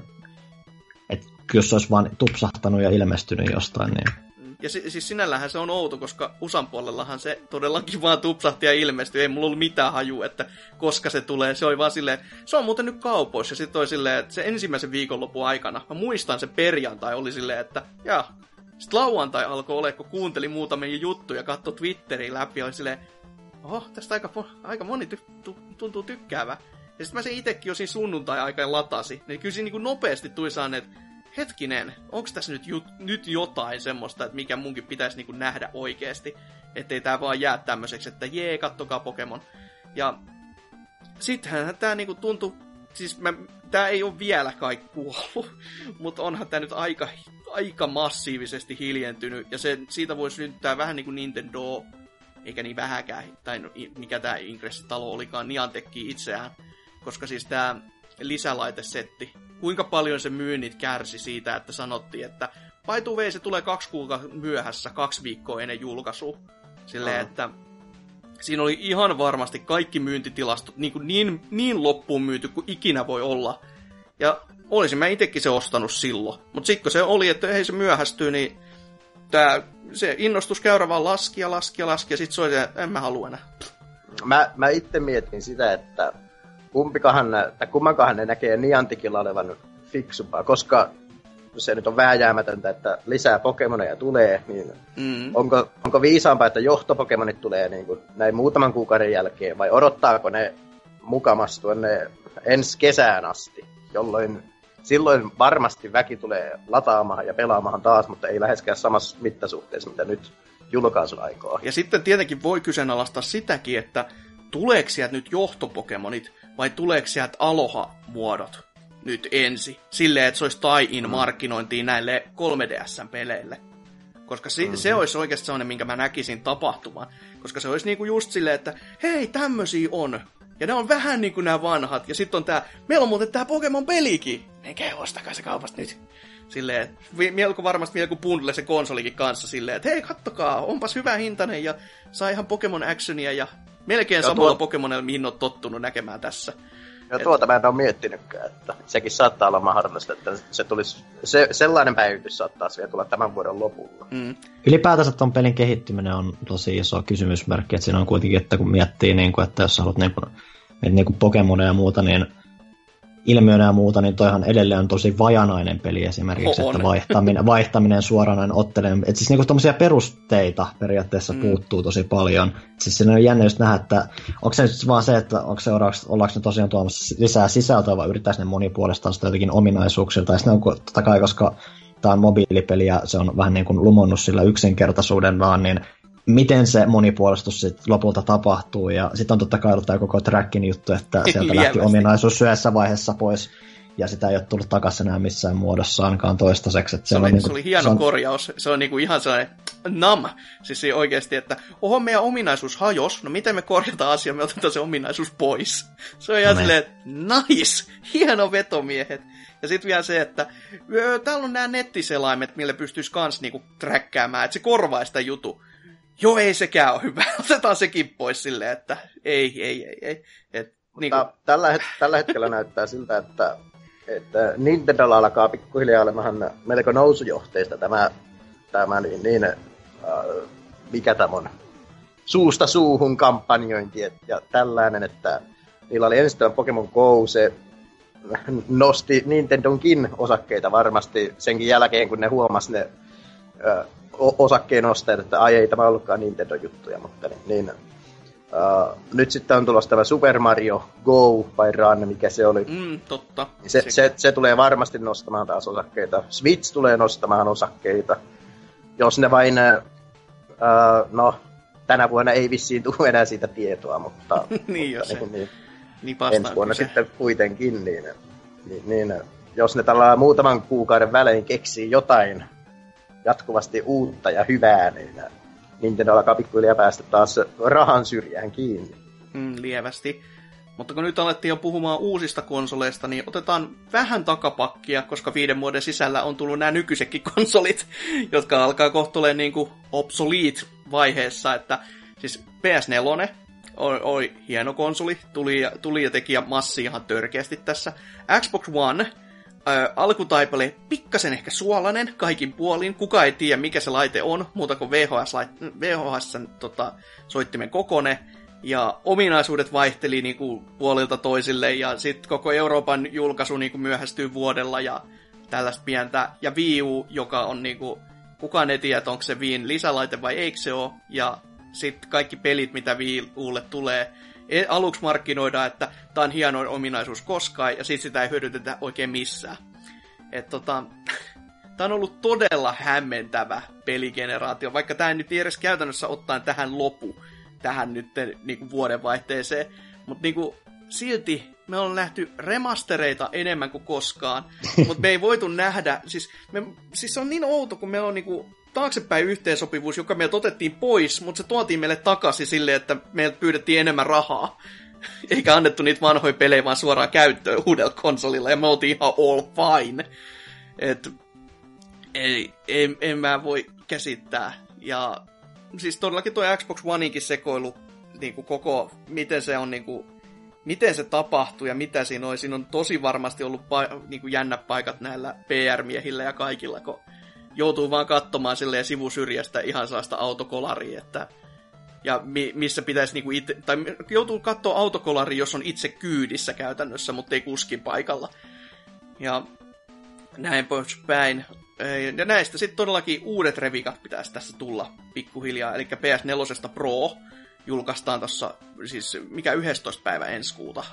että jos se olisi vaan tupsahtanut ja ilmestynyt jostain, niin ja si- siis sinällähän se on outo, koska USAn puolellahan se todellakin vaan tupsahti ja ilmestyi. Ei mulla ollut mitään haju, että koska se tulee. Se oli vaan silleen, se on muuten nyt kaupoissa. Ja sitten oli silleen, että se ensimmäisen viikonlopun aikana, mä muistan se perjantai, oli silleen, että ja sitten lauantai alkoi olla, kun kuuntelin muutamia juttuja ja katsoi Twitteriä läpi ja oli silleen, oho, tästä aika, aika moni ty- tuntuu tykkäävä. Ja sitten mä sen itsekin jo siinä sunnuntai-aikaan latasi. Niin kyllä siinä niin nopeasti tuli saan, että hetkinen, onko tässä nyt, jut, nyt jotain semmoista, että mikä munkin pitäisi niinku nähdä oikeasti, ettei tää vaan jää tämmöiseksi, että jee, kattokaa Pokemon. Ja sittenhän tää niinku tuntuu, siis mä, ei ole vielä kaikki kuollut, mutta onhan tää nyt aika, aika massiivisesti hiljentynyt, ja se, siitä voisi syntyä vähän niin kuin Nintendo, eikä niin vähäkään, tai no, mikä tää Ingressin talo olikaan, Niantekki itseään, koska siis tää lisälaitesetti. Kuinka paljon se myynnit kärsi siitä, että sanottiin, että way, se tulee kaksi kuukautta myöhässä, kaksi viikkoa ennen julkaisua. Silleen, Ah. että siinä oli ihan varmasti kaikki myyntitilastot niin, kuin niin, niin loppuun myyty kuin ikinä voi olla. Ja olisin mä itsekin se ostanut silloin. Mutta sitten kun se oli, että ei se myöhästyy, niin tää, se innostuskäyrä vaan laski ja laski ja laski, ja sitten se oli, se, että en mä halua enää. Mä, mä itse mietin sitä, että kumpikahan, tai kummankahan ne näkee Niantikilla olevan fiksumpaa, koska se nyt on vääjäämätöntä, että lisää Pokemoneja tulee, niin Mm. onko, onko viisaampaa, että johtopokemonit tulee niin kuin näin muutaman kuukauden jälkeen, vai odottaako ne mukamas tuonne ensi kesään asti, jolloin silloin varmasti väki tulee lataamaan ja pelaamaan taas, mutta ei läheskään samassa mittasuhteessa, mitä nyt julkaisun aikaa. Ja sitten tietenkin voi kyseenalaistaa sitäkin, että tuleeko sieltä nyt johtopokemonit vai tuleeko sieltä Aloha-muodot nyt ensi. Silleen, että se olisi tie-in markkinointiin näille 3DS-peleille. Koska si- mm-hmm. se olisi oikeasti sellainen, minkä mä näkisin tapahtuman. Koska se olisi niinku just silleen, että hei, tämmösiä on. Ja ne on vähän niinku nämä vanhat. Ja sitten on tää, meillä on muuten tää Pokemon-pelikin. Menkää ostakaa se kaupasta nyt. Silleen, vi- mielko varmasti vielä bundle se konsolikin kanssa silleen, että hei kattokaa, onpas hyvä hintainen ja saa ihan Pokemon Actionia ja melkein Ja samalla tuo- Pokemonilla, mihin on tottunut näkemään tässä. Ja tuota mä en ole miettinytkään, että sekin saattaa olla mahdollista, että se tulisi, se, sellainen päivitys saattaa vielä tulla tämän vuoden lopulla. Mm. Ylipäätänsä tuon pelin kehittyminen on tosi iso kysymysmerkki, että siinä on kuitenkin, että kun miettii, niin kuin, että jos haluat niin kuin, niin kuin Pokemonia ja muuta, niin ilmiönä ja muuta, niin toihan edelleen on tosi vajanainen peli esimerkiksi, On. että vaihtaminen, vaihtaminen suoranainen otteleminen, että siis niinku tommosia perusteita periaatteessa Mm. puuttuu tosi paljon. Siis siinä on jännä just nähdä, että onko se nyt vaan se, että onko se, ollaanko, ollaanko ne tosiaan tuomassa lisää sisältöä vai yrittää ne monipuolistaa sitä jotenkin ominaisuuksia, tai sitten on totta kai, koska tämä on mobiilipeli ja se on vähän niin kuin lumonnut sillä yksinkertaisuuden vaan, niin miten se monipuolistus sit lopulta tapahtuu, ja sitten on totta kai ollut tämä koko trackin juttu, että sieltä lähti ominaisuus yhdessä vaiheessa pois, ja sitä ei ole tullut takaisin enää missään muodossa ainakaan toistaiseksi. Että Se oli, on niinku- se oli hieno se on, korjaus. Se on niinku ihan sellainen nam. Siis oikeasti, että oho, meidän ominaisuus hajos. No miten me korjataan asia, me otetaan se ominaisuus pois. Se on ihan No niin. silleen, nice, hieno vetomiehet. Ja sitten vielä se, että öö, täällä on nämä nettiselaimet, millä pystyisi kans niinku träkkäämään, että se korvaa sitä jutu. Joo, ei sekään ole hyvä. Otetaan sekin pois silleen, että ei, ei, ei, ei. Et, niinku, Mutta tällä, het- tällä hetkellä näyttää siltä, että, että Nintendolla alkaa pikkuhiljaa olemaan melko nousujohteista tämä, tämä niin, niin äh, mikä tämä on, suusta suuhun kampanjointi et- ja tällainen, että niillä oli ensin tämä Pokemon Go, se nosti Nintendonkin osakkeita varmasti senkin jälkeen, kun ne huomasi ne ö, o- osakkeen ostajat, että ai ei tämä ollutkaan Nintendo-juttuja, mutta niin, niin Uh, nyt sitten on tulossa tämä Super Mario Go vai Run, mikä se oli. mm, totta. Se, se, se tulee varmasti nostamaan taas osakkeita. Switch tulee nostamaan osakkeita. Jos ne vain, uh, no, tänä vuonna ei vissiin tule enää siitä tietoa, mutta, niin, jos se, niin, niin, niin ensi vuonna se. sitten kuitenkin, niin, niin, niin jos ne tällä muutaman kuukauden välein keksii jotain jatkuvasti uutta ja hyvää, niin Nintendo alkaa pikkuhiljaa päästä taas rahan syrjään kiinni. Mm, lievästi. Mutta kun nyt alettiin jo puhumaan uusista konsoleista, niin otetaan vähän takapakkia, koska viiden vuoden sisällä on tullut nämä nykyisetkin konsolit, jotka alkaa kohtuulleen niin kuin obsolete vaiheessa, että siis PS4 oli, oli hieno konsoli, tuli, tuli ja teki massi ihan törkeästi tässä. Xbox One, Alkutaipale pikkasen ehkä suolainen kaikin puolin. Kuka ei tiedä, mikä se laite on, muuta kuin VHS, VHS tota, soittimen kokone. Ja ominaisuudet vaihteli niinku puolilta toisille, ja sitten koko Euroopan julkaisu niinku myöhästyy vuodella, ja tällaista pientä. Ja Wii U, joka on niinku, kukaan ei tiedä, onko se Wiin lisälaite vai eikö se ole. Ja sitten kaikki pelit, mitä Wii Ulle tulee, aluksi markkinoidaan, että tämä on hienoin ominaisuus koskaan, ja sitten sitä ei hyödyntetä oikein missään. Tota, tämä on ollut todella hämmentävä peligeneraatio, vaikka tämä nyt edes käytännössä ottaen tähän lopu, tähän nyt niinku vuodenvaihteeseen. Mutta niinku, silti me on nähty remastereita enemmän kuin koskaan, mutta me ei voitu nähdä, siis, me, siis se on niin outo, kun meillä on niinku taaksepäin yhteensopivuus, joka meiltä otettiin pois, mutta se tuotiin meille takaisin silleen, että meiltä pyydettiin enemmän rahaa. Eikä annettu niitä vanhoja pelejä vaan suoraan käyttöön uudella konsolilla, ja me oltiin ihan all fine. Et, ei, en, en mä voi käsittää. Ja siis todellakin tuo Xbox Oneinkin sekoilu, niin kuin koko, miten se on niin kuin, miten se tapahtuu ja mitä siinä on. Siinä on tosi varmasti ollut pa- niin kuin paikat näillä PR-miehillä ja kaikilla, kun joutuu vaan katsomaan silleen sivusyrjästä ihan sellaista autokolaria, että ja mi- missä pitäisi niinku itse, tai joutuu katsoa autokolari, jos on itse kyydissä käytännössä, mutta ei kuskin paikalla. Ja näin poispäin. Ja näistä sitten todellakin uudet revikat pitäisi tässä tulla pikkuhiljaa. Eli PS4 Pro julkaistaan tuossa, siis mikä 11. päivä ensi kuuta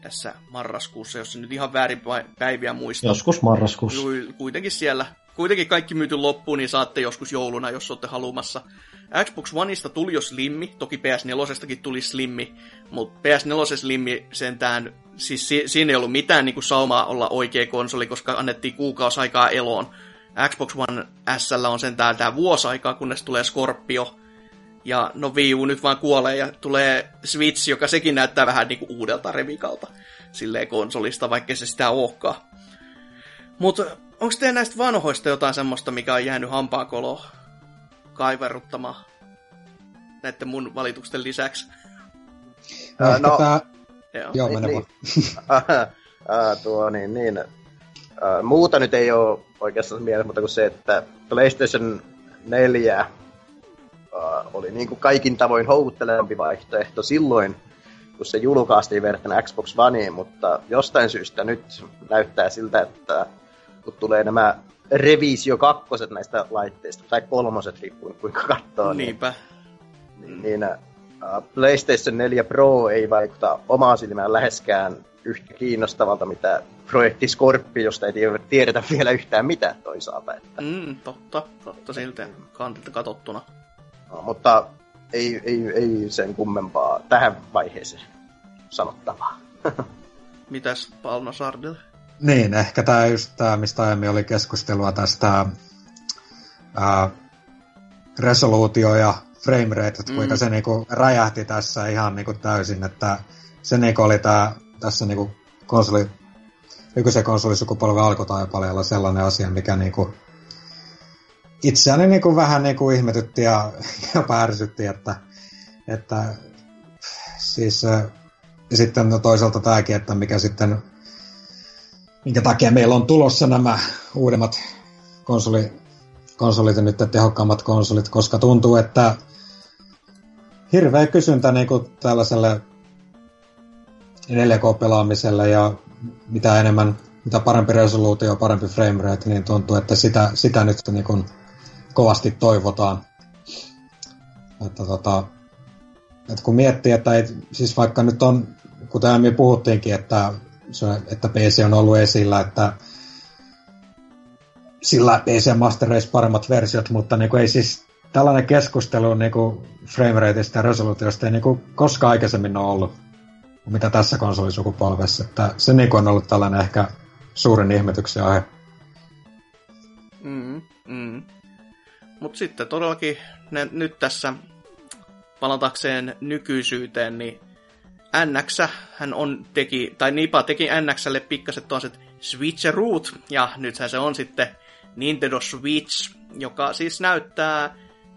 tässä marraskuussa, jos se nyt ihan väärin päiviä muista. Joskus marraskuussa. Kuitenkin siellä kuitenkin kaikki myyty loppuun, niin saatte joskus jouluna, jos olette halumassa. Xbox Oneista tuli jo Slimmi, toki PS4 tuli Slimmi, mutta PS4 Slimmi sentään, siis si- siinä ei ollut mitään niin kuin saumaa olla oikea konsoli, koska annettiin kuukausi aikaa eloon. Xbox One S on sentään tämä vuosi aikaa, kunnes tulee Scorpio, ja no Wii U nyt vaan kuolee ja tulee Switch, joka sekin näyttää vähän niinku uudelta revikalta silleen konsolista, vaikka se sitä olekaan. Mutta onko teillä näistä vanhoista jotain semmoista, mikä on jäänyt hampaakoloon kaiverruttamaan näiden mun valitusten lisäksi? Ää, no, Tää... Joo, joo mene niin, vaan. tuo niin, niin. Ää, muuta nyt ei ole oikeastaan mielessä, mutta kuin se, että PlayStation 4 ää, oli niin kuin kaikin tavoin houkuttelevampi vaihtoehto silloin, kun se julkaistiin verrattuna Xbox Oneen, mutta jostain syystä nyt näyttää siltä, että kun tulee nämä revisio kakkoset näistä laitteista, tai kolmoset riippuen kuinka katsoo. Niin- Niinpä. Niin, niin uh, PlayStation 4 Pro ei vaikuta omaa silmään läheskään yhtä kiinnostavalta, mitä projekti Scorpio, josta ei tiedetä vielä yhtään mitään toisaalta. Että... Mm, totta, totta siltä kantilta katsottuna. No, mutta ei, ei, ei sen kummempaa tähän vaiheeseen sanottavaa. Mitäs Palma Sardille? Niin, ehkä tämä just tämä, mistä aiemmin oli keskustelua tästä ää, resoluutio ja frame rate, että kuinka mm. se niinku räjähti tässä ihan niinku täysin, että se niinku oli tää, tässä niinku konsoli, nykyisen konsolisukupolven alkutaipaleella sellainen asia, mikä niinku itseäni niinku vähän niinku ihmetytti ja jopa ärsytti, että, että siis ja sitten no toisaalta tämäkin, että mikä sitten minkä takia meillä on tulossa nämä uudemmat konsoli, konsolit ja nyt tehokkaammat konsolit, koska tuntuu, että hirveä kysyntä niin kuin tällaiselle 4K-pelaamiselle ja mitä enemmän, mitä parempi resoluutio, parempi frame rate, niin tuntuu, että sitä, sitä nyt niin kuin kovasti toivotaan. Että, tota, että kun miettii, että ei, siis vaikka nyt on, kuten aiemmin puhuttiinkin, että että PC on ollut esillä, että sillä PC Master Race paremmat versiot, mutta niin kuin ei siis tällainen keskustelu niin kuin framerateista ja resoluutiosta ei niin kuin koskaan aikaisemmin ole ollut, mitä tässä konsolisukupolvessa. Että se niin kuin on ollut tällainen ehkä suurin ihmetyksen aihe. Mm, mm. Mutta sitten todellakin ne, nyt tässä palatakseen nykyisyyteen, niin NX hän on teki, tai Nipa teki NXlle pikkaset tuollaiset Switcheroot, ja nythän se on sitten Nintendo Switch, joka siis näyttää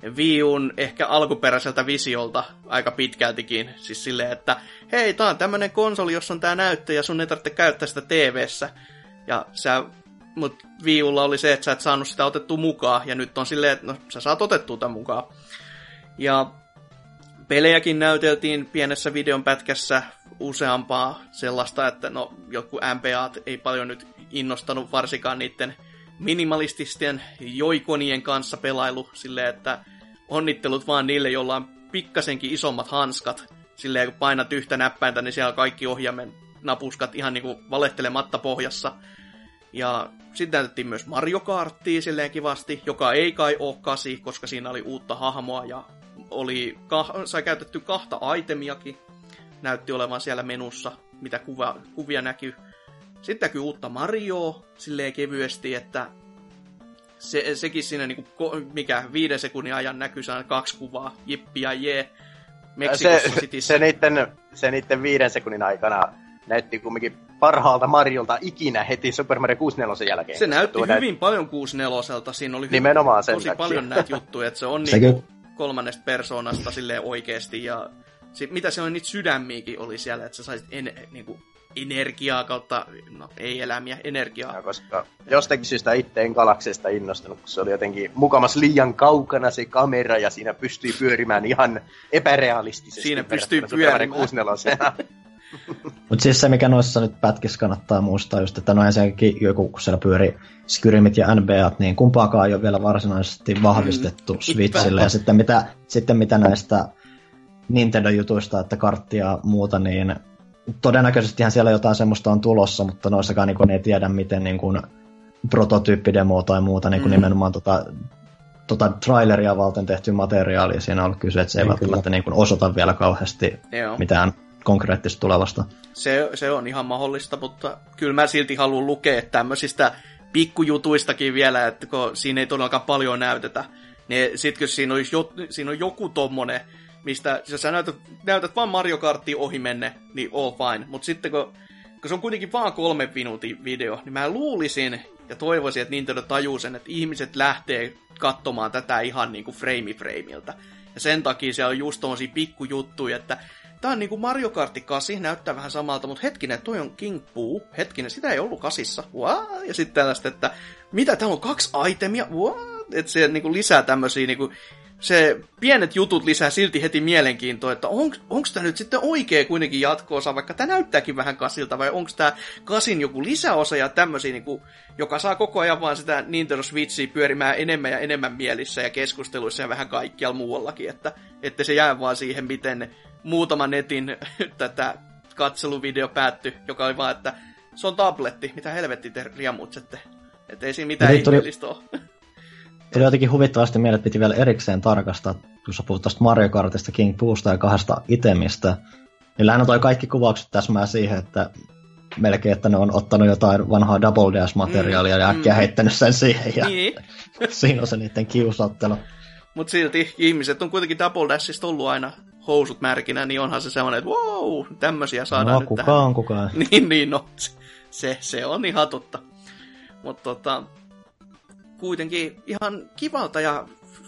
Wii Un ehkä alkuperäiseltä visiolta aika pitkältikin. Siis silleen, että hei, tää on tämmönen konsoli, jossa on tää näyttö ja sun ei tarvitse käyttää sitä TVssä. Ja sä, mut Wii Ulla oli se, että sä et saanut sitä otettua mukaan, ja nyt on silleen, että no, sä saat otettua tämän mukaan. Ja pelejäkin näyteltiin pienessä videon pätkässä useampaa sellaista, että no joku MPAt ei paljon nyt innostanut varsinkaan niiden minimalististen joikonien kanssa pelailu silleen, että onnittelut vaan niille, joilla on pikkasenkin isommat hanskat. Silleen, kun painat yhtä näppäintä, niin siellä kaikki ohjaimen napuskat ihan niinku valehtelematta pohjassa. Ja sitten näytettiin myös Mario Karttia silleen kivasti, joka ei kai ole kasi, koska siinä oli uutta hahmoa ja oli, kah- sai käytetty kahta itemiakin. Näytti olevan siellä menussa, mitä kuva, kuvia näkyy. Sitten näkyy uutta Marioa silleen kevyesti, että se, sekin siinä niinku, mikä viiden sekunnin ajan näkyy saa kaksi kuvaa, jippi ja jee. se, se, niiden, se niiden viiden sekunnin aikana näytti kumminkin parhaalta Mariolta ikinä heti Super Mario 64 jälkeen. Se näytti Tuo hyvin näyt... paljon 64 Siinä oli Nimenomaan sen tosi takia. paljon näitä juttuja, että se on se niinku kolmannesta persoonasta silleen oikeesti. Ja sit, mitä se on, niitä sydämiäkin oli siellä, että sä saisit en, niinku, energiaa kautta, no ei elämiä, energiaa. Ja koska jostakin syystä itteen galaksista innostunut, kun se oli jotenkin mukamas liian kaukana se kamera ja siinä pystyi pyörimään ihan epärealistisesti. Siinä pystyy pyörimään. Mutta siis se, mikä noissa nyt pätkissä kannattaa muistaa, just, että no ensinnäkin joku, kun siellä pyöri Skyrimit ja NBAt, niin kumpaakaan ei ole vielä varsinaisesti vahvistettu mm, Switchille. Ja sitten mitä, sitten mitä näistä Nintendo-jutuista, että karttia ja muuta, niin todennäköisesti siellä jotain semmoista on tulossa, mutta noissakaan niin ei tiedä, miten niin kuin, prototyyppidemo tai muuta niin kuin mm. nimenomaan tota, tota traileria valten tehty materiaali siinä on ollut kyse, että se ei niin välttämättä niin kuin osoita vielä kauheasti Joo. mitään konkreettista tulevasta. Se, se on ihan mahdollista, mutta kyllä mä silti haluan lukea tämmöisistä pikkujutuistakin vielä, että kun siinä ei todellakaan paljon näytetä. Niin sit kun siinä, olisi jo, siinä on joku tommonen, mistä jos sä näytät, näytät vaan Mario Karttia ohi menne, niin all fine. Mutta sitten kun, kun se on kuitenkin vaan kolme minuutin video, niin mä luulisin ja toivoisin, että Nintendo tajuu sen, että ihmiset lähtee katsomaan tätä ihan niin kuin frame frameilta. Ja sen takia se on just tommosia pikkujuttuja, että Tää on niinku Mario Kart 8, näyttää vähän samalta, mutta hetkinen, toi on King Poo. Hetkinen, sitä ei ollut kasissa. What? Ja sitten tällaista, että mitä, täällä on kaksi itemia. What? Että se niinku lisää tämmösiä niinku se pienet jutut lisää silti heti mielenkiintoa, että on, onko tämä nyt sitten oikea kuitenkin jatko-osa, vaikka tämä näyttääkin vähän kasilta, vai onko tämä kasin joku lisäosa ja tämmöisiä, niin kuin, joka saa koko ajan vaan sitä Nintendo Switchia pyörimään enemmän ja enemmän mielissä ja keskusteluissa ja vähän kaikkialla muuallakin, että, että se jää vaan siihen, miten muutama netin tätä katseluvideo päättyi, joka oli vaan, että se on tabletti, mitä helvetti te riamutsette. Että ei siinä mitään ihmeellistä ole. Tuli jotenkin huvittavasti että piti vielä erikseen tarkastaa, kun sä puhut tuosta Mario Kartista, King Boosta ja kahdesta itemistä. Niin lähinnä toi kaikki kuvaukset täsmää siihen, että melkein, että ne on ottanut jotain vanhaa Double Dash-materiaalia mm, ja äkkiä mm. heittänyt sen siihen. Ja niin. siinä on se niiden kiusottelu. Mutta silti ihmiset on kuitenkin Double Dashista ollut aina housut märkinä, niin onhan se sellainen, että wow, tämmöisiä saadaan no, nyt kukaan, tähän. kukaan. niin, niin, no, se, se on ihan totta. Mutta tota, kuitenkin ihan kivalta ja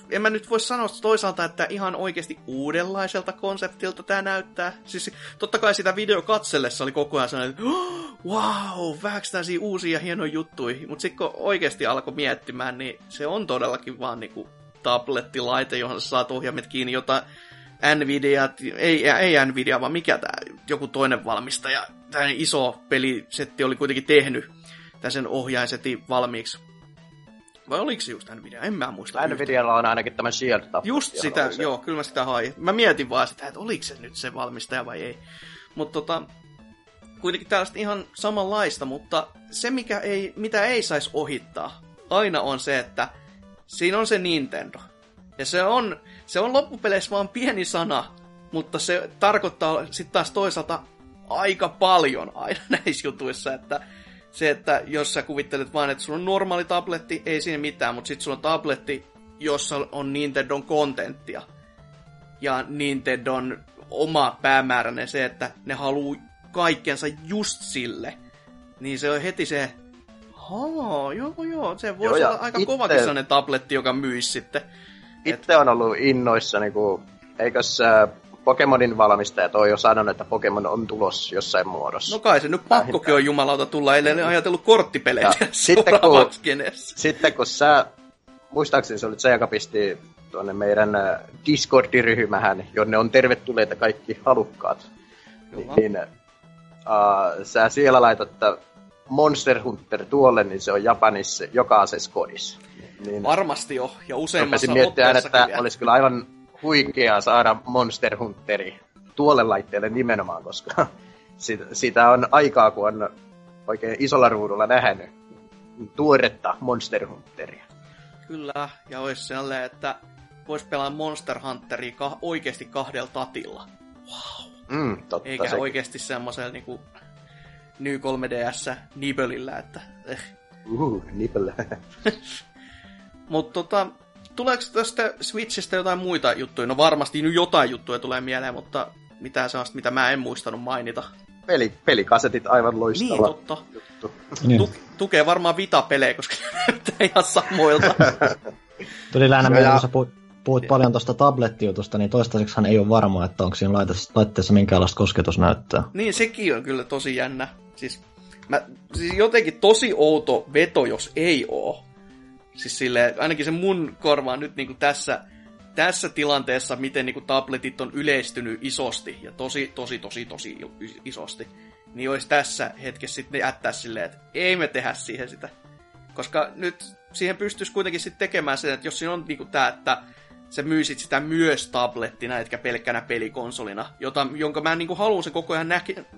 en mä nyt voi sanoa toisaalta, että ihan oikeasti uudenlaiselta konseptilta tämä näyttää. Siis totta kai sitä video katsellessa oli koko ajan sellainen, että oh, wow, vähäksi uusia hienoja juttuja. Mutta sitten kun oikeasti alkoi miettimään, niin se on todellakin vaan niinku tablettilaite, johon sä saat ohjaimet kiinni, jota Nvidia, ei, ei Nvidia, vaan mikä tämä, joku toinen valmistaja, tämä iso pelisetti oli kuitenkin tehnyt sen ohjaisetin valmiiksi vai oliko se just Nvidia? En mä muista. Nvidialla on ainakin tämä shield Just sitä, se. joo, kyllä mä sitä hain. Mä mietin vaan sitä, että oliko se nyt se valmistaja vai ei. Mutta tota, kuitenkin tällaista ihan samanlaista, mutta se mikä ei, mitä ei saisi ohittaa, aina on se, että siinä on se Nintendo. Ja se on, se on loppupeleissä vaan pieni sana, mutta se tarkoittaa sitten taas toisaalta aika paljon aina näissä jutuissa, että se, että jos sä kuvittelet vaan, että sulla on normaali tabletti, ei siinä mitään, mutta sitten sulla on tabletti, jossa on Nintendon kontenttia. Ja Nintendon oma päämääräinen se, että ne haluu kaikkensa just sille. Niin se on heti se, Haa, joo joo, se voisi joo, olla aika itte... kovakin sellainen tabletti, joka myisi sitten. Itse on ollut innoissa, niin kuin, eikös Pokemonin valmistajat on jo sanonut, että Pokemon on tulos jossain muodossa. No kai se nyt pakkokin on jumalauta tulla, ellei ne ajatellut korttipelejä sitten, kun, sitten kun sä, muistaakseni se oli se, joka pisti tuonne meidän äh, Discord-ryhmähän, jonne on tervetulleita kaikki halukkaat. Niin, niin uh, sä siellä laitat, että Monster Hunter tuolle, niin se on Japanissa jokaisessa kodissa. Niin, Varmasti jo, ja useimmassa miettimään, että vielä. olisi kyllä aivan huikeaa saada Monster Hunteri tuolle laitteelle nimenomaan, koska siitä, siitä on aikaa, kun on oikein isolla ruudulla nähnyt tuoretta Monster Hunteria. Kyllä, ja olisi sellainen, että voisi pelaa Monster Hunteria ka- oikeasti kahdella tatilla. Wow. Mm, totta Eikä sekin. oikeasti semmoisella niinku New 3DS nibelillä, että eh. Uh, nibel. Mutta tota, tuleeko tästä Switchistä jotain muita juttuja? No varmasti nyt jotain juttuja tulee mieleen, mutta mitä se on, mitä mä en muistanut mainita. Peli, pelikasetit aivan loistava Niin, totta. juttu. Niin. Tu- tukee varmaan Vita-pelejä, koska näyttää ihan samoilta. Tuli lähinnä No mieleen, ja- kun sä puhuit, puhuit paljon tuosta tablettijutusta, niin toistaiseksihan ei ole varmaa, että onko siinä laitteessa, laitteessa minkäänlaista kosketusnäyttöä. niin, sekin on kyllä tosi jännä. Siis, mä, siis jotenkin tosi outo veto, jos ei oo. Siis silleen, ainakin se mun korvaan nyt niin tässä, tässä tilanteessa, miten niin tabletit on yleistynyt isosti, ja tosi, tosi, tosi, tosi isosti, niin olisi tässä hetkessä sitten jättää silleen, että ei me tehdä siihen sitä. Koska nyt siihen pystyisi kuitenkin sitten tekemään sen, että jos siinä on niinku tää, että sä myisit sitä myös tablettina, etkä pelkkänä pelikonsolina, jota, jonka mä niinku haluan se koko ajan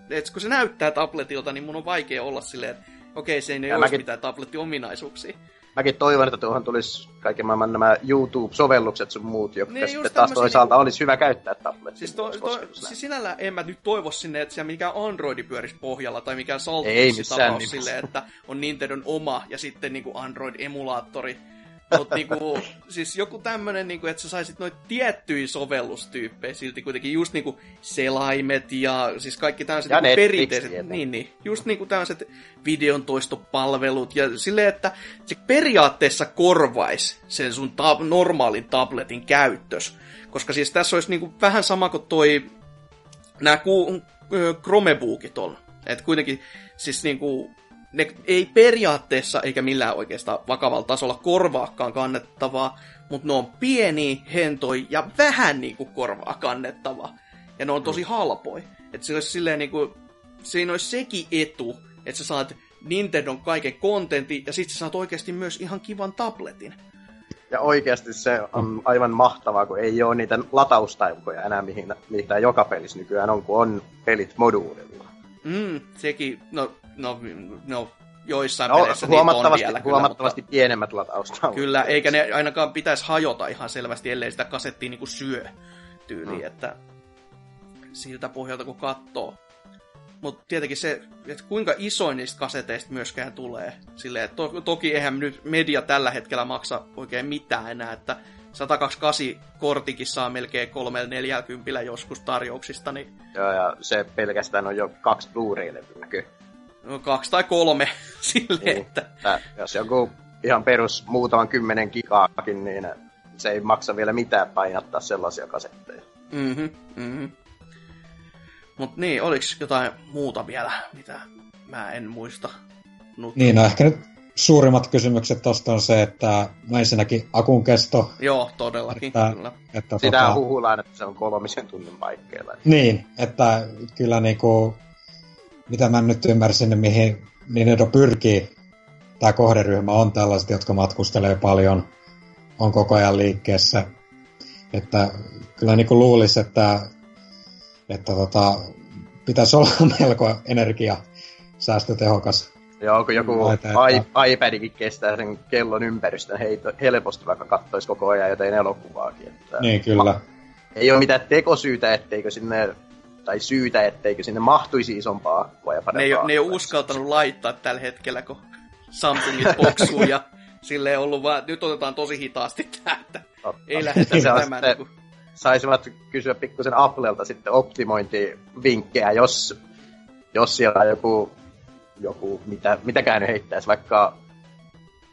että kun se näyttää tabletilta, niin mun on vaikea olla silleen, että okei, se ei olisi mäkin- mitään tablettiominaisuuksia. Mäkin toivon, että tuohon tulisi kaiken maailman nämä YouTube-sovellukset sun muut, jotka Niin, sitten taas toisaalta niinku- olisi hyvä käyttää tablettia. Siis, to, to, siis sinällään en mä nyt toivo sinne, että siellä mikään Androidi pyörisi pohjalla tai mikään Saltbox-tapaus nimessä. silleen, että on Nintendon oma ja sitten niinku Android-emulaattori. Mutta niinku, siis joku tämmönen, niinku, että sä saisit noita tiettyjä sovellustyyppejä silti kuitenkin, just niinku selaimet ja siis kaikki tämmöiset Ja niinku perinteiset, tietenkin. niin, niin, just niinku tämmöiset videon toistopalvelut ja silleen, että se periaatteessa korvaisi sen sun tab- normaalin tabletin käyttös. Koska siis tässä olisi niinku vähän sama kuin toi nämä ku, Chromebookit on. Et kuitenkin siis niinku, ne ei periaatteessa eikä millään oikeastaan vakavalla tasolla korvaakaan kannettavaa, mutta ne on pieni, hentoi ja vähän niinku korvaa kannettavaa. Ja ne on tosi halpoi. Että se olisi silleen niinku, siinä olisi sekin etu, että sä saat Nintendon kaiken kontentin ja sit sä saat oikeasti myös ihan kivan tabletin. Ja oikeasti se on aivan mahtavaa, kun ei ole niitä lataustaukoja enää, mihin, mitä joka pelissä nykyään on, kun on pelit moduulilla. Mm, sekin, no, no, no joissain No, peleissä niitä on huomattavasti, vielä huomattavasti pienemmät lataustauot. Kyllä, eikä ne ainakaan pitäisi hajota ihan selvästi, ellei sitä kasettia niinku syö tyyliin, mm. että siltä pohjalta kun katsoo. Mutta tietenkin se, että kuinka isoin niistä kaseteista myöskään tulee. Silleen, to, toki eihän nyt media tällä hetkellä maksa oikein mitään enää, että 128 kortikin saa melkein 340 joskus tarjouksista, niin Joo, ja se pelkästään on jo kaksi Blu-ray-levyä. No, kaksi tai kolme silleen, Niin, että että jos joku ihan perus muutaman kymmenen gigaakin, niin se ei maksa vielä mitään painattaa sellaisia kasetteja. Mhm, mhm. Mut niin, oliks jotain muuta vielä, mitä mä en muista? Nyt. Niin, no ehkä nyt suurimmat kysymykset tosta on se, että no ensinnäkin akun kesto. Joo, todellakin, Että, kyllä. että Sitä tota, huhulaan, että se on kolmisen tunnin paikkeilla. Niin, että kyllä niinku, mitä mä nyt ymmärsin, niin mihin Nintendo pyrkii, tämä kohderyhmä on tällaiset, jotka matkustelee paljon, on koko ajan liikkeessä. Että kyllä niinku luulisi, että, että tota, pitäisi olla melko energiasäästötehokas. Joo, kun joku laite, i- iPadikin kestää sen kellon ympäristön heito, helposti, vaikka kattoisi koko ajan jotain elokuvaakin. Että Niin, kyllä. Ei ole mitään tekosyytä, etteikö sinne, tai syytä, etteikö sinne mahtuisi isompaa akkua ja Ne ei, ne ei ole uskaltanut laittaa tällä hetkellä, kun Samsungit boksuu ja silleen ollut vaan, nyt otetaan tosi hitaasti tää, että ei lähdetä vetämään sitten- niinku. saisivat kysyä pikkusen Applelta sitten optimointivinkkejä, jos, jos siellä on joku, joku mitä, mitäkään nyt heittäisi, vaikka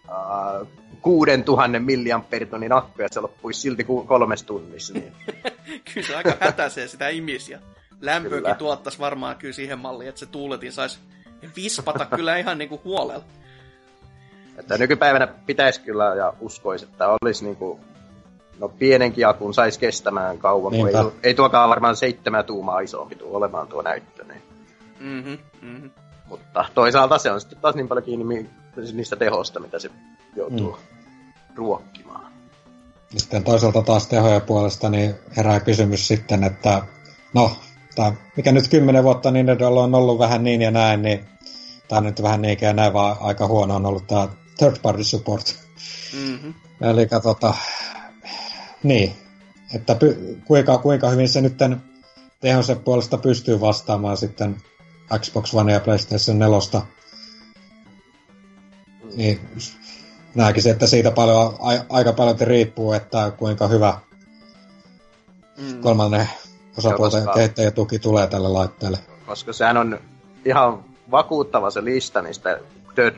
uh, 6000 milliamperitonin akku ja se loppuisi silti kolmes tunnissa. Niin. Kyllä se aika hätäisee sitä imis ja lämpöäkin Kyllä. tuottaisi varmaan kyllä siihen malliin, että se tuuletin saisi vispata kyllä ihan niinku huolella. Että nykypäivänä pitäisi kyllä ja uskoisi, että olisi niinku, no pienenkin akun saisi kestämään kauan, kun ei, ei tuokaan varmaan seitsemän tuumaa isompi tule olemaan tuo näyttö. Niin. Mhm, mhm. Mutta toisaalta se on sitten taas niin paljon kiinni niistä tehosta, mitä se joutuu mm. ruokkimaan. Ja sitten toisaalta taas tehojen puolesta niin herää kysymys sitten, että no, tää, mikä nyt kymmenen vuotta Nintendolla on ollut vähän niin ja näin, niin tämä on nyt vähän niinkin ja näin, vaan aika huono on ollut tämä third party support. Mhm. Eli tota, niin, että py, kuinka, kuinka hyvin se nyt tehonsa puolesta pystyy vastaamaan sitten Xbox One ja PlayStation 4. Niin, näkisin, että siitä paljon, a, aika paljon riippuu, että kuinka hyvä mm. kolmannen osapuolten kehittäjätuki tulee tälle laitteelle. Koska sehän on ihan vakuuttava se lista niistä third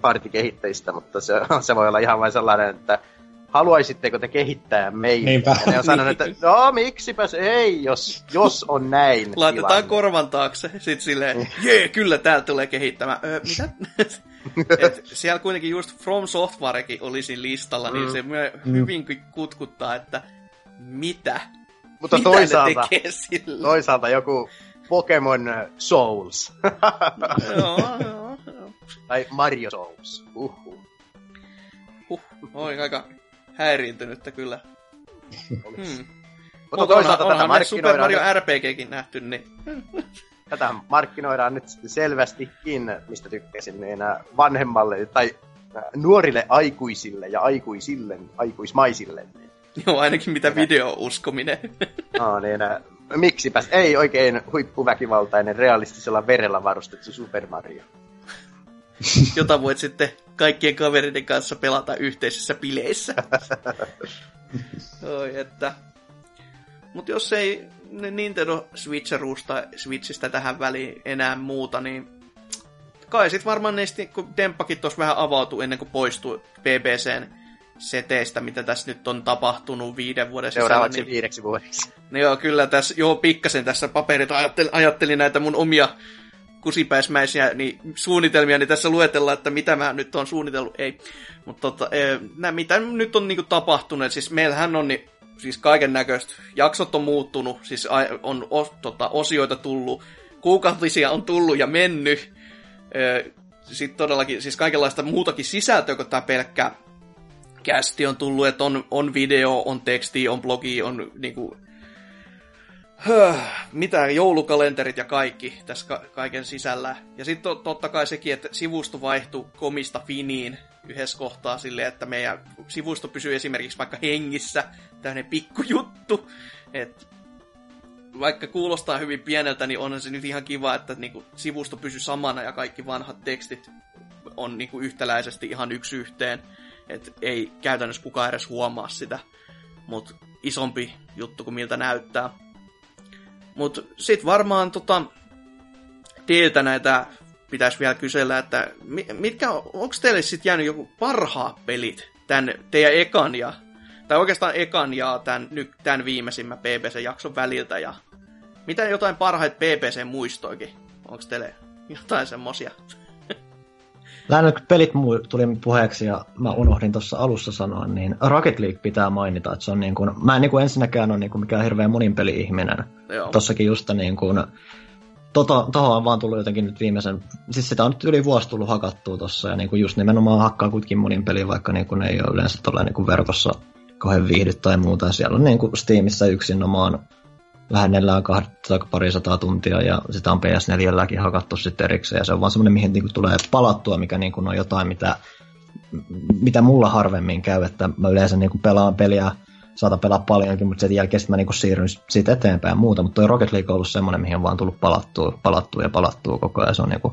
party kehittäjistä, mutta se, se voi olla ihan vain sellainen, että haluaisitteko te kehittää meitä? Niinpä. Ja ne on sanonut, että no miksipäs ei, jos, jos on näin. Laitetaan tilanne. korvan taakse, sit silleen, jee, kyllä täällä tulee kehittämään. Öö, mitä? Et siellä kuitenkin just From Softwarekin oli siinä listalla, niin mm. niin se mm. hyvin kutkuttaa, että mitä? Mutta mitä toisaalta, toisaalta joku Pokemon Souls. joo, joo, joo. Tai Mario Souls. Uhuh. Huh, Oi, aika häiriintynyttä kyllä. hmm. Mutta toisaalta onhan, tätä onhan Super Mario RPGkin nähty, niin... tätä markkinoidaan nyt selvästikin, mistä tykkäsin, niin vanhemmalle tai nuorille aikuisille ja aikuisille, aikuismaisille. Joo, ainakin mitä video-uskominen. no, niin, miksipäs ei oikein huippuväkivaltainen realistisella verellä varustettu Super Mario. Jota voit sitten kaikkien kavereiden kanssa pelata yhteisissä bileissä. Oi, että... Mutta jos ei Nintendo Switcheruusta, Switchistä tähän väliin enää muuta, niin kai sit varmaan neistä, kun Temppakin tuossa vähän avautui ennen kuin poistui BBCn seteistä, mitä tässä nyt on tapahtunut viiden vuoden sisällä. Seuraavaksi niin, viideksi vuodeksi. No joo, kyllä tässä, joo, pikkasen tässä paperit ajattelin, ajattelin näitä mun omia kusipäismäisiä niin suunnitelmia, niin tässä luetellaan, että mitä mä nyt on suunnitellut, ei. Mutta tota, e, mitä nyt on niinku tapahtunut, siis meillähän on niin, siis kaiken näköistä, jaksot on muuttunut, siis on o, tota, osioita tullut, kuukautisia on tullut ja mennyt, e, sitten todellakin, siis kaikenlaista muutakin sisältöä kuin tämä pelkkä kästi on tullut, että on, on video, on teksti, on blogi, on niinku, höh, mitä joulukalenterit ja kaikki tässä ka- kaiken sisällä. Ja sitten to- totta kai sekin, että sivusto vaihtui komista finiin yhdessä kohtaa silleen, että meidän sivusto pysyy esimerkiksi vaikka hengissä, tämmöinen pikkujuttu. että vaikka kuulostaa hyvin pieneltä, niin on se nyt ihan kiva, että niinku sivusto pysyy samana ja kaikki vanhat tekstit on niinku yhtäläisesti ihan yksi yhteen. Et ei käytännössä kukaan edes huomaa sitä, mutta isompi juttu kuin miltä näyttää. Mutta sitten varmaan tota, teiltä näitä pitäisi vielä kysellä, että mitkä, onko teille sitten jäänyt joku parhaat pelit tämän teidän ekan ja, tai oikeastaan ekan ja tämän, nyt tämän viimeisimmän BBC-jakson väliltä ja mitä jotain parhaita BBC-muistoikin? Onko teille jotain semmosia? Lähinnä kun pelit tuli puheeksi ja mä unohdin tuossa alussa sanoa, niin Rocket League pitää mainita, että se on niin kuin, mä en niin kuin ensinnäkään ole niin kuin mikään hirveän monin peli-ihminen. Tossakin just niin kuin, Toto, tohon on vaan tullut jotenkin nyt viimeisen, siis sitä on nyt yli vuosi tullut hakattua tossa, ja niin kuin just nimenomaan hakkaa kuitenkin monin peli, vaikka niin kuin ne ei ole yleensä tuolla niin kuin verkossa kauhean viihdyt tai muuta. Siellä on niin kuin Steamissa yksinomaan lähennellään kahta pari sataa tuntia ja sitä on PS4 hakattu sitten erikseen ja se on vaan semmoinen, mihin niinku tulee palattua, mikä niinku on jotain, mitä, mitä mulla harvemmin käy, että mä yleensä niinku pelaan peliä, saatan pelaa paljonkin, mutta sen jälkeen mä niinku siirryn siitä eteenpäin ja muuta, mutta toi Rocket League on ollut semmoinen, mihin on vaan tullut palattua, palattua ja palattua koko ajan, se on niinku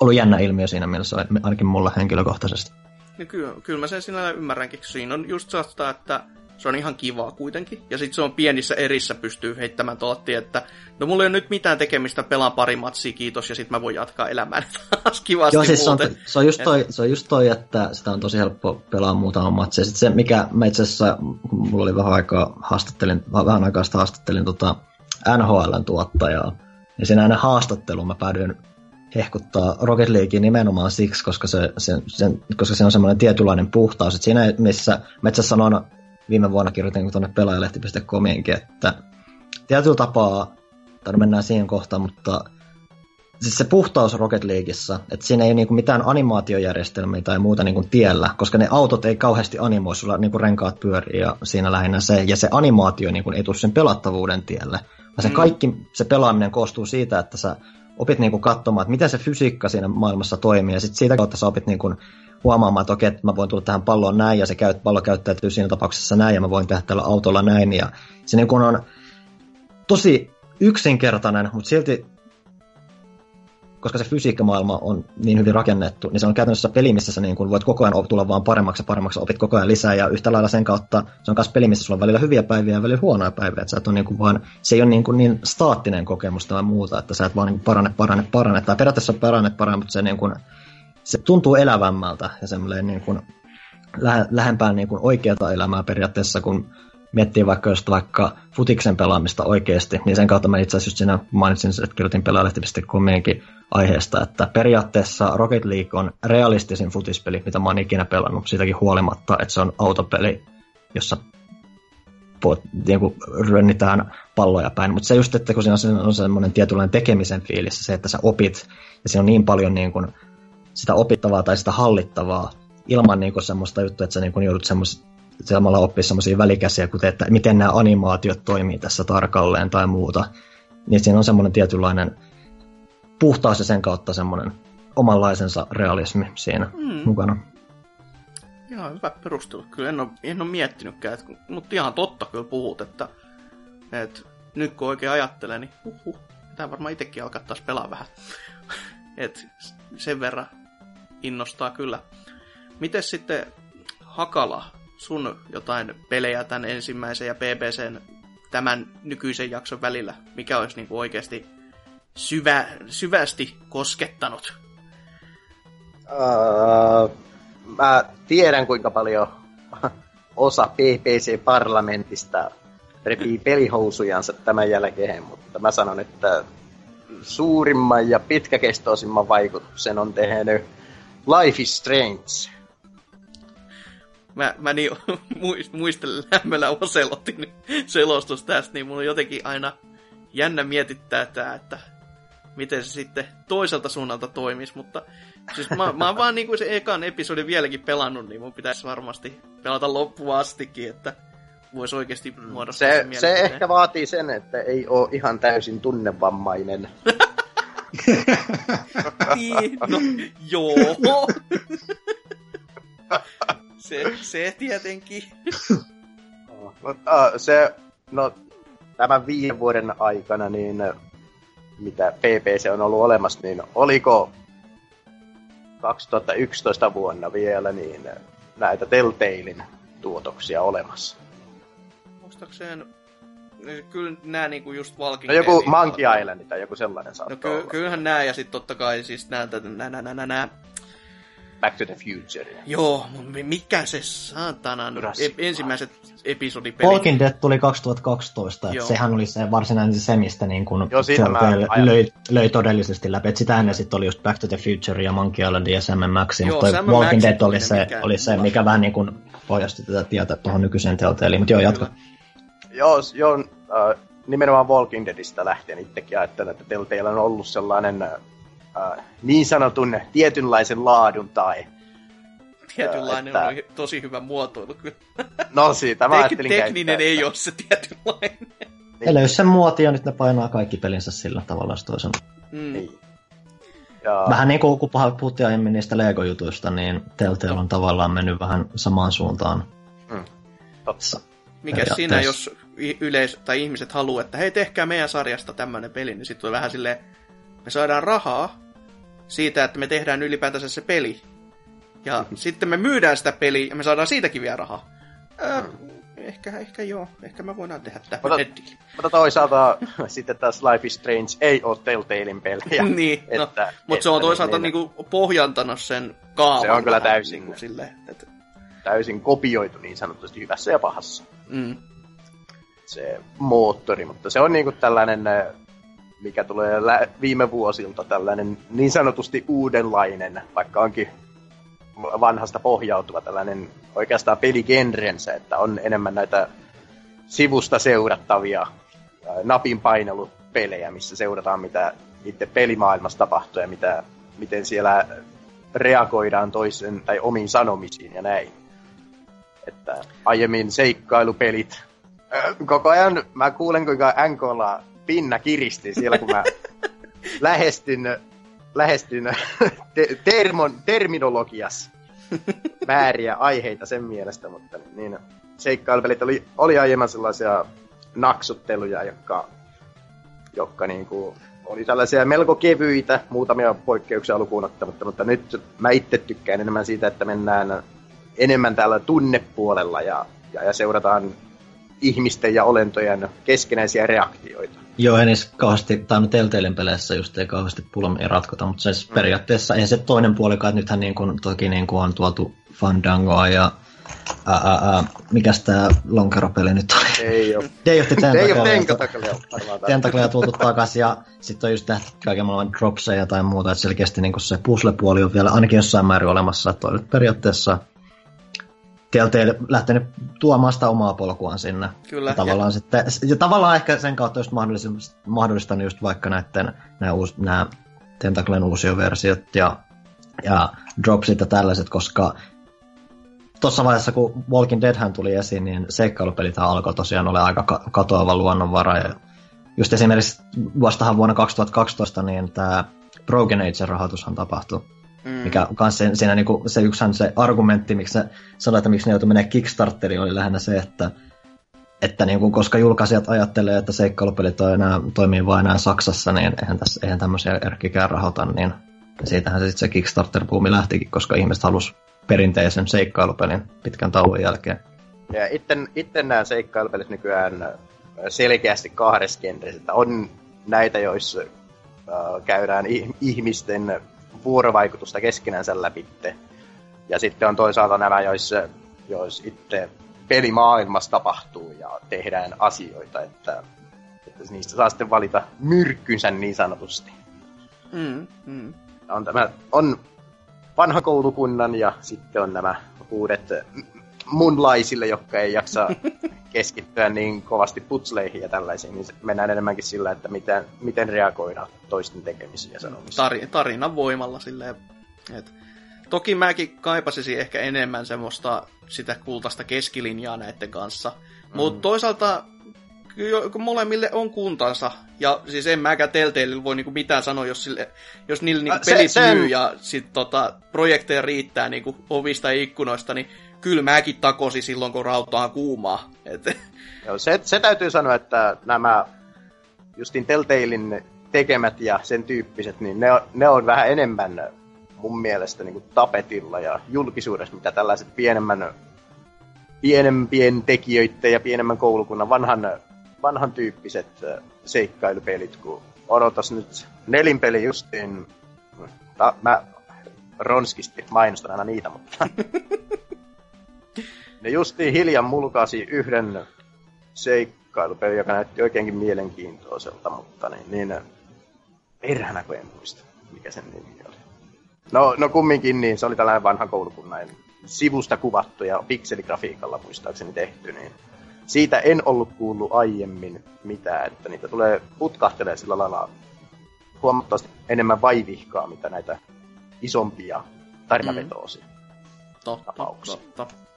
ollut jännä ilmiö siinä mielessä, ainakin mulla henkilökohtaisesti. No kyllä, kyllä mä sen sinällä ymmärränkin. Siinä on just sellaista, että se on ihan kivaa kuitenkin. Ja sitten se on pienissä erissä pystyy heittämään tuotti, että no mulla ei ole nyt mitään tekemistä, pelaan pari matsia, kiitos, ja sitten mä voin jatkaa elämään taas kivasti Joo, siis se on, se, on just toi, se on just toi, että sitä on tosi helppo pelaa muutama matsia. Sitten se, mikä mä itse asiassa, kun mulla oli vähän aikaa haastattelin, vähän aikaa sitä haastattelin tota NHLn tuottajaa, ja siinä aina haastatteluun mä päädyin hehkuttaa Rocket Leaguea nimenomaan siksi, koska se, se, se, koska se on semmoinen tietynlainen puhtaus. Että siinä, missä asiassa sanon viime vuonna kirjoitin tuonne pelaajalehti.comiinkin, että tietyllä tapaa, tai mennään siihen kohtaan, mutta siis se puhtaus Rocket Leagueissa, että siinä ei ole niinku mitään animaatiojärjestelmiä tai muuta niinku tiellä, koska ne autot ei kauheasti animoi, sulla niinku renkaat pyörii ja siinä lähinnä se, ja se animaatio niinku ei tule sen pelattavuuden tielle, vaan se mm. kaikki, se pelaaminen koostuu siitä, että sä opit niinku katsomaan, että miten se fysiikka siinä maailmassa toimii, ja sitten siitä kautta sä opit niinku huomaamaan, että okei, että mä voin tulla tähän palloon näin, ja se käyt, pallo käyttäytyy siinä tapauksessa näin, ja mä voin tehdä tällä autolla näin, ja se niin kun on tosi yksinkertainen, mutta silti koska se fysiikkamaailma on niin hyvin rakennettu, niin se on käytännössä peli, missä sä niin kun voit koko ajan tulla vaan paremmaksi ja paremmaksi, opit koko ajan lisää, ja yhtä lailla sen kautta se on myös peli, missä sulla on välillä hyviä päiviä ja välillä huonoja päiviä, että sä et on niin kuin vaan, se ei ole niin, kuin niin staattinen kokemus tai muuta, että sä et vaan niin parane, parane, parane, tai periaatteessa parane, parane, mutta se, niin kuin, se tuntuu elävämmältä ja semmoinen niin kuin, lähe, lähempään niin kuin oikeata elämää periaatteessa, kun miettii vaikka just vaikka futiksen pelaamista oikeasti, niin sen kautta mä itse asiassa just siinä mainitsin, että kirjoitin pelaalehti.comienkin aiheesta, että periaatteessa Rocket League on realistisin futispeli, mitä mä oon ikinä pelannut, siitäkin huolimatta, että se on autopeli, jossa niin kuin rönnitään palloja päin. Mutta se just, että kun siinä on semmoinen tietynlainen tekemisen fiilis, se, että sä opit, ja siinä on niin paljon niin kuin sitä opittavaa tai sitä hallittavaa, ilman niin kuin semmoista juttua, että sä niin kuin joudut semmoista samalla oppia semmoisia välikäsiä, kuten että miten nämä animaatiot toimii tässä tarkalleen tai muuta. Niin siinä on semmoinen tietynlainen puhtaus ja sen kautta semmoinen omanlaisensa realismi siinä mm. mukana. Ihan hyvä perustelu. Kyllä en ole, en ole miettinytkään, että, mutta ihan totta kyllä puhut, että, että nyt kun oikein ajattelee, niin uhuh, pitää varmaan itsekin alkaa taas pelaa vähän. Et sen verran innostaa kyllä. Miten sitten Hakala, sun jotain pelejä tämän ensimmäisen ja BBCn tämän nykyisen jakson välillä, mikä olisi niin oikeasti syvä, syvästi koskettanut? Uh, mä tiedän kuinka paljon osa PPC-parlamentista repii pelihousujansa tämän jälkeen, mutta mä sanon, että suurimman ja pitkäkestoisimman vaikutuksen on tehnyt Life is Strange. Mä, mä niin muistelen lämmöllä Oselotin selostus tästä, niin on jotenkin aina jännä mietittää tää, että miten se sitten toiselta suunnalta toimisi, mutta siis mä, mä oon vaan niin kuin se ekan episodin vieläkin pelannut, niin mun pitäisi varmasti pelata loppuun astikin, että voisi oikeasti muodostaa se, se, se ehkä vaatii sen, että ei ole ihan täysin tunnevammainen. niin, no joo. se, se tietenkin. Mutta se, no tämän viiden vuoden aikana, niin mitä PPC on ollut olemassa, niin oliko 2011 vuonna vielä niin näitä Telltalein tuotoksia olemassa? Muistaakseen kyllä nämä niinku just Walking No joku Monkey Island tai joku sellainen saattaa no, ky- olla. Kyllähän nämä ja sitten totta kai siis nämä, nämä, nämä, nämä, Back to the Future. Joo, mikä se saatanan e- ensimmäiset episodipelit. Walking Dead tuli 2012, että sehän oli se varsinainen se, mistä niin kun Joo, löi, löi, todellisesti läpi. Et sitä ennen sitten oli just Back to the Future ja Monkey Island ja Sam Max, mutta Sam Walking Dead oli se, mikä, oli se, mikä vähän niin kuin pohjasti tätä tietä tuohon nykyiseen Telltaleen, mutta joo, jatka. Joo, joo äh, nimenomaan Walking Deadistä lähtien itsekin ajattelen, että Telltale on ollut sellainen äh, niin sanotun tietynlaisen laadun tai Tietynlainen että... oli tosi hyvä muotoilu kyllä. No siitä mä Tek- Tekninen käyttää, ei että... ole se tietynlainen. Niin. Eli jos se muoti ja nyt ne painaa kaikki pelinsä sillä tavalla toisella. Mm. Niin. Ja... Vähän niin kuin kun puhuttiin aiemmin niistä Lego-jutuista, niin Telltale on tavallaan mennyt vähän samaan suuntaan. Mm. Totta. Mikä siinä, jos yleis- tai ihmiset haluaa, että hei, tehkää meidän sarjasta tämmöinen peli, niin sitten vähän silleen, me saadaan rahaa siitä, että me tehdään ylipäätänsä se peli. Ja mm-hmm. sitten me myydään sitä peliä ja me saadaan siitäkin vielä rahaa. Mm. ehkä, ehkä joo. Ehkä me voidaan tehdä tämä mutta, mutta toisaalta sitten taas Life is Strange ei ole Telltalein pelejä. niin, no, että, mutta se on toisaalta niin, niin, pohjantanut sen kaavan. Se on kyllä täysin. Niin sille, että... Täysin kopioitu niin sanotusti hyvässä ja pahassa. Mm. Se moottori, mutta se on niinku tällainen mikä tulee lä- viime vuosilta tällainen niin sanotusti uudenlainen, vaikka onkin vanhasta pohjautuva tällainen oikeastaan peligenrensä, että on enemmän näitä sivusta seurattavia napin painelupelejä, missä seurataan mitä itse pelimaailmassa tapahtuu ja mitä, miten siellä reagoidaan toisen tai omiin sanomisiin ja näin. Että aiemmin seikkailupelit, koko ajan mä kuulen kuinka NKlla pinna kiristi siellä, kun mä lähestyn, lähestyn te- termon, terminologias määriä aiheita sen mielestä, mutta niin, seikkailupelit oli, oli aiemmin sellaisia naksutteluja, jotka, jotka niin kuin oli tällaisia melko kevyitä, muutamia poikkeuksia lukuun ottamatta, mutta nyt mä itse tykkään enemmän siitä, että mennään enemmän täällä tunnepuolella ja, ja, ja seurataan ihmisten ja olentojen keskinäisiä reaktioita. Joo, en edes kauheasti, tai Telltalen peleissä just ei kauheasti pulmia ratkota, mutta siis mm. periaatteessa ei se toinen puolikaan, että nythän niin kuin, toki niin kuin on tuotu Fandangoa ja ää, ää, mikäs tää lonkeropeli nyt oli? Ei oo. Day of the Tentaclea. Tentaclea tuotu takaisin ja sitten on just nähty kaiken maailman dropseja tai muuta, että selkeästi niin se puzzle-puoli on vielä ainakin jossain määrin olemassa, että on nyt periaatteessa Telltale lähtenyt tuomaan sitä omaa polkuaan sinne. Kyllä. Ja tavallaan, ja... Sitten, ja tavallaan ehkä sen kautta just mahdollistanut just vaikka näiden nämä, uus, nämä Tentaclen uusioversiot ja, ja dropsit ja tällaiset, koska tuossa vaiheessa, kun Walking Deadhän tuli esiin, niin seikkailupelit alkoi tosiaan olla aika katoava luonnonvara. Ja just esimerkiksi vastahan vuonna 2012 niin tämä Broken Age-rahoitushan tapahtui Mm. Mikä on se, siinä niinku, se yksihän se argumentti, miksi se sanoi, että miksi ne joutui menemään Kickstarteriin, oli lähinnä se, että, että niinku, koska julkaisijat ajattelee, että seikkailupelit on enää, toimii vain enää Saksassa, niin eihän, tässä, eihän tämmöisiä erkkikään rahoita, niin siitähän se sitten se Kickstarter-puumi lähtikin, koska ihmiset halusi perinteisen seikkailupelin pitkän tauon jälkeen. Ja itten, itten nämä seikkailupelit nykyään selkeästi kahdessa genressä. On näitä, joissa äh, käydään ihmisten vuorovaikutusta keskenänsä läpi. Ja sitten on toisaalta nämä, joissa, joissa itse pelimaailmassa tapahtuu ja tehdään asioita, että, että niistä saa sitten valita myrkkynsä niin sanotusti. Mm, mm. On, tämä, on vanha koulukunnan ja sitten on nämä uudet munlaisille, jotka ei jaksa keskittyä niin kovasti putsleihin ja tällaisiin, niin mennään enemmänkin sillä, että miten, miten reagoida toisten tekemisiin ja sanomisiin. Tari, tarinan voimalla silleen, että Toki mäkin kaipasisin ehkä enemmän semmoista sitä kultaista keskilinjaa näiden kanssa. Mm. Mutta toisaalta kun molemmille on kuntansa, ja siis en mäkään Telltaleille voi niinku mitään sanoa, jos, sille, jos niillä niinku pelit se, myy ja sit tota, projekteja riittää niinku ovista ja ikkunoista, niin kyllä mäkin takosi silloin, kun rautaa kuumaa. Et... Joo, se, se täytyy sanoa, että nämä justin Telltalein tekemät ja sen tyyppiset, niin ne on, ne on vähän enemmän mun mielestä niin kuin tapetilla ja julkisuudessa, mitä tällaiset pienemmän, pienempien tekijöiden ja pienemmän koulukunnan vanhan, vanhan tyyppiset seikkailupelit, kun odotas nyt nelinpeli justiin, ta, mä ronskisti mainostan aina niitä, mutta ne justiin hiljan mulkaasi yhden seikkailupeli, joka näytti oikeinkin mielenkiintoiselta, mutta niin, niin perhänä kun en muista, mikä sen nimi oli. No, no kumminkin niin, se oli tällainen vanha koulukunnan sivusta kuvattu ja pikseligrafiikalla muistaakseni tehty, niin siitä en ollut kuullut aiemmin mitään, että niitä tulee putkahtelee sillä lailla huomattavasti enemmän vaivihkaa, mitä näitä isompia tarinavetoisia mm. totta, tapauksia. Totta.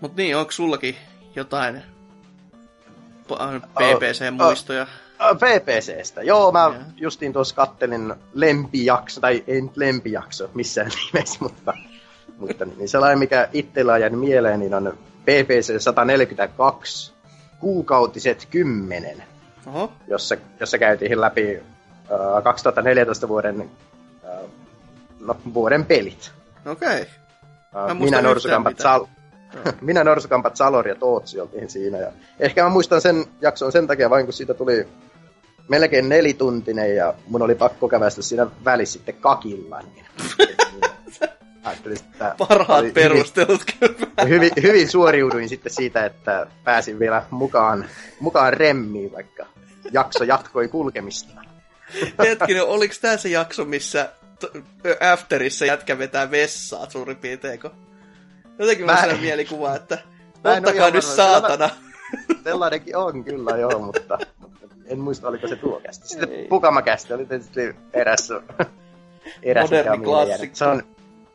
Mut niin, onko sullakin jotain PPC-muistoja? Uh, uh, PPCstä, joo, mä yeah. justiin tuossa kattelin lempijakso, tai ei nyt lempijakso missään nimessä, mutta, mutta niin sellainen, mikä itsellä on jäänyt mieleen, niin on PPC 142 kuukautiset 10, Oho. Jossa, jossa käytiin läpi uh, 2014 vuoden, uh, no, vuoden pelit. Okei. Okay. Uh, minä Norsukampat Sal- minä, Norsukampat, Salor ja Tootsi oltiin siinä. Ja ehkä mä muistan sen jakson sen takia vain, kun siitä tuli melkein nelituntinen ja mun oli pakko kävästä siinä välissä sitten kakilla. Niin, että Parhaat perustelut hyvin, hyvin, hyvin suoriuduin sitten siitä, että pääsin vielä mukaan, mukaan remmiin, vaikka jakso jatkoi kulkemista. Hetkinen, oliko tämä se jakso, missä Afterissa jätkä vetää vessaa suurin piirtein, Jotenkin mä en... mielikuva, että ottakaa nyt saatana. Sellainenkin on kyllä joo, mutta, mutta en muista oliko se tuo kästi. Sitten Ei. Pukamakästi oli tietysti eräs, eräs Moderni klassikko. Se on,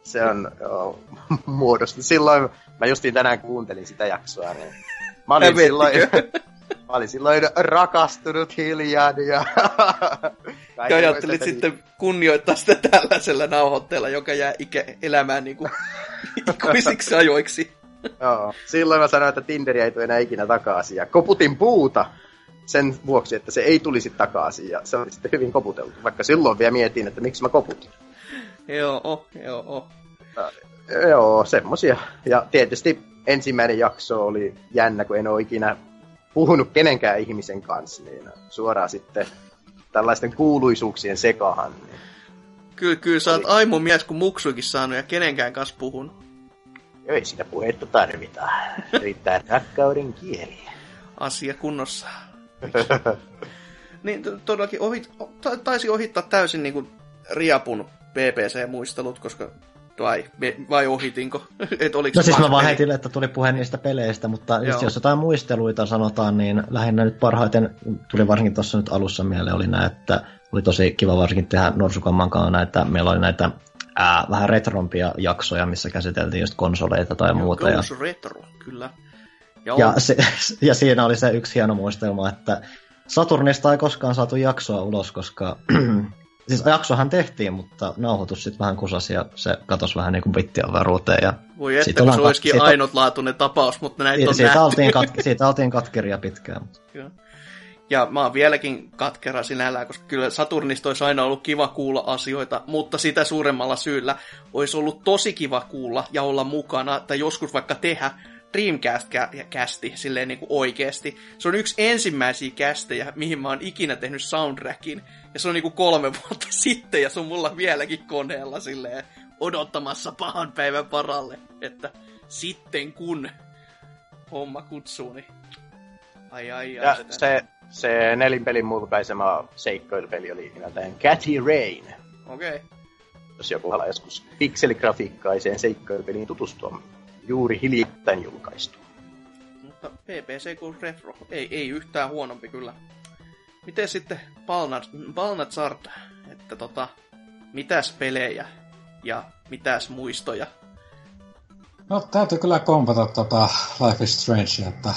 se on joo, muodostu. Silloin mä justiin tänään kuuntelin sitä jaksoa, niin mä olin silloin, mä olin silloin rakastunut hiljaan ja... ja ajattelit sitten kunnioittaa sitä tällaisella nauhoitteella, joka jää ikä elämään niin kuin ikuisiksi ajoiksi. Joo. Silloin mä sanoin, että Tinderi ei tule enää ikinä takaisin. Ja koputin puuta sen vuoksi, että se ei tulisi takaisin, ja se oli sitten hyvin koputeltu. Vaikka silloin vielä mietin, että miksi mä koputin. Joo, joo. Joo, semmosia. Ja tietysti ensimmäinen jakso oli jännä, kun en ole ikinä puhunut kenenkään ihmisen kanssa, niin suoraan sitten tällaisten kuuluisuuksien sekahan. Niin Kyllä, kyllä sä oot aimo mies, kun muksuikin saanut ja kenenkään kanssa puhunut. Ei sitä puhetta tarvita. Riittää rakkauden kieli. Asia kunnossa. niin todellakin ohit, taisi ohittaa täysin niin kuin Riapun BBC-muistelut, koska vai, vai ohitinko? Et oliko no siis mä vaan heitin, että tuli puhe niistä peleistä, mutta just jos jotain muisteluita sanotaan, niin lähinnä nyt parhaiten, tuli varsinkin tuossa nyt alussa mieleen, oli näin, että oli tosi kiva varsinkin tehdä Norsukamman kanssa näitä, meillä oli näitä ää, vähän retrompia jaksoja, missä käsiteltiin just konsoleita tai Joo, muuta. Ja, retro, kyllä. Ja, ja, se, ja siinä oli se yksi hieno muistelma, että Saturnista ei koskaan saatu jaksoa ulos, koska Siis jaksohan tehtiin, mutta nauhoitus sitten vähän kusasi ja se katosi vähän niin kuin bittiavaruuteen. Ja Voi että, kun se olisikin kat- ainutlaatuinen tapaus, mutta näitä on siitä. Oltiin kat- siitä oltiin katkeria pitkään. Kyllä. Ja mä oon vieläkin katkera sinällään, koska kyllä Saturnista olisi aina ollut kiva kuulla asioita, mutta sitä suuremmalla syyllä olisi ollut tosi kiva kuulla ja olla mukana, tai joskus vaikka tehdä Dreamcast-kästi silleen niin kuin oikeasti. Se on yksi ensimmäisiä kästejä, mihin mä oon ikinä tehnyt soundtrackin. Ja se on niinku kolme vuotta sitten ja se on mulla vieläkin koneella silleen odottamassa pahan päivän paralle. Että sitten kun homma kutsuu, niin ai ai ai. Ja se, se nelinpelin mulkaisema seikkoilupeli oli nimeltään Catty Rain. Okei. Okay. Jos joku haluaa joskus pikseligrafiikkaiseen seikkoilupeliin tutustua, juuri hiljattain julkaistu. Mutta PPC kuin Refro, ei, ei yhtään huonompi kyllä. Miten sitten Balnazard, että tota, mitäs pelejä ja mitäs muistoja? No täytyy kyllä kompata tota Life is Strange, että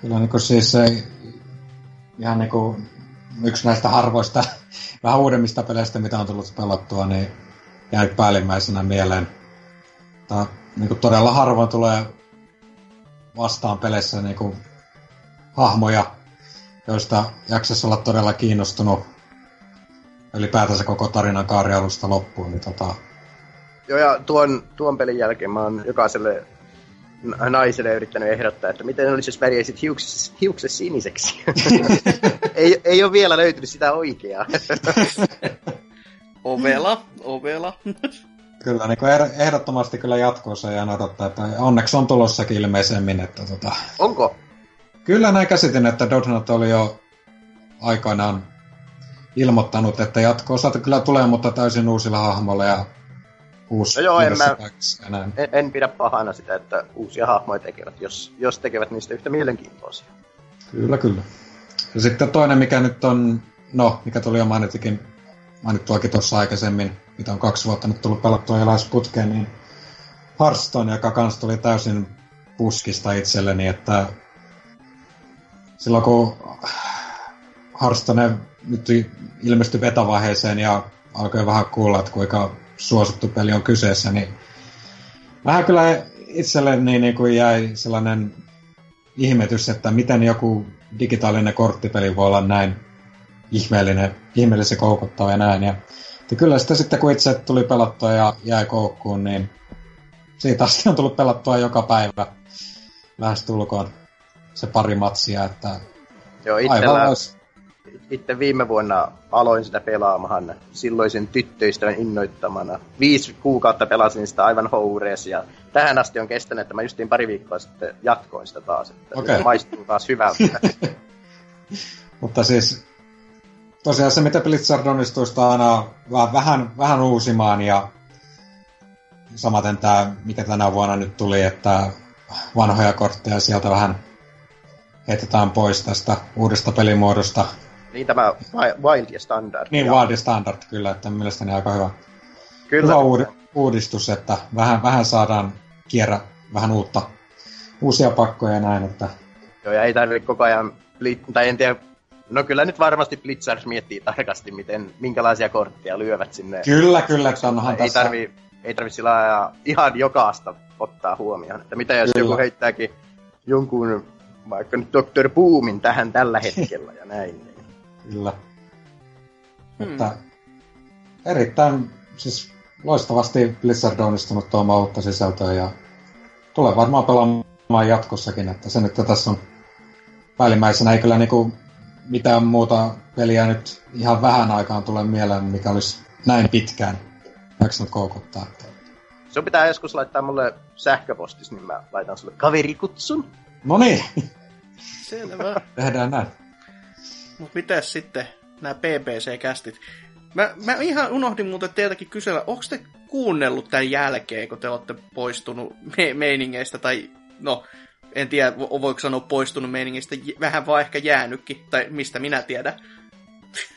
kyllä niinku siis ei, ihan niinku yksi näistä harvoista vähän uudemmista peleistä, mitä on tullut pelattua, niin jäi päällimmäisenä mieleen. Tää, niinku todella harvoin tulee vastaan peleissä niinku hahmoja, joista jaksas olla todella kiinnostunut ylipäätänsä koko tarinan kaari alusta loppuun. Niin tota... Joo, ja tuon, tuon pelin jälkeen mä oon jokaiselle naiselle yrittänyt ehdottaa, että miten olisi, jos värjäisit hiukset, hiukset siniseksi. ei, ei ole vielä löytynyt sitä oikeaa. ovela, ovela. Kyllä, niin ehdottomasti kyllä jatkossa ja odottaa, että onneksi on tulossakin ilmeisemmin. Että tota... Onko? Kyllä näin käsitin, että Dodnut oli jo aikoinaan ilmoittanut, että jatko-osat kyllä tulee, mutta täysin uusilla hahmoilla ja uusi no joo, en, mä, en, en, pidä pahana sitä, että uusia hahmoja tekevät, jos, jos tekevät niistä yhtä mielenkiintoisia. Kyllä, kyllä. Ja sitten toinen, mikä nyt on, no, mikä tuli jo mainittuakin tuossa aikaisemmin, mitä on kaksi vuotta nyt tullut pelattua eläisputkeen, niin Hearthstone, joka kanssa tuli täysin puskista itselleni, että silloin kun Hearthstone nyt ilmestyi betavaiheeseen ja alkoi vähän kuulla, että kuinka suosittu peli on kyseessä, niin vähän kyllä itselleni niin, niin kuin jäi sellainen ihmetys, että miten joku digitaalinen korttipeli voi olla näin ihmeellinen, ihmeellisen koukuttava ja näin. Ja, ja kyllä sitä sitten kun itse tuli pelattua ja jäi koukkuun, niin siitä asti on tullut pelattua joka päivä lähestulkoon se pari matsia, että Joo, itsellä, olisi... itse viime vuonna aloin sitä pelaamahan silloisen tyttöystävän innoittamana. Viisi kuukautta pelasin sitä aivan hourees ja tähän asti on kestänyt, että mä justiin pari viikkoa sitten jatkoin sitä taas, että okay. maistuu taas hyvältä. Mutta siis tosiaan se, mitä Blizzard onnistuu aina vähän, vähän uusimaan ja samaten tämä, mikä tänä vuonna nyt tuli, että vanhoja kortteja sieltä vähän heitetään pois tästä uudesta pelimuodosta. Niin tämä Wild ja Standard. Niin, Wild ja Standard kyllä, että mielestäni aika hyvä, kyllä. hyvä uud- uudistus, että vähän, vähän saadaan kierrä vähän uutta, uusia pakkoja ja näin, että... Joo, ja ei tarvitse koko ajan, tai en tiedä, no kyllä nyt varmasti Blizzard miettii tarkasti, miten, minkälaisia kortteja lyövät sinne. Kyllä, kyllä, että onhan ei tässä... Tarvi, ei tarvi sillä ihan jokaista ottaa huomioon, että mitä jos kyllä. joku heittääkin jonkun vaikka nyt Dr. Boomin tähän tällä hetkellä ja näin. Niin. Kyllä. Hmm. Mutta erittäin siis loistavasti Blizzard on onnistunut tuomaan uutta sisältöä ja tulee varmaan pelaamaan jatkossakin, että se nyt tässä on päällimmäisenä ei kyllä niinku mitään muuta peliä nyt ihan vähän aikaan tulee mieleen, mikä olisi näin pitkään jaksanut koukuttaa. Se pitää joskus laittaa mulle sähköpostis, niin mä laitan sulle kaverikutsun. No niin. Selvä. Tehdään näin. Mut mitäs sitten nämä PPC-kästit? Mä, mä ihan unohdin muuten teiltäkin kysellä, onko te kuunnellut tämän jälkeen, kun te olette poistunut me- meiningeistä, tai no, en tiedä, voiko sanoa poistunut meiningistä, vähän vaan ehkä jäänytkin, tai mistä minä tiedän.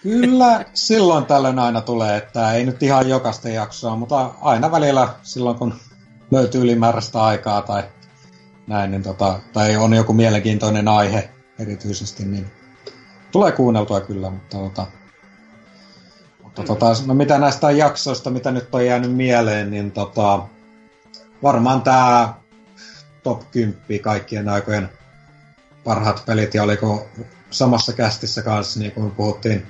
Kyllä, silloin tällöin aina tulee, että ei nyt ihan jokaista jaksoa, mutta aina välillä silloin, kun löytyy ylimääräistä aikaa tai näin, niin tota, tai on joku mielenkiintoinen aihe erityisesti, niin tulee kuunneltua kyllä, mutta tota, mutta tota, no mitä näistä jaksoista, mitä nyt on jäänyt mieleen, niin tota, varmaan tämä top 10 kaikkien aikojen parhaat pelit, ja oliko samassa kästissä kanssa, niin kuin puhuttiin,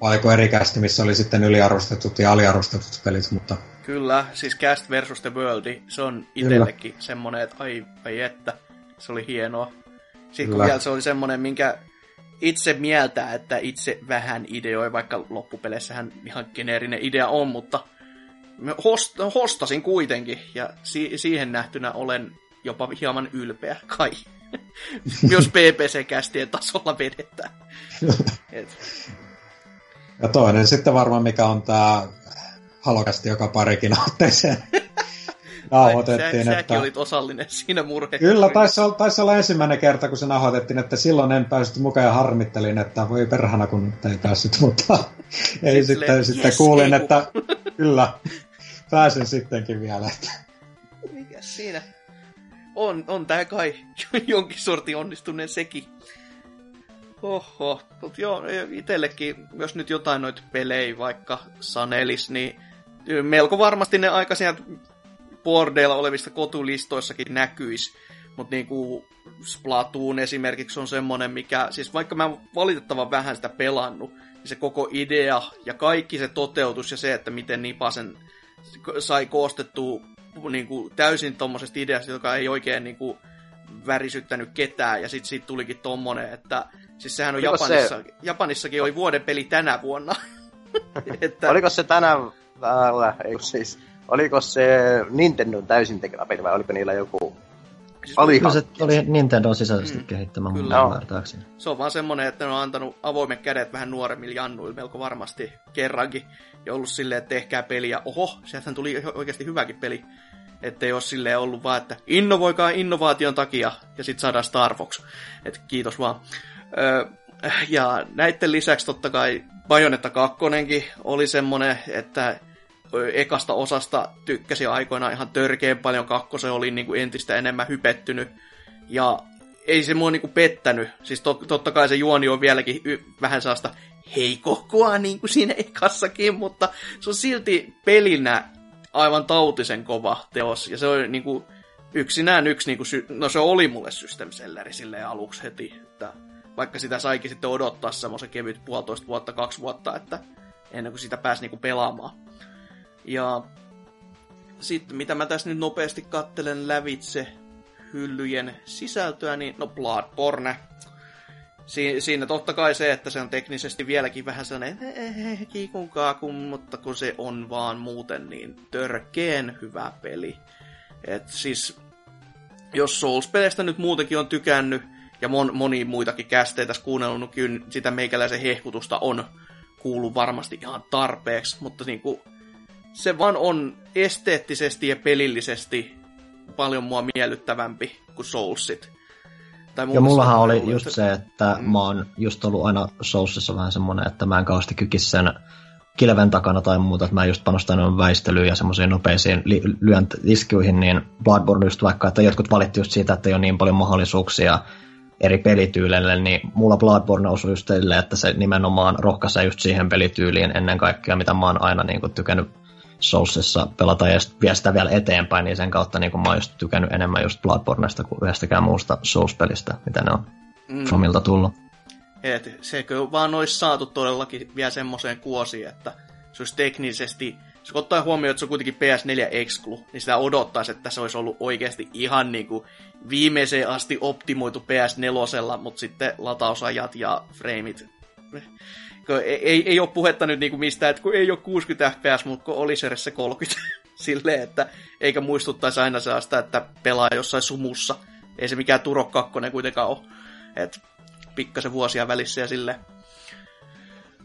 oliko eri kästi, missä oli sitten yliarvostetut ja aliarvostetut pelit, mutta... Kyllä, siis Cast versus The World, se on itsellekin Kyllä. semmoinen, että ai, ai että, se oli hienoa. Sitten kun vielä se oli semmoinen, minkä itse mieltää, että itse vähän ideoi, vaikka loppupeleissähän ihan geneerinen idea on, mutta host, hostasin kuitenkin, ja si- siihen nähtynä olen jopa hieman ylpeä kai. Myös PPC-kästien tasolla vedetään. Et. Ja toinen sitten varmaan, mikä on tämä halokasti joka parikin otteeseen nauhoitettiin. Sä, että... olit osallinen siinä murheessa. Kyllä, taisi olla, taisi olla ensimmäinen kerta, kun se nauhoitettiin, että silloin en päässyt mukaan ja harmittelin, että voi perhana, kun ei päässyt, mutta ei sitten, sitten, yes, kuulin, ei, että kyllä, pääsen sittenkin vielä. Että... Mikä siinä? On, on tää kai jonkin sorti onnistuneen sekin. Oho, mutta joo, itsellekin, jos nyt jotain noita pelejä vaikka sanelis, niin melko varmasti ne aika sieltä bordeilla olevista kotulistoissakin näkyisi. Mutta niinku Splatoon esimerkiksi on semmonen, mikä, siis vaikka mä valitettavan vähän sitä pelannut, niin se koko idea ja kaikki se toteutus ja se, että miten Nipasen sai koostettua niinku täysin tommosesta ideasta, joka ei oikein niinku värisyttänyt ketään, ja sitten siitä tulikin tommonen, että siis sehän on Japanissa, se... Japanissakin oli vuoden peli tänä vuonna. että... Oliko se tänä, äh, ei siis Oliko se Nintendo täysin tekemä peli vai oliko niillä joku Kyllä se oli Nintendo sisäisesti mm, kehittämä mun ymmärtääkseni. Se on vaan semmonen, että ne on antanut avoimet kädet vähän nuoremmille jannuille melko varmasti kerrankin. Ja ollut silleen, että tehkää peliä. Oho, sieltähän tuli oikeasti hyväkin peli. Että ei ole silleen ollut vaan, että innovoikaa innovaation takia ja sit saadaan Star Fox. Et kiitos vaan. Öö, ja näiden lisäksi totta kai Bayonetta 2 oli semmonen, että ekasta osasta tykkäsin aikoinaan ihan törkeen paljon, kakkosen oli niin kuin entistä enemmän hypettynyt. Ja ei se mua niinku pettänyt. Siis to, totta kai se juoni on vieläkin y- vähän sellaista heikohkoa niin kuin siinä ekassakin, mutta se on silti pelinä aivan tautisen kova teos. Ja se on niinku yksinään yksi, niinku, sy- no se oli mulle System Selleri silleen aluksi heti, että vaikka sitä saikin sitten odottaa semmoisen kevyt puolitoista vuotta, kaksi vuotta, että ennen kuin sitä pääsi niinku pelaamaan. Ja sitten mitä mä tässä nyt nopeasti kattelen lävitse hyllyjen sisältöä, niin no Bloodborne. Si- siinä totta kai se, että se on teknisesti vieläkin vähän sellainen eh, kiikun kaakun, mutta kun se on vaan muuten niin törkeen hyvä peli. Et siis, jos Souls-peleistä nyt muutenkin on tykännyt, ja mon, moni muitakin kästeitä kuunnellut, niin kyllä sitä meikäläisen hehkutusta on kuullut varmasti ihan tarpeeksi, mutta niin kuin, se vaan on esteettisesti ja pelillisesti paljon mua miellyttävämpi kuin Soulsit. Tai ja mullahan oli ollut, just se, että mm. mä oon just ollut aina Soulsissa vähän semmonen, että mä en kauheasti kykis sen kilven takana tai muuta, että mä just panostan väistelyyn ja semmoisiin nopeisiin li- lyöntiskuihin, niin Bloodborne just vaikka, että jotkut valitti just siitä, että ei ole niin paljon mahdollisuuksia eri pelityyleille, niin mulla Bloodborne osui just teille, että se nimenomaan rohkaisee just siihen pelityyliin ennen kaikkea, mitä mä oon aina niin kuin, tykännyt Soulsissa pelata ja vie sitä vielä eteenpäin, niin sen kautta niin mä oon just tykännyt enemmän just Bloodborneista kuin yhdestäkään muusta Souls-pelistä, mitä ne on mm. Fromilta tullut. Et sekö vaan olisi saatu todellakin vielä semmoiseen kuosiin, että se olisi teknisesti, se ottaa huomioon, että se on kuitenkin PS4 Exclu, niin sitä odottaisi, että se olisi ollut oikeasti ihan niin kuin viimeiseen asti optimoitu PS4, mutta sitten latausajat ja frameit ei, ei ole puhetta nyt niinku mistään, että kun ei ole 60 fps, mutta kun edes se 30. Silleen, että eikä muistuttaisi aina sellaista, että pelaa jossain sumussa. Ei se mikään Turok 2 kuitenkaan ole. Et pikkasen vuosia välissä ja silleen.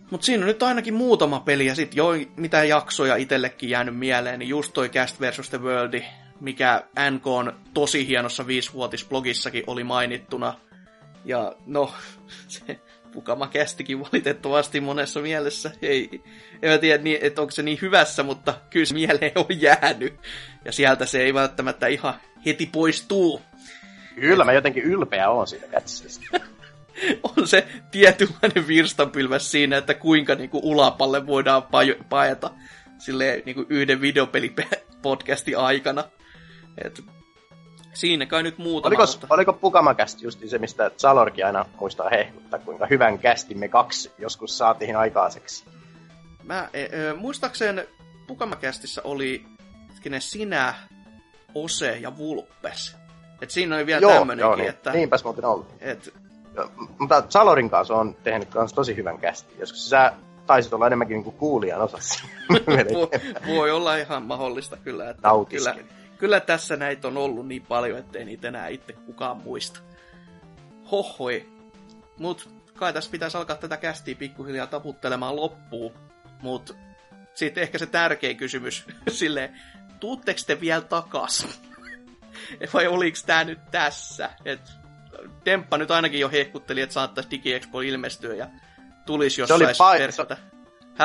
Mutta siinä on nyt ainakin muutama peli, ja sitten jo mitä jaksoja itsellekin jäänyt mieleen, niin just toi Cast vs. The World, mikä NK on tosi hienossa viisivuotisblogissakin oli mainittuna. Ja no, se, Pukama kästikin valitettavasti monessa mielessä. Ei, en mä tiedä, niin, että onko se niin hyvässä, mutta kyllä se mieleen on jäänyt. Ja sieltä se ei välttämättä ihan heti poistuu. Kyllä, mä jotenkin ylpeä on siitä kätsistä. on se tietynlainen virstanpylväs siinä, että kuinka niinku ulapalle voidaan paeta sille niinku yhden videopelipodcastin aikana. Et Siinä kai nyt muutama. Oliko, mutta... oliko Pukamakästi just se, mistä Zalorki aina muistaa hehkuttaa, kuinka hyvän kästimme kaksi joskus saatiin aikaiseksi? Mä, e, e, muistaakseen Pukamakästissä oli hetkinen, sinä, Ose ja Vulpes. Et siinä oli vielä joo, tämmönenkin, joo, niin. että... Niinpäs muuten oli. Et... mutta Zalorin kanssa on tehnyt kans tosi hyvän kästi. Joskus sä taisit olla enemmänkin niinku kuulijan osassa. voi, voi, olla ihan mahdollista kyllä. Että kyllä, kyllä tässä näitä on ollut niin paljon, ettei niitä enää itse kukaan muista. Hohoi. Mut kai tässä pitäisi alkaa tätä kästiä pikkuhiljaa taputtelemaan loppuun. Mut sitten ehkä se tärkein kysymys, silleen, tuutteko te vielä takas? Vai oliks tää nyt tässä? Et Demppa nyt ainakin jo hehkutteli, että saattaisi DigiExpo ilmestyä ja tulisi jossain se oli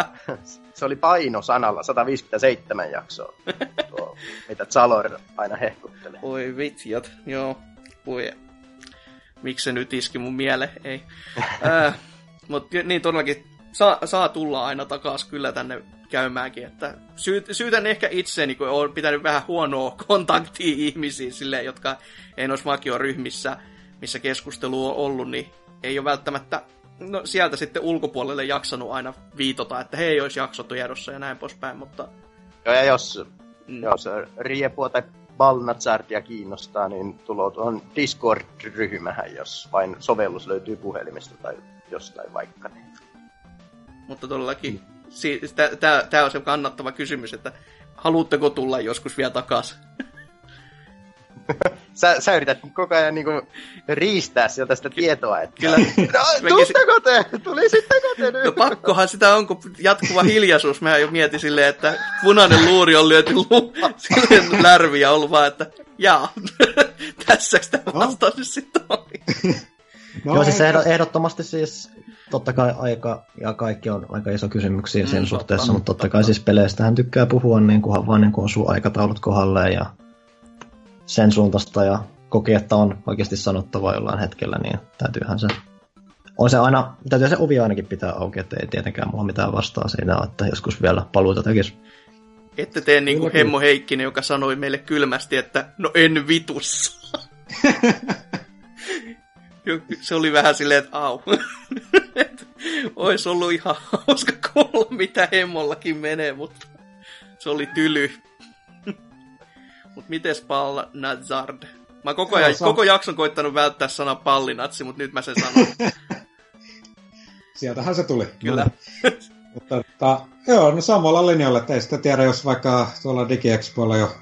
Se oli paino sanalla 157 jaksoa, tuo, mitä Zalor aina hehkuttelee. Oi vitsijat, joo. Voi. Miksi se nyt iski mun miele? Ei. äh, Mutta niin todellakin saa, saa tulla aina takas kyllä tänne käymäänkin. Että syy, syytän ehkä itseäni, kun olen pitänyt vähän huonoa kontaktia ihmisiin, sille, jotka ei noissa ryhmissä, missä keskustelu on ollut, niin ei ole välttämättä no, sieltä sitten ulkopuolelle jaksanut aina viitota, että hei, olisi jakso tiedossa ja näin poispäin, mutta... Joo, ja jos, mm. jos Riepua tai Balnazartia kiinnostaa, niin tuloo tuohon Discord-ryhmähän, jos vain sovellus löytyy puhelimesta tai jostain vaikka. Niin. Mutta todellakin, mm. si- tämä on se kannattava kysymys, että haluatteko tulla joskus vielä takaisin? sä, sä yrität koko ajan niinku riistää sieltä sitä tietoa, että Kyllä. no, tuutteko te? Tulisitteko te nyt? No pakkohan sitä on, kun jatkuva hiljaisuus. Mä jo mietin silleen, että punainen luuri on lyöty lu- silleen lärvi ja ollut vaan, että jaa, tässä sitä vastaus nyt sitten oli. No, Joo, siis ehdottomasti siis totta kai aika ja kaikki on aika iso kysymyksiä mm, siinä suhteessa, mutta totta, totta kai siis peleistähän tykkää puhua niin kuin, vaan niin kuin osuu aikataulut kohdalleen ja sen suuntaista ja koki, että on oikeasti sanottavaa jollain hetkellä, niin täytyyhän se on se aina, täytyy se ovi ainakin pitää auki, että ei tietenkään mulla mitään vastaa siinä, että joskus vielä paluuta tekisi. Ette tee niin kuin Hemmo Heikkinen, joka sanoi meille kylmästi, että no en vitussa. se oli vähän silleen, että au. Ois ollut ihan hauska kuulla, mitä Hemmollakin menee, mutta se oli tyly. Mut mites Pall Nazard? Mä koko, ajan, koko jakson koittanut välttää sana pallinatsi, mutta nyt mä sen sanon. Sieltähän se tuli. Kyllä. mutta, mutta joo, no samalla linjalla, että ei sitä tiedä, jos vaikka tuolla DigiExpoilla jo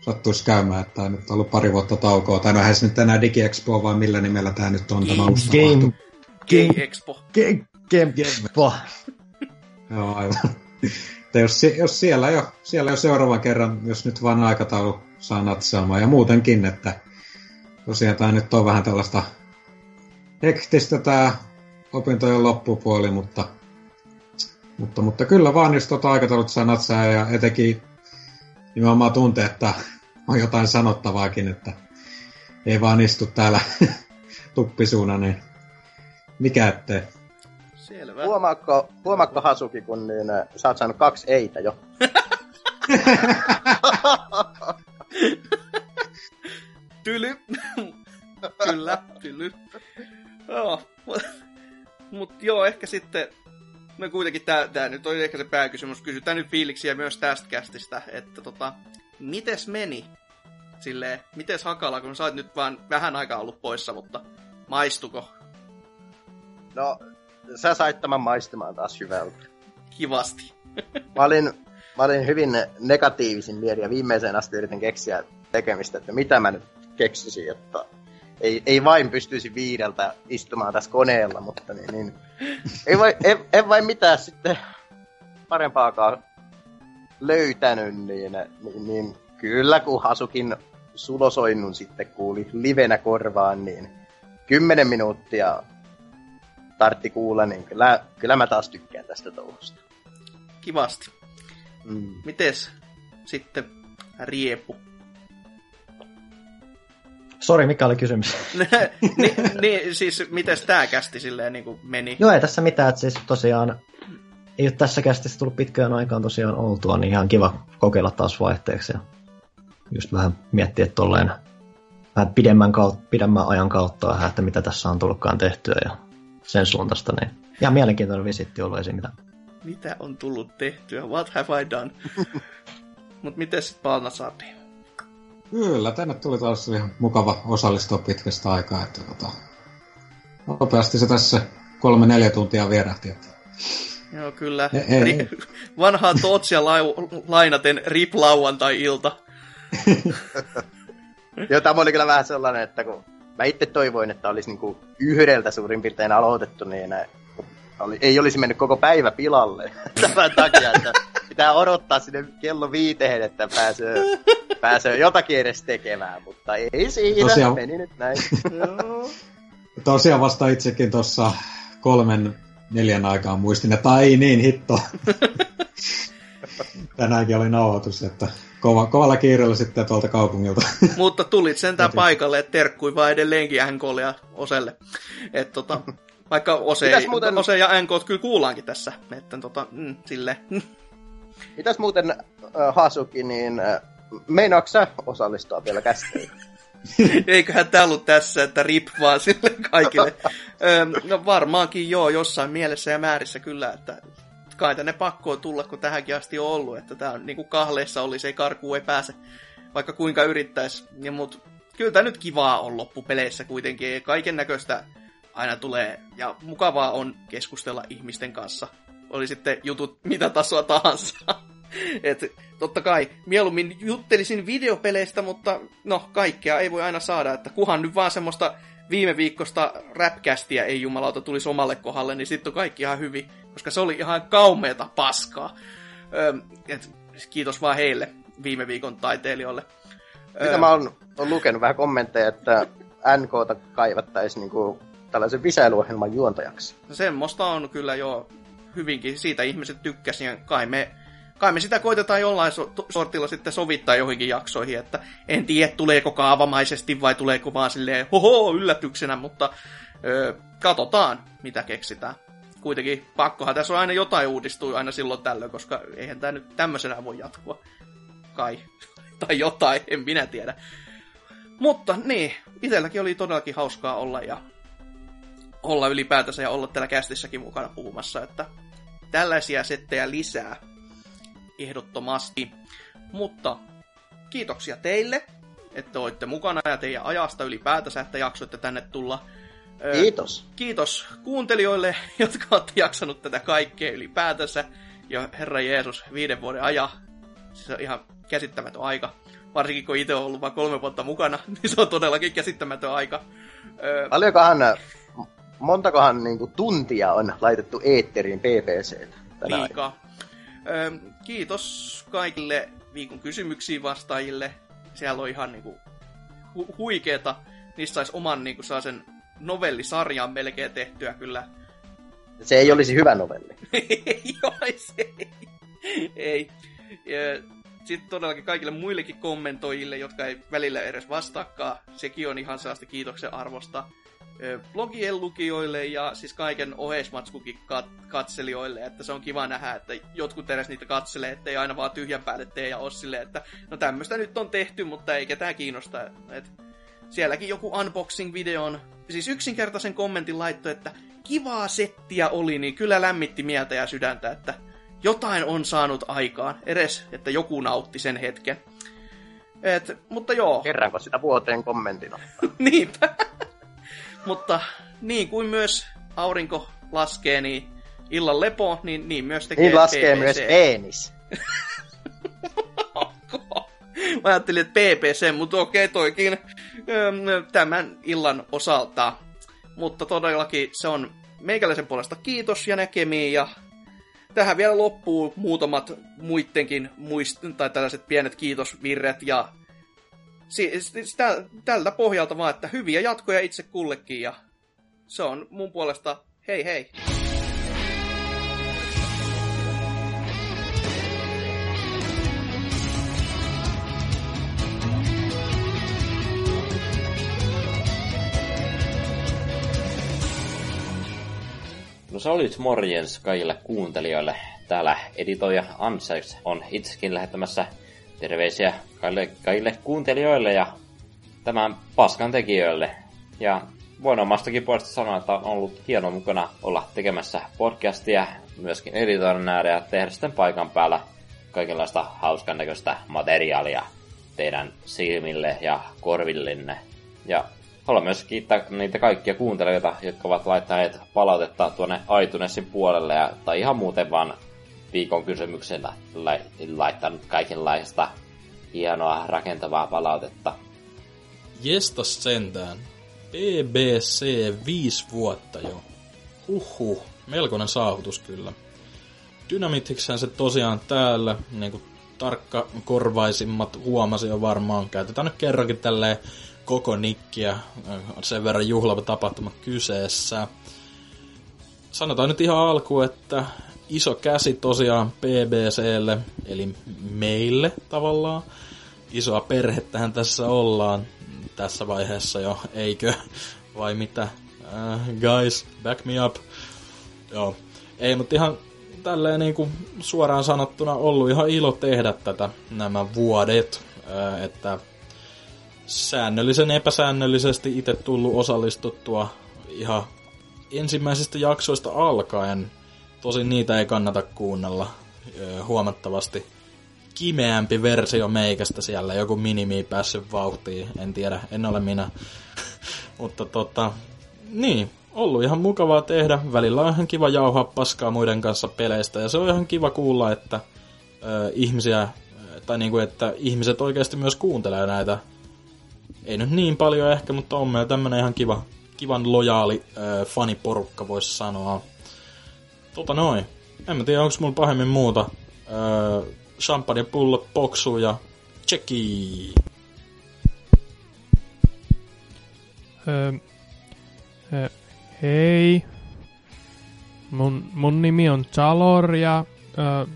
sattuisi käymään, että tämä nyt on ollut pari vuotta taukoa. Tai no eihän se nyt enää DigiExpo, vaan millä nimellä tämä nyt on tämä uusi Game, Game Expo. Game, Game Expo. joo, aivan. Että jos, jos siellä, jo, siellä jo seuraavan kerran, jos nyt vaan aikataulu saa natsaamaan ja muutenkin, että tosiaan tämä nyt on vähän tällaista hektistä tämä opintojen loppupuoli, mutta, mutta, mutta kyllä vaan, jos tuota aikataulut saa natsaa ja etenkin nimenomaan tuntee, että on jotain sanottavaakin, että ei vaan istu täällä tuppisuuna, niin mikä ettei. Selvä. Huomaatko, huomaatko Hasuki, kun niin, äh, sä oot saanut kaksi eitä jo? tyly. Kyllä, tyly. Joo. Mut joo, ehkä sitten No kuitenkin tää, tää nyt oli ehkä se pääkysymys. Kysytään nyt fiiliksiä myös tästä kästistä, että tota, mites meni? Silleen, mites Hakala, kun sä oot nyt vaan vähän aikaa ollut poissa, mutta maistuko? No, sä sait tämän maistumaan taas hyvältä. Kivasti. mä, olin, mä olin hyvin negatiivisin mieli ja viimeiseen asti yritin keksiä tekemistä, että mitä mä nyt keksisin, että ei, ei vain pystyisi viideltä istumaan tässä koneella, mutta niin, niin ei vai, en, en vain mitään sitten parempaakaan löytänyt, niin, niin, niin kyllä kun Hasukin sulosoinnun sitten kuuli livenä korvaan, niin kymmenen minuuttia tartti kuulla, niin kyllä, kyllä mä taas tykkään tästä touhusta. Kivasti. Mm. Mites sitten Riepu? Sori, mikä oli kysymys? niin, niin, siis miten tämä kästi silleen niin kuin meni? Joo, ei tässä mitään, että siis tosiaan ei ole tässä kästissä tullut pitkään aikaan tosiaan oltua, niin ihan kiva kokeilla taas vaihteeksi ja just vähän miettiä tolleen vähän pidemmän, kautta, pidemmän ajan kautta vähän, että mitä tässä on tullutkaan tehtyä ja sen suuntaista, niin ihan mielenkiintoinen visitti ollut esim. Mitä. Mitä on tullut tehtyä? What have I done? Mut miten sitten Palna saatiin? Kyllä, tänne tuli taas ihan mukava osallistua pitkästä aikaa. Että tota, nopeasti se tässä kolme-neljä tuntia vierähti. Että... Joo, kyllä. Ei, ei. Vanhaa Tootsia lau- lainaten rip lauantai-ilta. Joo, tämä oli kyllä vähän sellainen, että kun mä itse toivoin, että olisi niinku yhdeltä suurin piirtein aloitettu, niin oli, ei olisi mennyt koko päivä pilalle tämän takia, että pitää odottaa sinne kello viiteen, että pääsee, pääsee jotakin edes tekemään, mutta ei siinä, Tosiaan... meni nyt näin. Tosiaan vasta itsekin tuossa kolmen, neljän aikaan muistin, että ei niin hitto. Tänäänkin oli nauhoitus, että kova, kovalla kiireellä sitten tuolta kaupungilta. Mutta tulit sentään paikalle, että terkkui vaan edelleenkin NKlle ja Oselle. Et tota, vaikka Ose, muuten... Ose ja NK kyllä kuullaankin tässä. Että tota, mm, sille. Mitäs muuten äh, Hasuki, niin äh, meinaatko sä osallistua vielä kästiin? Eiköhän tää ollut tässä, että rip vaan sille kaikille. öö, no varmaankin joo, jossain mielessä ja määrissä kyllä, että kai tänne pakko tulla, kun tähänkin asti on ollut, että tää on niin kuin kahleissa oli, se ei karkuun ei pääse, vaikka kuinka yrittäisi. Ja mut kyllä tää nyt kivaa on loppupeleissä kuitenkin, kaiken näköistä aina tulee, ja mukavaa on keskustella ihmisten kanssa. Oli sitten jutut mitä tasoa tahansa. Et, totta kai, mieluummin juttelisin videopeleistä, mutta no, kaikkea ei voi aina saada, että kuhan nyt vaan semmoista viime viikosta räpkästiä ei jumalauta tulisi omalle kohdalle, niin sitten on kaikki ihan hyvin, koska se oli ihan kaumeeta paskaa. Öö, et, kiitos vaan heille viime viikon taiteilijoille. Mitä öö, mä oon, oon lukenut vähän kommentteja, että NKta kaivattaisiin niinku tällaisen visäilyohjelman juontajaksi. No semmoista on kyllä jo hyvinkin, siitä ihmiset tykkäsivät, kai me kai me sitä koitetaan jollain so- sortilla sitten sovittaa johonkin jaksoihin, että en tiedä tuleeko kaavamaisesti vai tuleeko vaan silleen hoho yllätyksenä, mutta öö, katsotaan mitä keksitään. Kuitenkin pakkohan tässä on aina jotain uudistuu aina silloin tällöin, koska eihän tämä nyt tämmöisenä voi jatkua. Kai. tai jotain, en minä tiedä. Mutta niin, itselläkin oli todellakin hauskaa olla ja olla ylipäätänsä ja olla täällä kästissäkin mukana puhumassa, että tällaisia settejä lisää ehdottomasti. Mutta kiitoksia teille, että olette mukana ja teidän ajasta ylipäätänsä, että jaksoitte tänne tulla. Kiitos. Kiitos kuuntelijoille, jotka olette jaksanut tätä kaikkea ylipäätänsä. Ja Herra Jeesus, viiden vuoden aja. Se on ihan käsittämätön aika. Varsinkin kun itse on ollut vain kolme vuotta mukana, niin se on todellakin käsittämätön aika. Paljonkohan montakohan niin kuin, tuntia on laitettu eetteriin PPC? Liikaa. Kiitos kaikille viikon kysymyksiin vastaajille. Siellä on ihan niin kuin, hu- huikeeta. Niistä saisi oman niin kuin, sen novellisarjan melkein tehtyä kyllä. Se ei olisi hyvä novelli. Joo, se ei. ei. Sitten todellakin kaikille muillekin kommentoijille, jotka ei välillä edes vastaakaan. Sekin on ihan sellaista kiitoksen arvosta. Blogien lukijoille ja siis kaiken oheismatskukin kat- katselijoille, että se on kiva nähdä, että jotkut edes niitä katselee, ettei aina vaan tyhjän päälle tee ja ole silleen, että no tämmöistä nyt on tehty, mutta ei ketään kiinnosta. Et sielläkin joku unboxing-videon, siis yksinkertaisen kommentin laitto, että kivaa settiä oli, niin kyllä lämmitti mieltä ja sydäntä, että jotain on saanut aikaan, edes että joku nautti sen hetken. Et, mutta joo. Kerranko sitä vuoteen kommentin Niinpä. Mutta niin kuin myös aurinko laskee, niin illan lepo, niin, niin myös tekee Niin laskee PPC. myös penis. Mä ajattelin, että PPC, mutta okei toikin tämän illan osalta. Mutta todellakin se on meikäläisen puolesta kiitos ja näkemiin ja tähän vielä loppuu muutamat muittenkin muist- tai tällaiset pienet kiitosvirret ja sitä, tältä pohjalta vaan, että hyviä jatkoja itse kullekin ja se on mun puolesta hei hei. No se oli morjens kaikille kuuntelijoille. Täällä editoija Anseks on itsekin lähettämässä terveisiä kaikille, kaikille kuuntelijoille ja tämän paskan tekijöille. Ja voin omastakin puolesta sanoa, että on ollut hieno mukana olla tekemässä podcastia, myöskin editoinnin ääreen ja tehdä sitten paikan päällä kaikenlaista hauskan näköistä materiaalia teidän silmille ja korvillenne. Ja haluan myös kiittää niitä kaikkia kuuntelijoita, jotka ovat laittaneet palautetta tuonne iTunesin puolelle ja, tai ihan muuten vaan viikon kysymyksellä laittanut kaikenlaista hienoa rakentavaa palautetta. Jestas sentään. BBC viisi vuotta jo. Huhhuh, melkoinen saavutus kyllä. Dynamitiksään se tosiaan täällä, niin kuin tarkka korvaisimmat huomasi jo varmaan. Käytetään nyt kerrankin tälleen koko nikkiä, sen verran juhlava tapahtuma kyseessä. Sanotaan nyt ihan alkuun, että iso käsi tosiaan BBClle, eli meille tavallaan. Isoa perhettähän tässä ollaan tässä vaiheessa jo, eikö? Vai mitä? Uh, guys, back me up. Joo. Ei, mutta ihan tälleen niin kuin suoraan sanottuna ollut ihan ilo tehdä tätä nämä vuodet. Uh, että säännöllisen epäsäännöllisesti itse tullut osallistuttua ihan ensimmäisistä jaksoista alkaen. Tosin niitä ei kannata kuunnella huomattavasti kimeämpi versio meikästä siellä, joku minimi päässyt vauhtiin, en tiedä, en ole minä. Mutta tota, niin, ollut ihan mukavaa tehdä. Välillä on ihan kiva jauhaa paskaa muiden kanssa peleistä ja se on ihan kiva kuulla, että ö, ihmisiä, tai niinku, että ihmiset oikeasti myös kuuntelee näitä. Ei nyt niin paljon ehkä, mutta on meillä tämmönen ihan kiva, kivan lojaali ö, faniporukka, voisi sanoa. Tota noin. En mä tiedä, onko mulla pahemmin muuta. Öö, champagnepullo, poksu ja tsekki. Öö, öö, hei. Mun, mun nimi on Chalor ja öö,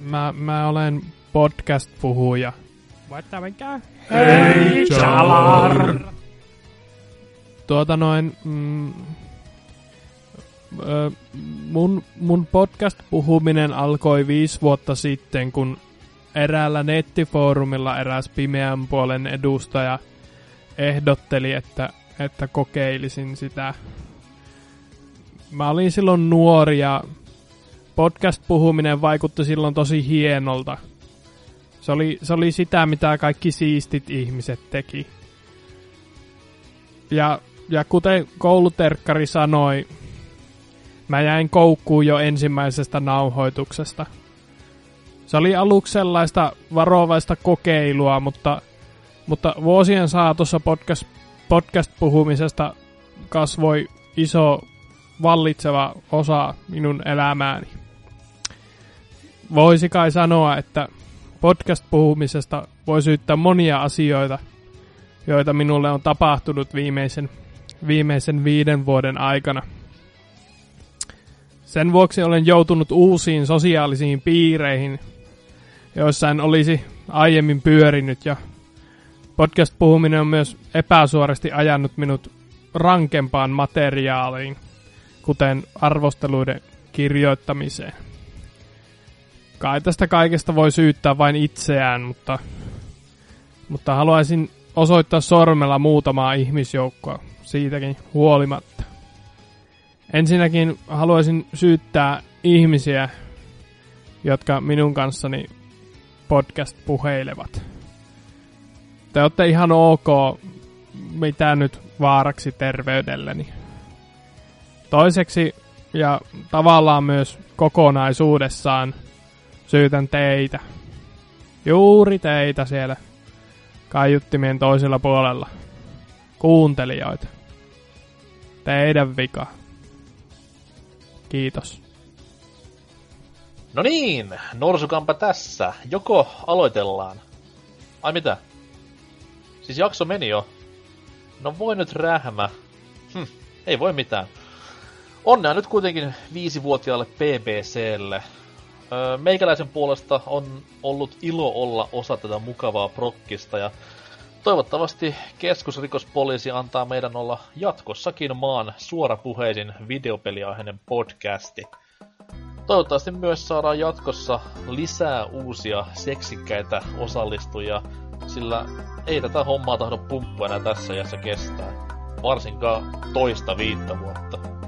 mä, mä olen podcast-puhuja. What mikä? Hei, Chalor! Tuota noin... Mm, mun, mun podcast-puhuminen alkoi viisi vuotta sitten, kun eräällä nettifoorumilla eräs pimeän puolen edustaja ehdotteli, että, että kokeilisin sitä. Mä olin silloin nuori ja podcast-puhuminen vaikutti silloin tosi hienolta. Se oli, se oli sitä, mitä kaikki siistit ihmiset teki. Ja, ja kuten kouluterkkari sanoi, Mä jäin koukkuun jo ensimmäisestä nauhoituksesta. Se oli aluksi sellaista varovaista kokeilua, mutta, mutta vuosien saatossa podcast, podcast-puhumisesta kasvoi iso vallitseva osa minun elämääni. Voisi kai sanoa, että podcast-puhumisesta voi syyttää monia asioita, joita minulle on tapahtunut viimeisen, viimeisen viiden vuoden aikana – sen vuoksi olen joutunut uusiin sosiaalisiin piireihin, joissa en olisi aiemmin pyörinyt ja podcast-puhuminen on myös epäsuorasti ajanut minut rankempaan materiaaliin, kuten arvosteluiden kirjoittamiseen. Kai tästä kaikesta voi syyttää vain itseään, mutta, mutta haluaisin osoittaa sormella muutamaa ihmisjoukkoa siitäkin huolimatta. Ensinnäkin haluaisin syyttää ihmisiä, jotka minun kanssani podcast puheilevat. Te olette ihan ok, mitä nyt vaaraksi terveydelleni. Toiseksi ja tavallaan myös kokonaisuudessaan syytän teitä. Juuri teitä siellä kaiuttimien toisella puolella. Kuuntelijoita. Teidän vika. Kiitos. No niin, Norsukampa tässä. Joko aloitellaan? Ai mitä? Siis jakso meni jo. No voi nyt rähmä. Hm, ei voi mitään. Onnea nyt kuitenkin viisivuotiaalle PBClle. Meikäläisen puolesta on ollut ilo olla osa tätä mukavaa prokkista ja toivottavasti keskusrikospoliisi antaa meidän olla jatkossakin maan suorapuheisin videopeliaiheinen podcasti. Toivottavasti myös saadaan jatkossa lisää uusia seksikkäitä osallistujia, sillä ei tätä hommaa tahdo pumppua enää tässä se kestää. Varsinkaan toista viittä vuotta.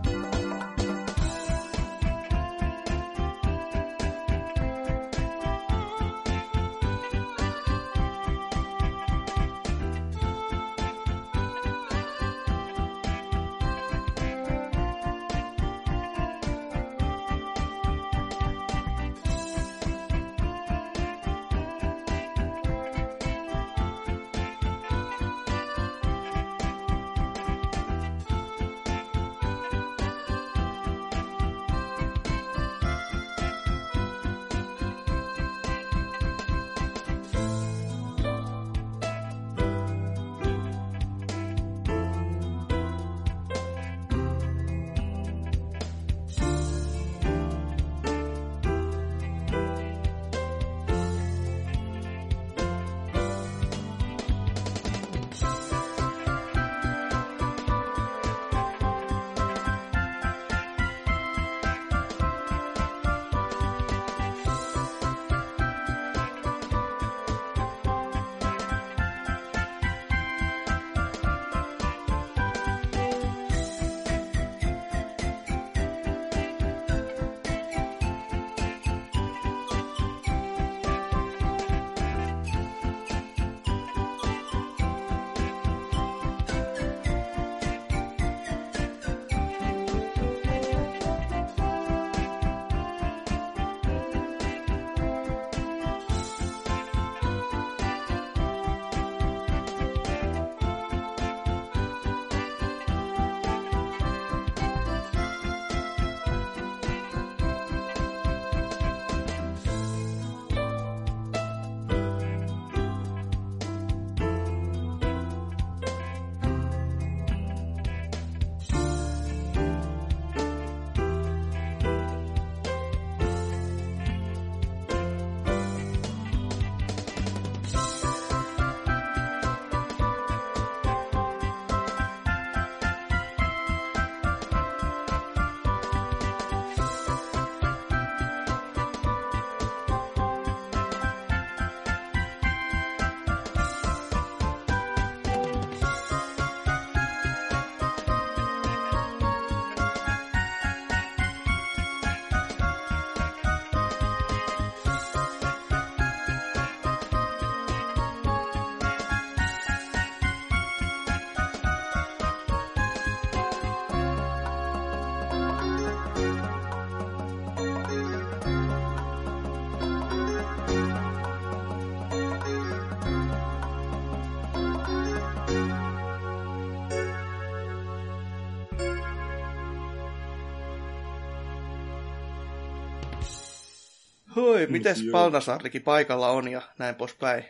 Mites Palnasaarikin paikalla on ja näin poispäin?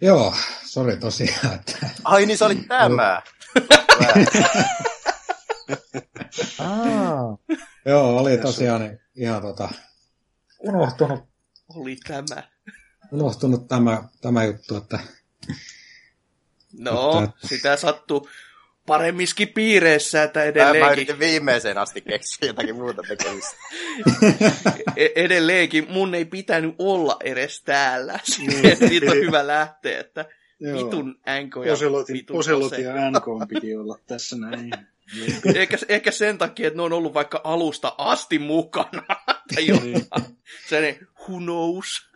Joo, sori tosiaan. Että... Ai niin, se oli tämä! Joo, oli tosiaan ihan tota, unohtunut. Oli tämä. Unohtunut tämä, tämä juttu, että... No, että, sitä sattuu. Paremmiskin piireissä, että Mä, mä edelleenkin, yritin viimeiseen asti keksiä jotakin muuta tekemistä. e- edelleenkin mun ei pitänyt olla edes täällä. Niin. Siitä on hyvä lähteä, että Joo. vitun NK ja Oselotin, vitun ja NK piti olla tässä näin. ehkä, ehkä sen takia, että ne on ollut vaikka alusta asti mukana. tai jotain. Se who knows.